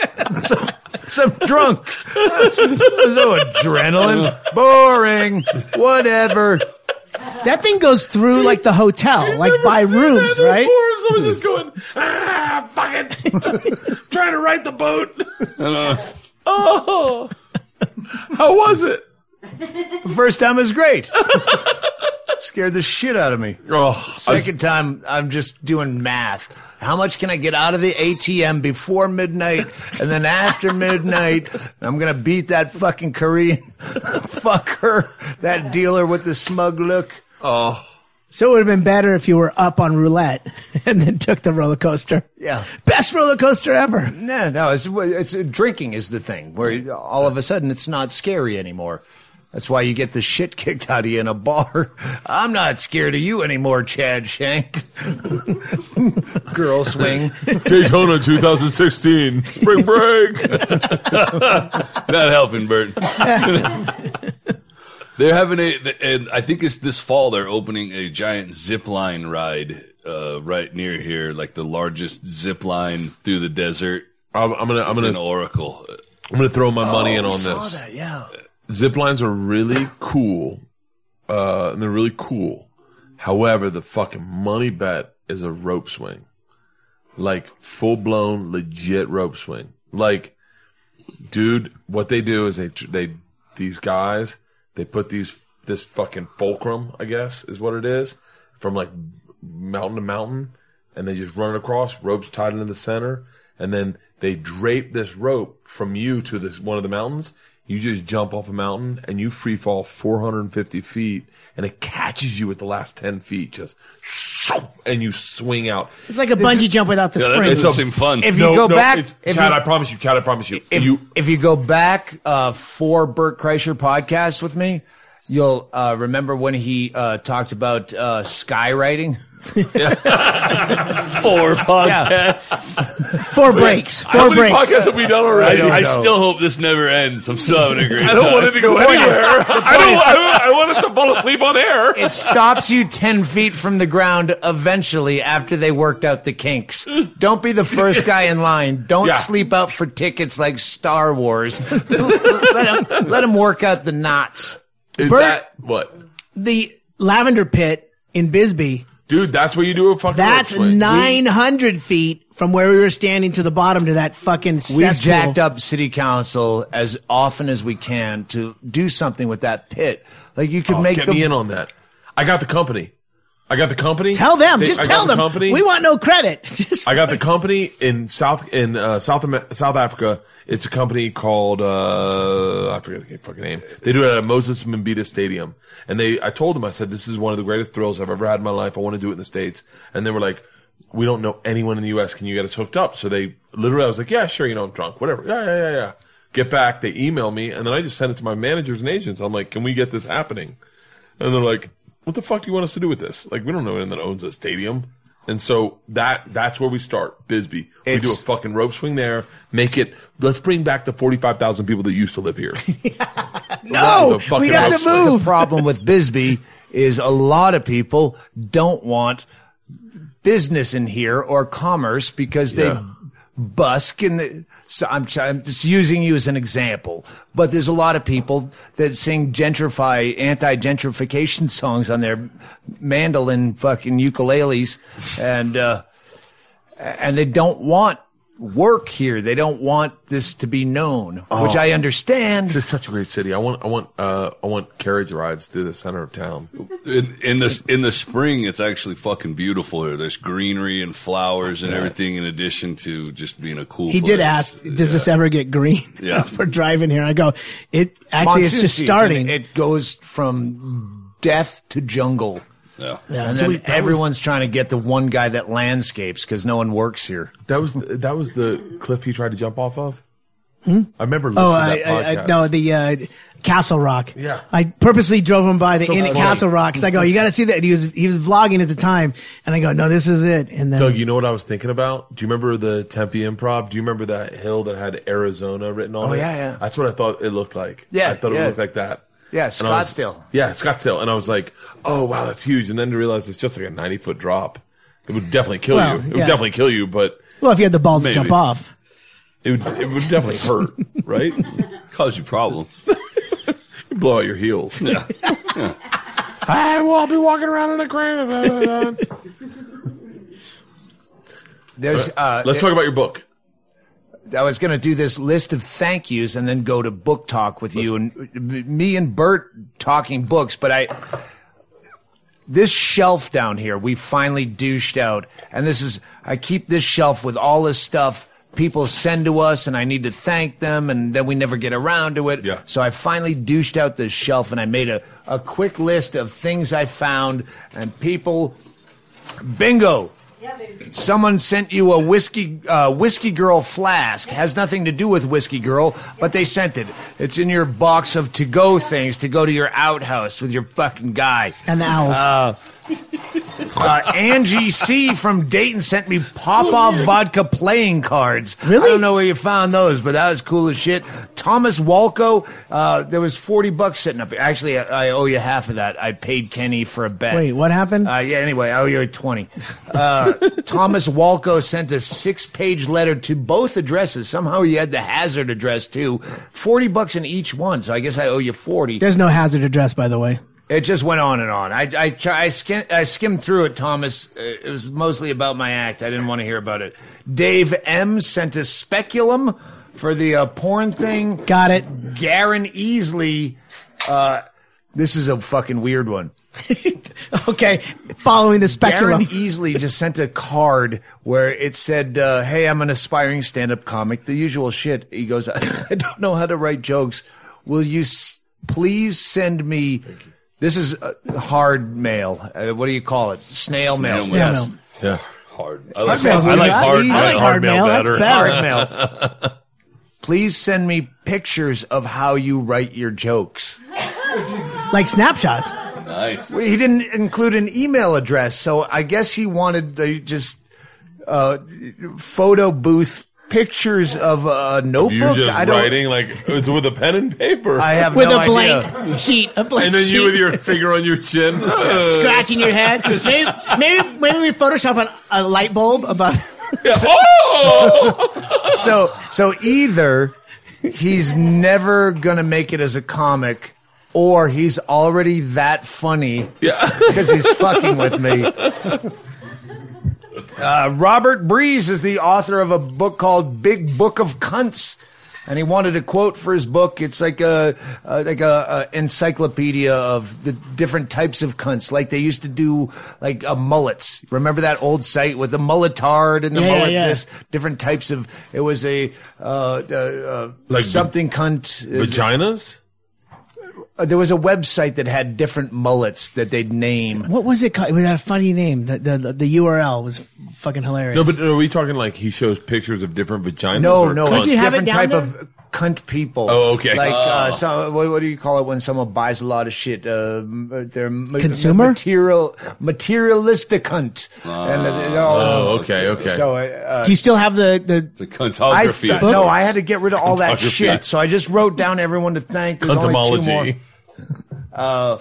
[SPEAKER 4] so, so I'm drunk. No adrenaline, boring, whatever.
[SPEAKER 3] That thing goes through like the hotel, like by rooms, right?
[SPEAKER 1] Someone's just going, ah, fucking *laughs* trying to right the boat. *laughs* oh, how was it?
[SPEAKER 4] The first time was great. Scared the shit out of me.
[SPEAKER 1] Oh,
[SPEAKER 4] Second time, I'm just doing math. How much can I get out of the ATM before midnight and then after midnight? I'm gonna beat that fucking Korean. *laughs* Fuck her. That dealer with the smug look.
[SPEAKER 1] oh,
[SPEAKER 3] So it would have been better if you were up on roulette *laughs* and then took the roller coaster.
[SPEAKER 4] Yeah.
[SPEAKER 3] Best roller coaster ever.
[SPEAKER 4] No, no, it's, it's drinking is the thing where all of a sudden it's not scary anymore. That's why you get the shit kicked out of you in a bar. I'm not scared of you anymore, Chad Shank. *laughs* Girl swing.
[SPEAKER 1] Daytona 2016 spring break. *laughs*
[SPEAKER 5] Not helping, Bert. *laughs* they're having a, and I think it's this fall. They're opening a giant zip line ride uh, right near here, like the largest zip line through the desert.
[SPEAKER 1] I'm, I'm gonna, I'm
[SPEAKER 5] It's in
[SPEAKER 1] gonna,
[SPEAKER 5] Oracle.
[SPEAKER 1] I'm gonna throw my money in on
[SPEAKER 4] Saw
[SPEAKER 1] this.
[SPEAKER 4] that, yeah.
[SPEAKER 1] Zip lines are really cool, uh, and they're really cool. However, the fucking money bet is a rope swing, like full blown legit rope swing. Like, dude, what they do is they they these guys they put these this fucking fulcrum, I guess, is what it is, from like mountain to mountain, and they just run it across. Ropes tied into the center, and then they drape this rope from you to this one of the mountains. You just jump off a mountain and you free fall 450 feet, and it catches you at the last 10 feet, just and you swing out.
[SPEAKER 3] It's like a bungee jump without the
[SPEAKER 5] Yeah, that
[SPEAKER 3] spring.
[SPEAKER 5] doesn't seem fun.
[SPEAKER 4] If you go back, if
[SPEAKER 1] Chad,
[SPEAKER 4] you-
[SPEAKER 1] I promise you, Chad, I promise you,
[SPEAKER 4] if
[SPEAKER 1] you
[SPEAKER 4] if you go back uh, four Bert Kreischer podcast with me, you'll uh, remember when he uh, talked about uh, skywriting. *laughs*
[SPEAKER 5] Four podcasts.
[SPEAKER 3] Four breaks. Four How
[SPEAKER 1] many
[SPEAKER 3] breaks.
[SPEAKER 1] podcasts have we done already?
[SPEAKER 5] I, still hope this never ends. I'm still having a great
[SPEAKER 1] I don't want it to go anywhere. *laughs* I don't. I, I want it to fall asleep on air.
[SPEAKER 4] It stops you 10 feet from the ground eventually after they worked out the kinks. Don't be the first guy in line. Don't
[SPEAKER 1] Yeah.
[SPEAKER 4] sleep out for tickets like Star Wars. *laughs* let, him, let him work out the knots.
[SPEAKER 1] Is
[SPEAKER 3] Bert-
[SPEAKER 1] that what?
[SPEAKER 3] The lavender pit in Bisbee.
[SPEAKER 1] Dude, that's where you do a fucking.
[SPEAKER 3] That's 900 feet from where we were standing to the bottom to that fucking
[SPEAKER 4] We've jacked up city council as often as we can to do something with that pit. Like you could
[SPEAKER 1] Oh,
[SPEAKER 4] make
[SPEAKER 1] get
[SPEAKER 4] the
[SPEAKER 1] me in on that. I got the company. I got the company.
[SPEAKER 3] Tell them.
[SPEAKER 1] They-
[SPEAKER 3] just
[SPEAKER 1] I
[SPEAKER 3] tell
[SPEAKER 1] the
[SPEAKER 3] them.
[SPEAKER 1] Company.
[SPEAKER 3] We want no credit. *laughs* Just
[SPEAKER 1] I got the company in South in uh, South South Africa. It's a company called uh, I forget the fucking name. They do it at Moses Mabhida Stadium, and they. I told them I said this is one of the greatest thrills I've ever had in my life. I want to do it in the states, and they were like, "We don't know anyone in the U.S. Can you get us hooked up?" So they literally, I was like, "Yeah, sure. You know, I'm drunk. Whatever. Yeah, yeah, yeah, yeah." Get back. They email me, and then I just send it to my managers and agents. I'm like, "Can we get this happening?" And they're like, "What the fuck do you want us to do with this? Like, we don't know anyone that owns a stadium." And so that that's where we start, Bisbee. we
[SPEAKER 4] It's-
[SPEAKER 1] do a fucking rope swing there. Make it. Let's bring back the forty five thousand people that used to live here. *laughs*
[SPEAKER 3] no.
[SPEAKER 1] the fucking
[SPEAKER 3] We got to
[SPEAKER 1] swing.
[SPEAKER 3] move.
[SPEAKER 4] The problem with Bisbee is a lot of people don't want business in here or commerce because they
[SPEAKER 1] Yeah.
[SPEAKER 4] busk in the, so I'm, I'm just using you as an example, but there's a lot of people that sing gentrify, anti-gentrification songs on their mandolin fucking ukuleles and, uh, and they don't want work here. They don't want this to be known, which I understand.
[SPEAKER 1] This is such a great city. I want I want uh, I want carriage rides through the center of town.
[SPEAKER 5] In, in the in the spring, it's actually fucking beautiful here. There's greenery and flowers and everything. In addition to just being a cool.
[SPEAKER 3] He did ask, "Does this ever get green?" *laughs*
[SPEAKER 5] Yeah.
[SPEAKER 3] As we're driving here, I go, "It actually, it's
[SPEAKER 4] Monsoon
[SPEAKER 3] just
[SPEAKER 4] season,
[SPEAKER 3] starting."
[SPEAKER 4] It goes from death to jungle.
[SPEAKER 5] Yeah.
[SPEAKER 3] Yeah,
[SPEAKER 4] And
[SPEAKER 3] so
[SPEAKER 4] then
[SPEAKER 3] we- that was-
[SPEAKER 4] everyone's trying to get the one guy that landscapes because no one works here.
[SPEAKER 1] That was the, that was the cliff he tried to jump off of. I remember listening
[SPEAKER 3] Oh,
[SPEAKER 1] to
[SPEAKER 3] I,
[SPEAKER 1] that
[SPEAKER 3] I, I no, the uh, Castle Rock.
[SPEAKER 1] Yeah.
[SPEAKER 3] I purposely drove him by the
[SPEAKER 1] So
[SPEAKER 3] inn at. Castle Rock because I go, you got to see that. He was he was vlogging at the time, and I go, no, this is it. And then
[SPEAKER 1] Doug, you know what I was thinking about? Do you remember the Tempe Improv? Do you remember that hill that had Arizona written on
[SPEAKER 4] Oh,
[SPEAKER 1] it?
[SPEAKER 4] yeah, yeah.
[SPEAKER 1] That's what I thought it looked like.
[SPEAKER 4] Yeah,
[SPEAKER 1] I thought it looked like that.
[SPEAKER 4] Yeah,
[SPEAKER 1] And I was-
[SPEAKER 4] Scottsdale.
[SPEAKER 1] yeah, Scottsdale. And I was like, oh, wow, that's huge. And then to realize it's just like a 90 foot drop. It would definitely kill
[SPEAKER 3] Well,
[SPEAKER 1] you. It
[SPEAKER 3] yeah.
[SPEAKER 1] would definitely kill you, but
[SPEAKER 3] well, if you had the balls
[SPEAKER 5] Maybe.
[SPEAKER 3] to jump off,
[SPEAKER 1] it would, it would definitely hurt, *laughs* right?
[SPEAKER 5] Cause you problems. *laughs*
[SPEAKER 1] You'd blow out your heels. Yeah. *laughs* I will be walking around in the ground.
[SPEAKER 4] There's, uh,
[SPEAKER 1] Let's talk about your book.
[SPEAKER 4] I was going to do this list of thank yous and then go to book talk with you and me and Bert talking books, but I this shelf down here we finally douched out and this is I keep this shelf with all this stuff people send to us and I need to thank them and then we never get around to it.
[SPEAKER 1] Yeah.
[SPEAKER 4] So I finally douched out this shelf and I made a, a quick list of things I found and people bingo Someone sent you a whiskey uh, whiskey girl flask. Has nothing to do with whiskey girl, but they sent it. It's in your box of to go things to go to your outhouse with your fucking guy.
[SPEAKER 3] and the owls.
[SPEAKER 4] Uh, Angie C from Dayton sent me pop off vodka playing cards.
[SPEAKER 3] Really?
[SPEAKER 4] I don't know where you found those, but that was cool as shit. Thomas Walco, uh, there was forty bucks sitting up. Actually, I, I owe you half of that. I paid Kenny for a bet.
[SPEAKER 3] Wait, what happened?
[SPEAKER 4] Uh, yeah, anyway, I owe you 20. Uh, Thomas Walco sent a six page letter to both addresses. Somehow he had the hazard address too. 40 bucks in each one, so I guess I owe you 40.
[SPEAKER 3] There's no hazard address, by the way.
[SPEAKER 4] It just went on and on. I, I, try, I, skim, I skimmed through it, Thomas. Uh, It was mostly about my act. I didn't want to hear about it. Dave M sent a speculum for the uh, porn thing.
[SPEAKER 3] Got it.
[SPEAKER 4] Garen Easley, uh, this is a fucking weird one. *laughs*
[SPEAKER 3] Okay, following the speculum.
[SPEAKER 4] Aaron Easley just sent a card where it said, uh, "Hey, I'm an aspiring stand-up comic." The usual shit. He goes, *laughs* "I don't know how to write jokes. Will you s- please send me?" This is uh, hard mail. Uh, what do you call it? Snail mail.
[SPEAKER 5] Snail
[SPEAKER 3] mail.
[SPEAKER 4] Yes.
[SPEAKER 1] Yeah.
[SPEAKER 5] Hard. I like,
[SPEAKER 3] mail's
[SPEAKER 5] I like hard.
[SPEAKER 3] I
[SPEAKER 5] mail.
[SPEAKER 3] like hard mail. That's
[SPEAKER 1] better.
[SPEAKER 3] better.
[SPEAKER 4] Hard mail. *laughs* Please send me pictures of how you write your jokes.
[SPEAKER 3] Like snapshots.
[SPEAKER 5] Nice. Nice.
[SPEAKER 4] Well, he didn't include an email address, so I guess he wanted the just uh, photo booth pictures of a notebook.
[SPEAKER 1] You're just
[SPEAKER 4] I don't.
[SPEAKER 1] writing like it's with a pen and paper.
[SPEAKER 4] I have
[SPEAKER 3] with
[SPEAKER 4] no
[SPEAKER 3] a blank
[SPEAKER 4] idea.
[SPEAKER 3] sheet, a blank
[SPEAKER 1] and then
[SPEAKER 3] sheet,
[SPEAKER 1] you with your finger on your chin. *laughs*
[SPEAKER 3] scratching your head. *laughs* Maybe, maybe, maybe we Photoshop an, a light bulb above. *laughs*
[SPEAKER 1] oh!
[SPEAKER 4] So, so either he's never gonna make it as a comic, or he's already that funny
[SPEAKER 1] yeah.
[SPEAKER 4] because he's fucking with me. Uh, Robert Breeze is the author of a book called Big Book of Cunts. And he wanted a quote for his book. It's like a, uh, like a, a encyclopedia of the different types of cunts, like they used to do, like uh, mullets. Remember that old site with the mulletard and the
[SPEAKER 3] Yeah, yeah,
[SPEAKER 4] mullet
[SPEAKER 3] yeah.
[SPEAKER 4] this, different types of. It was a uh, uh, uh,
[SPEAKER 1] Like
[SPEAKER 4] something cunt. is-
[SPEAKER 1] Vaginas?
[SPEAKER 4] Uh, there was a website that had different mullets that they'd name.
[SPEAKER 3] What was it called? It had a funny name. The, the, the, the URL was fucking hilarious.
[SPEAKER 1] No, but are we talking like he shows pictures of different vaginas?
[SPEAKER 4] No,
[SPEAKER 1] or
[SPEAKER 4] no,
[SPEAKER 1] cunts?
[SPEAKER 4] it's
[SPEAKER 3] you have it
[SPEAKER 4] different
[SPEAKER 3] down
[SPEAKER 4] type
[SPEAKER 3] there?
[SPEAKER 4] of cunt people.
[SPEAKER 1] Oh, okay.
[SPEAKER 4] Like
[SPEAKER 1] Oh.
[SPEAKER 4] uh, so, what, what do you call it when someone buys a lot of shit? Uh, they're ma-
[SPEAKER 3] Consumer?
[SPEAKER 4] material, materialistic cunt. and, uh, you know,
[SPEAKER 1] Oh, okay, okay.
[SPEAKER 4] So, uh,
[SPEAKER 3] Do you still have the, the
[SPEAKER 5] The
[SPEAKER 4] I
[SPEAKER 5] cuntography. of
[SPEAKER 4] no. I had to get rid of all that
[SPEAKER 1] Cuntography.
[SPEAKER 4] shit. So I just wrote down everyone to thank. There's only two more.
[SPEAKER 1] Cuntomology. *laughs*
[SPEAKER 4] Uh,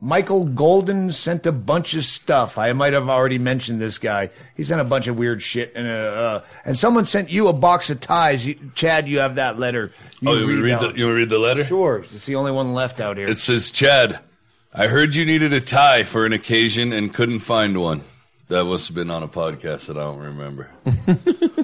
[SPEAKER 4] Michael Golden sent a bunch of stuff. I might have already mentioned this guy. He sent a bunch of weird shit, and uh, uh, and someone sent you a box of ties. You, Chad, you have that letter.
[SPEAKER 5] Oh, you want me to read the, you want me to read the letter?
[SPEAKER 4] Sure, it's the only one left out here.
[SPEAKER 5] It says, Chad, I heard you needed a tie for an occasion and couldn't find one. That must have been on a podcast that I don't remember. *laughs*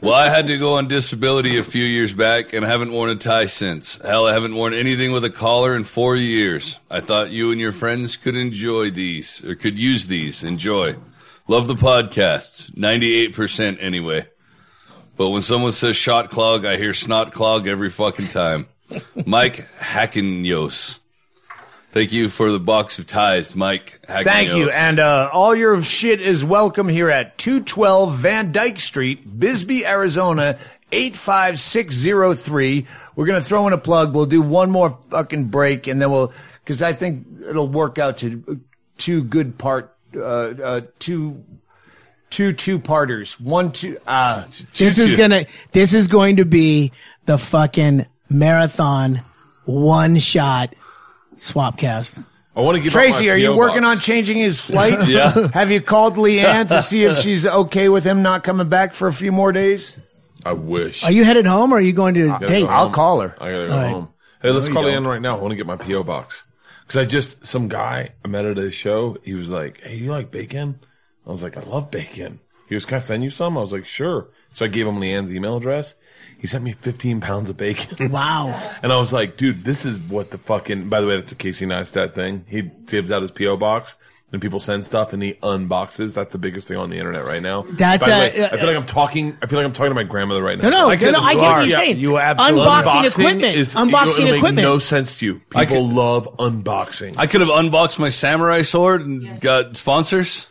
[SPEAKER 5] well, I had to go on disability a few years back and I haven't worn a tie since. Hell, I haven't worn anything with a collar in four years. I thought you and your friends could enjoy these, or could use these. Enjoy. Love the podcasts. 98% anyway. But when someone says shot clog, I hear snot clog every fucking time. Mike Hackenyos. Thank you for the box of ties, Mike Hackenyos.
[SPEAKER 4] Thank you, and uh, all your shit is welcome here at 212 Van Dyke Street, Bisbee, Arizona. 85603. We're going to throw in a plug. We'll do one more fucking break and then we'll, cause I think it'll work out to two good part, uh, uh, two, two two parters. One, two, uh,
[SPEAKER 3] this is gonna this is going to be the fucking marathon one shot swapcast.
[SPEAKER 1] I want to give
[SPEAKER 4] Tracy,
[SPEAKER 1] up my
[SPEAKER 4] are you working
[SPEAKER 1] box.
[SPEAKER 4] on changing his flight? *laughs*
[SPEAKER 5] Yeah. *laughs*
[SPEAKER 4] Have you called LeeAnn to *laughs* see if she's okay with him not coming back for a few more days?
[SPEAKER 1] I wish.
[SPEAKER 3] Are you headed home or are you going to
[SPEAKER 1] Gotta
[SPEAKER 3] dates?
[SPEAKER 1] go
[SPEAKER 4] I'll call her.
[SPEAKER 1] I gotta go
[SPEAKER 3] All right.
[SPEAKER 1] home. Hey, let's
[SPEAKER 4] you
[SPEAKER 1] call
[SPEAKER 4] don't.
[SPEAKER 1] LeeAnn right now. I want to get my PO box because I just some guy I met at a show. He was like, "Hey, you like bacon?" I was like, "I love bacon." He was, "Can I send you some?" I was like, "Sure." So I gave him LeeAnn's email address. He sent me 15 pounds of bacon. *laughs*
[SPEAKER 3] Wow.
[SPEAKER 1] And I was like, dude, this is what the fucking. By the way, that's the Casey Neistat thing. He gives out his PO box, and people send stuff, and he unboxes. That's the biggest thing on the internet right now.
[SPEAKER 3] That's
[SPEAKER 1] By
[SPEAKER 3] a-
[SPEAKER 1] way, uh, I feel like I'm talking. I feel like I'm talking to my grandmother right now.
[SPEAKER 3] No, no,
[SPEAKER 1] I
[SPEAKER 3] no, no, I get what you're saying.
[SPEAKER 4] You absolutely-
[SPEAKER 3] unboxing equipment.
[SPEAKER 1] is-
[SPEAKER 3] unboxing
[SPEAKER 1] it'll make
[SPEAKER 3] equipment.
[SPEAKER 1] no sense to you. People
[SPEAKER 5] could-
[SPEAKER 1] love unboxing.
[SPEAKER 5] I could have unboxed my samurai sword and got sponsors.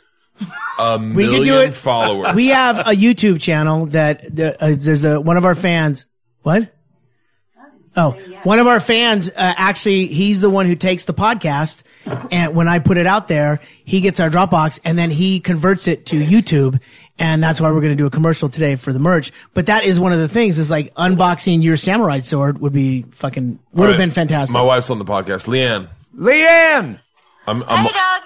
[SPEAKER 1] A
[SPEAKER 3] we
[SPEAKER 1] million
[SPEAKER 3] do it.
[SPEAKER 1] followers.
[SPEAKER 3] We have a YouTube channel that uh, there's a one of our fans. What? Oh, one of our fans uh, actually, he's the one who takes the podcast, and when I put it out there, he gets our Dropbox, and then he converts it to YouTube, and that's why we're going to do a commercial today for the merch. But that is one of the things is like unboxing your samurai sword would be fucking would have
[SPEAKER 1] All right.
[SPEAKER 3] been fantastic.
[SPEAKER 1] My wife's on the podcast. LeeAnn,
[SPEAKER 4] LeeAnn!
[SPEAKER 1] I'm. I'm
[SPEAKER 9] Hey, Doug.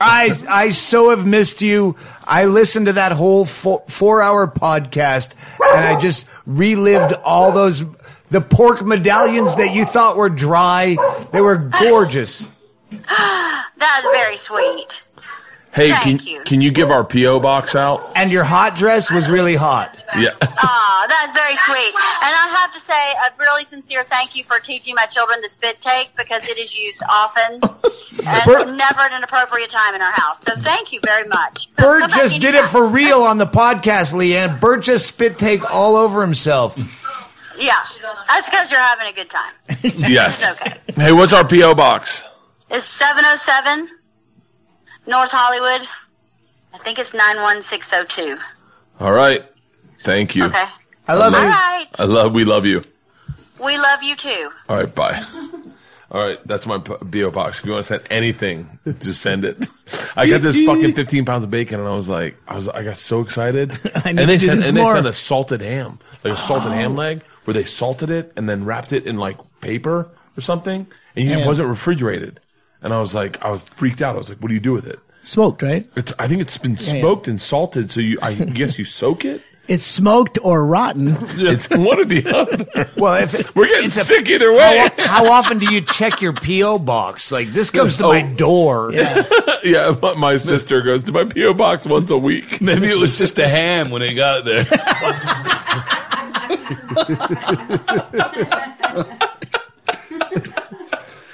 [SPEAKER 4] I I so have missed you. I listened to that whole four, four hour podcast and I just relived all those the pork medallions that you thought were dry. They were gorgeous. *gasps*
[SPEAKER 9] That was very sweet.
[SPEAKER 1] Hey,
[SPEAKER 9] Thank
[SPEAKER 1] can
[SPEAKER 9] you.
[SPEAKER 1] can you give our PO box out?
[SPEAKER 4] And your hot dress was really hot.
[SPEAKER 1] Yeah. *laughs*
[SPEAKER 9] Aw, that was very sweet. And I have to say a really sincere thank you for teaching my children to spit take because it is used often *laughs* and never at an appropriate time in our house. So thank you very much.
[SPEAKER 4] Bert
[SPEAKER 9] Come
[SPEAKER 4] just did it for real on the podcast, LeeAnn. Bert just spit take all over himself.
[SPEAKER 9] Yeah, that's because you're having a good time. *laughs*
[SPEAKER 1] yes.
[SPEAKER 9] Okay.
[SPEAKER 1] Hey, what's our PO box?
[SPEAKER 9] It's 707 North Hollywood. I think it's 91602.
[SPEAKER 1] All right. Thank you.
[SPEAKER 9] Okay.
[SPEAKER 4] I love
[SPEAKER 9] All
[SPEAKER 4] you.
[SPEAKER 9] right.
[SPEAKER 1] I love. We love you.
[SPEAKER 9] We love you too.
[SPEAKER 1] All right. Bye. *laughs* All right, that's my BO box. If you want to send anything, just send it. I got this fucking 15 pounds of bacon, and I was like, I was, I got so excited. *laughs*
[SPEAKER 3] I
[SPEAKER 1] and
[SPEAKER 3] need
[SPEAKER 1] they
[SPEAKER 3] to
[SPEAKER 1] sent,
[SPEAKER 3] this
[SPEAKER 1] and they sent a salted ham, like a salted ham oh. leg, where they salted it and then wrapped it in like paper or something, and it wasn't refrigerated. And I was like, I was freaked out. I was like, what do you do with it?
[SPEAKER 3] Smoked, right?
[SPEAKER 1] It's, I think it's been
[SPEAKER 3] yeah.
[SPEAKER 1] smoked and salted, so you, I *laughs* guess you soak it.
[SPEAKER 3] It's smoked or rotten.
[SPEAKER 1] It's one or the other.
[SPEAKER 4] Well, if it,
[SPEAKER 1] We're getting
[SPEAKER 4] it's a-
[SPEAKER 1] sick either way.
[SPEAKER 4] how, how often do you check your PO box? Like this comes to my
[SPEAKER 1] Oh.
[SPEAKER 4] door. *laughs*
[SPEAKER 1] yeah, my, my sister goes to my PO box once a week. *laughs*
[SPEAKER 5] Maybe it was just a ham when it got there.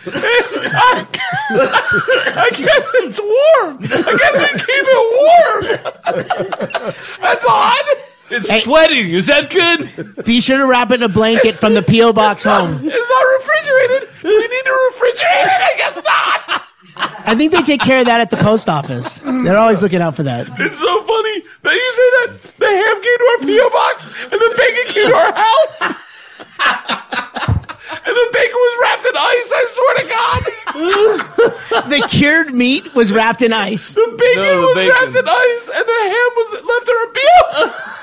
[SPEAKER 1] I guess it's warm. I guess we keep it warm. That's odd.
[SPEAKER 5] It's sweating. Is that good?
[SPEAKER 3] Be sure to wrap it in a blanket from the PO box home.
[SPEAKER 1] It's not refrigerated. We need to refrigerate it. I guess not.
[SPEAKER 3] I think they take care of that at the post office. They're always looking out for that.
[SPEAKER 1] It's so funny that you say that the ham came to our PO box and the bacon came to our house. *laughs* and the bacon was wrapped in ice. I swear to God. *laughs*
[SPEAKER 3] The cured meat was wrapped in ice.
[SPEAKER 1] The bacon
[SPEAKER 5] No, the
[SPEAKER 1] was
[SPEAKER 5] bacon.
[SPEAKER 1] wrapped in ice and the ham was left in a PO. *laughs*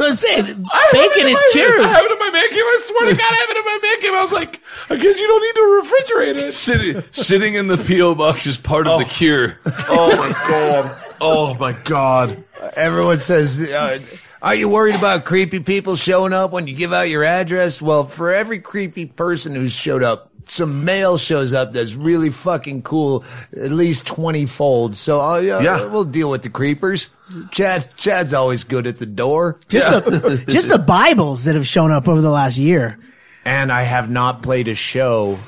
[SPEAKER 3] So I'm saying,
[SPEAKER 1] I
[SPEAKER 3] bacon is
[SPEAKER 1] my-
[SPEAKER 3] cured.
[SPEAKER 1] I have it in my man cave. I swear to God, I have it in my man cave. I was like, I guess you don't need to refrigerate it.
[SPEAKER 5] Sitting, sitting in the PO box is part of the cure.
[SPEAKER 1] Oh my God. Oh my God.
[SPEAKER 4] Everyone says, uh, "Are you worried about creepy people showing up when you give out your address?" Well, for every creepy person who's showed up, some mail shows up that's really fucking cool, at least twenty fold. So uh, yeah,
[SPEAKER 1] Yeah.
[SPEAKER 4] we'll deal with the creepers. Chad, Chad's always good at the door,
[SPEAKER 3] Just the just the Bibles that have shown up over the last year.
[SPEAKER 4] and I have not played a show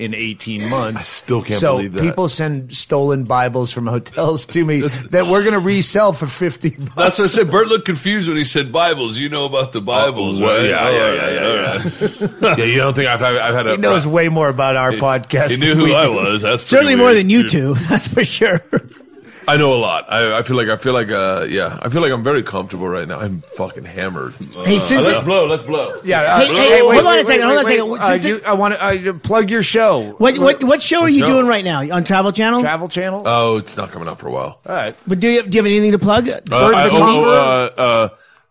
[SPEAKER 4] in 18 months. I
[SPEAKER 1] still can't
[SPEAKER 4] so
[SPEAKER 1] believe that.
[SPEAKER 4] people send stolen Bibles from hotels to me *laughs* that we're going to resell for 50 bucks.
[SPEAKER 5] That's what I said. Bert looked confused when he said Bibles. You know about the Bibles, uh,
[SPEAKER 1] well,
[SPEAKER 5] right?
[SPEAKER 1] yeah,
[SPEAKER 5] All
[SPEAKER 1] yeah,
[SPEAKER 5] right,
[SPEAKER 1] yeah, yeah, yeah. *laughs* Yeah, you don't think I've, I've, I've had a.
[SPEAKER 4] He knows way more about our podcast.
[SPEAKER 5] He knew
[SPEAKER 4] than
[SPEAKER 5] who
[SPEAKER 4] we
[SPEAKER 5] I
[SPEAKER 4] do.
[SPEAKER 5] was. That's
[SPEAKER 3] Certainly more than you two, *laughs* that's for sure.
[SPEAKER 1] I know a lot. I, I feel like I feel like uh yeah. I feel like I'm very comfortable right now. I'm fucking hammered.
[SPEAKER 3] Hey, since
[SPEAKER 1] let's
[SPEAKER 3] it-
[SPEAKER 1] blow. Let's blow.
[SPEAKER 4] Yeah. Uh,
[SPEAKER 3] Hey, hey, hold on a second, hold on a second.
[SPEAKER 4] Uh,
[SPEAKER 3] Since
[SPEAKER 4] you,
[SPEAKER 3] it-
[SPEAKER 4] I want to uh, plug your show.
[SPEAKER 3] what what what show are you
[SPEAKER 1] show?
[SPEAKER 3] doing right now on Travel Channel?
[SPEAKER 4] Travel Channel.
[SPEAKER 1] Oh, it's not coming up for a while.
[SPEAKER 4] All right.
[SPEAKER 3] But do you do you have anything to plug?
[SPEAKER 1] Uh,
[SPEAKER 3] Bird
[SPEAKER 1] I,
[SPEAKER 3] the
[SPEAKER 1] oh, uh, uh,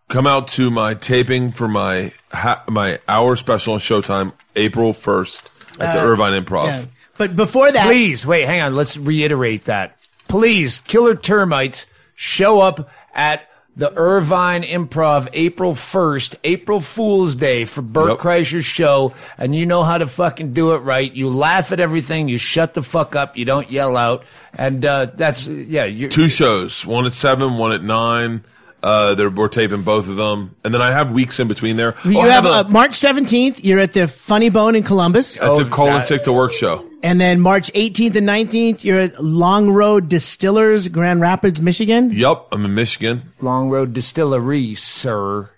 [SPEAKER 1] come out to my taping for my ha- my hour special on Showtime, April first at the Irvine Improv.
[SPEAKER 3] yeah. But before that,
[SPEAKER 4] Please wait. Hang on. Let's reiterate that. Please, Killer Termites, show up at the Irvine Improv April 1st, April Fool's Day for Bert
[SPEAKER 1] Yep.
[SPEAKER 4] Kreischer's show. And you know how to fucking do it right. You laugh at everything. You shut the fuck up. You don't yell out. And uh, that's, yeah. You're,
[SPEAKER 1] Two shows, one at seven, one at nine. Uh, they're, we're taping both of them, and then I have weeks in between there.
[SPEAKER 3] you
[SPEAKER 1] Oh, I
[SPEAKER 3] have
[SPEAKER 1] a-
[SPEAKER 3] uh, March 17th, you're at the Funny Bone in Columbus.
[SPEAKER 1] That's
[SPEAKER 4] Oh,
[SPEAKER 1] a colon
[SPEAKER 4] that-
[SPEAKER 1] sick to work show.
[SPEAKER 3] And then March 18th and 19th, you're at Long Road Distillers, Grand Rapids, Michigan.
[SPEAKER 1] Yep, I'm in Michigan.
[SPEAKER 4] Long Road Distillery, sir.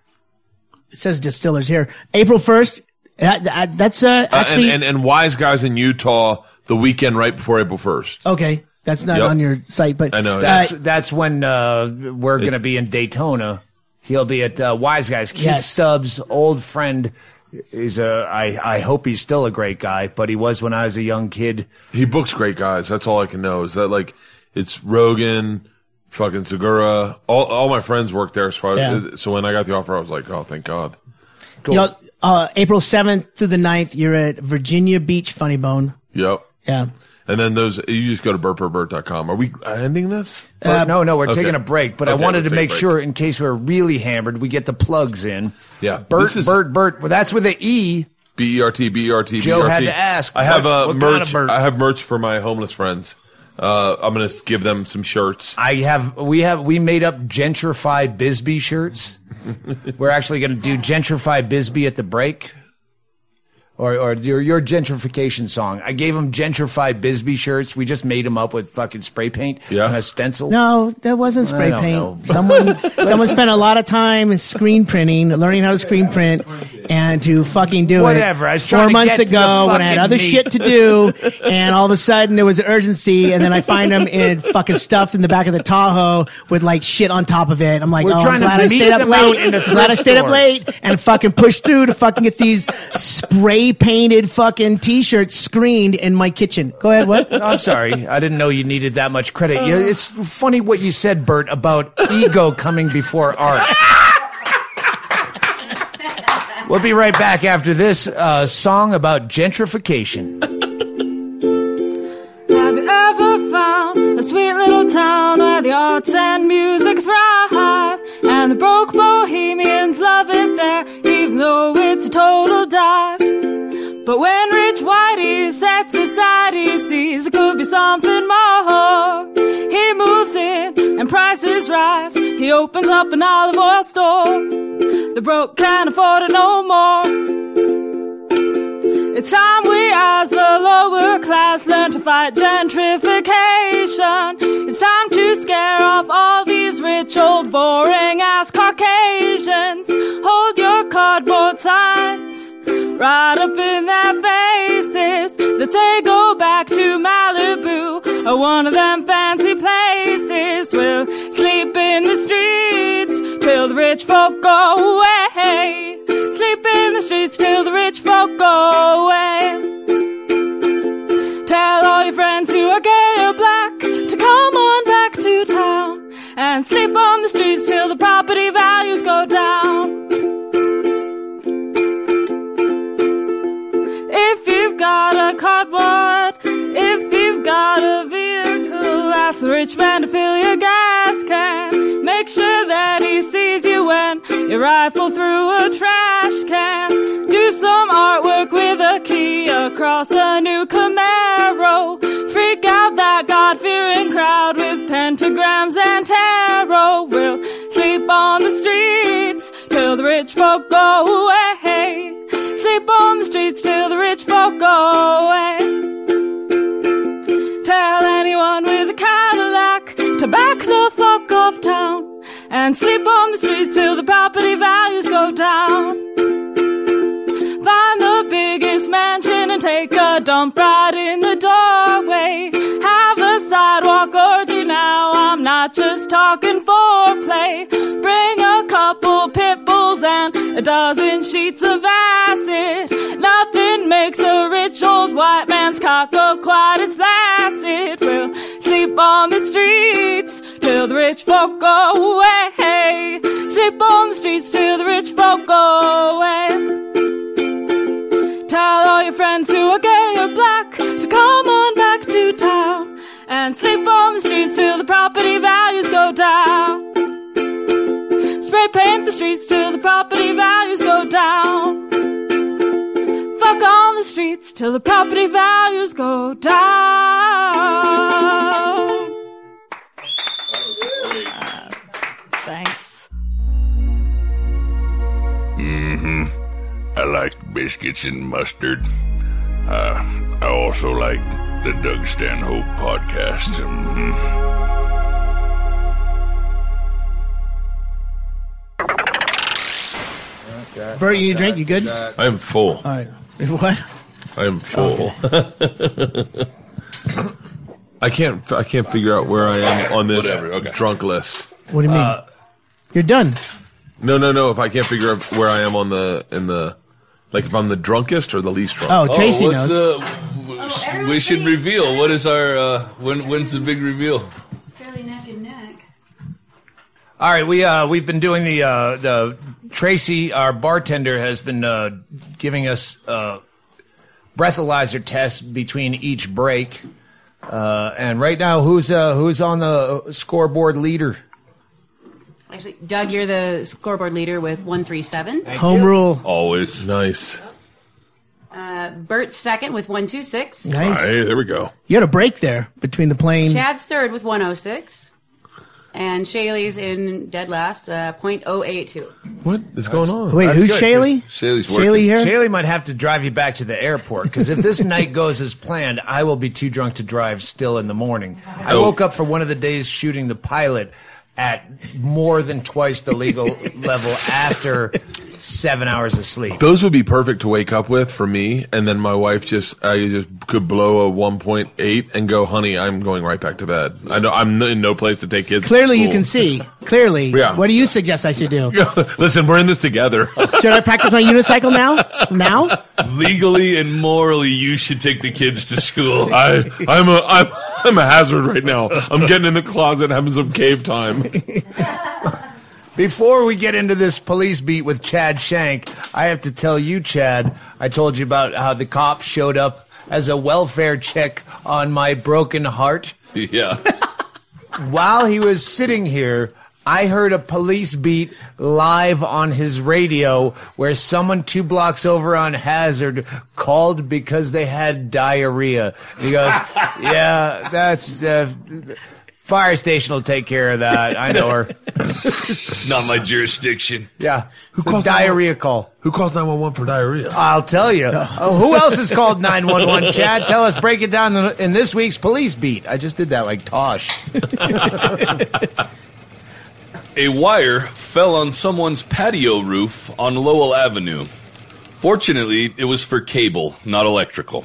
[SPEAKER 3] It says Distillers here. April 1st. That, that- that's uh,
[SPEAKER 1] Uh,
[SPEAKER 3] actually
[SPEAKER 1] and, and, and Wise Guys in Utah the weekend right before April 1st.
[SPEAKER 3] okay. That's not
[SPEAKER 1] Yep.
[SPEAKER 3] on your site, but
[SPEAKER 1] I know.
[SPEAKER 3] uh,
[SPEAKER 4] That's, that's when uh, we're going to be in Daytona. He'll be at uh, Wise Guys. Keith
[SPEAKER 3] Yes.
[SPEAKER 4] Stubbs, old friend, is a. I I hope he's still a great guy, but he was when I was a young kid.
[SPEAKER 1] He books great guys. That's all I can know. Is that like it's Rogan, fucking Segura. All all my friends work there. So I,
[SPEAKER 3] Yeah.
[SPEAKER 1] so when I got the offer, I was like, oh, thank God.
[SPEAKER 3] you know, uh, April 7th through the 9th, you're at Virginia Beach Funny Bone.
[SPEAKER 1] Yep.
[SPEAKER 3] Yeah.
[SPEAKER 1] And then those you just go to bertbertbert.com. Are we ending this?
[SPEAKER 4] But no, no, we're
[SPEAKER 1] okay.
[SPEAKER 4] taking a break. But I wanted
[SPEAKER 1] we'll
[SPEAKER 4] to make sure, in case we're really hammered, we get the plugs in.
[SPEAKER 1] Yeah,
[SPEAKER 4] Bert,
[SPEAKER 1] is-
[SPEAKER 4] Bert, Bert. Well, that's with the E.
[SPEAKER 1] B E R T B E R T.
[SPEAKER 4] Joe had to ask,
[SPEAKER 1] I have uh,
[SPEAKER 4] what kind
[SPEAKER 1] merch.
[SPEAKER 4] of Bert?
[SPEAKER 1] I have merch for my homeless friends. Uh, I'm gonna give them some shirts.
[SPEAKER 4] I have we have we made up gentrified Bisbee shirts. *laughs* We're actually going to do gentrified Bisbee at the break. Or, or your your gentrification song. I gave him gentrified Bisbee shirts. We just made them up with fucking spray paint
[SPEAKER 1] Yeah.
[SPEAKER 4] and a stencil.
[SPEAKER 3] No, that wasn't spray paint.
[SPEAKER 4] know.
[SPEAKER 3] Someone *laughs* someone spent a lot of time screen printing, learning how to screen print, and to fucking do
[SPEAKER 4] Whatever,
[SPEAKER 3] it.
[SPEAKER 4] I was
[SPEAKER 3] Four
[SPEAKER 4] to
[SPEAKER 3] months
[SPEAKER 4] get to the
[SPEAKER 3] ago when I had other
[SPEAKER 4] meat.
[SPEAKER 3] shit to do, *laughs* and all of a sudden there was an urgency, and then I find them in fucking stuffed in the back of the Tahoe with like shit on top of it. I'm like,
[SPEAKER 4] We're
[SPEAKER 3] oh, I'm
[SPEAKER 4] trying to
[SPEAKER 3] glad I
[SPEAKER 4] meet
[SPEAKER 3] stayed up
[SPEAKER 4] them
[SPEAKER 3] late.
[SPEAKER 4] in the
[SPEAKER 3] glad I stayed up late and fucking pushed through to fucking get these spray *laughs* spray painted fucking t-shirt screened in my kitchen. Go ahead. What? *laughs*
[SPEAKER 4] I'm sorry. I didn't know you needed that much credit. You- It's funny what you said, Bert, about ego coming before art. We'll be right back after this uh, song about gentrification.
[SPEAKER 8] Have you ever found a sweet little town where the arts and music thrive? But when rich whitey sets aside, he sees it could be something more. He moves in and prices rise. He opens up an olive oil store. The broke can't afford it no more. It's time we as the lower class learn to fight gentrification. It's time to scare off all these rich old boring ass Caucasians. Hold your cardboard signs right up in their faces. Let's say go back to Malibu or one of them fancy places. We'll sleep in the streets till the rich folk go away. Sleep in the streets till the rich folk go away. Got a cardboard, if you've got a vehicle, ask the rich man to fill your gas can. Make sure that he sees you when you rifle through a trash can. Do some artwork with a key across a new Camaro. Freak out that God-fearing crowd with pentagrams and tarot. We'll sleep on the streets till the rich folk go away. Sleep on the streets till the rich folk go away. Tell anyone with a Cadillac to back the fuck off town and sleep on the streets till the property values go down. Find the biggest mansion and take a dump right in the doorway. Have a sidewalk or two now. I'm not just talking foreplay. Bring a couple pit bulls and a dozen sheets of acid. Nothing makes a rich old white man's cock go quite as flaccid. We'll sleep on the streets till the rich folk go away. Sleep on the streets till the rich folk go away. Tell all your friends who are gay or black to come on back to town and sleep on the streets till the property values go down. Spray paint the streets till the property values go down. Fuck on the streets till the property values go down. Uh, thanks.
[SPEAKER 10] Mm-hmm. I like biscuits and mustard. Uh, I also like the Doug Stanhope podcast. Mhm.
[SPEAKER 3] Bert, you need a drink? You good?
[SPEAKER 1] I am full.
[SPEAKER 3] All right. *laughs* What?
[SPEAKER 1] I am full. *laughs* I can't. I can't figure out where I am on this
[SPEAKER 5] Whatever, okay.
[SPEAKER 1] drunk list.
[SPEAKER 3] What do you mean? You're done.
[SPEAKER 1] No, no, no. If I can't figure out where I am on the in the like if I'm the drunkest or the least drunk.
[SPEAKER 3] Oh, Tracy
[SPEAKER 5] what's
[SPEAKER 3] knows.
[SPEAKER 5] the? w- we should reveal. What is our? Uh, when? When's the big reveal?
[SPEAKER 11] Fairly neck and neck.
[SPEAKER 4] All right, we uh, we've been doing the uh, the Tracy, our bartender, has been uh, giving us uh, breathalyzer test between each break, uh, and right now, who's uh, who's on the scoreboard leader?
[SPEAKER 11] Actually, Doug, you're the scoreboard leader with 137.
[SPEAKER 3] Home rule.
[SPEAKER 5] Always
[SPEAKER 1] nice.
[SPEAKER 11] Uh, Bert's second with 126.
[SPEAKER 3] Nice.
[SPEAKER 1] Hey, there we go.
[SPEAKER 3] You had a break there between the plane.
[SPEAKER 11] Chad's third with 106. And Chaille's in dead last, uh, .082.
[SPEAKER 1] What is going on?
[SPEAKER 3] Wait,
[SPEAKER 4] That's
[SPEAKER 3] who's
[SPEAKER 4] good,
[SPEAKER 3] Chaille?
[SPEAKER 5] Chaille's
[SPEAKER 3] Chaille
[SPEAKER 5] working.
[SPEAKER 3] here?
[SPEAKER 4] Chaille might have to drive you back to the airport because if this *laughs* night goes as planned, I will be too drunk to drive still in the morning. I
[SPEAKER 1] Oh.
[SPEAKER 4] woke up for one of the days shooting the pilot at more than twice the legal *laughs* level after seven hours of sleep.
[SPEAKER 1] Those would be perfect to wake up with for me, and then my wife just I just could blow a one point eight and go, honey, I'm going right back to bed. I know I'm in no place to take kids. to
[SPEAKER 3] Clearly, you can see. *laughs* Clearly.
[SPEAKER 1] Yeah.
[SPEAKER 3] What do you suggest I should do? *laughs*
[SPEAKER 1] Listen, we're in this together. *laughs*
[SPEAKER 3] Should I practice my unicycle now? Now?
[SPEAKER 5] Legally and morally, you should take the kids to school.
[SPEAKER 1] I I'm a I'm I'm a hazard right now. I'm getting in the closet having some cave time.
[SPEAKER 4] Before we get into this police beat with Chad Shank, I have to tell you, Chad, I told you about how the cop showed up as a welfare check on my broken heart. *laughs*
[SPEAKER 5] yeah.
[SPEAKER 4] While he was sitting here, I heard a police beat live on his radio where someone two blocks over on Hazard called because they had diarrhea. He goes, *laughs* Yeah, that's. Uh, Fire station will take care of that. I know her. *laughs*
[SPEAKER 5] It's not my jurisdiction.
[SPEAKER 4] Yeah. Who
[SPEAKER 1] calls
[SPEAKER 4] diarrhea call?
[SPEAKER 1] Who calls nine one one for diarrhea?
[SPEAKER 4] I'll tell you. Oh, who else has called *laughs* 911? Chad, tell us, break it down in, in this week's police beat. I just did that like Tosh. *laughs*
[SPEAKER 5] A wire fell on someone's patio roof on Lowell Avenue. Fortunately, it was for cable, not electrical.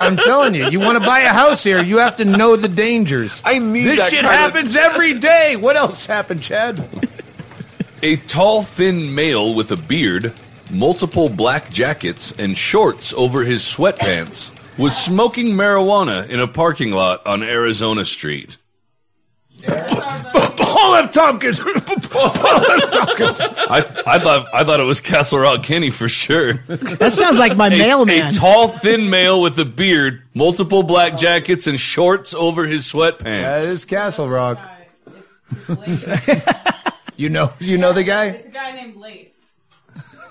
[SPEAKER 4] I'm telling you, you want to buy a house here, you have to know the dangers.
[SPEAKER 1] I need
[SPEAKER 4] This
[SPEAKER 1] that
[SPEAKER 4] shit
[SPEAKER 1] kind of-
[SPEAKER 4] happens every day. What else happened, Chad?
[SPEAKER 5] A tall, thin male with a beard, multiple black jackets, and shorts over his sweatpants was smoking marijuana in a parking lot on Arizona Street. *laughs*
[SPEAKER 4] Paul F. Tompkins.
[SPEAKER 5] I, I thought I thought it was Castle Rock Kenny for sure.
[SPEAKER 3] That sounds like my
[SPEAKER 5] A,
[SPEAKER 3] mailman.
[SPEAKER 5] a tall, thin male with a beard, multiple black jackets, and shorts over his sweatpants.
[SPEAKER 4] That is Castle Rock. *laughs* You know, you know the guy.
[SPEAKER 11] It's a guy named Leif.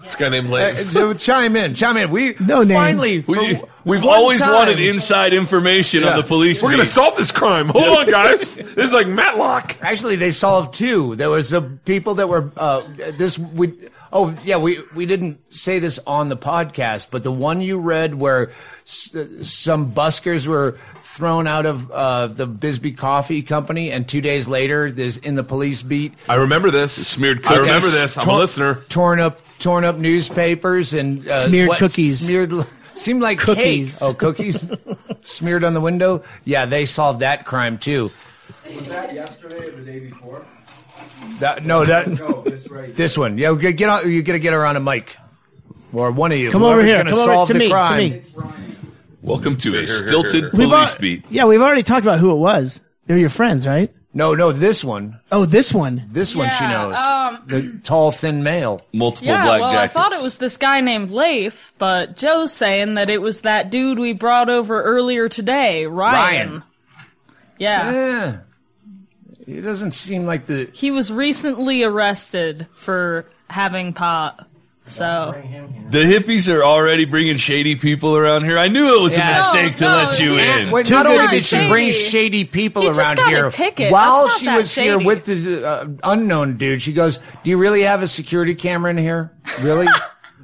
[SPEAKER 1] This guy named
[SPEAKER 4] Uh, chime in, chime in. We
[SPEAKER 3] No names.
[SPEAKER 4] finally. for
[SPEAKER 5] We, we've always
[SPEAKER 4] time-
[SPEAKER 5] wanted inside information on the police.
[SPEAKER 1] We're gonna solve this crime. Hold on, guys. *laughs* This is like Matlock.
[SPEAKER 4] Actually, they solved two. There was the people that were uh, this. We oh yeah, we we didn't say this on the podcast, but the one you read where s- some buskers were thrown out of uh, the Bisbee Coffee Company, and two days later, there's in the police beat.
[SPEAKER 1] I remember this.
[SPEAKER 5] Smeared
[SPEAKER 1] I remember this. I'm a listener.
[SPEAKER 4] Torn up, torn up newspapers and uh,
[SPEAKER 3] Smeared
[SPEAKER 4] what-
[SPEAKER 3] cookies.
[SPEAKER 4] Smeared. Seemed like
[SPEAKER 3] Cookies.
[SPEAKER 4] cake. Oh, cookies *laughs* smeared on the window. Yeah, they solved that crime too.
[SPEAKER 12] Was that yesterday or the day before?
[SPEAKER 4] That, no, that
[SPEAKER 12] No, this right.
[SPEAKER 4] This one. Yeah, get get on, you got to get her on a mic. Or one of you.
[SPEAKER 3] Come over here.
[SPEAKER 4] gonna
[SPEAKER 3] Come over to
[SPEAKER 4] the
[SPEAKER 3] me, to me.
[SPEAKER 5] Welcome to a
[SPEAKER 1] here, here,
[SPEAKER 5] stilted
[SPEAKER 1] here.
[SPEAKER 3] We've
[SPEAKER 5] police
[SPEAKER 3] al-
[SPEAKER 5] beat.
[SPEAKER 3] Yeah, we've already talked about who it was. They're your friends, right?
[SPEAKER 4] No, no, this one.
[SPEAKER 3] Oh, this one.
[SPEAKER 4] This one she
[SPEAKER 11] Yeah,
[SPEAKER 4] knows.
[SPEAKER 11] um,
[SPEAKER 4] the tall, thin male.
[SPEAKER 5] Multiple
[SPEAKER 8] Yeah,
[SPEAKER 5] black
[SPEAKER 8] well,
[SPEAKER 5] jackets.
[SPEAKER 8] I thought it was this guy named Leif, but Joe's saying that it was that dude we brought over earlier today, Ryan.
[SPEAKER 4] Ryan.
[SPEAKER 8] Yeah.
[SPEAKER 4] Yeah. He doesn't seem like the.
[SPEAKER 8] He was recently arrested for having pot. So,
[SPEAKER 5] The hippies are already bringing shady people around here. I knew it was
[SPEAKER 4] Yeah.
[SPEAKER 5] a mistake to
[SPEAKER 8] No,
[SPEAKER 5] let you
[SPEAKER 8] no,
[SPEAKER 5] in.
[SPEAKER 4] Wait,
[SPEAKER 8] Too
[SPEAKER 4] not only
[SPEAKER 8] good.
[SPEAKER 4] did she
[SPEAKER 8] Shady.
[SPEAKER 4] bring shady people
[SPEAKER 8] He
[SPEAKER 4] around here, while she
[SPEAKER 8] that
[SPEAKER 4] was here with the uh, unknown dude, she goes, "Do you really have a security camera in here? Really?" *laughs*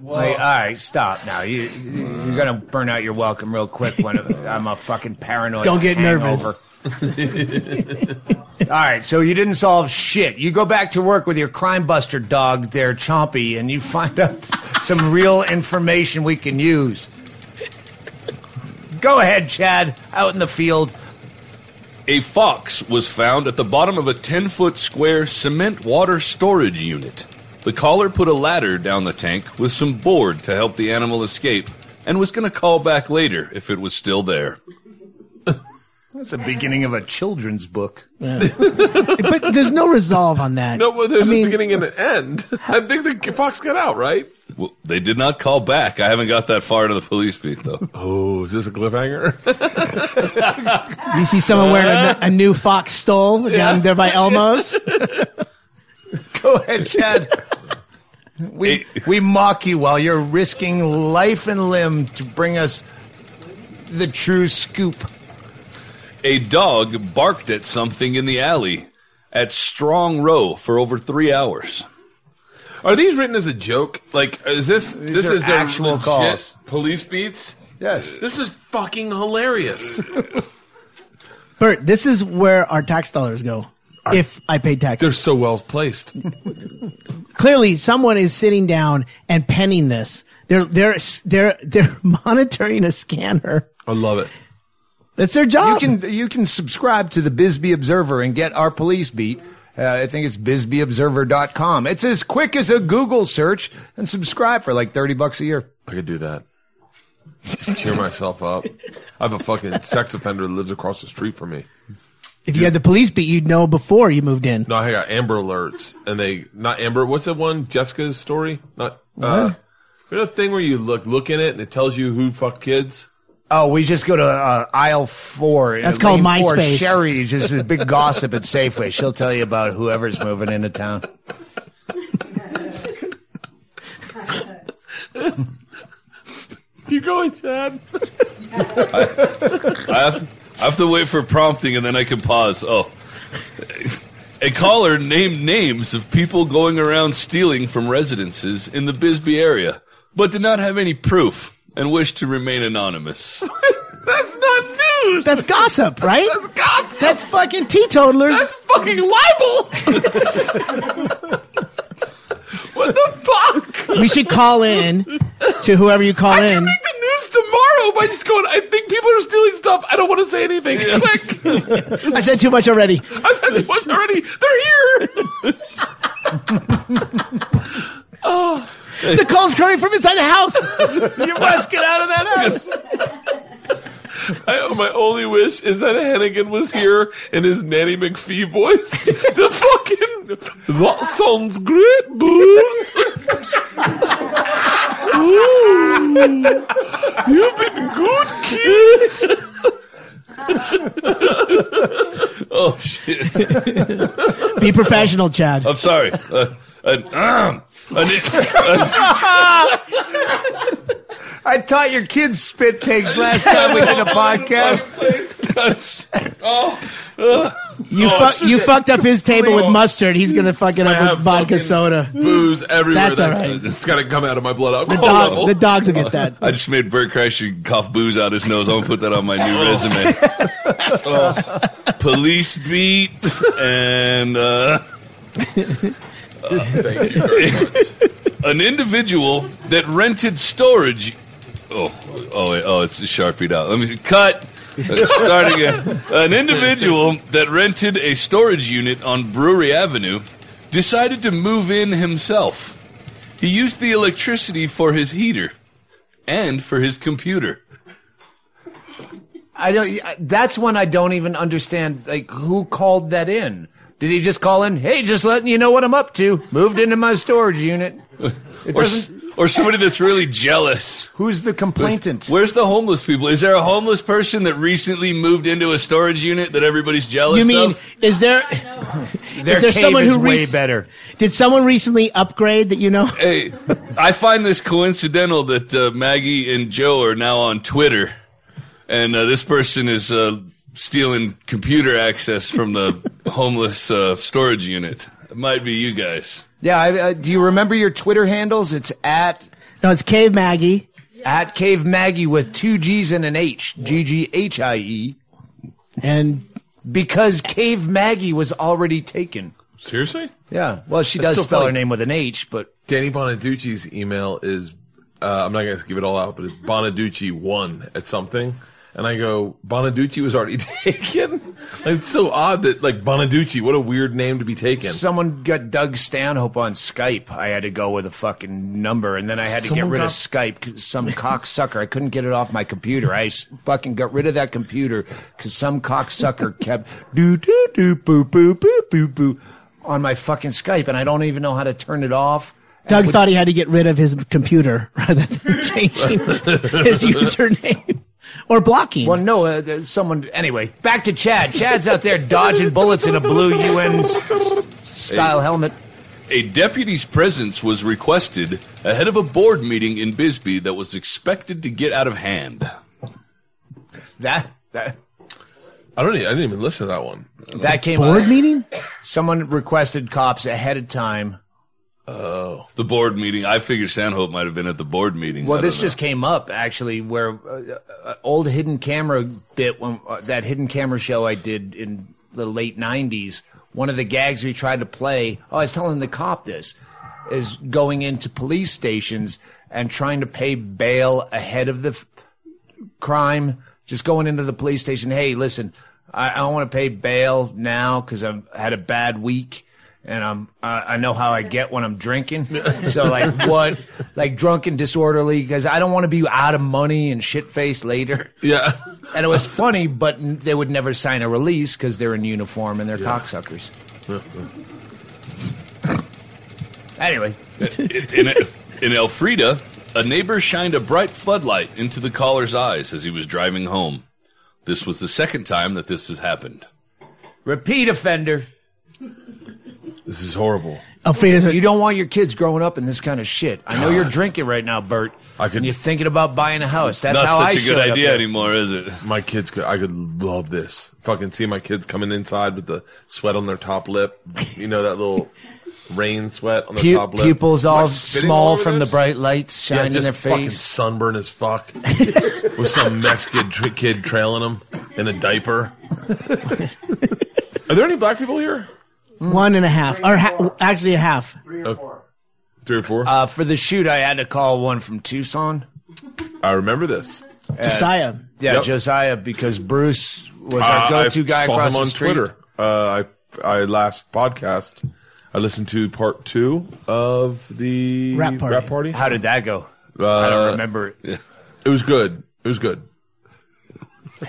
[SPEAKER 4] Like, all right, stop now. You, you're gonna burn out your welcome real quick when I'm a fucking paranoid.
[SPEAKER 3] Don't get nervous. *laughs*
[SPEAKER 4] All right, so you didn't solve shit. You go back to work with your crime buster dog there, Chompy, and you find out *laughs* some real information we can use. Go ahead, Chad, out in the field.
[SPEAKER 5] A fox was found at the bottom of a 10 foot square cement water storage unit. The caller put a ladder down the tank with some board to help the animal escape and was going to call back later if it was still there.
[SPEAKER 4] That's the beginning of a children's book. *laughs*
[SPEAKER 3] But there's no resolve on that.
[SPEAKER 1] No, well, there's
[SPEAKER 3] I mean-
[SPEAKER 1] a beginning and an end. I think the fox got out, right?
[SPEAKER 5] Well, they did not call back. I haven't got that far into the police beat, though.
[SPEAKER 1] Oh, is this a cliffhanger? *laughs*
[SPEAKER 3] You see someone wearing a, a new fox stole down there by Elmo's. *laughs*
[SPEAKER 4] Go ahead, Chad. We, we mock you while you're risking life and limb to bring us the true scoop.
[SPEAKER 5] A dog barked at something in the alley at Strong Row for over three hours.
[SPEAKER 1] Are these written as a joke? Like, is this this
[SPEAKER 4] are
[SPEAKER 1] is their
[SPEAKER 4] actual
[SPEAKER 1] legit
[SPEAKER 4] calls.
[SPEAKER 1] police beats?
[SPEAKER 4] Yes.
[SPEAKER 1] This is fucking hilarious. *laughs*
[SPEAKER 3] Bert, this is where our tax dollars go. If I paid taxes.
[SPEAKER 1] They're so well placed.
[SPEAKER 3] Clearly, *laughs* clearly someone is sitting down and penning this. They're they're they're they're *laughs* monitoring a scanner.
[SPEAKER 1] I love it.
[SPEAKER 3] That's their job.
[SPEAKER 4] You can you can subscribe to the Bisbee Observer and get our police beat. Uh, I think it's bisbeeobserver.com. It's as quick as a Google search and subscribe for like 30 bucks a year.
[SPEAKER 1] I could do that. Just cheer myself up. I have a fucking sex offender that lives across the street from me.
[SPEAKER 3] If you had the police beat, you'd know before you moved in.
[SPEAKER 1] No, I got Amber Alerts, and they not Amber. What's that one? Jessica's story. Not uh, you know the thing where you look look in it and it tells you who fucked kids.
[SPEAKER 4] Oh, we just go to uh, aisle four.
[SPEAKER 3] That's called
[SPEAKER 4] lane four.
[SPEAKER 3] MySpace.
[SPEAKER 4] Sherry, *laughs* just a big gossip at Safeway. She'll tell you about whoever's moving into town. *laughs*
[SPEAKER 1] You going, Chad.
[SPEAKER 5] I have, I have to wait for prompting and then I can pause. Oh. A caller named names of people going around stealing from residences in the Bisbee area, but did not have any proof and wish to remain anonymous. *laughs* *laughs*
[SPEAKER 1] That's not news.
[SPEAKER 3] That's gossip, right?
[SPEAKER 1] That's gossip.
[SPEAKER 3] That's fucking teetotalers.
[SPEAKER 1] That's fucking libel. *laughs* what the fuck?
[SPEAKER 3] we should call in to whoever you call
[SPEAKER 1] I
[SPEAKER 3] in.
[SPEAKER 1] can make the news tomorrow by just going. I think people are stealing stuff. I don't want to say anything. Click.
[SPEAKER 3] I said too much already.
[SPEAKER 1] I've had too much already. They're here. oh.
[SPEAKER 3] The call's coming from inside the house.
[SPEAKER 4] You must get out of that house.
[SPEAKER 1] I, my only wish is that Hennigan was here in his Nanny McPhee voice. the fucking that sounds great, booze. Ooh, you've been good, kids.
[SPEAKER 5] oh, shit.
[SPEAKER 3] Be professional, Chad.
[SPEAKER 5] I'm sorry. Uh, an, um, an, *laughs*
[SPEAKER 4] I taught your kids spit takes last time we did a podcast. *laughs*
[SPEAKER 5] oh,
[SPEAKER 3] You
[SPEAKER 1] Oh,
[SPEAKER 3] fu- you fucked up his table with mustard. He's gonna fuck it
[SPEAKER 1] I
[SPEAKER 3] up with
[SPEAKER 1] have
[SPEAKER 3] vodka soda.
[SPEAKER 1] booze everywhere.
[SPEAKER 3] That's all
[SPEAKER 1] That-
[SPEAKER 3] right.
[SPEAKER 1] It's got to come out of my blood
[SPEAKER 3] The
[SPEAKER 1] alcohol
[SPEAKER 3] dog,
[SPEAKER 1] level.
[SPEAKER 3] the dogs will get that. *laughs*
[SPEAKER 5] I just made Bert Kreischer cough booze out his nose. I'm gonna put that on my new resume. Oh. Police beat and uh, An individual that rented storage. Oh, oh, oh! It's sharpied out. Let me cut. Uh, Start again. An individual that rented a storage unit on Brewery Avenue decided to move in himself. He used the electricity for his heater and for his computer.
[SPEAKER 4] I don't. That's when I don't even understand. Like, who called that in? Did he just call in? Hey, just letting you know what I'm up to. Moved into my storage unit. It
[SPEAKER 5] Or,
[SPEAKER 4] doesn't.
[SPEAKER 5] or somebody that's really jealous.
[SPEAKER 4] Who's the complainant?
[SPEAKER 5] Where's the homeless people? Is there a homeless person that recently moved into a storage unit that everybody's jealous
[SPEAKER 3] You mean
[SPEAKER 5] of?
[SPEAKER 3] is there *laughs*
[SPEAKER 4] Their
[SPEAKER 3] is there
[SPEAKER 4] cave
[SPEAKER 3] someone
[SPEAKER 4] is
[SPEAKER 3] who
[SPEAKER 4] way
[SPEAKER 3] rec-
[SPEAKER 4] better.
[SPEAKER 3] Did someone recently upgrade that you know?
[SPEAKER 5] Hey, I find this coincidental that uh, Maggie and Joe are now on Twitter, and uh, this person is uh, stealing computer access from the *laughs* homeless uh, storage unit. It might be you guys.
[SPEAKER 4] Yeah. I, uh, do you remember your Twitter handles? It's at
[SPEAKER 3] No, it's Cave Maggie.
[SPEAKER 4] at Cave Maggie with two G's and an H. G G H I E.
[SPEAKER 3] And
[SPEAKER 4] Because Cave Maggie was already taken.
[SPEAKER 1] Seriously?
[SPEAKER 4] Yeah. Well, she
[SPEAKER 1] That's
[SPEAKER 4] does
[SPEAKER 1] so
[SPEAKER 4] spell her
[SPEAKER 1] funny.
[SPEAKER 4] name with an H, but
[SPEAKER 1] Danny Bonaduce's email is, uh, I'm not going to give it all out, but it's Bonaduce1 at something. And I go, Bonaduce was already *laughs* taken? Like, it's so odd that, like, Bonaduce, what a weird name to be taken.
[SPEAKER 4] someone got Doug Stanhope on Skype. I had to go with a fucking number, and then I had to
[SPEAKER 1] Someone
[SPEAKER 4] get rid
[SPEAKER 1] got-
[SPEAKER 4] of Skype. 'cause Some cocksucker. I couldn't get it off my computer. I s- fucking got rid of that computer because some cocksucker *laughs* kept do do do boo boo boo boo boo on my fucking Skype, and I don't even know how to turn it off.
[SPEAKER 3] Doug thought he had to get rid of his computer *laughs* rather than changing his username or blocking.
[SPEAKER 4] Well, no, uh, there's someone. Anyway, back to Chad. Chad's out there dodging bullets in a blue UN s- s- style helmet.
[SPEAKER 5] A deputy's presence was requested ahead of a board meeting in Bisbee that was expected to get out of hand.
[SPEAKER 4] That that
[SPEAKER 1] I don't even, I didn't even listen to that one.
[SPEAKER 4] that came
[SPEAKER 3] Board
[SPEAKER 4] out.
[SPEAKER 3] meeting?
[SPEAKER 4] Someone requested cops ahead of time.
[SPEAKER 5] Oh, the board meeting. I figure Stanhope might have been at the board meeting.
[SPEAKER 4] Well, this
[SPEAKER 5] know.
[SPEAKER 4] just came up actually, where uh, uh, old hidden camera bit when uh, that hidden camera show I did in the late '90s. One of the gags we tried to play. Oh, I was telling the cop this. is going into police stations and trying to pay bail ahead of the f- crime. Just going into the police station. Hey, listen, I, I want to pay bail now because I've had a bad week. And I'm, I I know how I get when I'm drinking. So like *laughs* what, like drunk and disorderly because I don't want to be out of money and shit faced later.
[SPEAKER 1] Yeah.
[SPEAKER 4] And it was funny, but n- they would never sign a release because they're in uniform and they're cocksuckers. Anyway,
[SPEAKER 5] in, in Elfrida, a neighbor shined a bright floodlight into the caller's eyes as he was driving home. This was the second time that this has happened.
[SPEAKER 4] repeat offender.
[SPEAKER 1] This is horrible.
[SPEAKER 3] Elfrida's
[SPEAKER 4] You don't want your kids growing up in this kind of shit. I know you're drinking right now, Bert.
[SPEAKER 1] I could-
[SPEAKER 4] and you're thinking about buying a house. That's
[SPEAKER 5] Not
[SPEAKER 4] how I
[SPEAKER 5] such a
[SPEAKER 4] showed
[SPEAKER 5] good
[SPEAKER 4] up
[SPEAKER 5] idea
[SPEAKER 4] there.
[SPEAKER 5] anymore, is it?
[SPEAKER 1] My kids could, I could love this. Fucking see my kids coming inside with the sweat on their top lip. You know, that little *laughs* rain sweat on their
[SPEAKER 4] Pu-
[SPEAKER 1] top lip.
[SPEAKER 4] pupils
[SPEAKER 1] Am I
[SPEAKER 4] all
[SPEAKER 1] spitting all
[SPEAKER 4] small
[SPEAKER 1] over
[SPEAKER 4] from
[SPEAKER 1] this?
[SPEAKER 4] the bright lights
[SPEAKER 1] Yeah,
[SPEAKER 4] shining
[SPEAKER 1] just
[SPEAKER 4] in their
[SPEAKER 1] fucking
[SPEAKER 4] face.
[SPEAKER 1] sunburn as fuck. *laughs* with some Mexican tr- kid trailing them in a diaper. *laughs* Are there any black people here?
[SPEAKER 3] One and a half, or ha- actually a half.
[SPEAKER 1] Three or four?
[SPEAKER 4] Uh, for the shoot, I had to call one from Tucson.
[SPEAKER 1] I remember this.
[SPEAKER 3] Josiah.
[SPEAKER 4] Yeah,
[SPEAKER 1] Yep.
[SPEAKER 4] Josiah, because Bruce was
[SPEAKER 1] Uh,
[SPEAKER 4] our go-to
[SPEAKER 1] I
[SPEAKER 4] guy
[SPEAKER 1] saw
[SPEAKER 4] across
[SPEAKER 1] him on
[SPEAKER 4] the street.
[SPEAKER 1] Twitter. Uh, I I last podcast. I listened to part two of the
[SPEAKER 3] Wrap party.
[SPEAKER 4] How did that go?
[SPEAKER 1] Uh,
[SPEAKER 4] I don't remember it.
[SPEAKER 1] It was good. It was good.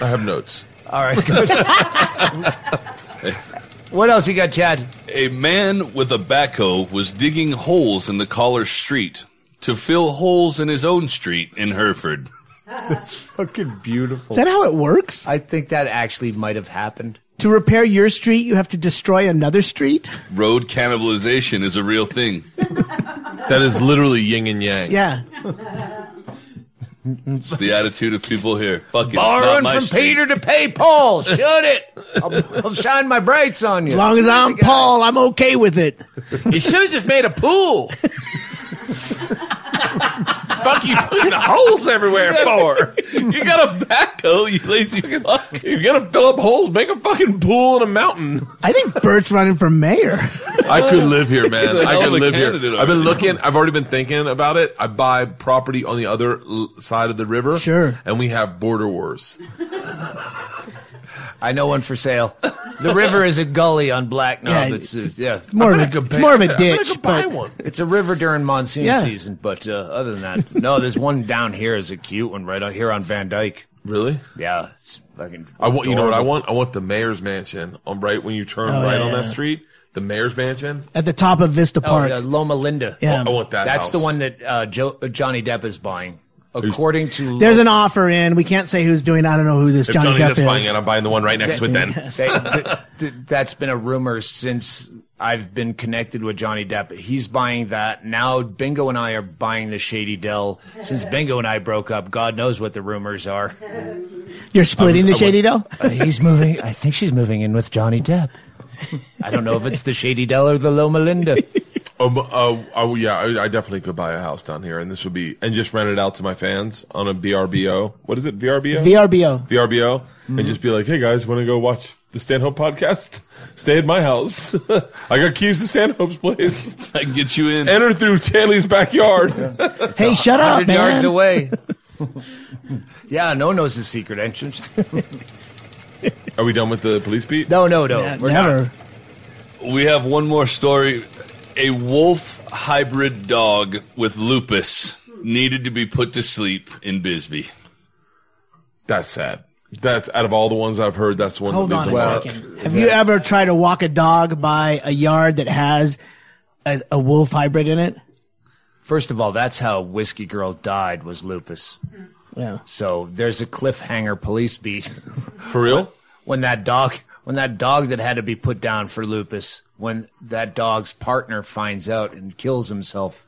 [SPEAKER 1] I have notes.
[SPEAKER 4] All right, good. *laughs* what else you got, Chad?
[SPEAKER 5] A man with a backhoe was digging holes in the caller's street to fill holes in his own street in Hereford. *laughs*
[SPEAKER 4] That's fucking beautiful.
[SPEAKER 3] Is that how it works?
[SPEAKER 4] I think that actually might have happened.
[SPEAKER 3] To repair your street, you have to destroy another street. *laughs*
[SPEAKER 5] Road cannibalization is a real thing.
[SPEAKER 1] That is literally yin and yang.
[SPEAKER 3] Yeah. *laughs*
[SPEAKER 5] It's the attitude of people here. Fuck it, it's not
[SPEAKER 4] Borrowing
[SPEAKER 5] my
[SPEAKER 4] from
[SPEAKER 5] street.
[SPEAKER 4] Peter to pay Paul. *laughs* Shut it. I'll, I'll shine my brights on you.
[SPEAKER 3] As long as I'm Paul, I'm okay with it.
[SPEAKER 1] You should have just made a pool. *laughs* Fuck you putting holes everywhere for?
[SPEAKER 5] You got a backhoe, you lazy fuck.
[SPEAKER 1] You're gonna fill up holes. Make a fucking pool in a mountain.
[SPEAKER 3] I think Bert's running for mayor.
[SPEAKER 1] I could live here, man.
[SPEAKER 5] He's a
[SPEAKER 1] I
[SPEAKER 5] hell
[SPEAKER 1] could
[SPEAKER 5] of a
[SPEAKER 1] live here.
[SPEAKER 5] candidate
[SPEAKER 1] I've been
[SPEAKER 5] already.
[SPEAKER 1] looking. I've already been thinking about it. I buy property on the other l- side of the river.
[SPEAKER 3] Sure.
[SPEAKER 1] And we have border wars.
[SPEAKER 4] I know one for sale. The river is a gully on Black Knob.
[SPEAKER 3] Yeah,
[SPEAKER 4] it's, uh, yeah.
[SPEAKER 3] It's more, of
[SPEAKER 1] gonna
[SPEAKER 3] a,
[SPEAKER 1] go
[SPEAKER 3] it's more of
[SPEAKER 1] I'm
[SPEAKER 3] a
[SPEAKER 1] gonna
[SPEAKER 3] ditch,
[SPEAKER 1] go buy
[SPEAKER 3] but
[SPEAKER 1] one.
[SPEAKER 4] It's a river during monsoon
[SPEAKER 3] Yeah.
[SPEAKER 4] season, but uh, other than that, no. There's one down here is a cute one right out here on Van Dyke.
[SPEAKER 1] Really?
[SPEAKER 4] Yeah, it's fucking.
[SPEAKER 1] I want. You know what I
[SPEAKER 4] adorable.
[SPEAKER 1] want? I want the mayor's mansion on right when you turn
[SPEAKER 3] Oh,
[SPEAKER 1] right
[SPEAKER 3] yeah,
[SPEAKER 1] on
[SPEAKER 3] yeah.
[SPEAKER 1] that street. The mayor's mansion.
[SPEAKER 3] at the top of Vista
[SPEAKER 4] Oh,
[SPEAKER 3] Park.
[SPEAKER 4] yeah, Loma Linda.
[SPEAKER 3] Yeah.
[SPEAKER 1] I want that.
[SPEAKER 4] That's
[SPEAKER 1] house.
[SPEAKER 4] the one that uh, Joe, uh, Johnny Depp is buying. According to
[SPEAKER 3] There's an offer in. We can't say who's doing. I don't know who this
[SPEAKER 1] If
[SPEAKER 3] Johnny,
[SPEAKER 1] Johnny,
[SPEAKER 3] Depp
[SPEAKER 1] Depp's
[SPEAKER 3] is.
[SPEAKER 1] buying it, I'm buying the one right next to it. Then *laughs*
[SPEAKER 4] They- th- th- that's been a rumor since I've been connected with Johnny Depp. He's buying that now. Bingo and I are buying the Shady Dell. Since Bingo and I broke up, God knows what the rumors are.
[SPEAKER 3] You're splitting the Shady Dell. *laughs*
[SPEAKER 4] Uh, he's moving. I think she's moving in with Johnny Depp. *laughs* I don't know if it's the Shady Dell or the Loma Linda.
[SPEAKER 1] Oh, uh, oh yeah, I, I definitely could buy a house down here, and this would be and just rent it out to my fans on a VRBO. What is it? VRBO.
[SPEAKER 3] VRBO.
[SPEAKER 1] VRBO, and just be like, "Hey guys, want to go watch the Stanhope podcast? *laughs* Stay at my house. *laughs* I got keys to Stanhope's place. *laughs*
[SPEAKER 5] I can get you in.
[SPEAKER 1] Enter through Chaille's backyard.
[SPEAKER 3] Hey, shut up,
[SPEAKER 4] 100 yards away. yeah, no one knows the secret entrance.
[SPEAKER 1] Are we done with the police beat?
[SPEAKER 4] No, no, no.
[SPEAKER 3] Yeah,
[SPEAKER 4] we're
[SPEAKER 3] never.
[SPEAKER 4] not.
[SPEAKER 5] We have one more story. A wolf hybrid dog with lupus needed to be put to sleep in Bisbee.
[SPEAKER 1] That's sad. That's out of all the ones I've heard. That's one.
[SPEAKER 3] Hold
[SPEAKER 1] that
[SPEAKER 3] on a
[SPEAKER 1] leaves mark.
[SPEAKER 3] second. Have you ever tried to walk a dog by a yard that has a, a wolf hybrid in it?
[SPEAKER 4] First of all, that's how Whiskey Girl died was lupus.
[SPEAKER 3] Yeah.
[SPEAKER 4] So there's a cliffhanger police beat
[SPEAKER 1] For real?
[SPEAKER 4] when that dog when that dog that had to be put down for lupus when that dog's partner finds out and kills himself.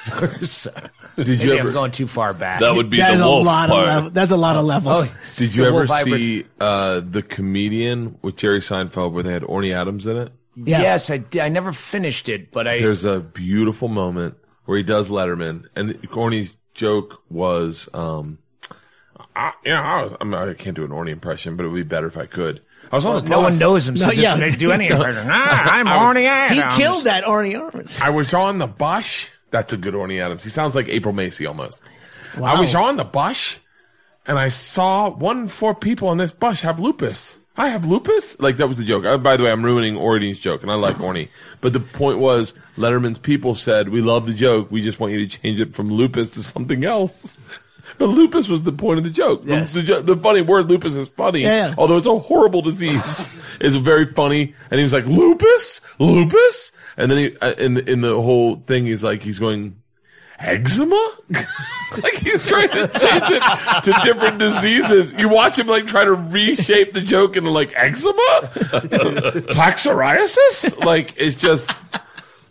[SPEAKER 4] so, *laughs*
[SPEAKER 1] Did you
[SPEAKER 4] maybe
[SPEAKER 1] ever?
[SPEAKER 4] I'm going too far back.
[SPEAKER 5] That would be
[SPEAKER 3] That is
[SPEAKER 5] the
[SPEAKER 3] a
[SPEAKER 5] wolf
[SPEAKER 3] lot
[SPEAKER 5] part.
[SPEAKER 3] of level, That's a lot of levels.
[SPEAKER 4] Oh,
[SPEAKER 1] Did you
[SPEAKER 4] the
[SPEAKER 1] ever
[SPEAKER 4] wolf hybrid.
[SPEAKER 1] see uh, the comedian with Jerry Seinfeld where they had Orny Adams in it?
[SPEAKER 3] Yeah.
[SPEAKER 4] Yes, I, di- I never finished it, but I
[SPEAKER 1] There's a beautiful moment where he does Letterman, and Orny's joke was, um, I, you know, I, was, I'm not, I can't do an Orny impression, but it would be better if I could. I was on the
[SPEAKER 4] no one knows him, so
[SPEAKER 3] No,
[SPEAKER 4] just
[SPEAKER 3] yeah.
[SPEAKER 4] they do any *laughs* impression. Ah, *laughs* I'm
[SPEAKER 1] I was-
[SPEAKER 4] Orny Adams.
[SPEAKER 3] He killed that Orny Adams.
[SPEAKER 1] I was on the bus. That's a good Orny Adams. He sounds like April Macie almost.
[SPEAKER 3] Wow.
[SPEAKER 1] I was on the bus, and I saw one in four people on this bus have lupus. I have lupus. Like that was the joke. Uh, by the way, I'm ruining Orny's joke, and I like Orny. But the point was, Letterman's people said, "We love the joke. We just want you to change it from lupus to something else." But lupus was the point of the joke. The-
[SPEAKER 3] Yes.
[SPEAKER 1] The, jo- the funny word lupus is funny,
[SPEAKER 3] Yeah,
[SPEAKER 1] although it's a horrible disease. *laughs* it's very funny, and he was like lupus, lupus, and then he uh, in the, in the whole thing, he's like he's going eczema. *laughs* like he's trying to change it to different diseases. You watch him like try to reshape the joke into like eczema, *laughs* plaque psoriasis. Like it's just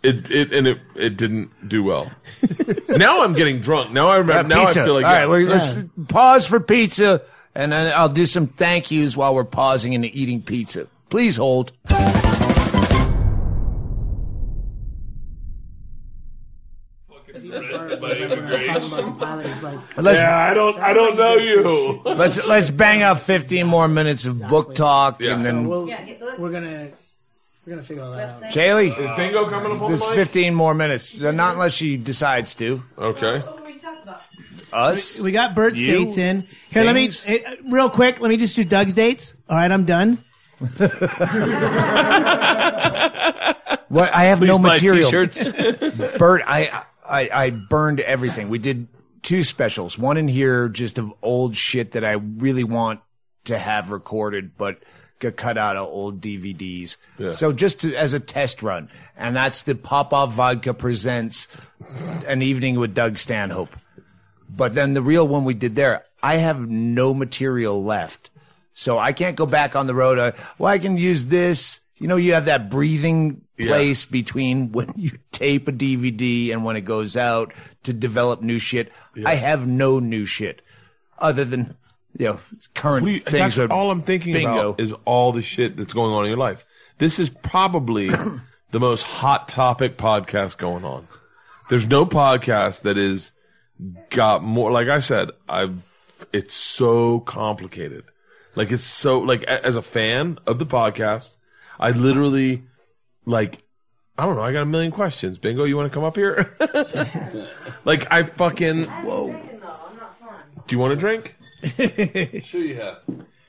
[SPEAKER 1] it it and it it didn't do well. *laughs* now I'm getting drunk. Now I remember. now
[SPEAKER 4] pizza.
[SPEAKER 1] I feel like
[SPEAKER 4] All right,
[SPEAKER 1] yeah.
[SPEAKER 4] well, let's pause for pizza, and then I'll do some thank yous while we're pausing and eating pizza. Please hold. Let's,
[SPEAKER 1] yeah, I don't I don't know you.
[SPEAKER 4] let's let's bang out 15 more minutes of book talk, and then
[SPEAKER 3] We'll, we're gonna we're gonna figure all that out.
[SPEAKER 4] Chaille,
[SPEAKER 1] Is Bingo coming up on
[SPEAKER 4] there's
[SPEAKER 1] the mic?
[SPEAKER 4] 15 more minutes. Not unless she decides to.
[SPEAKER 1] Okay. We check that.
[SPEAKER 4] Us.
[SPEAKER 3] We got Bert's
[SPEAKER 4] You?
[SPEAKER 3] dates in. Here, let me
[SPEAKER 4] Things?
[SPEAKER 3] eh, real quick. Let me just do Doug's dates. All right, I'm done. *laughs*
[SPEAKER 4] What? I have
[SPEAKER 5] Please
[SPEAKER 4] no
[SPEAKER 5] buy
[SPEAKER 4] material.
[SPEAKER 5] t-shirts. *laughs*
[SPEAKER 4] Bert, I, I I burned everything. We did two specials. One in here just of old shit that I really want to have recorded, but got cut out of old DVDs.
[SPEAKER 1] Yeah.
[SPEAKER 4] So just to, as a test run, and that's the Pop Off Vodka presents an evening with Doug Stanhope. But then the real one we did there, I have no material left. So I can't go back on the road. Uh, well, I can use this. You know, you have that breathing place between when you tape a DVD and when it goes out to develop new shit. I have no new shit other than, you know, current
[SPEAKER 1] What you-
[SPEAKER 4] things.
[SPEAKER 1] that's
[SPEAKER 4] are
[SPEAKER 1] all I'm thinking
[SPEAKER 4] bingo.
[SPEAKER 1] about is all the shit that's going on in your life. This is probably *coughs* the most hot topic podcast going on. There's no podcast that is got more. Like I said, I it's so complicated. Like it's so like a- as a fan of the podcast, I literally like I don't know. I got a million questions. Bingo, you want to come up here? *laughs* like I fucking whoa. Do you want a drink? *laughs*
[SPEAKER 5] sure you have.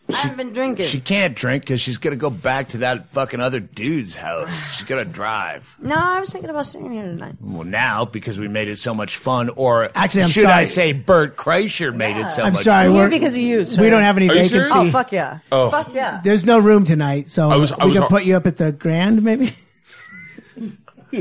[SPEAKER 13] I haven't been drinking.
[SPEAKER 4] She can't drink because she's going to go back to that fucking other dude's house. *sighs* She's going to drive.
[SPEAKER 13] no, I was thinking about staying here tonight.
[SPEAKER 4] Well, now because we made it so much fun, or
[SPEAKER 3] Actually, I'm
[SPEAKER 4] should I
[SPEAKER 3] sorry.
[SPEAKER 4] say Bert Kreischer made it so
[SPEAKER 3] I'm
[SPEAKER 4] much
[SPEAKER 3] sorry.
[SPEAKER 13] I'm here
[SPEAKER 3] We're,
[SPEAKER 13] because of you. Sir.
[SPEAKER 3] we don't have any
[SPEAKER 1] Are you
[SPEAKER 3] vacancy.
[SPEAKER 1] serious?
[SPEAKER 13] Oh fuck yeah!
[SPEAKER 1] Oh.
[SPEAKER 13] Fuck yeah!
[SPEAKER 3] There's no room tonight, so
[SPEAKER 1] I was- I
[SPEAKER 3] we
[SPEAKER 1] was
[SPEAKER 3] can
[SPEAKER 1] har-
[SPEAKER 3] put you up at the Grand, maybe.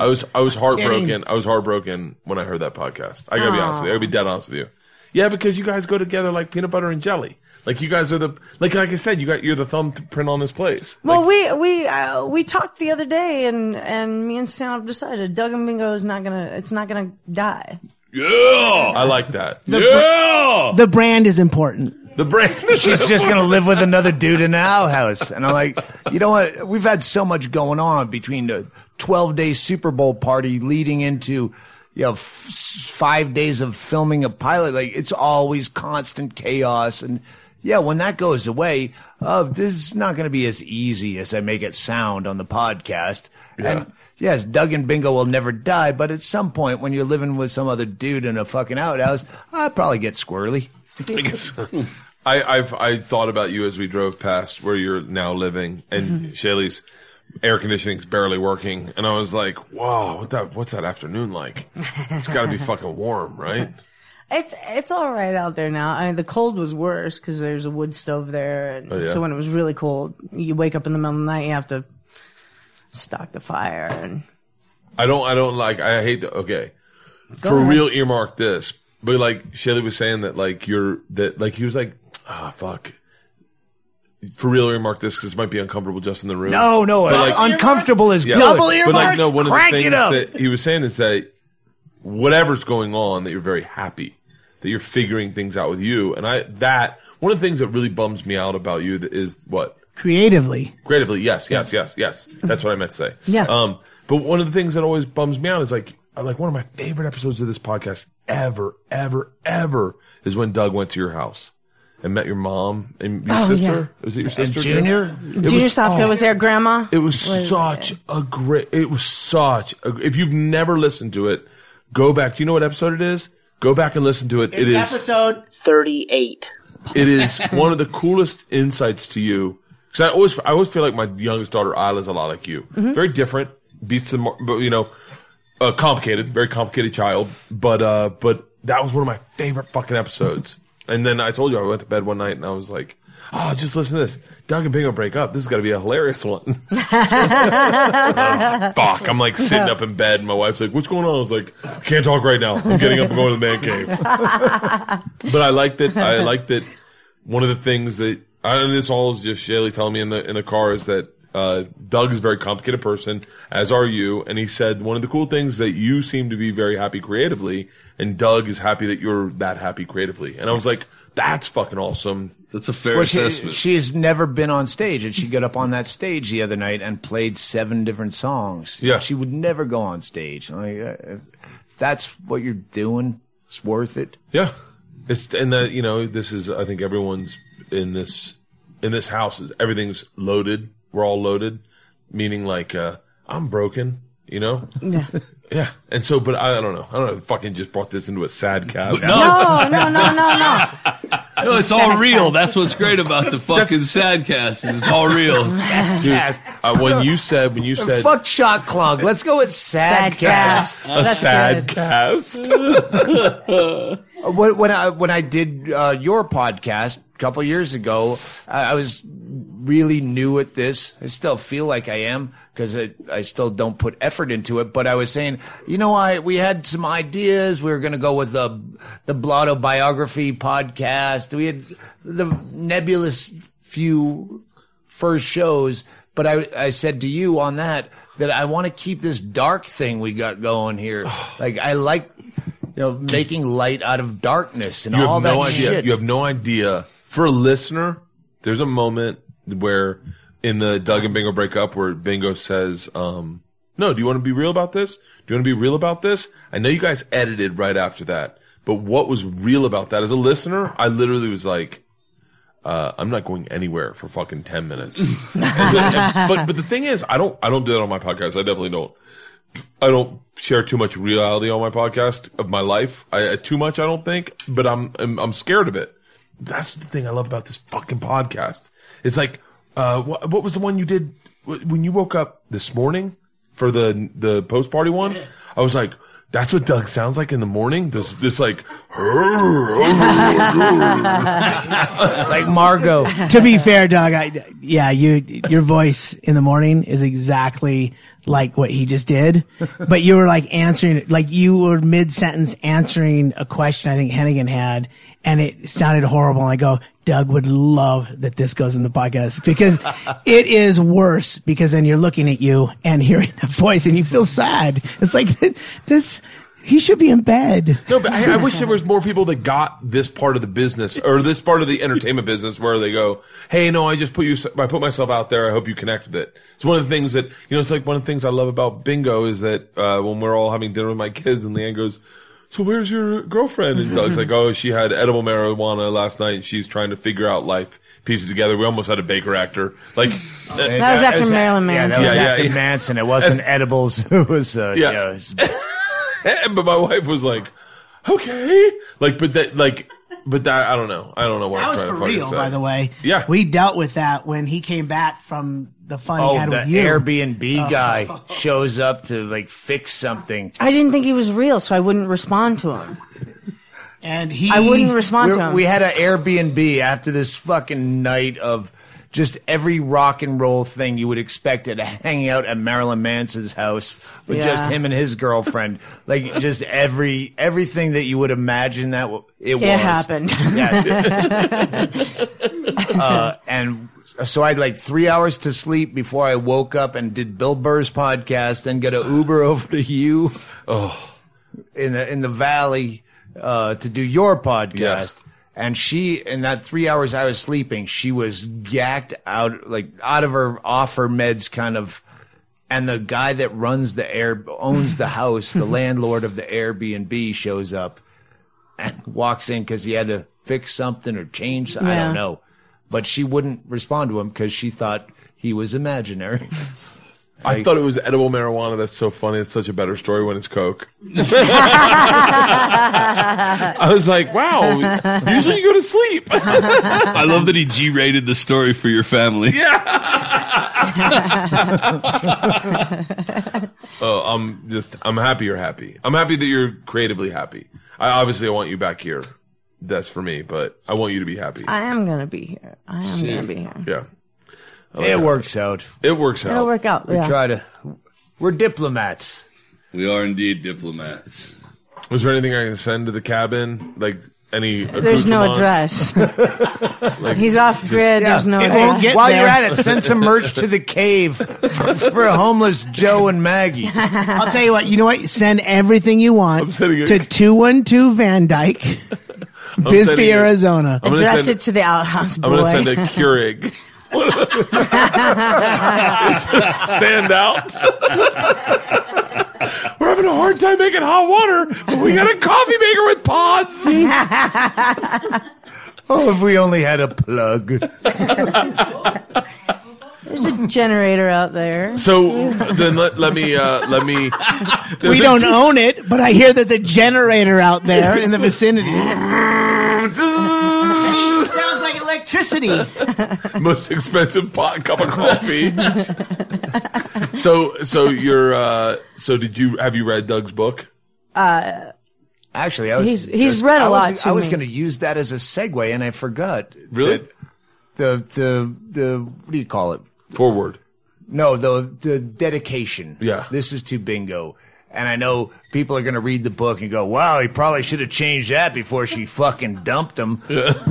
[SPEAKER 1] I was I was heartbroken. I was heartbroken when I heard that podcast. I gotta be honest with you. I gotta be dead honest with you. Yeah, because you guys go together like peanut butter and jelly. Like you guys are the like like I said, you got you're the thumbprint on this place.
[SPEAKER 13] Well, we we uh, we talked the other day, and and me and Sam have decided Doug and Bingo is not gonna it's not gonna die.
[SPEAKER 5] Yeah.
[SPEAKER 1] I like that.
[SPEAKER 5] yeah.
[SPEAKER 3] The brand is important.
[SPEAKER 1] The brain.
[SPEAKER 4] She's just going to live with another dude in an outhouse. And I'm like, you know what? We've had so much going on between the 12 day Super Bowl party leading into, you know, f- five days of filming a pilot. Like, it's always constant chaos. And yeah, when that goes away, uh, this is not going to be as easy as I make it sound on the podcast. And yes, Doug and Bingo will never die, but at some point when you're living with some other dude in a fucking outhouse, I'll probably get squirrely. *laughs*
[SPEAKER 1] I, I've I thought about you as we drove past where you're now living, and Chaille's air conditioning's barely working, and I was like, "Wow, what that what's that afternoon like? It's got to be fucking warm, right?"
[SPEAKER 13] It's it's all right out there now. I mean, the cold was worse because there's a wood stove there, and
[SPEAKER 1] Oh, yeah.
[SPEAKER 13] so when it was really cold, you wake up in the middle of the night, you have to stock the fire, and
[SPEAKER 1] I don't. I don't like. I hate. To, okay, for
[SPEAKER 13] ahead.
[SPEAKER 1] real, earmark this. But like Chaille was saying that, like you're that, like he was like, ah, fuck. For real, earmark this because it might be uncomfortable just in the room.
[SPEAKER 4] No, no,
[SPEAKER 1] But, like,
[SPEAKER 4] uncomfortable is
[SPEAKER 1] Yeah.
[SPEAKER 4] good.
[SPEAKER 1] But like, no, one of the things that he was saying is that whatever's going on, that you're very happy, that you're figuring things out with you, and I that one of the things that really bums me out about you is what
[SPEAKER 3] Creatively,
[SPEAKER 1] creatively. Yes, yes, yes, yes. That's what I meant to say.
[SPEAKER 13] Yeah.
[SPEAKER 1] Um, but one of the things that always bums me out is like, like one of my favorite episodes of this podcast ever, ever, ever is when Doug went to your house. And met your mom and your
[SPEAKER 13] Oh,
[SPEAKER 1] sister. Was it your sister? too?
[SPEAKER 4] Junior?
[SPEAKER 13] Junior
[SPEAKER 1] was-
[SPEAKER 13] Stopka
[SPEAKER 1] oh,
[SPEAKER 13] was there. Grandma.
[SPEAKER 1] It was such a great. It was such. A, if you've never listened to it, go back. Do you know what episode it is? Go back and listen to it. it is.
[SPEAKER 3] episode 38.
[SPEAKER 1] it is one of the coolest insights to you because I always I always feel like my youngest daughter Ila's a lot like you. Very different, beats the mar- but you know, uh, complicated, very complicated child. But uh, but that was one of my favorite fucking episodes. And then I told you I went to bed one night and I was like, oh, just listen to this. Doug and Bingo break up. This is got to be a hilarious one. *laughs* *laughs* Fuck. I'm like sitting up in bed and my wife's like, what's going on? I was like, I can't talk right now. I'm getting up and going to the man cave. *laughs* but I liked it. I liked it. One of the things that, and this all is just Chaille telling me in the in the car is that uh, Doug is a very complicated person, as are you. And he said one of the cool things that you seem to be very happy creatively, and Doug is happy that you're that happy creatively. And I was like, that's fucking awesome.
[SPEAKER 5] That's a fair
[SPEAKER 4] Well, she,
[SPEAKER 5] assessment.
[SPEAKER 4] she has never been on stage, and she got up on that stage the other night and played seven different songs.
[SPEAKER 1] Yeah.
[SPEAKER 4] she would never go on stage. Like, uh, if that's what you're doing. It's worth it.
[SPEAKER 1] Yeah, it's and that you know this is I think everyone's in this in this house is everything's loaded. We're all loaded, meaning like uh, I'm broken. You know.
[SPEAKER 13] Yeah. *laughs*
[SPEAKER 1] Yeah, and so, but I, I don't know. I don't know. Fucking just brought this into a sad cast.
[SPEAKER 5] No,
[SPEAKER 13] No, no, no, no, no.
[SPEAKER 5] No, it's all real. That's what's great about the fucking sad cast. is It's all real. *laughs*
[SPEAKER 1] Dude, uh, when you said when you said
[SPEAKER 4] Fuck shot clog. Let's go with sad,
[SPEAKER 13] Sad
[SPEAKER 4] cast.
[SPEAKER 13] cast.
[SPEAKER 1] a
[SPEAKER 13] That's
[SPEAKER 1] sad
[SPEAKER 13] good.
[SPEAKER 1] cast, *laughs*
[SPEAKER 4] When, when I when I did uh, your podcast a couple years ago, I, I was really new at this. I still feel like I am because I, I still don't put effort into it. But I was saying, you know, I we had some ideas. We were going to go with the the Blotto biography podcast. We had the nebulous few first shows. But I I said to you on that that I want to keep this dark thing we got going here. *sighs* like I like you know, making light out of darkness and
[SPEAKER 1] you
[SPEAKER 4] all
[SPEAKER 1] have
[SPEAKER 4] that
[SPEAKER 1] no idea.
[SPEAKER 4] shit.
[SPEAKER 1] You have no idea. For a listener, there's a moment where in the Doug and Bingo breakup where Bingo says, um, "No, do you want to be real about this? Do you want to be real about this?" I know you guys edited right after that, but what was real about that? As a listener, I literally was like. Uh, I'm not going anywhere for fucking ten minutes. *laughs* And then- and- but but the thing is, I don't I don't do that on my podcast. I definitely don't. I don't share too much reality on my podcast of my life. I, too much, I don't think, but I'm, I'm I'm scared of it. That's the thing I love about this fucking podcast. It's like, uh, what, what was the one you did when you woke up this morning for the the post party one? I was like, that's what Doug sounds like in the morning. This this like, *laughs*
[SPEAKER 4] like Margot.
[SPEAKER 3] to be fair, Doug, I, yeah, you your voice in the morning is exactly like what he just did, but you were like answering, like you were mid sentence answering a question I think Hennigan had, and it sounded horrible. And I go, Doug would love that this goes in the podcast because *laughs* it is worse because then you're looking at you and hearing the voice and you feel sad. It's like this. He should be in bed.
[SPEAKER 1] No, but I, I wish there was more people that got this part of the business or this part of the entertainment business where they go, "Hey, no, I just put you, I put myself out there. I hope you connect with it." It's one of the things that you know. It's like one of the things I love about Bingo is that uh, when we're all having dinner with my kids, and LeeAnn goes, "So where's your girlfriend?" And Doug's like, "Oh, she had edible marijuana last night. She's trying to figure out life, piece it together." We almost had a Baker actor. Like
[SPEAKER 13] That was after Marilyn Manson.
[SPEAKER 4] Yeah, that
[SPEAKER 13] Manson.
[SPEAKER 4] was
[SPEAKER 1] Yeah, yeah,
[SPEAKER 4] after
[SPEAKER 1] yeah.
[SPEAKER 4] Manson. It wasn't edibles. *laughs* It was uh,
[SPEAKER 1] Yeah.
[SPEAKER 4] yeah. it was- *laughs*
[SPEAKER 1] but my wife was like, "Okay," like, but that, like, but that, I don't know. I don't know what
[SPEAKER 3] That
[SPEAKER 1] I'm
[SPEAKER 3] was
[SPEAKER 1] trying
[SPEAKER 3] for
[SPEAKER 1] to fucking
[SPEAKER 3] real,
[SPEAKER 1] say.
[SPEAKER 3] by the way.
[SPEAKER 1] Yeah.
[SPEAKER 3] we dealt with that when he came back from the fun he
[SPEAKER 4] oh,
[SPEAKER 3] had
[SPEAKER 4] the
[SPEAKER 3] with you.
[SPEAKER 4] Airbnb
[SPEAKER 3] Oh.
[SPEAKER 4] guy *laughs* shows up to like fix something.
[SPEAKER 13] I didn't think he was real, so I wouldn't respond to him.
[SPEAKER 3] and he,
[SPEAKER 13] I wouldn't respond
[SPEAKER 4] we
[SPEAKER 13] to him.
[SPEAKER 4] we had an Airbnb after this fucking night of just every rock and roll thing you would expect at hanging out at Marilyn Manson's house with
[SPEAKER 13] Yeah.
[SPEAKER 4] just him and his girlfriend. *laughs* like just every everything that you would imagine that w- it was.
[SPEAKER 13] Happened. *laughs*
[SPEAKER 4] Yes. *laughs* uh, and so I had like three hours to sleep before I woke up and did Bill Burr's podcast, then got an Uber over to you
[SPEAKER 1] Oh,
[SPEAKER 4] in the in the valley uh, to do your podcast. And she, in that three hours I was sleeping, she was gacked out, like out of her, off her meds, kind of. And the guy that runs the air, owns the house, the *laughs* landlord of the Airbnb, shows up and *laughs* walks in because he had to fix something or change. I
[SPEAKER 13] Yeah.
[SPEAKER 4] don't know, but she wouldn't respond to him because she thought he was imaginary. *laughs*
[SPEAKER 1] I thought it was edible marijuana. That's so funny. It's such a better story when it's coke. *laughs* I was like, wow. Usually you go to sleep.
[SPEAKER 5] I love that he G-rated the story for your family. Yeah. *laughs*
[SPEAKER 1] oh, I'm just. I'm happy you're happy. I'm happy that you're creatively happy. I obviously I want you back here. That's for me, but I want you to be happy.
[SPEAKER 13] I am gonna be here. I am gonna be here.
[SPEAKER 1] Yeah.
[SPEAKER 4] It works out.
[SPEAKER 1] It works out.
[SPEAKER 13] It'll work out.
[SPEAKER 4] We
[SPEAKER 13] yeah.
[SPEAKER 4] try to. We're diplomats.
[SPEAKER 5] We are indeed diplomats.
[SPEAKER 1] Was there anything I can send to the cabin? Like any?
[SPEAKER 13] There's no
[SPEAKER 1] accoutrements?
[SPEAKER 13] address. *laughs* He's off grid. There's no
[SPEAKER 4] It
[SPEAKER 13] address.
[SPEAKER 4] won't get While you're at it, send some merch to the cave for, for homeless Joe and Maggie. *laughs*
[SPEAKER 3] I'll tell you what. You know what? Send everything you want to *laughs* two one two Van Dyke, Bisbee, Arizona.
[SPEAKER 13] Address it to the outhouse boy.
[SPEAKER 1] I'm gonna send a Keurig. Stand out. We're having a hard time making hot water, but we got a coffee maker with pods. *laughs*
[SPEAKER 4] Oh, if we only had a plug.
[SPEAKER 13] There's a generator out there.
[SPEAKER 1] So then let, let me uh, let me.
[SPEAKER 3] We don't own it, but I hear there's a generator out there in the vicinity. *laughs* Sounds like electricity. *laughs*
[SPEAKER 1] most expensive pot cup of coffee. *laughs* so so you're uh, so did you have you read Doug's book?
[SPEAKER 13] Uh,
[SPEAKER 4] Actually, I was.
[SPEAKER 13] He's- he's
[SPEAKER 4] just-
[SPEAKER 13] read a
[SPEAKER 4] I
[SPEAKER 13] lot
[SPEAKER 4] Was,
[SPEAKER 13] to
[SPEAKER 4] I was
[SPEAKER 13] me.
[SPEAKER 4] going to use that as a segue, and I forgot.
[SPEAKER 1] Really?
[SPEAKER 4] that The the the what do you call it?
[SPEAKER 1] Forward.
[SPEAKER 4] No, the the dedication.
[SPEAKER 1] Yeah.
[SPEAKER 4] This is to bingo. And I know people are going to read the book and go, "Wow, he probably should have changed that before she *laughs* fucking dumped him."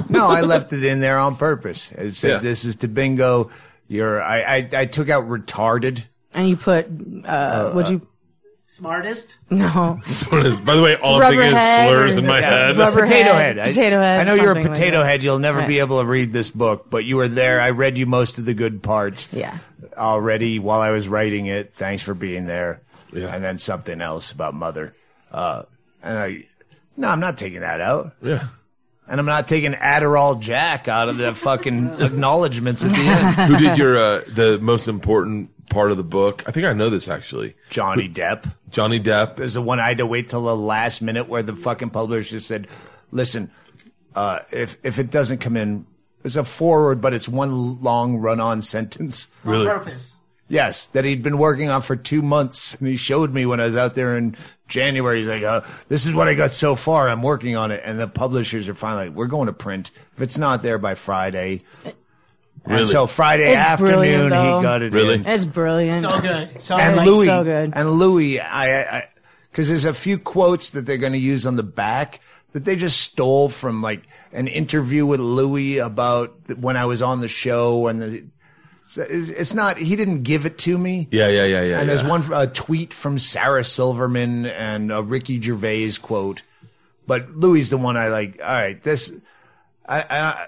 [SPEAKER 4] no, I left it in there on purpose. It said,
[SPEAKER 1] Yeah.
[SPEAKER 4] "This is to bingo." You're. I, I I took out retarded.
[SPEAKER 13] and you put uh, would you
[SPEAKER 3] Smartest.
[SPEAKER 13] no
[SPEAKER 1] By the way, all I'm thinking is slurs in my
[SPEAKER 13] Yeah,
[SPEAKER 1] head.
[SPEAKER 4] potato
[SPEAKER 13] head,
[SPEAKER 4] head. I-
[SPEAKER 13] potato head,
[SPEAKER 4] I know you're a
[SPEAKER 13] something like
[SPEAKER 4] potato head. You'll never be able to read this book, but you were there. I read you most of the good parts.
[SPEAKER 13] Yeah.
[SPEAKER 4] Already while I was writing it. Thanks for being there.
[SPEAKER 1] Yeah.
[SPEAKER 4] And then something else about mother. Uh, and I, no, I'm not taking that out.
[SPEAKER 1] Yeah.
[SPEAKER 4] And I'm not taking Adderall Jack out of the *laughs* fucking acknowledgments at the end.
[SPEAKER 1] Who did your uh, the most important part of the book? I think I know this actually.
[SPEAKER 4] Johnny Depp.
[SPEAKER 1] Johnny Depp.
[SPEAKER 4] is the one I had to wait till the last minute where the fucking publisher said, "Listen, uh, if if it doesn't come in, it's a forward, but it's one long run-on sentence."
[SPEAKER 1] Really?
[SPEAKER 3] purpose.
[SPEAKER 4] Yes, that he'd been working on for two months, and he showed me when I was out there in January. He's like, uh, "This is what I got so far. I'm working on it." And the publishers are finally like, "We're going to print. If it's not there by Friday."
[SPEAKER 1] Really?
[SPEAKER 4] And so Friday
[SPEAKER 13] It's
[SPEAKER 4] afternoon, he got it
[SPEAKER 1] Really?
[SPEAKER 4] in
[SPEAKER 13] it's brilliant
[SPEAKER 3] So good. So
[SPEAKER 4] and
[SPEAKER 3] like,
[SPEAKER 4] Louis,
[SPEAKER 13] so good.
[SPEAKER 4] and Louis, I, I, because there's a few quotes that they're going to use on the back that they just stole from like an interview with Louis about when I was on the show, and the, so it's it's not he didn't give it to me.
[SPEAKER 1] Yeah, yeah, yeah, yeah.
[SPEAKER 4] and there's
[SPEAKER 1] yeah.
[SPEAKER 4] one a tweet from Sarah Silverman and a Ricky Gervais quote, but Louis is the one I like. All right, this, I, I,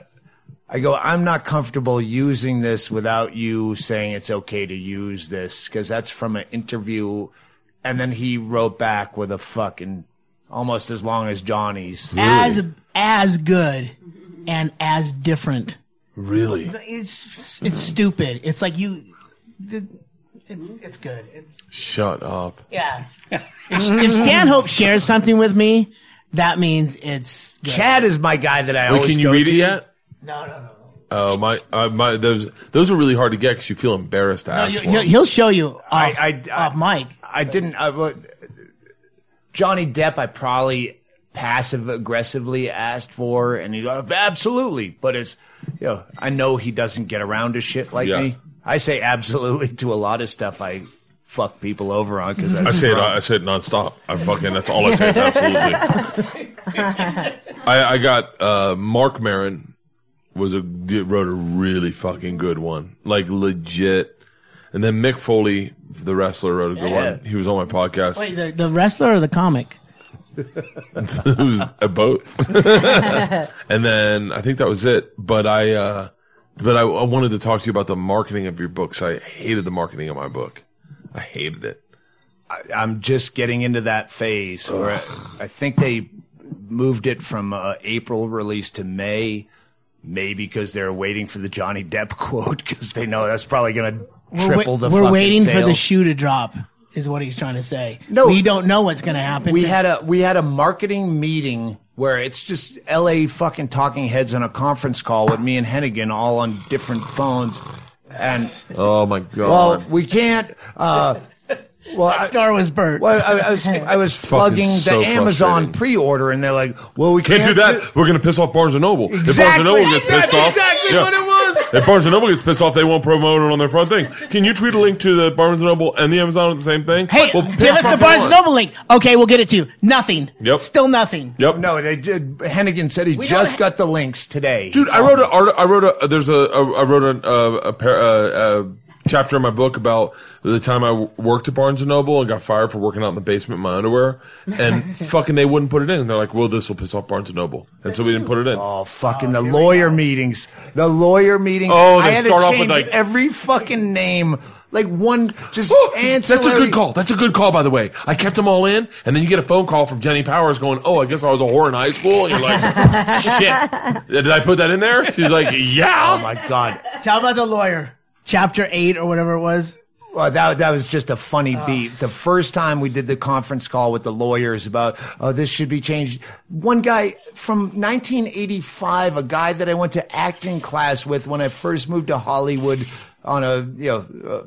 [SPEAKER 4] I go. I'm not comfortable using this without you saying it's okay to use this because that's from an interview, and then he wrote back with a fucking almost as long as Johnny's.
[SPEAKER 3] as as good and as different.
[SPEAKER 1] Really?
[SPEAKER 3] It's it's stupid. It's like you. the- It's it's good. It's
[SPEAKER 1] Shut up.
[SPEAKER 3] yeah. If, if Stanhope shares something with me, that means it's good.
[SPEAKER 4] Chad is my guy that I
[SPEAKER 1] Wait,
[SPEAKER 4] always
[SPEAKER 1] can you
[SPEAKER 4] go
[SPEAKER 1] read
[SPEAKER 4] to.
[SPEAKER 1] it yet?
[SPEAKER 3] No, no, no.
[SPEAKER 1] Oh my, uh, my those those are really hard to get because you feel embarrassed to
[SPEAKER 3] no
[SPEAKER 1] ask
[SPEAKER 3] you,
[SPEAKER 1] for.
[SPEAKER 3] he'll,
[SPEAKER 1] them.
[SPEAKER 3] he'll show you off,
[SPEAKER 4] I- I-
[SPEAKER 3] off mic.
[SPEAKER 4] I didn't. I, what- Johnny Depp, I probably passive aggressively asked for, and he goes, absolutely. But it's, you know, I know he doesn't get around to shit like
[SPEAKER 1] Yeah.
[SPEAKER 4] me. I say absolutely to a lot of stuff I fuck people over on because
[SPEAKER 1] I say it. I say it nonstop. I fucking. That's all I say. Absolutely. I, I got uh, Marc Maron was a wrote a really fucking good one, like legit. And then Mick Foley, the wrestler, wrote a good
[SPEAKER 4] Yeah.
[SPEAKER 1] one. He was on my podcast.
[SPEAKER 3] Wait, the, the wrestler or the comic? *laughs*
[SPEAKER 1] it was a boat. *laughs* and then I think that was it. But I, uh, but I, I wanted to talk to you about the marketing of your books. I hated the marketing of my book. I hated it.
[SPEAKER 4] I, I'm just getting into that phase where I, I think they moved it from uh, April release to May, maybe because they're waiting for the Johnny Depp *laughs* quote because they know that's probably going to
[SPEAKER 3] We're,
[SPEAKER 4] triple the.
[SPEAKER 3] we're
[SPEAKER 4] fucking
[SPEAKER 3] waiting for the shoe to drop. Is what he's trying to say.
[SPEAKER 4] No.
[SPEAKER 3] we don't know what's going to happen.
[SPEAKER 4] We had a we had a marketing meeting where it's just L.A. fucking talking heads on a conference call with me and Hennigan all on different phones, and
[SPEAKER 1] oh my god.
[SPEAKER 4] well, we can't. Uh, well, I,
[SPEAKER 3] star was Bert.
[SPEAKER 4] well, I, I was I was *laughs*
[SPEAKER 1] Fucking
[SPEAKER 4] plugging the Amazon pre-order, and they're like, "Well, we
[SPEAKER 1] Can't
[SPEAKER 4] can't,
[SPEAKER 1] do that. We're gonna piss off Barnes and Noble. If Barnes and Noble gets pissed
[SPEAKER 4] That's
[SPEAKER 1] off,
[SPEAKER 4] exactly
[SPEAKER 1] yeah.
[SPEAKER 4] What it.
[SPEAKER 1] If Barnes and Noble gets pissed off, they won't promote it on their front thing. Can you tweet a link to the Barnes and Noble and the Amazon with the same thing?
[SPEAKER 3] Hey,
[SPEAKER 1] Well,
[SPEAKER 3] give us the
[SPEAKER 1] off
[SPEAKER 3] Barnes
[SPEAKER 1] one.
[SPEAKER 3] Noble link. Okay, we'll get it to you. Nothing.
[SPEAKER 1] Yep.
[SPEAKER 3] Still nothing.
[SPEAKER 1] Yep.
[SPEAKER 4] No, they did. Hennigan said he
[SPEAKER 3] We
[SPEAKER 4] just
[SPEAKER 3] don't-
[SPEAKER 4] got the links today.
[SPEAKER 1] Dude, I wrote a art. I wrote a. There's a. a I wrote a a, a, par- uh, a chapter in my book about the time I w- worked at Barnes and Noble and got fired for working out in the basement in my underwear, and *laughs* fucking they wouldn't put it in. They're like, "Well, this will piss off Barnes and Noble," and so we didn't put it in.
[SPEAKER 4] Oh, fucking oh, the lawyer meetings. The lawyer meetings.
[SPEAKER 1] Oh,
[SPEAKER 4] I
[SPEAKER 1] they
[SPEAKER 4] had
[SPEAKER 1] start
[SPEAKER 4] to
[SPEAKER 1] off with,
[SPEAKER 4] change
[SPEAKER 1] like-
[SPEAKER 4] every fucking name. Like one, just
[SPEAKER 1] Oh, That's a good call. That's a good call, by the way. I kept them all in, and then you get a phone call from Jenny Powers going, "Oh, I guess I was a whore in high school." And you're like, *laughs* "Shit, did I put that in there?" She's like, *laughs* oh, "Yeah."
[SPEAKER 4] Oh my god.
[SPEAKER 3] Tell about the lawyer. Chapter eight or whatever it was.
[SPEAKER 4] Well, that that was just a funny beat. The first time we did the conference call with the lawyers about, oh, this should be changed. One guy from 1985, a guy that I went to acting class with when I first moved to Hollywood on a you know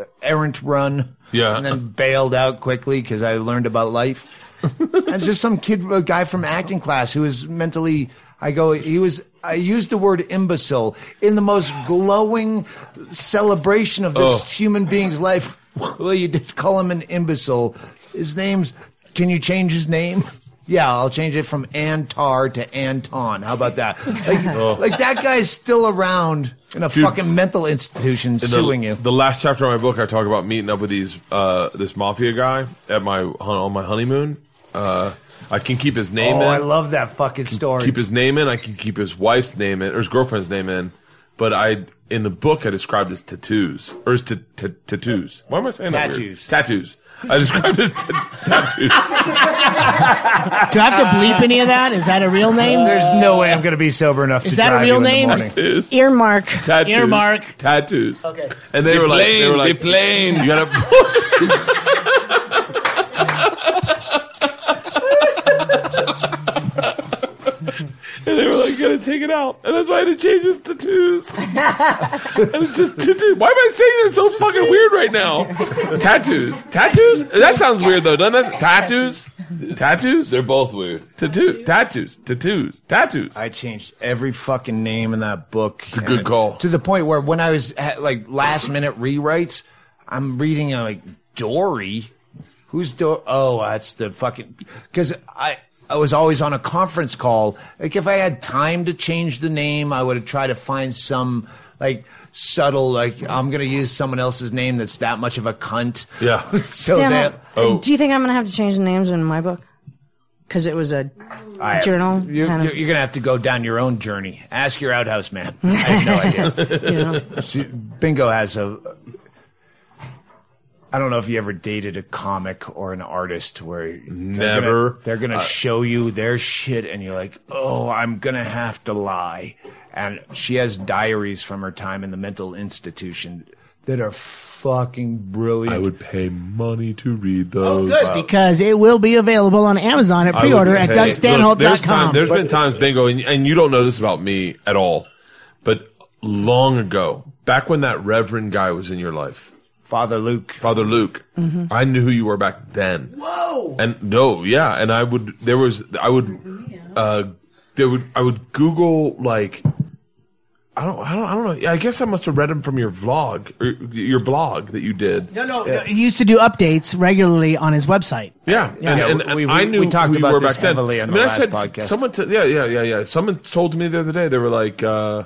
[SPEAKER 4] uh, errant run,
[SPEAKER 1] Yeah.
[SPEAKER 4] and then bailed out quickly because I learned about life. *laughs* and it's just some kid, a guy from acting class who is mentally. I go. He was. I used the word imbecile in the most glowing celebration of this
[SPEAKER 1] Oh.
[SPEAKER 4] human being's life. Well, you did call him an imbecile. His name's. Can you change his name? Yeah, I'll change it from Antar to Anton. How about that? Like, *laughs* like that guy's still around in a
[SPEAKER 1] Dude.
[SPEAKER 4] fucking mental institution
[SPEAKER 1] In the,
[SPEAKER 4] suing you.
[SPEAKER 1] The last chapter of my book, I talk about meeting up with these uh, this mafia guy at my on my honeymoon. Uh, I can keep his name
[SPEAKER 4] Oh,
[SPEAKER 1] in.
[SPEAKER 4] I love that fucking story.
[SPEAKER 1] keep his name in. I can keep his wife's name in or his girlfriend's name in. But I in the book I described his tattoos or his t- t- tattoos. Why am I saying that? weird?
[SPEAKER 4] Tattoos.
[SPEAKER 1] Tattoos. I described his t- tattoos. *laughs*
[SPEAKER 3] Do I have to bleep any of that? Is that a real name?
[SPEAKER 4] There's no way I'm going to be sober enough
[SPEAKER 3] Is
[SPEAKER 4] to
[SPEAKER 3] that a real
[SPEAKER 4] you in the
[SPEAKER 3] name?
[SPEAKER 4] morning.
[SPEAKER 1] Tattoos.
[SPEAKER 13] Earmark.
[SPEAKER 1] Tattoos.
[SPEAKER 3] Earmark.
[SPEAKER 1] Tattoos.
[SPEAKER 3] Okay.
[SPEAKER 1] And they
[SPEAKER 5] The
[SPEAKER 1] were like, they
[SPEAKER 5] plane,
[SPEAKER 1] were like,
[SPEAKER 5] the plane.
[SPEAKER 1] You gotta. *laughs* And they were like, "You gotta take it out," and that's why I had to change his tattoos. *laughs* and it's just tattoos. Why am I saying this so fucking weird right now? tattoos, tattoos. That sounds weird though, doesn't it? Tattoos, tattoos.
[SPEAKER 5] They're both weird.
[SPEAKER 1] Tattoo, tattoos, tattoos, tattoos.
[SPEAKER 4] I changed every fucking name in that book. It's
[SPEAKER 1] a good call.
[SPEAKER 4] To the point where when I was at, like last minute rewrites, I'm reading uh, like Dory. Who's Dory? Oh, that's the fucking because I. I was always on a conference call. Like if I had time to change the name, I would have tried to find some like subtle, like I'm gonna use someone else's name that's that much of a cunt.
[SPEAKER 1] Yeah. *laughs*
[SPEAKER 4] So
[SPEAKER 13] Stan,
[SPEAKER 4] that
[SPEAKER 1] Oh.
[SPEAKER 13] do you think I'm going to have to change the names in my book? Because it was a
[SPEAKER 4] I-
[SPEAKER 13] journal.
[SPEAKER 4] You're,
[SPEAKER 13] kind of,
[SPEAKER 4] you're gonna have to go down your own journey. Ask your outhouse man. I have no *laughs* idea.
[SPEAKER 13] you know.
[SPEAKER 4] See, Bingo has a. I don't know if you ever dated a comic or an artist where they're
[SPEAKER 1] Never.
[SPEAKER 4] Gonna, they're gonna uh, show you their shit, and you're like, "Oh, I'm gonna have to lie." And she has diaries from her time in the mental institution that are fucking brilliant.
[SPEAKER 1] I would pay money to read
[SPEAKER 3] Oh,
[SPEAKER 1] those.
[SPEAKER 3] good, because it will be available on Amazon at pre-order at
[SPEAKER 1] pay- Look, there's time-
[SPEAKER 3] DougStanhope.com.
[SPEAKER 1] There's been times, bingo, and, and you don't know this about me at all, but long ago, back when that Reverend guy was in your life,
[SPEAKER 4] Father Luke.
[SPEAKER 1] Father Luke,
[SPEAKER 3] Mm-hmm.
[SPEAKER 1] I knew who you were back then. Whoa! And no, yeah, and I would, there was, I would, uh, there would, I would Google like. I don't, I don't, I don't know. I guess I must have read him from your vlog or your blog that you did.
[SPEAKER 3] no, no, no, he used to do updates regularly on his website.
[SPEAKER 1] Yeah,
[SPEAKER 4] Yeah,
[SPEAKER 1] and,
[SPEAKER 4] yeah,
[SPEAKER 1] and,
[SPEAKER 4] we-
[SPEAKER 1] and
[SPEAKER 4] we-
[SPEAKER 1] I knew
[SPEAKER 4] we talked
[SPEAKER 1] who you
[SPEAKER 4] about
[SPEAKER 1] were
[SPEAKER 4] this
[SPEAKER 1] back then.
[SPEAKER 4] heavily on
[SPEAKER 1] I
[SPEAKER 4] the
[SPEAKER 1] mean, I
[SPEAKER 4] last
[SPEAKER 1] said
[SPEAKER 4] podcast.
[SPEAKER 1] someone. T- yeah, yeah, yeah, yeah. Someone told me the other day they were like, uh,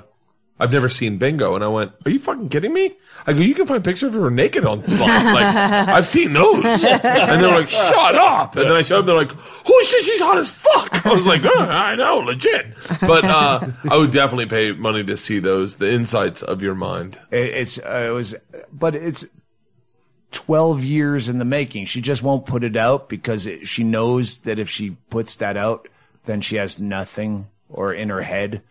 [SPEAKER 1] "I've never seen Bingo," and I went, "Are you fucking kidding me?" I go, "You can find pictures of her naked on like *laughs* I've seen those," and they're like, "Shut up!" And then I showed them, they're like, "Holy shit, she's hot as fuck!" I was like, oh, "I know, legit," but uh, I would definitely pay money to see those, the insights of your mind.
[SPEAKER 4] It, it's uh, it was, but it's twelve years in the making. She just won't put it out because it, she knows that if she puts that out, then she has nothing or in her head.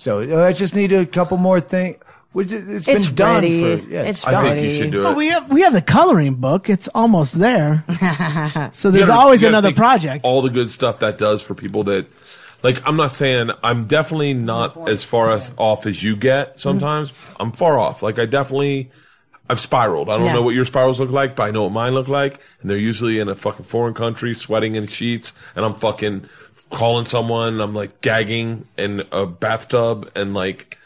[SPEAKER 4] So I just need a couple more things. Which it- it's been
[SPEAKER 13] It's
[SPEAKER 4] done
[SPEAKER 13] ready.
[SPEAKER 4] for. Yeah,
[SPEAKER 13] It's
[SPEAKER 1] I think you should do
[SPEAKER 3] Well,
[SPEAKER 1] it.
[SPEAKER 3] we have we have the coloring book. It's almost there. *laughs* so
[SPEAKER 1] You
[SPEAKER 3] there's
[SPEAKER 1] gotta-
[SPEAKER 3] always
[SPEAKER 1] you gotta
[SPEAKER 3] another
[SPEAKER 1] think
[SPEAKER 3] project.
[SPEAKER 1] All the good stuff that does for people that, like, I'm not saying I'm definitely not as far as off as you get. Sometimes mm-hmm. I'm far off. Like, I definitely. I've spiraled. I don't
[SPEAKER 13] Yeah.
[SPEAKER 1] know what your spirals look like, but I know what mine look like. And they're usually in a fucking foreign country, sweating in sheets, and I'm fucking calling someone. I'm like gagging in a bathtub, and like,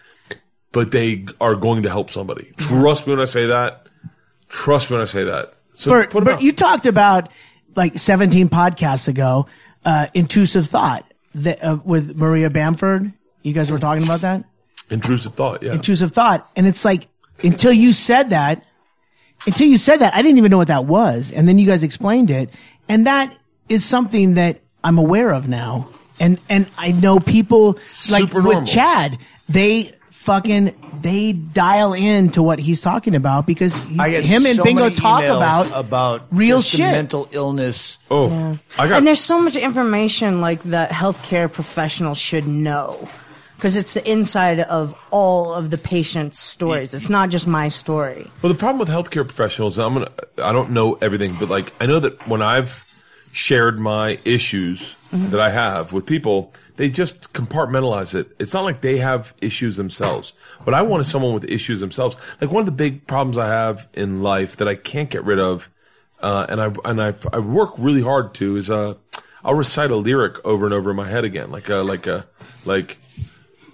[SPEAKER 1] but they are going to help somebody. Trust me when I say that. Trust me when I say that. So
[SPEAKER 3] Bert, Bert, you talked about like 17 podcasts ago, uh, intrusive thought that, uh, with Maria Bamford. You guys were talking about that
[SPEAKER 1] intrusive thought. Yeah.
[SPEAKER 3] intrusive thought, and it's like until you said that, until you said that, I didn't even know what that was, and then you guys explained it, and that is something that I'm aware of now, and and I know people like
[SPEAKER 1] Super
[SPEAKER 3] with. Chad, they fucking they dial in to what he's talking about because he-
[SPEAKER 4] I get
[SPEAKER 3] him and
[SPEAKER 4] so
[SPEAKER 3] Bingo
[SPEAKER 4] many
[SPEAKER 3] talk
[SPEAKER 4] emails
[SPEAKER 3] about
[SPEAKER 4] about
[SPEAKER 3] real
[SPEAKER 4] just the
[SPEAKER 3] shit.
[SPEAKER 4] mental illness.
[SPEAKER 1] Oh, I got
[SPEAKER 13] and there's so much information like that healthcare professionals should know because it's the inside of all of the patient's stories. It's not just my story.
[SPEAKER 1] Well, the problem with healthcare professionals, I'm gonna, I don't know everything, but like I know that when I've shared my issues that I have with people, they just compartmentalize it. It's not like they have issues themselves. but I want is someone with issues themselves. Like one of the big problems I have in life that I can't get rid of, uh, and I and I, I work really hard to is uh, I'll recite a lyric over and over in my head again, like a like a like.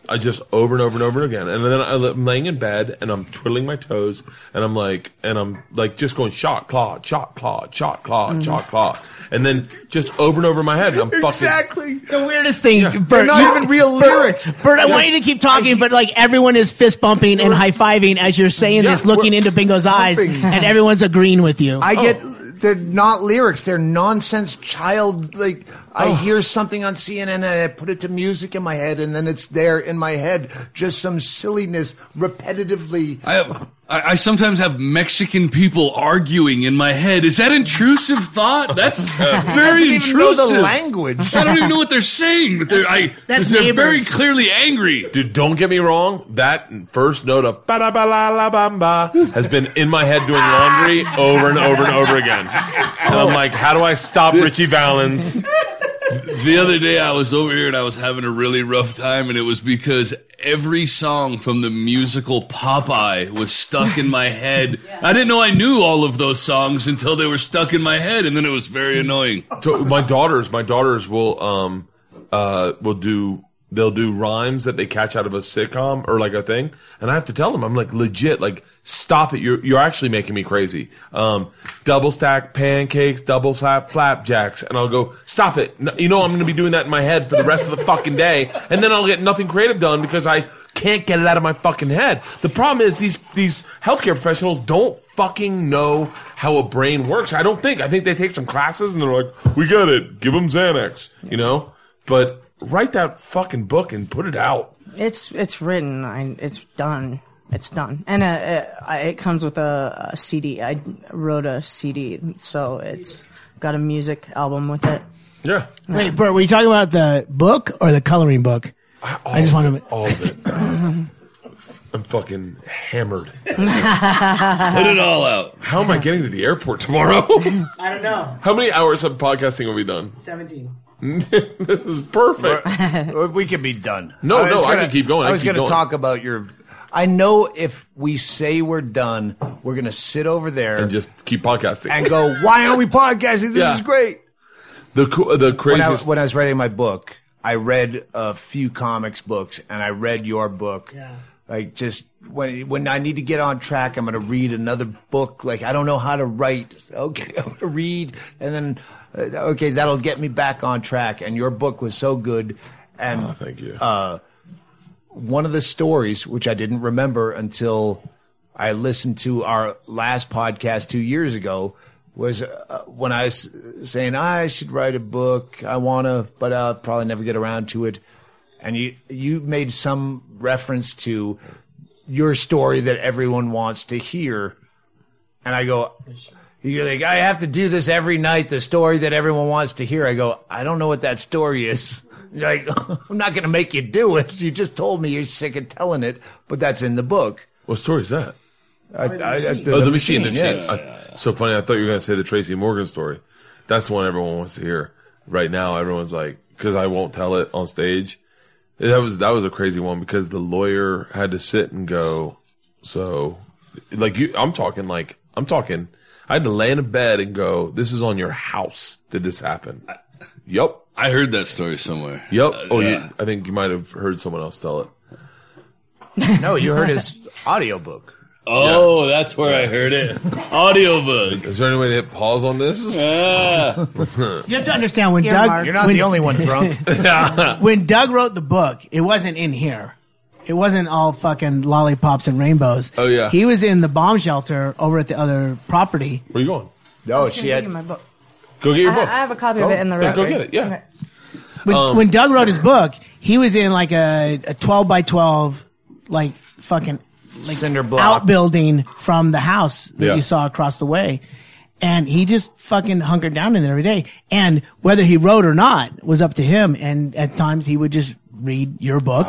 [SPEAKER 1] I just over and over and over again, and then I'm laying in bed and I'm twiddling my toes, and I'm like, and I'm like just going shot claw, shot claw, shot claw,
[SPEAKER 3] Mm-hmm.
[SPEAKER 1] shot claw, and then just over and over in my head, and I'm fucking
[SPEAKER 4] Exactly.
[SPEAKER 3] The weirdest thing, Bert,
[SPEAKER 4] They're not
[SPEAKER 3] you-
[SPEAKER 4] even real lyrics.
[SPEAKER 3] Bert, I want you to keep talking, but like everyone is fist bumping and high fiving as you're saying
[SPEAKER 1] Yeah,
[SPEAKER 3] this, looking into Bingo's eyes,
[SPEAKER 4] pumping.
[SPEAKER 3] and everyone's agreeing with you.
[SPEAKER 4] I get oh. they're not lyrics. They're nonsense child like I oh. hear something on CNN and I put it to music in my head and then it's there in my head. Just some silliness repetitively.
[SPEAKER 5] I have. I, I sometimes have Mexican people arguing in my head. Is that intrusive thought? That's uh, *laughs* very
[SPEAKER 4] Doesn't even know the
[SPEAKER 5] intrusive.
[SPEAKER 4] language.
[SPEAKER 5] I don't even know what they're saying, but they're, I,
[SPEAKER 3] that's
[SPEAKER 5] they're very
[SPEAKER 3] neighbors.
[SPEAKER 5] clearly angry.
[SPEAKER 1] Dude, don't get me wrong. That first note of ba da ba la la bam ba has been in my head doing laundry over and over and over again. And I'm like, how do I stop *laughs* Ritchie Valens?
[SPEAKER 5] The other day I was over here and I was having a really rough time, and it was because every song from the musical Popeye was stuck in my head. *laughs* I didn't know I knew all of those songs until they were stuck in my head, and then it was very annoying.
[SPEAKER 1] So my daughters, my daughters will um uh will do they'll do rhymes that they catch out of a sitcom or like a thing, and I have to tell them I'm like legit like stop it you're you're actually making me crazy. Um, double stack pancakes, double slap flapjacks, and I'll go stop it. No, you know I'm going to be doing that in my head for the rest of the fucking day, and then I'll get nothing creative done because I can't get it out of my fucking head. The problem is these these healthcare professionals don't fucking know how a brain works. I don't think. I think they take some classes and they're like, "We get it. Give them Xanax," you know. But write that fucking book and put it out.
[SPEAKER 13] It's it's written. I, it's done. It's done, and uh, it, it comes with a, a CD. I wrote a CD, so it's got a music album with it.
[SPEAKER 1] Yeah.
[SPEAKER 3] Wait, Bert, were you talking about the book or the coloring book? I just want to.
[SPEAKER 1] all of it. *laughs* I'm fucking hammered. *laughs*
[SPEAKER 5] Put it all out.
[SPEAKER 1] How am I getting to the airport tomorrow? *laughs*
[SPEAKER 3] I don't know.
[SPEAKER 1] How many hours of podcasting have we done?
[SPEAKER 3] Seventeen. *laughs*
[SPEAKER 1] this is perfect.
[SPEAKER 4] we can be done.
[SPEAKER 1] No,
[SPEAKER 4] was
[SPEAKER 1] no, I
[SPEAKER 4] gonna-
[SPEAKER 1] can keep going. I
[SPEAKER 4] I was
[SPEAKER 1] can keep
[SPEAKER 4] going to talk about your. I know if we say we're done, we're going to sit over there
[SPEAKER 1] And just keep podcasting.
[SPEAKER 4] and go, "Why aren't we podcasting? This
[SPEAKER 1] Yeah.
[SPEAKER 4] is great."
[SPEAKER 1] the co- the
[SPEAKER 4] When I,
[SPEAKER 1] craziest.
[SPEAKER 4] when I was writing my book, I read a few comics books, and I read your book.
[SPEAKER 3] Yeah.
[SPEAKER 4] Like just when when I need to get on track, I'm going to read another book. Like I don't know how to write. *laughs* Okay, I'm going to read, and then uh, okay, that'll get me back on track. And your book was so good. And
[SPEAKER 1] oh, thank you.
[SPEAKER 4] uh, one of the stories, which I didn't remember until I listened to our last podcast two years ago, was uh, when I was saying I should write a book. I want to, but I'll probably never get around to it. And you you made some reference to your story that everyone wants to hear, and I go. You're like, I have to do this every night. The story that everyone wants to hear. I go, I don't know what that story is. *laughs* Like, *laughs* I'm not going to make you do it. You just told me you're sick of telling it, but that's in the book.
[SPEAKER 1] What story is that?
[SPEAKER 4] I, I, I-
[SPEAKER 1] oh, the, oh, machine. The
[SPEAKER 4] yes.
[SPEAKER 1] machine. I- so funny. I thought you were going to say the Tracy Morgan story. That's the one everyone wants to hear. Right now, everyone's like, because I won't tell it on stage. That was that was a crazy one because the lawyer had to sit and go. So, like you, I'm talking like I'm talking. I had to lay in a bed and go. This is on your house. Did this happen? yep.
[SPEAKER 5] I heard that story somewhere.
[SPEAKER 1] Yep.
[SPEAKER 5] Uh,
[SPEAKER 1] oh,
[SPEAKER 5] yeah.
[SPEAKER 1] you, I think you might have heard someone else tell it.
[SPEAKER 4] no, you heard his audiobook.
[SPEAKER 5] Oh, that's where I heard it. Audiobook.
[SPEAKER 1] Is there any way to hit pause on this? *laughs*
[SPEAKER 5] Yeah.
[SPEAKER 3] You have to understand when
[SPEAKER 4] Here,
[SPEAKER 3] Doug.
[SPEAKER 4] Mark. You're not
[SPEAKER 3] when-
[SPEAKER 4] the only one drunk. *laughs*
[SPEAKER 3] when Doug wrote the book, it wasn't in here. It wasn't all fucking lollipops and rainbows.
[SPEAKER 1] Oh, yeah.
[SPEAKER 3] He was in the bomb shelter over at the other property.
[SPEAKER 1] Where you going?
[SPEAKER 4] No,
[SPEAKER 13] It's gonna be my book.
[SPEAKER 1] Go get your
[SPEAKER 13] I,
[SPEAKER 1] book.
[SPEAKER 13] I have a copy of it in the
[SPEAKER 1] yeah,
[SPEAKER 13] room.
[SPEAKER 1] go get it. Yeah.
[SPEAKER 13] Okay.
[SPEAKER 3] When,
[SPEAKER 1] Um,
[SPEAKER 3] when Doug wrote his book, he was in like a, a 12 by 12, like fucking like
[SPEAKER 4] Cinder block.
[SPEAKER 3] outbuilding from the house that
[SPEAKER 1] Yeah.
[SPEAKER 3] you saw across the way. And he just fucking hunkered down in there every day. And whether he wrote or not was up to him. And at times he would just read your book.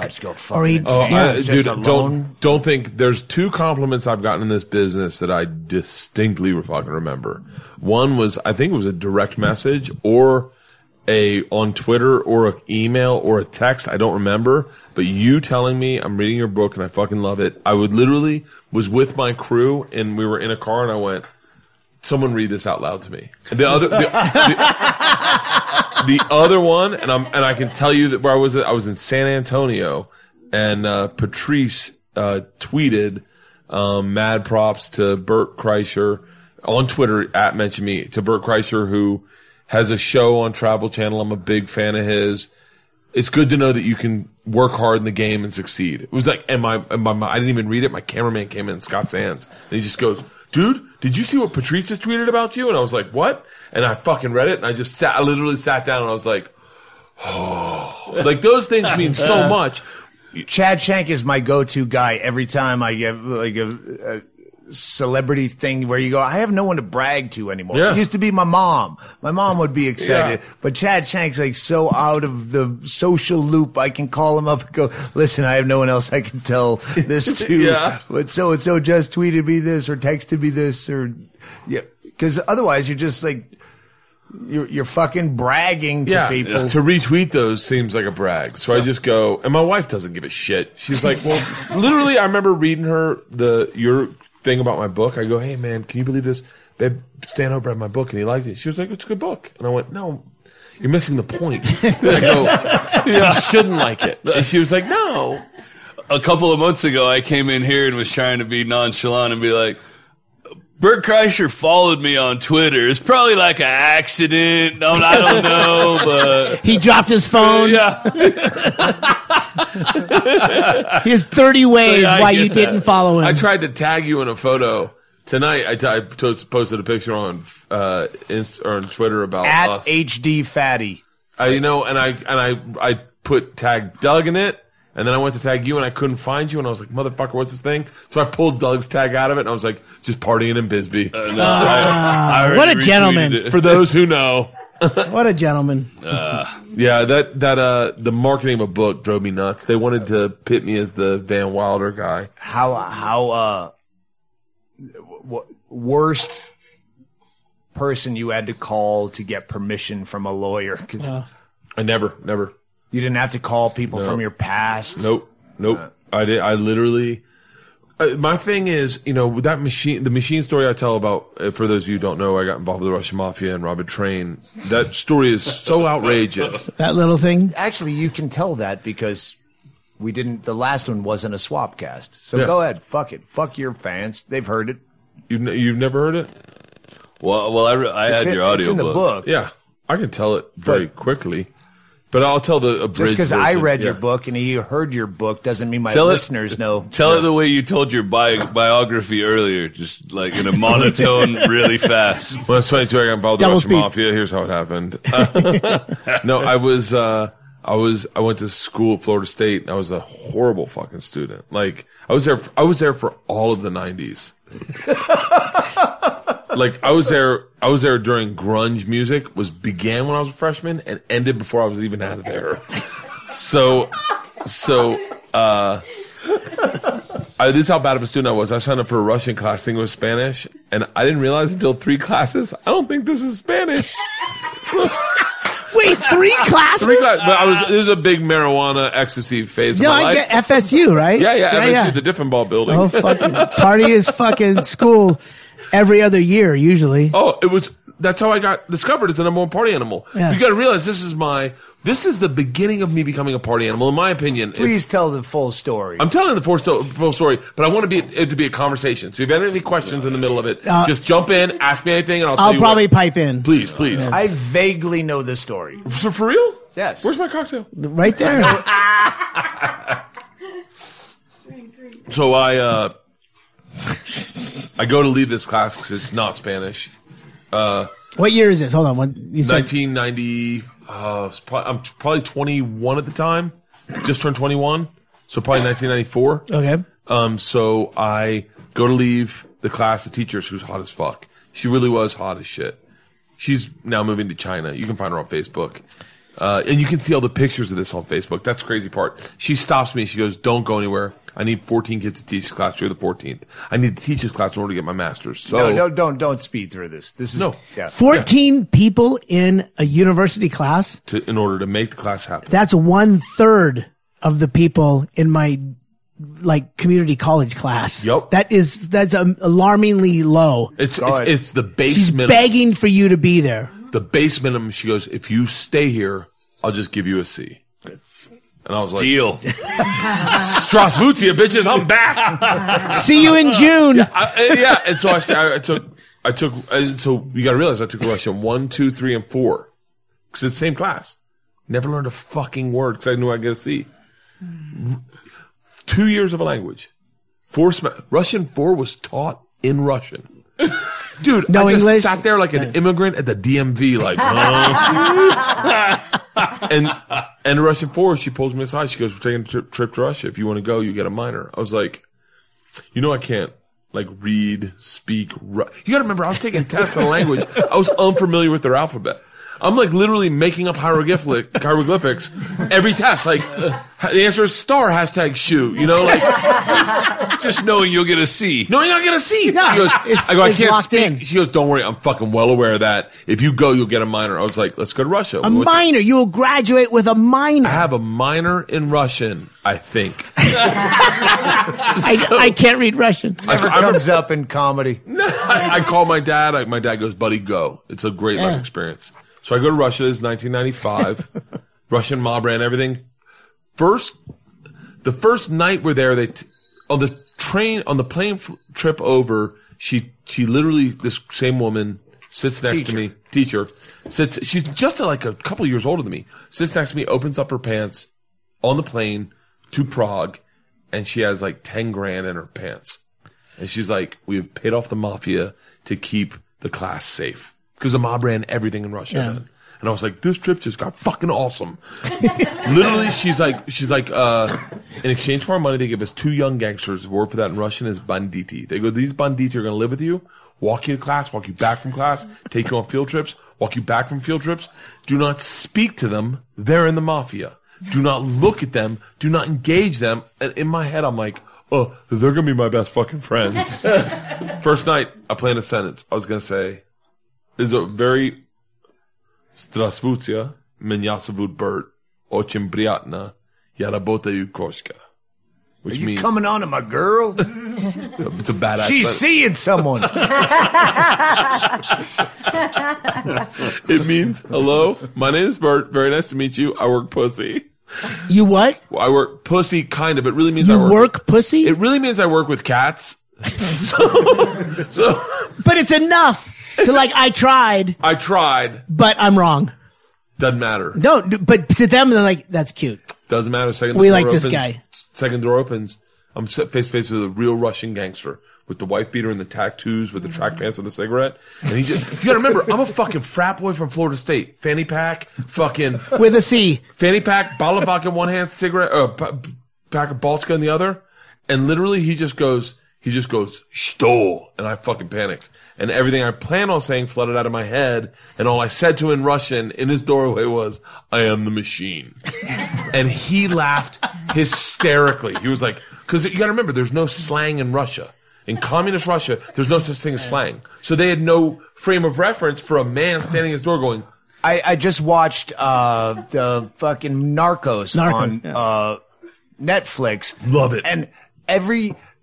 [SPEAKER 3] or he'd,
[SPEAKER 1] Oh,
[SPEAKER 3] yeah.
[SPEAKER 1] I, dude, don't don't think there's two compliments I've gotten in this business that I distinctly fucking remember. One was I think it was a direct message or a on Twitter or an email or a text. I don't remember, but you telling me I'm reading your book and I fucking love it. I would literally was with my crew and we were in a car and I went, "Someone read this out loud to me." And the other. The, the other one, and I'm and I can tell you that where I was, I was in San Antonio, and uh, Patrice uh, tweeted um, mad props to Bert Kreischer on Twitter at mention me to Bert Kreischer who has a show on Travel Channel. I'm a big fan of his. It's good to know that you can work hard in the game and succeed. It was like, and my, I didn't even read it. My cameraman came in, Scott Sands, and he just goes, "Dude, did you see what Patrice just tweeted about you?" And I was like, "What?" And I fucking read it, and I just sat, I literally sat down, and I was like, "Oh, like those things *laughs* mean so much."
[SPEAKER 4] Chad Shank is my go-to guy every time I get like a, a celebrity thing where you go, I have no one to brag to anymore.
[SPEAKER 1] Yeah.
[SPEAKER 4] It used to be my mom. My mom would be excited,
[SPEAKER 1] Yeah.
[SPEAKER 4] but Chad Shank's like so out of the social loop. I can call him up and go, listen, I have no one else I can tell this *laughs* to.
[SPEAKER 1] Yeah.
[SPEAKER 4] But so and so just tweeted me this or texted me this or yeah, because otherwise you're just like. You're, you're fucking bragging to
[SPEAKER 1] yeah,
[SPEAKER 4] people.
[SPEAKER 1] to retweet those seems like a brag. So I just go, and my wife doesn't give a shit. She's like, well, *laughs* literally, I remember reading her the your thing about my book. I go, hey man, can you believe this? Babe, Stanhope read my book and he liked it. She was like, it's a good book, and I went, no. You're missing the point. *laughs* I go, you shouldn't like it. And she was like, no.
[SPEAKER 5] A couple of months ago, I came in here and was trying to be nonchalant and be like, Bert Kreischer followed me on Twitter. It's probably like an accident. No, I don't *laughs* know, but
[SPEAKER 3] He dropped his phone.
[SPEAKER 5] yeah. *laughs*
[SPEAKER 3] Here's 30 ways
[SPEAKER 5] I
[SPEAKER 3] why you
[SPEAKER 5] that.
[SPEAKER 3] didn't follow him.
[SPEAKER 1] I tried to tag you in a photo tonight. I, t- I post- posted a picture on uh, Inst- or on Twitter about
[SPEAKER 4] At
[SPEAKER 1] us.
[SPEAKER 4] HD Fatty.
[SPEAKER 1] I, you know, and I and I I put tag Doug in it, and then I went to tag you, and I couldn't find you, and I was like, "Motherfucker, what's this thing?" So I pulled Doug's tag out of it, and I was like, "Just partying in Bisbee."
[SPEAKER 5] Uh, no, I- I already
[SPEAKER 3] what a
[SPEAKER 5] retweeted
[SPEAKER 3] gentleman.
[SPEAKER 5] it.
[SPEAKER 1] For those who know, *laughs*
[SPEAKER 3] what a gentleman.
[SPEAKER 1] yeah, that that uh the marketing of a book drove me nuts. They wanted to pit me as the Van Wilder guy.
[SPEAKER 4] how how uh w- worst person you had to call to get permission from a lawyer 'Cause
[SPEAKER 1] I never, never.
[SPEAKER 4] You didn't have to call people
[SPEAKER 1] No.
[SPEAKER 4] from your past
[SPEAKER 1] Nope, nope. I did. I literally. Uh, my thing is, you know, with that machine, the machine story I tell about, uh, for those of you who don't know, I got involved with the Russian mafia and robbed a train. That story is so *laughs* outrageous.
[SPEAKER 3] That little thing.
[SPEAKER 4] actually you can tell that because we didn't the last one wasn't a swap cast so
[SPEAKER 1] Yeah.
[SPEAKER 4] go ahead fuck it fuck your fans they've heard it
[SPEAKER 1] You've, ne- you've never heard it?
[SPEAKER 5] Well, well, I, re- I
[SPEAKER 4] it's,
[SPEAKER 5] had
[SPEAKER 4] in,
[SPEAKER 5] your audio
[SPEAKER 4] it's in the book
[SPEAKER 1] Yeah, I can tell it very quickly, but I'll tell the abridged
[SPEAKER 4] just because i
[SPEAKER 1] version.
[SPEAKER 4] read your
[SPEAKER 1] Yeah.
[SPEAKER 4] book and he heard your book doesn't mean my
[SPEAKER 5] Tell it-
[SPEAKER 4] listeners know *laughs*
[SPEAKER 5] Tell it the way you told your bi- biography earlier, just like in a monotone, *laughs* really fast.
[SPEAKER 1] When I was 22, I got involved with the Russian mafia. Here's how it happened. *laughs* no, I was, uh, I was, I went to school at Florida State. And I was a horrible fucking student. Like, I was there, I was there for all of the 90s. *laughs* like, I was there, I was there during grunge music was began when I was a freshman and ended before I was even out of there. *laughs* So, so, uh, I, this is how bad of a student I was. I signed up for a Russian class, thinking it was Spanish, and I didn't realize until three classes. I don't think this is Spanish. *laughs* So,
[SPEAKER 3] Wait, three classes? *laughs*
[SPEAKER 1] three classes. But I was. There was a big marijuana ecstasy phase
[SPEAKER 3] No,
[SPEAKER 1] of my
[SPEAKER 3] I
[SPEAKER 1] life.
[SPEAKER 3] get FSU, right?
[SPEAKER 1] yeah, yeah.
[SPEAKER 3] yeah,
[SPEAKER 1] FSU, the Diffenball building.
[SPEAKER 3] Oh, fucking *laughs* party is fucking school every other year usually.
[SPEAKER 1] Oh, it was. That's how I got discovered as the number one party animal.
[SPEAKER 3] Yeah.
[SPEAKER 1] You got to realize this is my. This is the beginning of me becoming a party animal, in my opinion. If-
[SPEAKER 4] Please tell the full story.
[SPEAKER 1] I'm telling the full, sto- full story, but I want to be it to be a conversation. So if you have any questions in the middle of it,
[SPEAKER 3] Uh,
[SPEAKER 1] just jump in, ask me anything, and I'll. tell
[SPEAKER 3] I'll probably
[SPEAKER 1] what.
[SPEAKER 3] pipe in.
[SPEAKER 1] Please, please.
[SPEAKER 4] I vaguely know the story.
[SPEAKER 1] So for real?
[SPEAKER 4] Yes.
[SPEAKER 1] Where's my cocktail?
[SPEAKER 3] Right there. *laughs*
[SPEAKER 1] So I uh, *laughs* I go to leave this class because it's not Spanish. Uh,
[SPEAKER 3] what year is this? Hold on. What, you said
[SPEAKER 1] 1990. Uh, I'm probably 21 at the time. Just turned 21, so probably 1994.
[SPEAKER 3] Okay.
[SPEAKER 1] Um, so I go to leave the class. The teacher, she was hot as fuck. She really was hot as shit. She's now moving to China. You can find her on Facebook. Uh, and you can see all the pictures of this on Facebook. That's the crazy part. She stops me. She goes, "Don't go anywhere. I need 14 kids to teach this class. You're the 14th. I need to teach this class in order to get my master's." So
[SPEAKER 4] no, no, don't don't speed through this. This is
[SPEAKER 1] No.
[SPEAKER 4] Yeah.
[SPEAKER 3] 14 people in a university class.
[SPEAKER 1] to, in order to make the class happen.
[SPEAKER 3] That's one third of the people in my like community college class.
[SPEAKER 1] Yep.
[SPEAKER 3] That is that's um, alarmingly low.
[SPEAKER 1] It's it's, it's the base
[SPEAKER 3] She's begging for you to be there.
[SPEAKER 1] The base minimum. She goes, "If you stay here, I'll just give you a C." And I was like,
[SPEAKER 5] Deal. *laughs*
[SPEAKER 1] Strasvutia, bitches, I'm back. *laughs*
[SPEAKER 3] See you in June.
[SPEAKER 1] I, uh, yeah, and so I, st- I, I took, I took, and so you got to realize I took Russian one, two, three, and four because it's the same class. Never learned a fucking word because I knew I'd get a C. Two years of a language. Four sem- Russian four was taught in Russian. *laughs* Dude,
[SPEAKER 3] No
[SPEAKER 1] I just
[SPEAKER 3] English?
[SPEAKER 1] sat there like an immigrant at the DMV, like, huh? *laughs* and and Russian four, she pulls me aside. She goes, "We're taking a trip, trip to Russia. If you want to go, you get a minor." I was like, "You know, I can't like read, speak. Ru-. You got to remember, I was taking tests on language. I was unfamiliar with their alphabet. I'm like literally making up hieroglyphic *laughs* hieroglyphics every test. Like uh, the answer is star hashtag shoe. You know, like *laughs*
[SPEAKER 5] Just knowing you'll get a C.
[SPEAKER 1] no, you're not gonna see. she goes,
[SPEAKER 3] it's-
[SPEAKER 1] I go, I
[SPEAKER 3] it's
[SPEAKER 1] can't
[SPEAKER 3] locked
[SPEAKER 1] speak.
[SPEAKER 3] in.
[SPEAKER 1] She goes, don't worry, I'm fucking well aware of that. If you go, you'll get a minor. I was like, let's go to Russia.
[SPEAKER 3] A
[SPEAKER 1] We
[SPEAKER 3] minor. You will graduate with a minor.
[SPEAKER 1] I have a minor in Russian, I think. *laughs*
[SPEAKER 3] I, I can't read Russian.
[SPEAKER 4] Never
[SPEAKER 1] I- I-
[SPEAKER 4] comes up in comedy.
[SPEAKER 1] I, I call my dad. I, my dad goes, buddy, go. It's a great life experience. So I go to Russia. It's 1995. *laughs* Russian mob ran everything. First, the first night we're there, they t- on the train on the plane f- trip over. She she literally this same woman sits next to me. Teacher sits. She's just like a couple years older than me. Sits next to me, opens up her pants on the plane to Prague, and she has like ten grand in her pants. And she's like, we have paid off the mafia to keep the class safe. Because the mob ran everything in Russia.
[SPEAKER 3] Yeah.
[SPEAKER 1] And I was like, this trip just got fucking awesome. *laughs* Literally, she's like, she's like, uh, in exchange for our money, they give us two young gangsters. The word for that in Russian is banditi. They go, these banditi are going to live with you, walk you to class, walk you back from class, take you on field trips, walk you back from field trips. Do not speak to them. They're in the mafia. Do not look at them. Do not engage them. And in my head, I'm like, oh, they're going to be my best fucking friends. *laughs* First night, I planned a sentence. I was going to say, is a very Здравствуйте, меня зовут Bert. Очень приятно. Я работаю кошка. Which
[SPEAKER 4] You
[SPEAKER 1] means
[SPEAKER 4] coming on to my girl? *laughs*
[SPEAKER 1] it's a bad
[SPEAKER 4] She's
[SPEAKER 1] accent.
[SPEAKER 4] seeing someone. *laughs*
[SPEAKER 1] It means hello. My name is Bert. Very nice to meet you. I work pussy.
[SPEAKER 3] You what?
[SPEAKER 1] Well, I work pussy, kind of. It really means
[SPEAKER 3] You
[SPEAKER 1] I work.
[SPEAKER 3] work pussy?
[SPEAKER 1] It really means I work with cats. *laughs* so, so
[SPEAKER 3] But it's enough *laughs* to like, I tried,
[SPEAKER 1] I tried.
[SPEAKER 3] but I'm wrong.
[SPEAKER 1] Doesn't matter.
[SPEAKER 3] No, but to them, they're like, that's cute.
[SPEAKER 1] Doesn't matter. Second
[SPEAKER 3] We
[SPEAKER 1] door opens.
[SPEAKER 3] We like this
[SPEAKER 1] opens,
[SPEAKER 3] guy.
[SPEAKER 1] Second door opens. I'm face to face with a real Russian gangster with the wife beater and the tattoos with the track pants and the cigarette. And he just, you gotta remember, I'm a fucking frat boy from Florida State. Fanny pack, fucking
[SPEAKER 3] With a C.
[SPEAKER 1] fanny pack, bottle of vodka in one hand, cigarette, uh, p- pack of Baltika in the other. And literally he just goes, He just goes, stole. And I fucking panicked. And everything I planned on saying flooded out of my head. And all I said to him in Russian in his doorway was, I am the machine. *laughs* and he laughed hysterically. He was like, cause you gotta remember, there's no slang in Russia. In communist Russia, there's no such thing as slang. So they had no frame of reference for a man standing at his door going,
[SPEAKER 4] I, I just watched uh, the fucking Narcos,
[SPEAKER 3] Narcos,
[SPEAKER 4] on
[SPEAKER 3] yeah.
[SPEAKER 4] uh, Netflix.
[SPEAKER 1] Love it.
[SPEAKER 4] And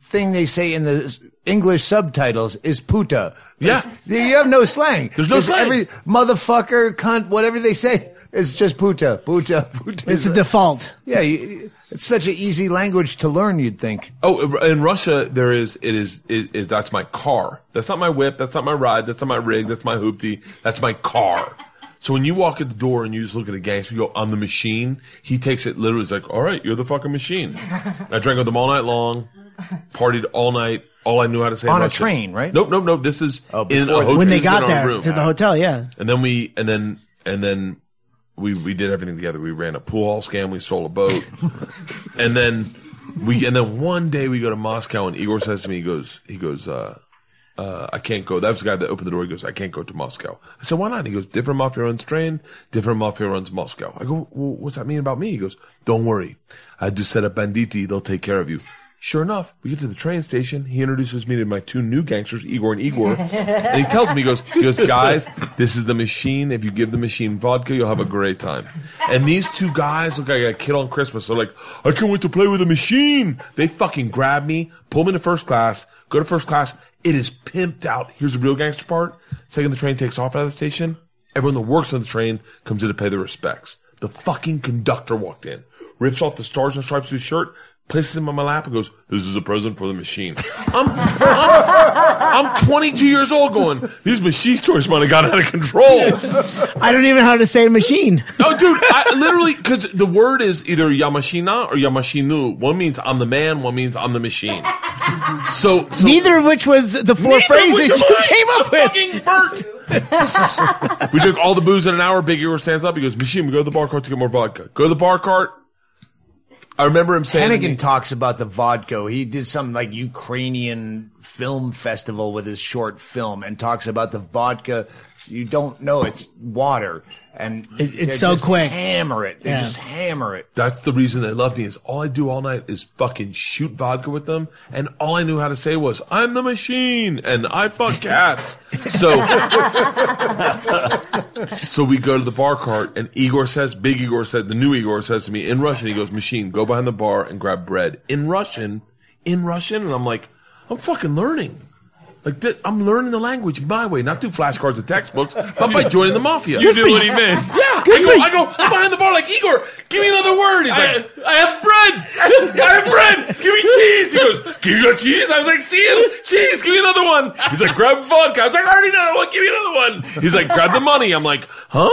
[SPEAKER 4] everything they say in the English subtitles is puta.
[SPEAKER 1] Yeah.
[SPEAKER 4] It's- you have no slang.
[SPEAKER 1] There's no
[SPEAKER 4] It's
[SPEAKER 1] slang.
[SPEAKER 4] Every motherfucker, cunt, whatever they say, it's just puta, puta, *laughs* puta.
[SPEAKER 3] It's the default.
[SPEAKER 4] yeah, you, it's such an easy language to learn. You'd think.
[SPEAKER 1] Oh, in Russia, there is, it is, it is, that's my car. That's not my whip. That's not my ride. That's not my rig. That's my hoopty. That's my car. So when you walk at the door and you just look at a gangster, you go, I'm the machine. He takes it literally. He's like, all right, you're the fucking machine. I drank with them all night long, partied all night. All I knew how to say
[SPEAKER 4] On a
[SPEAKER 1] Russian.
[SPEAKER 4] train, right?
[SPEAKER 1] Nope, nope, nope. This is
[SPEAKER 4] Oh,
[SPEAKER 1] in a hotel.
[SPEAKER 3] When they
[SPEAKER 1] this
[SPEAKER 3] got
[SPEAKER 1] our
[SPEAKER 3] there
[SPEAKER 1] room.
[SPEAKER 3] to the hotel, yeah.
[SPEAKER 1] And then we, and then, and then we, we did everything together. We ran a pool hall scam. We stole a boat. *laughs* and then we, and then one day we go to Moscow and Igor says to me, he goes, he goes, uh, uh, I can't go. That was the guy that opened the door. He goes, I can't go to Moscow. I said, why not? He goes, different mafia runs train, different mafia runs Moscow. I go, well, what's that mean about me? He goes, don't worry. I just set up banditi. They'll take care of you. Sure enough, we get to the train station. He introduces me to my two new gangsters, Igor and Igor. and he tells me, he goes, he goes, guys, this is the machine. If you give the machine vodka, you'll have a great time. And these two guys look like a kid on Christmas. They're like, I can't wait to play with the machine. They fucking grab me, pull me into first class, go to first class. It is pimped out. Here's the real gangster part. Second the train takes off out of the station, everyone that works on the train comes in to pay their respects. The fucking conductor walked in, rips off the stars and stripes of his shirt, places him on my lap and goes, this is a present for the machine. I'm, I'm, I'm 22 years old going, these machine stores might have got out of control. *laughs*
[SPEAKER 3] I don't even know how to say machine.
[SPEAKER 1] No, dude, I literally, cause the word is either Yamashina or Yamashinu. One means I'm the man, one means I'm the machine. So, so
[SPEAKER 3] Neither of which was the four phrases you
[SPEAKER 1] mine.
[SPEAKER 3] came up with.
[SPEAKER 1] fucking Bert. we drink all the booze in an hour. Big Igor stands up. He goes, "Machine, we go to the bar cart to get more vodka. Go to the bar cart." I remember him saying, me-
[SPEAKER 4] Hennigan talks about the vodka. He did some like Ukrainian film festival with his short film and talks about the vodka. You don't know it's water, and
[SPEAKER 3] It- it's so
[SPEAKER 4] just
[SPEAKER 3] quick.
[SPEAKER 4] Hammer it. They
[SPEAKER 3] Yeah.
[SPEAKER 4] just hammer it.
[SPEAKER 1] That's the reason they love me is all I do all night is fucking shoot vodka with them. And all I knew how to say was, I'm the machine and I fuck *laughs* cats. So, *laughs* so we go to the bar cart and Igor says, big Igor said, the new Igor says to me in Russian, he goes, machine, go behind the bar and grab bread in Russian, in Russian. And I'm like, I'm fucking learning. Like th- I'm learning the language my way, not through flashcards and textbooks, but by joining the mafia.
[SPEAKER 14] You knew what he meant.
[SPEAKER 1] Yeah, I go, I go, I'm behind the bar like Igor. Give me another word. He's
[SPEAKER 14] I,
[SPEAKER 1] like,
[SPEAKER 14] I have bread. *laughs*
[SPEAKER 1] I have bread. Give me cheese. He goes, give you a cheese. I was like, see it, cheese. Give me another one. He's like, grab vodka. I was like, I already know. What? Give me another one. He's like, grab the money. I'm like, huh?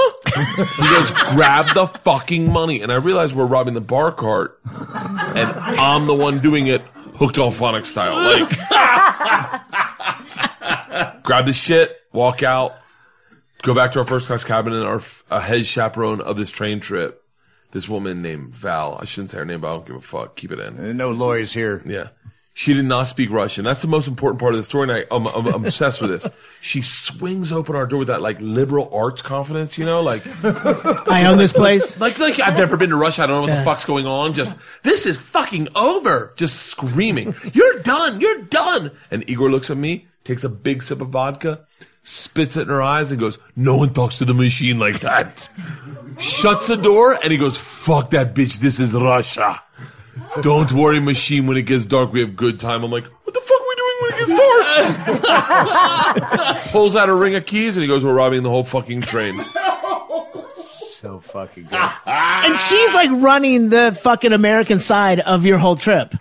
[SPEAKER 1] He goes, grab the fucking money. And I realize we're robbing the bar cart, and I'm the one doing it, hooked on phonic style. Like, *laughs* grab the shit, walk out, go back to our first class cabin, and our uh, head chaperone of this train trip, this woman named Val. I shouldn't say her name, but I don't give a fuck. Keep it in.
[SPEAKER 4] No lawyers here.
[SPEAKER 1] Yeah. She did not speak Russian. That's the most important part of the story, and I, I'm, I'm, I'm obsessed with this. She swings open our door with that like liberal arts confidence, you know, like
[SPEAKER 3] I own this place. *laughs*
[SPEAKER 1] like like I've never been to Russia. I don't know what
[SPEAKER 3] Yeah.
[SPEAKER 1] the fuck's going on. Just this is fucking over. Just screaming, "You're done! You're done!" And Igor looks at me, takes a big sip of vodka, spits it in her eyes, and goes, "No one talks to the machine like that." Shuts the door, and he goes, "Fuck that bitch! This is Russia." Don't worry, machine. When it gets dark, we have good time. I'm like, what the fuck are we doing when it gets dark? *laughs* Pulls out a ring of keys and he goes, "We're robbing the whole fucking train."
[SPEAKER 4] So fucking good. *laughs*
[SPEAKER 3] And she's like running the fucking American side of your whole trip.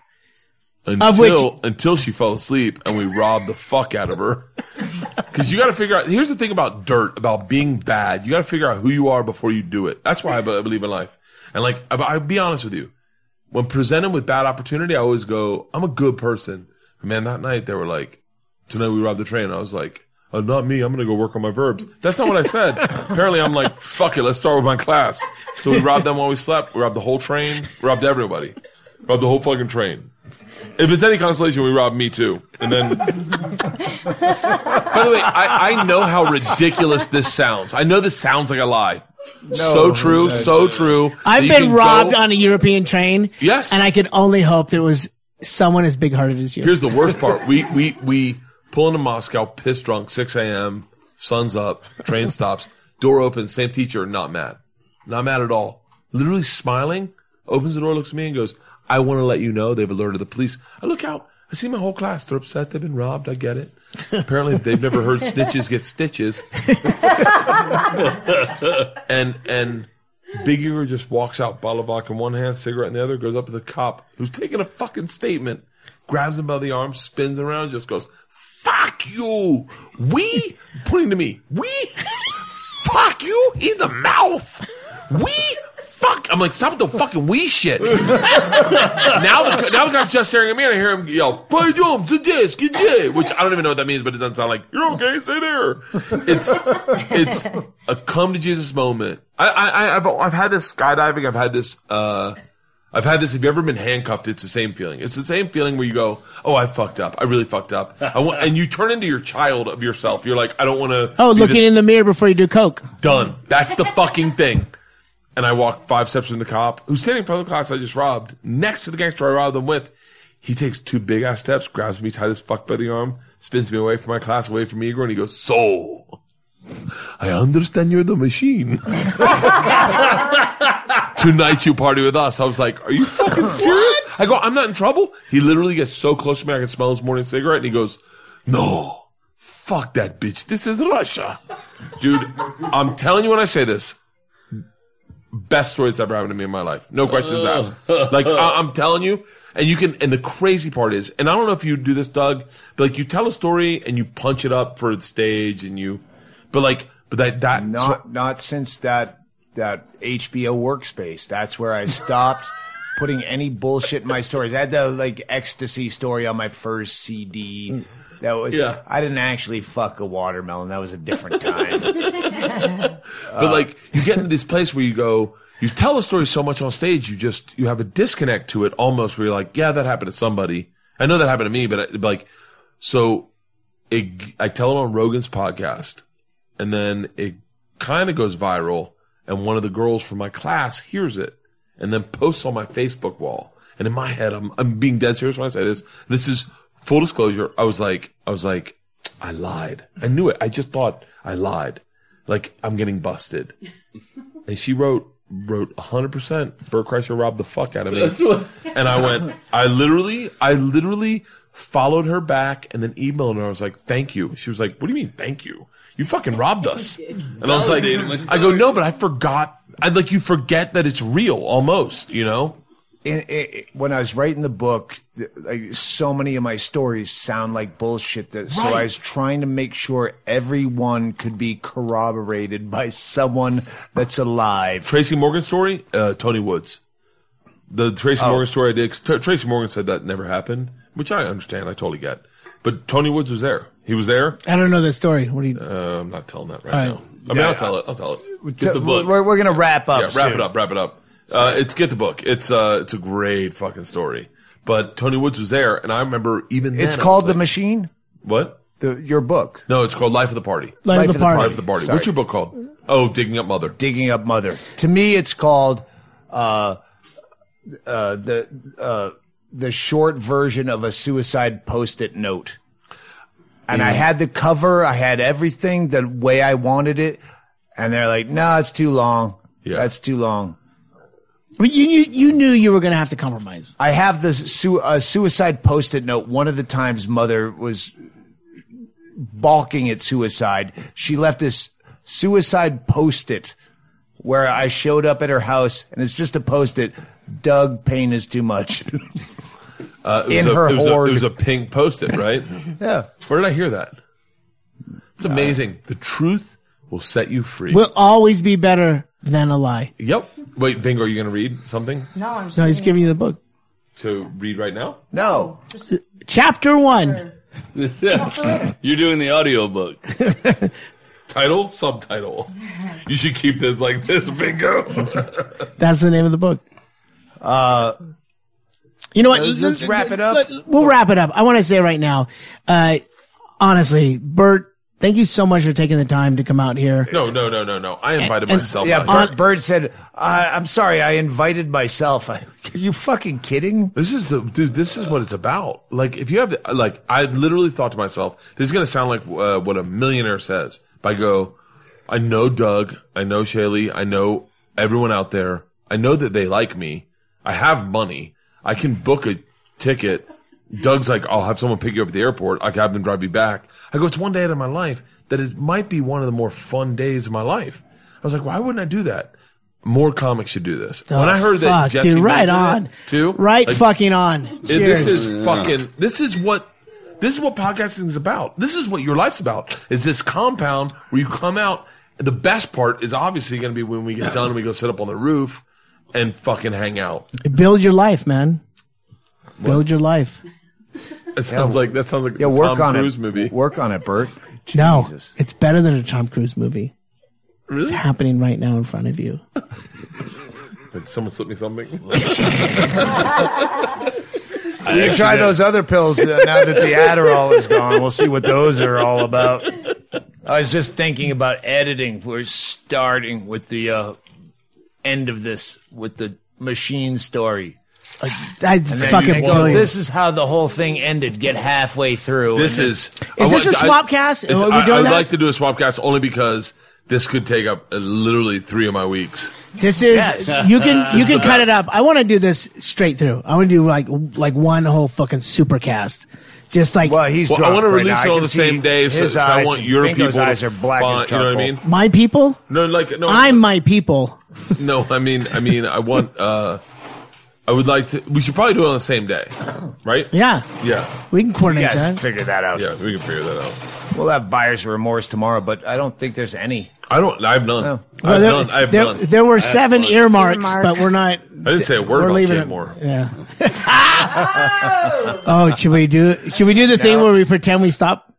[SPEAKER 1] Until
[SPEAKER 3] which-
[SPEAKER 1] until she fell asleep and we robbed the fuck out of her. *laughs* Because you got to figure out. Here's the thing about dirt, about being bad. You got to figure out who you are before you do it. That's why I believe in life. And like, I'll be honest with you. When presented with bad opportunity, I always go, "I'm a good person." Man, that night they were like, "Tonight we robbed the train." I was like, "Oh, not me. I'm gonna go work on my verbs." That's not what I said. *laughs* Apparently, I'm like, "Fuck it, let's start with my class." So we robbed them while we slept. We robbed the whole train. Robbed everybody. Rob the whole fucking train. If it's any consolation, we rob me too. And then
[SPEAKER 15] By the way, I, I know how ridiculous this sounds. I know this sounds like a lie. so true, so true.
[SPEAKER 3] I've been robbed
[SPEAKER 15] go-
[SPEAKER 3] on a European train.
[SPEAKER 15] Yes.
[SPEAKER 3] And I could only hope there was someone as big hearted as you.
[SPEAKER 1] Here's the worst part. We we we pull into Moscow, piss drunk, six a.m. Sun's up, train stops, door opens, same teacher, not mad, not mad at all. Literally smiling, opens the door, looks at me, and goes, "I want to let you know they've alerted the police." I look out, I see my whole class. They're upset. They've been robbed. I get it. *laughs* Apparently, they've never heard snitches get stitches. *laughs* and and Big Igor just walks out, bottle of vodka in one hand, cigarette in the other, goes up to the cop who's taking a fucking statement, grabs him by the arm, spins around, just goes, "Fuck you, we," pointing to me, "We, fuck you in the mouth, we." fuck. I'm like, stop with the fucking we shit. *laughs* now, the, now the guy's just staring at me and I hear him yell, play drums, the disc, you did. Which I don't even know what that means, but it doesn't sound like, you're okay, stay there. It's, it's a come to Jesus moment. I, I, I've, I've had this skydiving. I've had this, uh, I've had this. If you ever been handcuffed, it's the same feeling. It's the same feeling where you go, "Oh, I fucked up. I really fucked up." I want, and you turn into your child of yourself. You're like, "I don't want to."
[SPEAKER 3] Oh, looking this. in the mirror before you do coke.
[SPEAKER 1] Done. That's the fucking thing. And I walk five steps from the cop, who's standing in front of the class I just robbed, next to the gangster I robbed them with. He takes two big ass steps, grabs me tight as fuck by the arm, spins me away from my class, away from Igor, and he goes, So, I understand you're the machine. *laughs* Tonight you party with us. I was like, Are you fucking serious? I go, I'm not in trouble. He literally gets so close to me, I can smell his morning cigarette, and he goes, No, fuck that bitch. This is Russia. Dude, I'm telling you when I say this, best story that's ever happened to me in my life. No questions asked. Like I- I'm telling you, and you can. And the crazy part is, and I don't know if you do this, Doug, but like you tell a story and you punch it up for the stage, and you, but like, but that that
[SPEAKER 4] Not not since that that HBO workspace. That's where I stopped putting any bullshit in my stories. I had the like ecstasy story on my first CD. That was
[SPEAKER 1] Yeah.
[SPEAKER 4] I didn't actually fuck a watermelon. That was a different time. *laughs*
[SPEAKER 1] but like you get into this place where you go you tell a story so much on stage you just you have a disconnect to it almost where you're like yeah that happened to somebody i know that happened to me but I- like so it, i tell it on rogan's podcast and then it kind of goes viral and one of the girls from my class hears it and then posts on my facebook wall and in my head i'm, I'm being dead serious when i say this this is full disclosure i was like i was like i lied i knew it i just thought i lied like I'm getting busted. *laughs* And she wrote wrote 100% Bert Kreischer robbed the fuck out of me. *laughs* And I went I literally I literally followed her back and then emailed her. I was like, "Thank you." She was like, "What do you mean, thank you? You fucking robbed us." *laughs* And I was like, I go, "No, but I forgot. I'd like you forget that it's real almost, you know?"
[SPEAKER 4] In, in, when I was writing the book, like, so many of my stories sound like bullshit. That, So I was trying to make sure everyone could be corroborated by someone that's alive.
[SPEAKER 1] Tracy Morgan story, uh, Tony Woods. The Tracy
[SPEAKER 4] Oh.
[SPEAKER 1] Morgan story I did. Tra- Tracy Morgan said that never happened, which I understand. I totally get. But Tony Woods was there. He was there.
[SPEAKER 3] I don't know that story. What do you?
[SPEAKER 1] Uh, I'm not telling that right,
[SPEAKER 3] All right.
[SPEAKER 1] now. I mean,
[SPEAKER 4] Yeah,
[SPEAKER 1] I'll tell it. I'll tell it.
[SPEAKER 4] T-
[SPEAKER 1] Get the book.
[SPEAKER 4] We're, we're going to wrap up.
[SPEAKER 1] yeah, wrap
[SPEAKER 4] soon.
[SPEAKER 1] it up. Wrap it up. Uh, it's get the book. It's uh, it's a great fucking story. But Tony Woods was there, and I remember even then
[SPEAKER 4] It's
[SPEAKER 1] I
[SPEAKER 4] called The
[SPEAKER 1] like,
[SPEAKER 4] Machine.
[SPEAKER 1] what?
[SPEAKER 4] The your book,
[SPEAKER 1] No, it's called Life of the Party.
[SPEAKER 3] Life of the Party.
[SPEAKER 1] Life of the Party.
[SPEAKER 4] Sorry.
[SPEAKER 1] What's your book called? Oh, Digging Up Mother.
[SPEAKER 4] Digging Up Mother. To me, it's called uh, uh, the uh, the short version of a suicide post-it note. And I had the cover, I had everything the way I wanted it, and they're like, "No, it's too long.
[SPEAKER 1] Yeah.
[SPEAKER 4] That's too long."
[SPEAKER 3] But you, you you knew you were going to have to compromise.
[SPEAKER 4] I have the su- uh, suicide post-it note. One of the times, mother was balking at suicide. She left this suicide post-it where I showed up at her house, and it's just a post-it. Doug, pain is too much. *laughs*
[SPEAKER 1] Uh, it
[SPEAKER 4] In
[SPEAKER 1] a,
[SPEAKER 4] her
[SPEAKER 1] it was, a,
[SPEAKER 4] hoard.
[SPEAKER 1] it was a pink post-it, right? *laughs*
[SPEAKER 4] yeah.
[SPEAKER 1] Where did I hear that? It's amazing. The truth will set you free.
[SPEAKER 3] We'll always be better than a lie.
[SPEAKER 1] yep. Wait, Bingo, are you going to read something
[SPEAKER 13] No, I'm just
[SPEAKER 3] No, he's giving you the book.
[SPEAKER 1] to read right now?
[SPEAKER 4] No.
[SPEAKER 3] Chapter one. *laughs*
[SPEAKER 5] You're doing the audio book. *laughs*
[SPEAKER 1] Title, subtitle. You should keep this like this, Bingo. *laughs*
[SPEAKER 3] That's the name of the book. Uh You know what?
[SPEAKER 16] Let's, let's wrap it up.
[SPEAKER 3] Let- We'll wrap it up. I want to say right now, uh, honestly, Bert, thank you so much for taking the time to come out here.
[SPEAKER 1] No, no, no, no, no. I invited
[SPEAKER 3] and-
[SPEAKER 1] myself.
[SPEAKER 16] Yeah,
[SPEAKER 1] out.
[SPEAKER 16] Bird, Bird said, uh, "I'm sorry, I invited myself." I, *laughs* are you fucking kidding?
[SPEAKER 1] This is the dude. This is what it's about. Like, if you have, like, I literally thought to myself, this is gonna sound like uh, what a millionaire says. But I go, I know Doug, I know Chaille, I know everyone out there. I know that they like me. I have money. I can book a ticket. Doug's like, I'll have someone pick you up at the airport. I can have them drive you back. I go, it's one day out of my life that it might be one of the more fun days of my life. I was like, why wouldn't I do that? More comics should do this. when
[SPEAKER 3] Oh,
[SPEAKER 1] I heard that
[SPEAKER 3] fuck,
[SPEAKER 1] Jesse
[SPEAKER 3] dude, right on.
[SPEAKER 1] too,
[SPEAKER 3] Right
[SPEAKER 1] like,
[SPEAKER 3] fucking on.
[SPEAKER 1] it-
[SPEAKER 3] Cheers.
[SPEAKER 1] this is fucking. This is what. This is what podcasting is about. This is what your life's about. Is this compound where you come out? The best part is obviously going to be when we get done and we go sit up on the roof and fucking hang out.
[SPEAKER 3] Build your life, man. Build your life.
[SPEAKER 1] It sounds like that sounds like
[SPEAKER 16] Yeah,
[SPEAKER 1] a
[SPEAKER 16] work
[SPEAKER 1] Tom
[SPEAKER 16] on
[SPEAKER 1] Cruise
[SPEAKER 16] it.
[SPEAKER 1] movie.
[SPEAKER 16] Work on it, Bert.
[SPEAKER 3] No, it's better than a Tom Cruise movie.
[SPEAKER 1] Really?
[SPEAKER 3] It's happening right now in front of you. *laughs*
[SPEAKER 1] Did someone slip me something? *laughs*
[SPEAKER 16] You can try those other pills uh, now that the Adderall is gone. We'll see what those are all about.
[SPEAKER 4] I was just thinking about editing. We're starting with the uh, end of this with the machine story.
[SPEAKER 3] That's
[SPEAKER 4] And then
[SPEAKER 3] fucking
[SPEAKER 4] you go,
[SPEAKER 3] brilliant.
[SPEAKER 4] This is how the whole thing ended. Get halfway through.
[SPEAKER 1] This
[SPEAKER 4] and
[SPEAKER 1] is.
[SPEAKER 3] Is this a
[SPEAKER 1] I-
[SPEAKER 3] swap cast? Are we
[SPEAKER 1] I,
[SPEAKER 3] doing
[SPEAKER 1] I'd
[SPEAKER 3] that?
[SPEAKER 1] like to do a swap cast only because this could take up uh, literally three of my weeks.
[SPEAKER 3] This is
[SPEAKER 1] Yes.
[SPEAKER 3] you can *laughs* you can cut it up. I want to do this straight through. I want to do like like one whole fucking supercast. Just like
[SPEAKER 16] well, he's
[SPEAKER 1] Well, I
[SPEAKER 16] drunk
[SPEAKER 1] want to
[SPEAKER 16] right
[SPEAKER 1] release
[SPEAKER 16] now.
[SPEAKER 1] it
[SPEAKER 16] I
[SPEAKER 1] on
[SPEAKER 16] can
[SPEAKER 1] the
[SPEAKER 16] see
[SPEAKER 1] same day, so,
[SPEAKER 16] his
[SPEAKER 1] so I
[SPEAKER 16] eyes-
[SPEAKER 1] want your
[SPEAKER 16] Bingo's
[SPEAKER 1] people.
[SPEAKER 16] eyes
[SPEAKER 1] to
[SPEAKER 16] are black as
[SPEAKER 1] find- You know what I
[SPEAKER 16] charcoal.
[SPEAKER 1] mean?
[SPEAKER 3] my people.
[SPEAKER 1] No, like no.
[SPEAKER 3] I'm my people. *laughs*
[SPEAKER 1] No, I mean, I mean, I want. uh I would like to. We should probably do it on the same day, right?
[SPEAKER 3] Yeah,
[SPEAKER 1] Yeah,
[SPEAKER 3] we can
[SPEAKER 16] You
[SPEAKER 3] coordinate
[SPEAKER 16] guys
[SPEAKER 3] that.
[SPEAKER 16] figure that out.
[SPEAKER 1] yeah. We can figure that out.
[SPEAKER 16] We'll have buyer's remorse tomorrow, but I don't think there's any.
[SPEAKER 1] I don't. I have none.
[SPEAKER 16] Oh.
[SPEAKER 1] I
[SPEAKER 3] Well,
[SPEAKER 1] have
[SPEAKER 3] there,
[SPEAKER 1] none. I have
[SPEAKER 3] there,
[SPEAKER 1] none.
[SPEAKER 3] there were seven
[SPEAKER 5] fun.
[SPEAKER 3] earmarks,
[SPEAKER 13] Earmark.
[SPEAKER 3] but we're not.
[SPEAKER 1] I didn't say a word
[SPEAKER 3] we're
[SPEAKER 1] about
[SPEAKER 3] leaving
[SPEAKER 1] Jay
[SPEAKER 3] it-
[SPEAKER 1] Mohr.
[SPEAKER 3] Yeah. *laughs* oh, should we do? Should we do the thing where we pretend we stop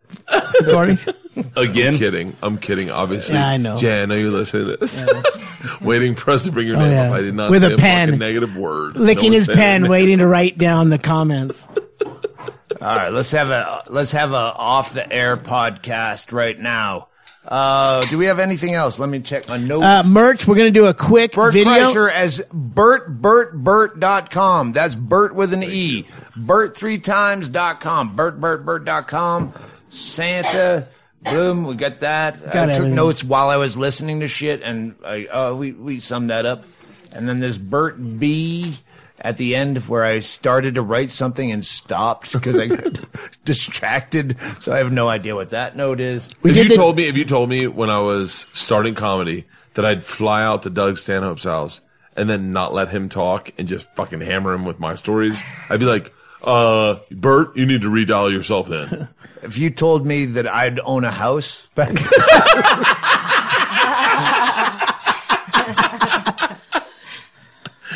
[SPEAKER 3] recording? *laughs* *laughs*
[SPEAKER 5] Again?
[SPEAKER 1] I'm kidding. I'm kidding. Obviously,
[SPEAKER 3] Yeah, I know.
[SPEAKER 1] Jay, I know you're listening to this. *laughs* Waiting for us to bring your
[SPEAKER 3] Oh,
[SPEAKER 1] name
[SPEAKER 3] yeah.
[SPEAKER 1] up. I did not
[SPEAKER 3] With
[SPEAKER 1] say
[SPEAKER 3] a pen.
[SPEAKER 1] fucking negative word.
[SPEAKER 3] Licking
[SPEAKER 1] No
[SPEAKER 3] his
[SPEAKER 1] one said
[SPEAKER 3] pen,
[SPEAKER 1] it.
[SPEAKER 3] waiting to write down the comments. *laughs*
[SPEAKER 16] All right, let's have a let's have a off the air podcast right now. Uh, do we have anything else? Let me check my notes.
[SPEAKER 3] Uh, merch. We're gonna do a quick
[SPEAKER 16] Bert
[SPEAKER 3] video.
[SPEAKER 16] Kreischer as Bert, Bert, Bert.com. That's Bert with an E. Bert three times dot com. Bert, Bert, Bert.com. Santa. Boom, we got that.
[SPEAKER 3] Got
[SPEAKER 16] I took
[SPEAKER 3] everything.
[SPEAKER 16] notes while I was listening to shit, and I, uh, we, we summed that up. And then this Bert B at the end where I started to write something and stopped because I got *laughs* distracted. So I have no idea what that note is.
[SPEAKER 3] We
[SPEAKER 1] if you
[SPEAKER 3] the-
[SPEAKER 1] told me, if you told me when I was starting comedy that I'd fly out to Doug Stanhope's house and then not let him talk and just fucking hammer him with my stories, I'd be like, uh, Bert, you need to redial yourself in. *laughs*
[SPEAKER 16] If you told me that I'd own a house back *laughs*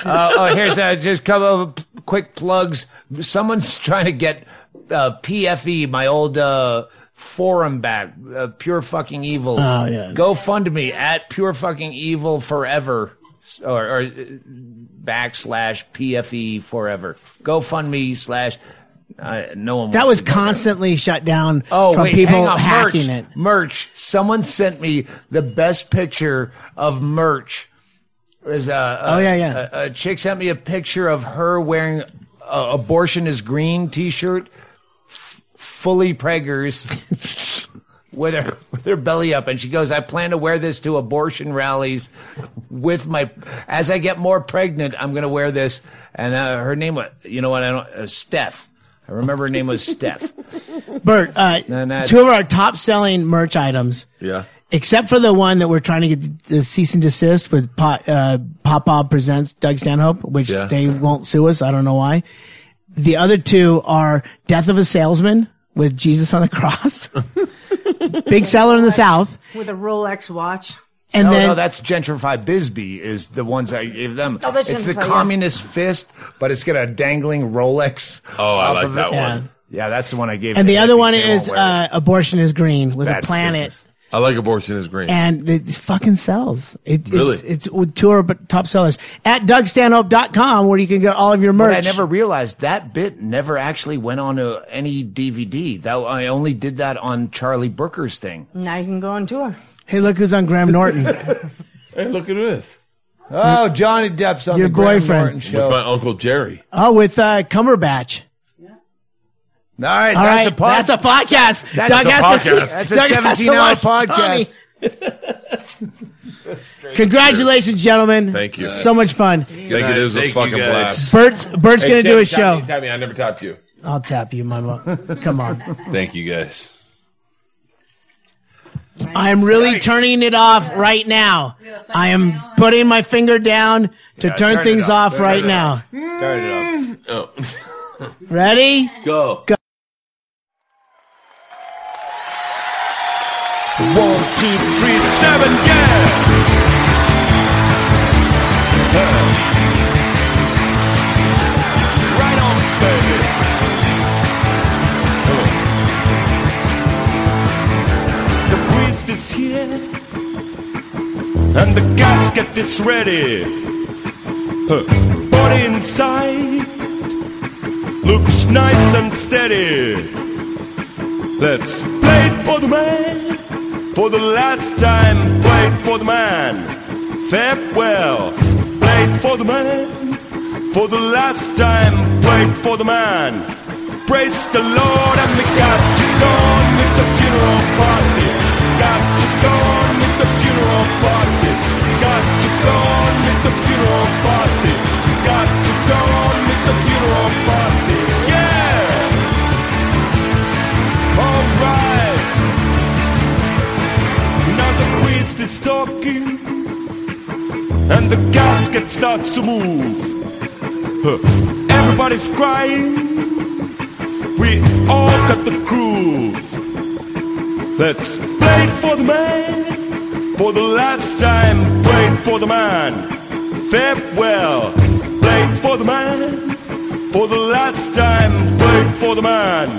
[SPEAKER 4] Uh, oh, here's uh, just a couple of quick plugs. Someone's trying to get uh, PFE, my old uh, forum back, uh, Pure Fucking Evil.
[SPEAKER 3] Oh, yeah.
[SPEAKER 4] Go fund me at Pure Fucking Evil Forever, or, or uh, backslash PFE Forever. GoFundMe slash. Uh, no one.
[SPEAKER 3] That was constantly shut down
[SPEAKER 4] Oh,
[SPEAKER 3] from
[SPEAKER 4] wait,
[SPEAKER 3] people hacking
[SPEAKER 4] merch,
[SPEAKER 3] it.
[SPEAKER 4] Merch. Someone sent me the best picture of merch. It was, a
[SPEAKER 3] Oh, yeah, yeah.
[SPEAKER 4] A, a chick sent me a picture of her wearing a "Abortion is Green" T-shirt, f- fully preggers, *laughs* with her with her belly up, and she goes, "I plan to wear this to abortion rallies with my. As I get more pregnant, I'm going to wear this." And uh, her name was, you know what? I don't. Uh, Steph. I remember her name was Steph. *laughs*
[SPEAKER 3] Bert, uh, two of our top selling merch items,
[SPEAKER 1] yeah.
[SPEAKER 3] except for the one that we're trying to get the cease and desist with Pop, uh, Pop Bob presents Doug Stanhope, which
[SPEAKER 1] Yeah.
[SPEAKER 3] they won't sue us. I don't know why. The other two are Death of a Salesman with Jesus on the cross, *laughs* big seller in the South,
[SPEAKER 13] with a Rolex watch.
[SPEAKER 3] and
[SPEAKER 16] no,
[SPEAKER 3] then
[SPEAKER 16] no, that's gentrified Bisbee is the ones I gave them.
[SPEAKER 13] Oh, that's
[SPEAKER 16] it's the
[SPEAKER 13] Gentrify, yeah.
[SPEAKER 16] communist fist, but it's got a dangling Rolex.
[SPEAKER 1] Oh, I like that
[SPEAKER 16] it.
[SPEAKER 3] Yeah.
[SPEAKER 1] one.
[SPEAKER 16] Yeah, that's the one I gave.
[SPEAKER 3] and
[SPEAKER 16] to
[SPEAKER 3] the other one is
[SPEAKER 16] wear
[SPEAKER 3] uh, Abortion is Green with
[SPEAKER 16] Bad
[SPEAKER 3] a planet
[SPEAKER 16] business.
[SPEAKER 1] I like abortion is green.
[SPEAKER 3] and it fucking sells. It,
[SPEAKER 1] Really?
[SPEAKER 3] It's, it's two of our top sellers at DougStanhope.com where you can get all of your
[SPEAKER 16] But
[SPEAKER 3] merch.
[SPEAKER 16] I never realized that bit never actually went on to any DVD. That I only did that on Charlie Brooker's thing.
[SPEAKER 13] Now you can go on tour.
[SPEAKER 3] Hey, look who's on Graham *laughs* Norton.
[SPEAKER 1] hey, look at this.
[SPEAKER 16] Oh, Johnny Depp's on
[SPEAKER 3] Your
[SPEAKER 16] the Graham
[SPEAKER 3] boyfriend.
[SPEAKER 16] Norton
[SPEAKER 1] With my uncle Jerry.
[SPEAKER 3] oh, with uh, Cumberbatch.
[SPEAKER 16] All right,
[SPEAKER 3] All
[SPEAKER 16] that's
[SPEAKER 3] right,
[SPEAKER 16] a pod-
[SPEAKER 3] that's a podcast.
[SPEAKER 16] That's
[SPEAKER 3] Doug
[SPEAKER 16] a
[SPEAKER 3] has to
[SPEAKER 16] podcast.
[SPEAKER 3] see-
[SPEAKER 16] That's
[SPEAKER 3] Doug has to
[SPEAKER 16] 17-hour podcast.
[SPEAKER 3] Tony. Congratulations, gentlemen.
[SPEAKER 1] Thank you.
[SPEAKER 3] So much fun.
[SPEAKER 1] Thank you. This was a
[SPEAKER 5] Thank you,
[SPEAKER 1] fucking
[SPEAKER 5] guys.
[SPEAKER 1] blast.
[SPEAKER 3] Bert's Bert's
[SPEAKER 1] Hey,
[SPEAKER 3] gonna do
[SPEAKER 1] Tim,
[SPEAKER 3] a
[SPEAKER 1] tap
[SPEAKER 3] show.
[SPEAKER 1] me, tap me. I never tapped you.
[SPEAKER 3] I'll tap you, Mama. Come on.
[SPEAKER 5] Thank you guys.
[SPEAKER 3] I'm really turning it off right now. I am putting my finger down to
[SPEAKER 16] Yeah,
[SPEAKER 3] turn,
[SPEAKER 16] turn it
[SPEAKER 3] things
[SPEAKER 16] up.
[SPEAKER 3] off
[SPEAKER 16] Turn
[SPEAKER 3] right
[SPEAKER 16] it
[SPEAKER 3] now.
[SPEAKER 16] up. Turn it up.
[SPEAKER 1] Oh.
[SPEAKER 3] Ready?
[SPEAKER 5] Go.
[SPEAKER 17] One, two, three, seven, yeah! Right on, baby. The priest is here, and the gasket is ready. Huh. Body inside looks nice and steady. Let's play for the man. For the last time, play it for the man. Farewell. Play it for the man. For the last time, play it for the man. Praise the Lord, and we got to go with the funeral party. Got to go with the funeral party. Is talking, and the casket starts to move. Everybody's crying, we all got the groove. Let's play it for the man, for the last time, play it for the man. Farewell, play it for the man, for the last time, play it for the man.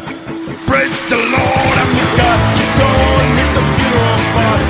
[SPEAKER 17] Praise the Lord, and we got to go on with the funeral party.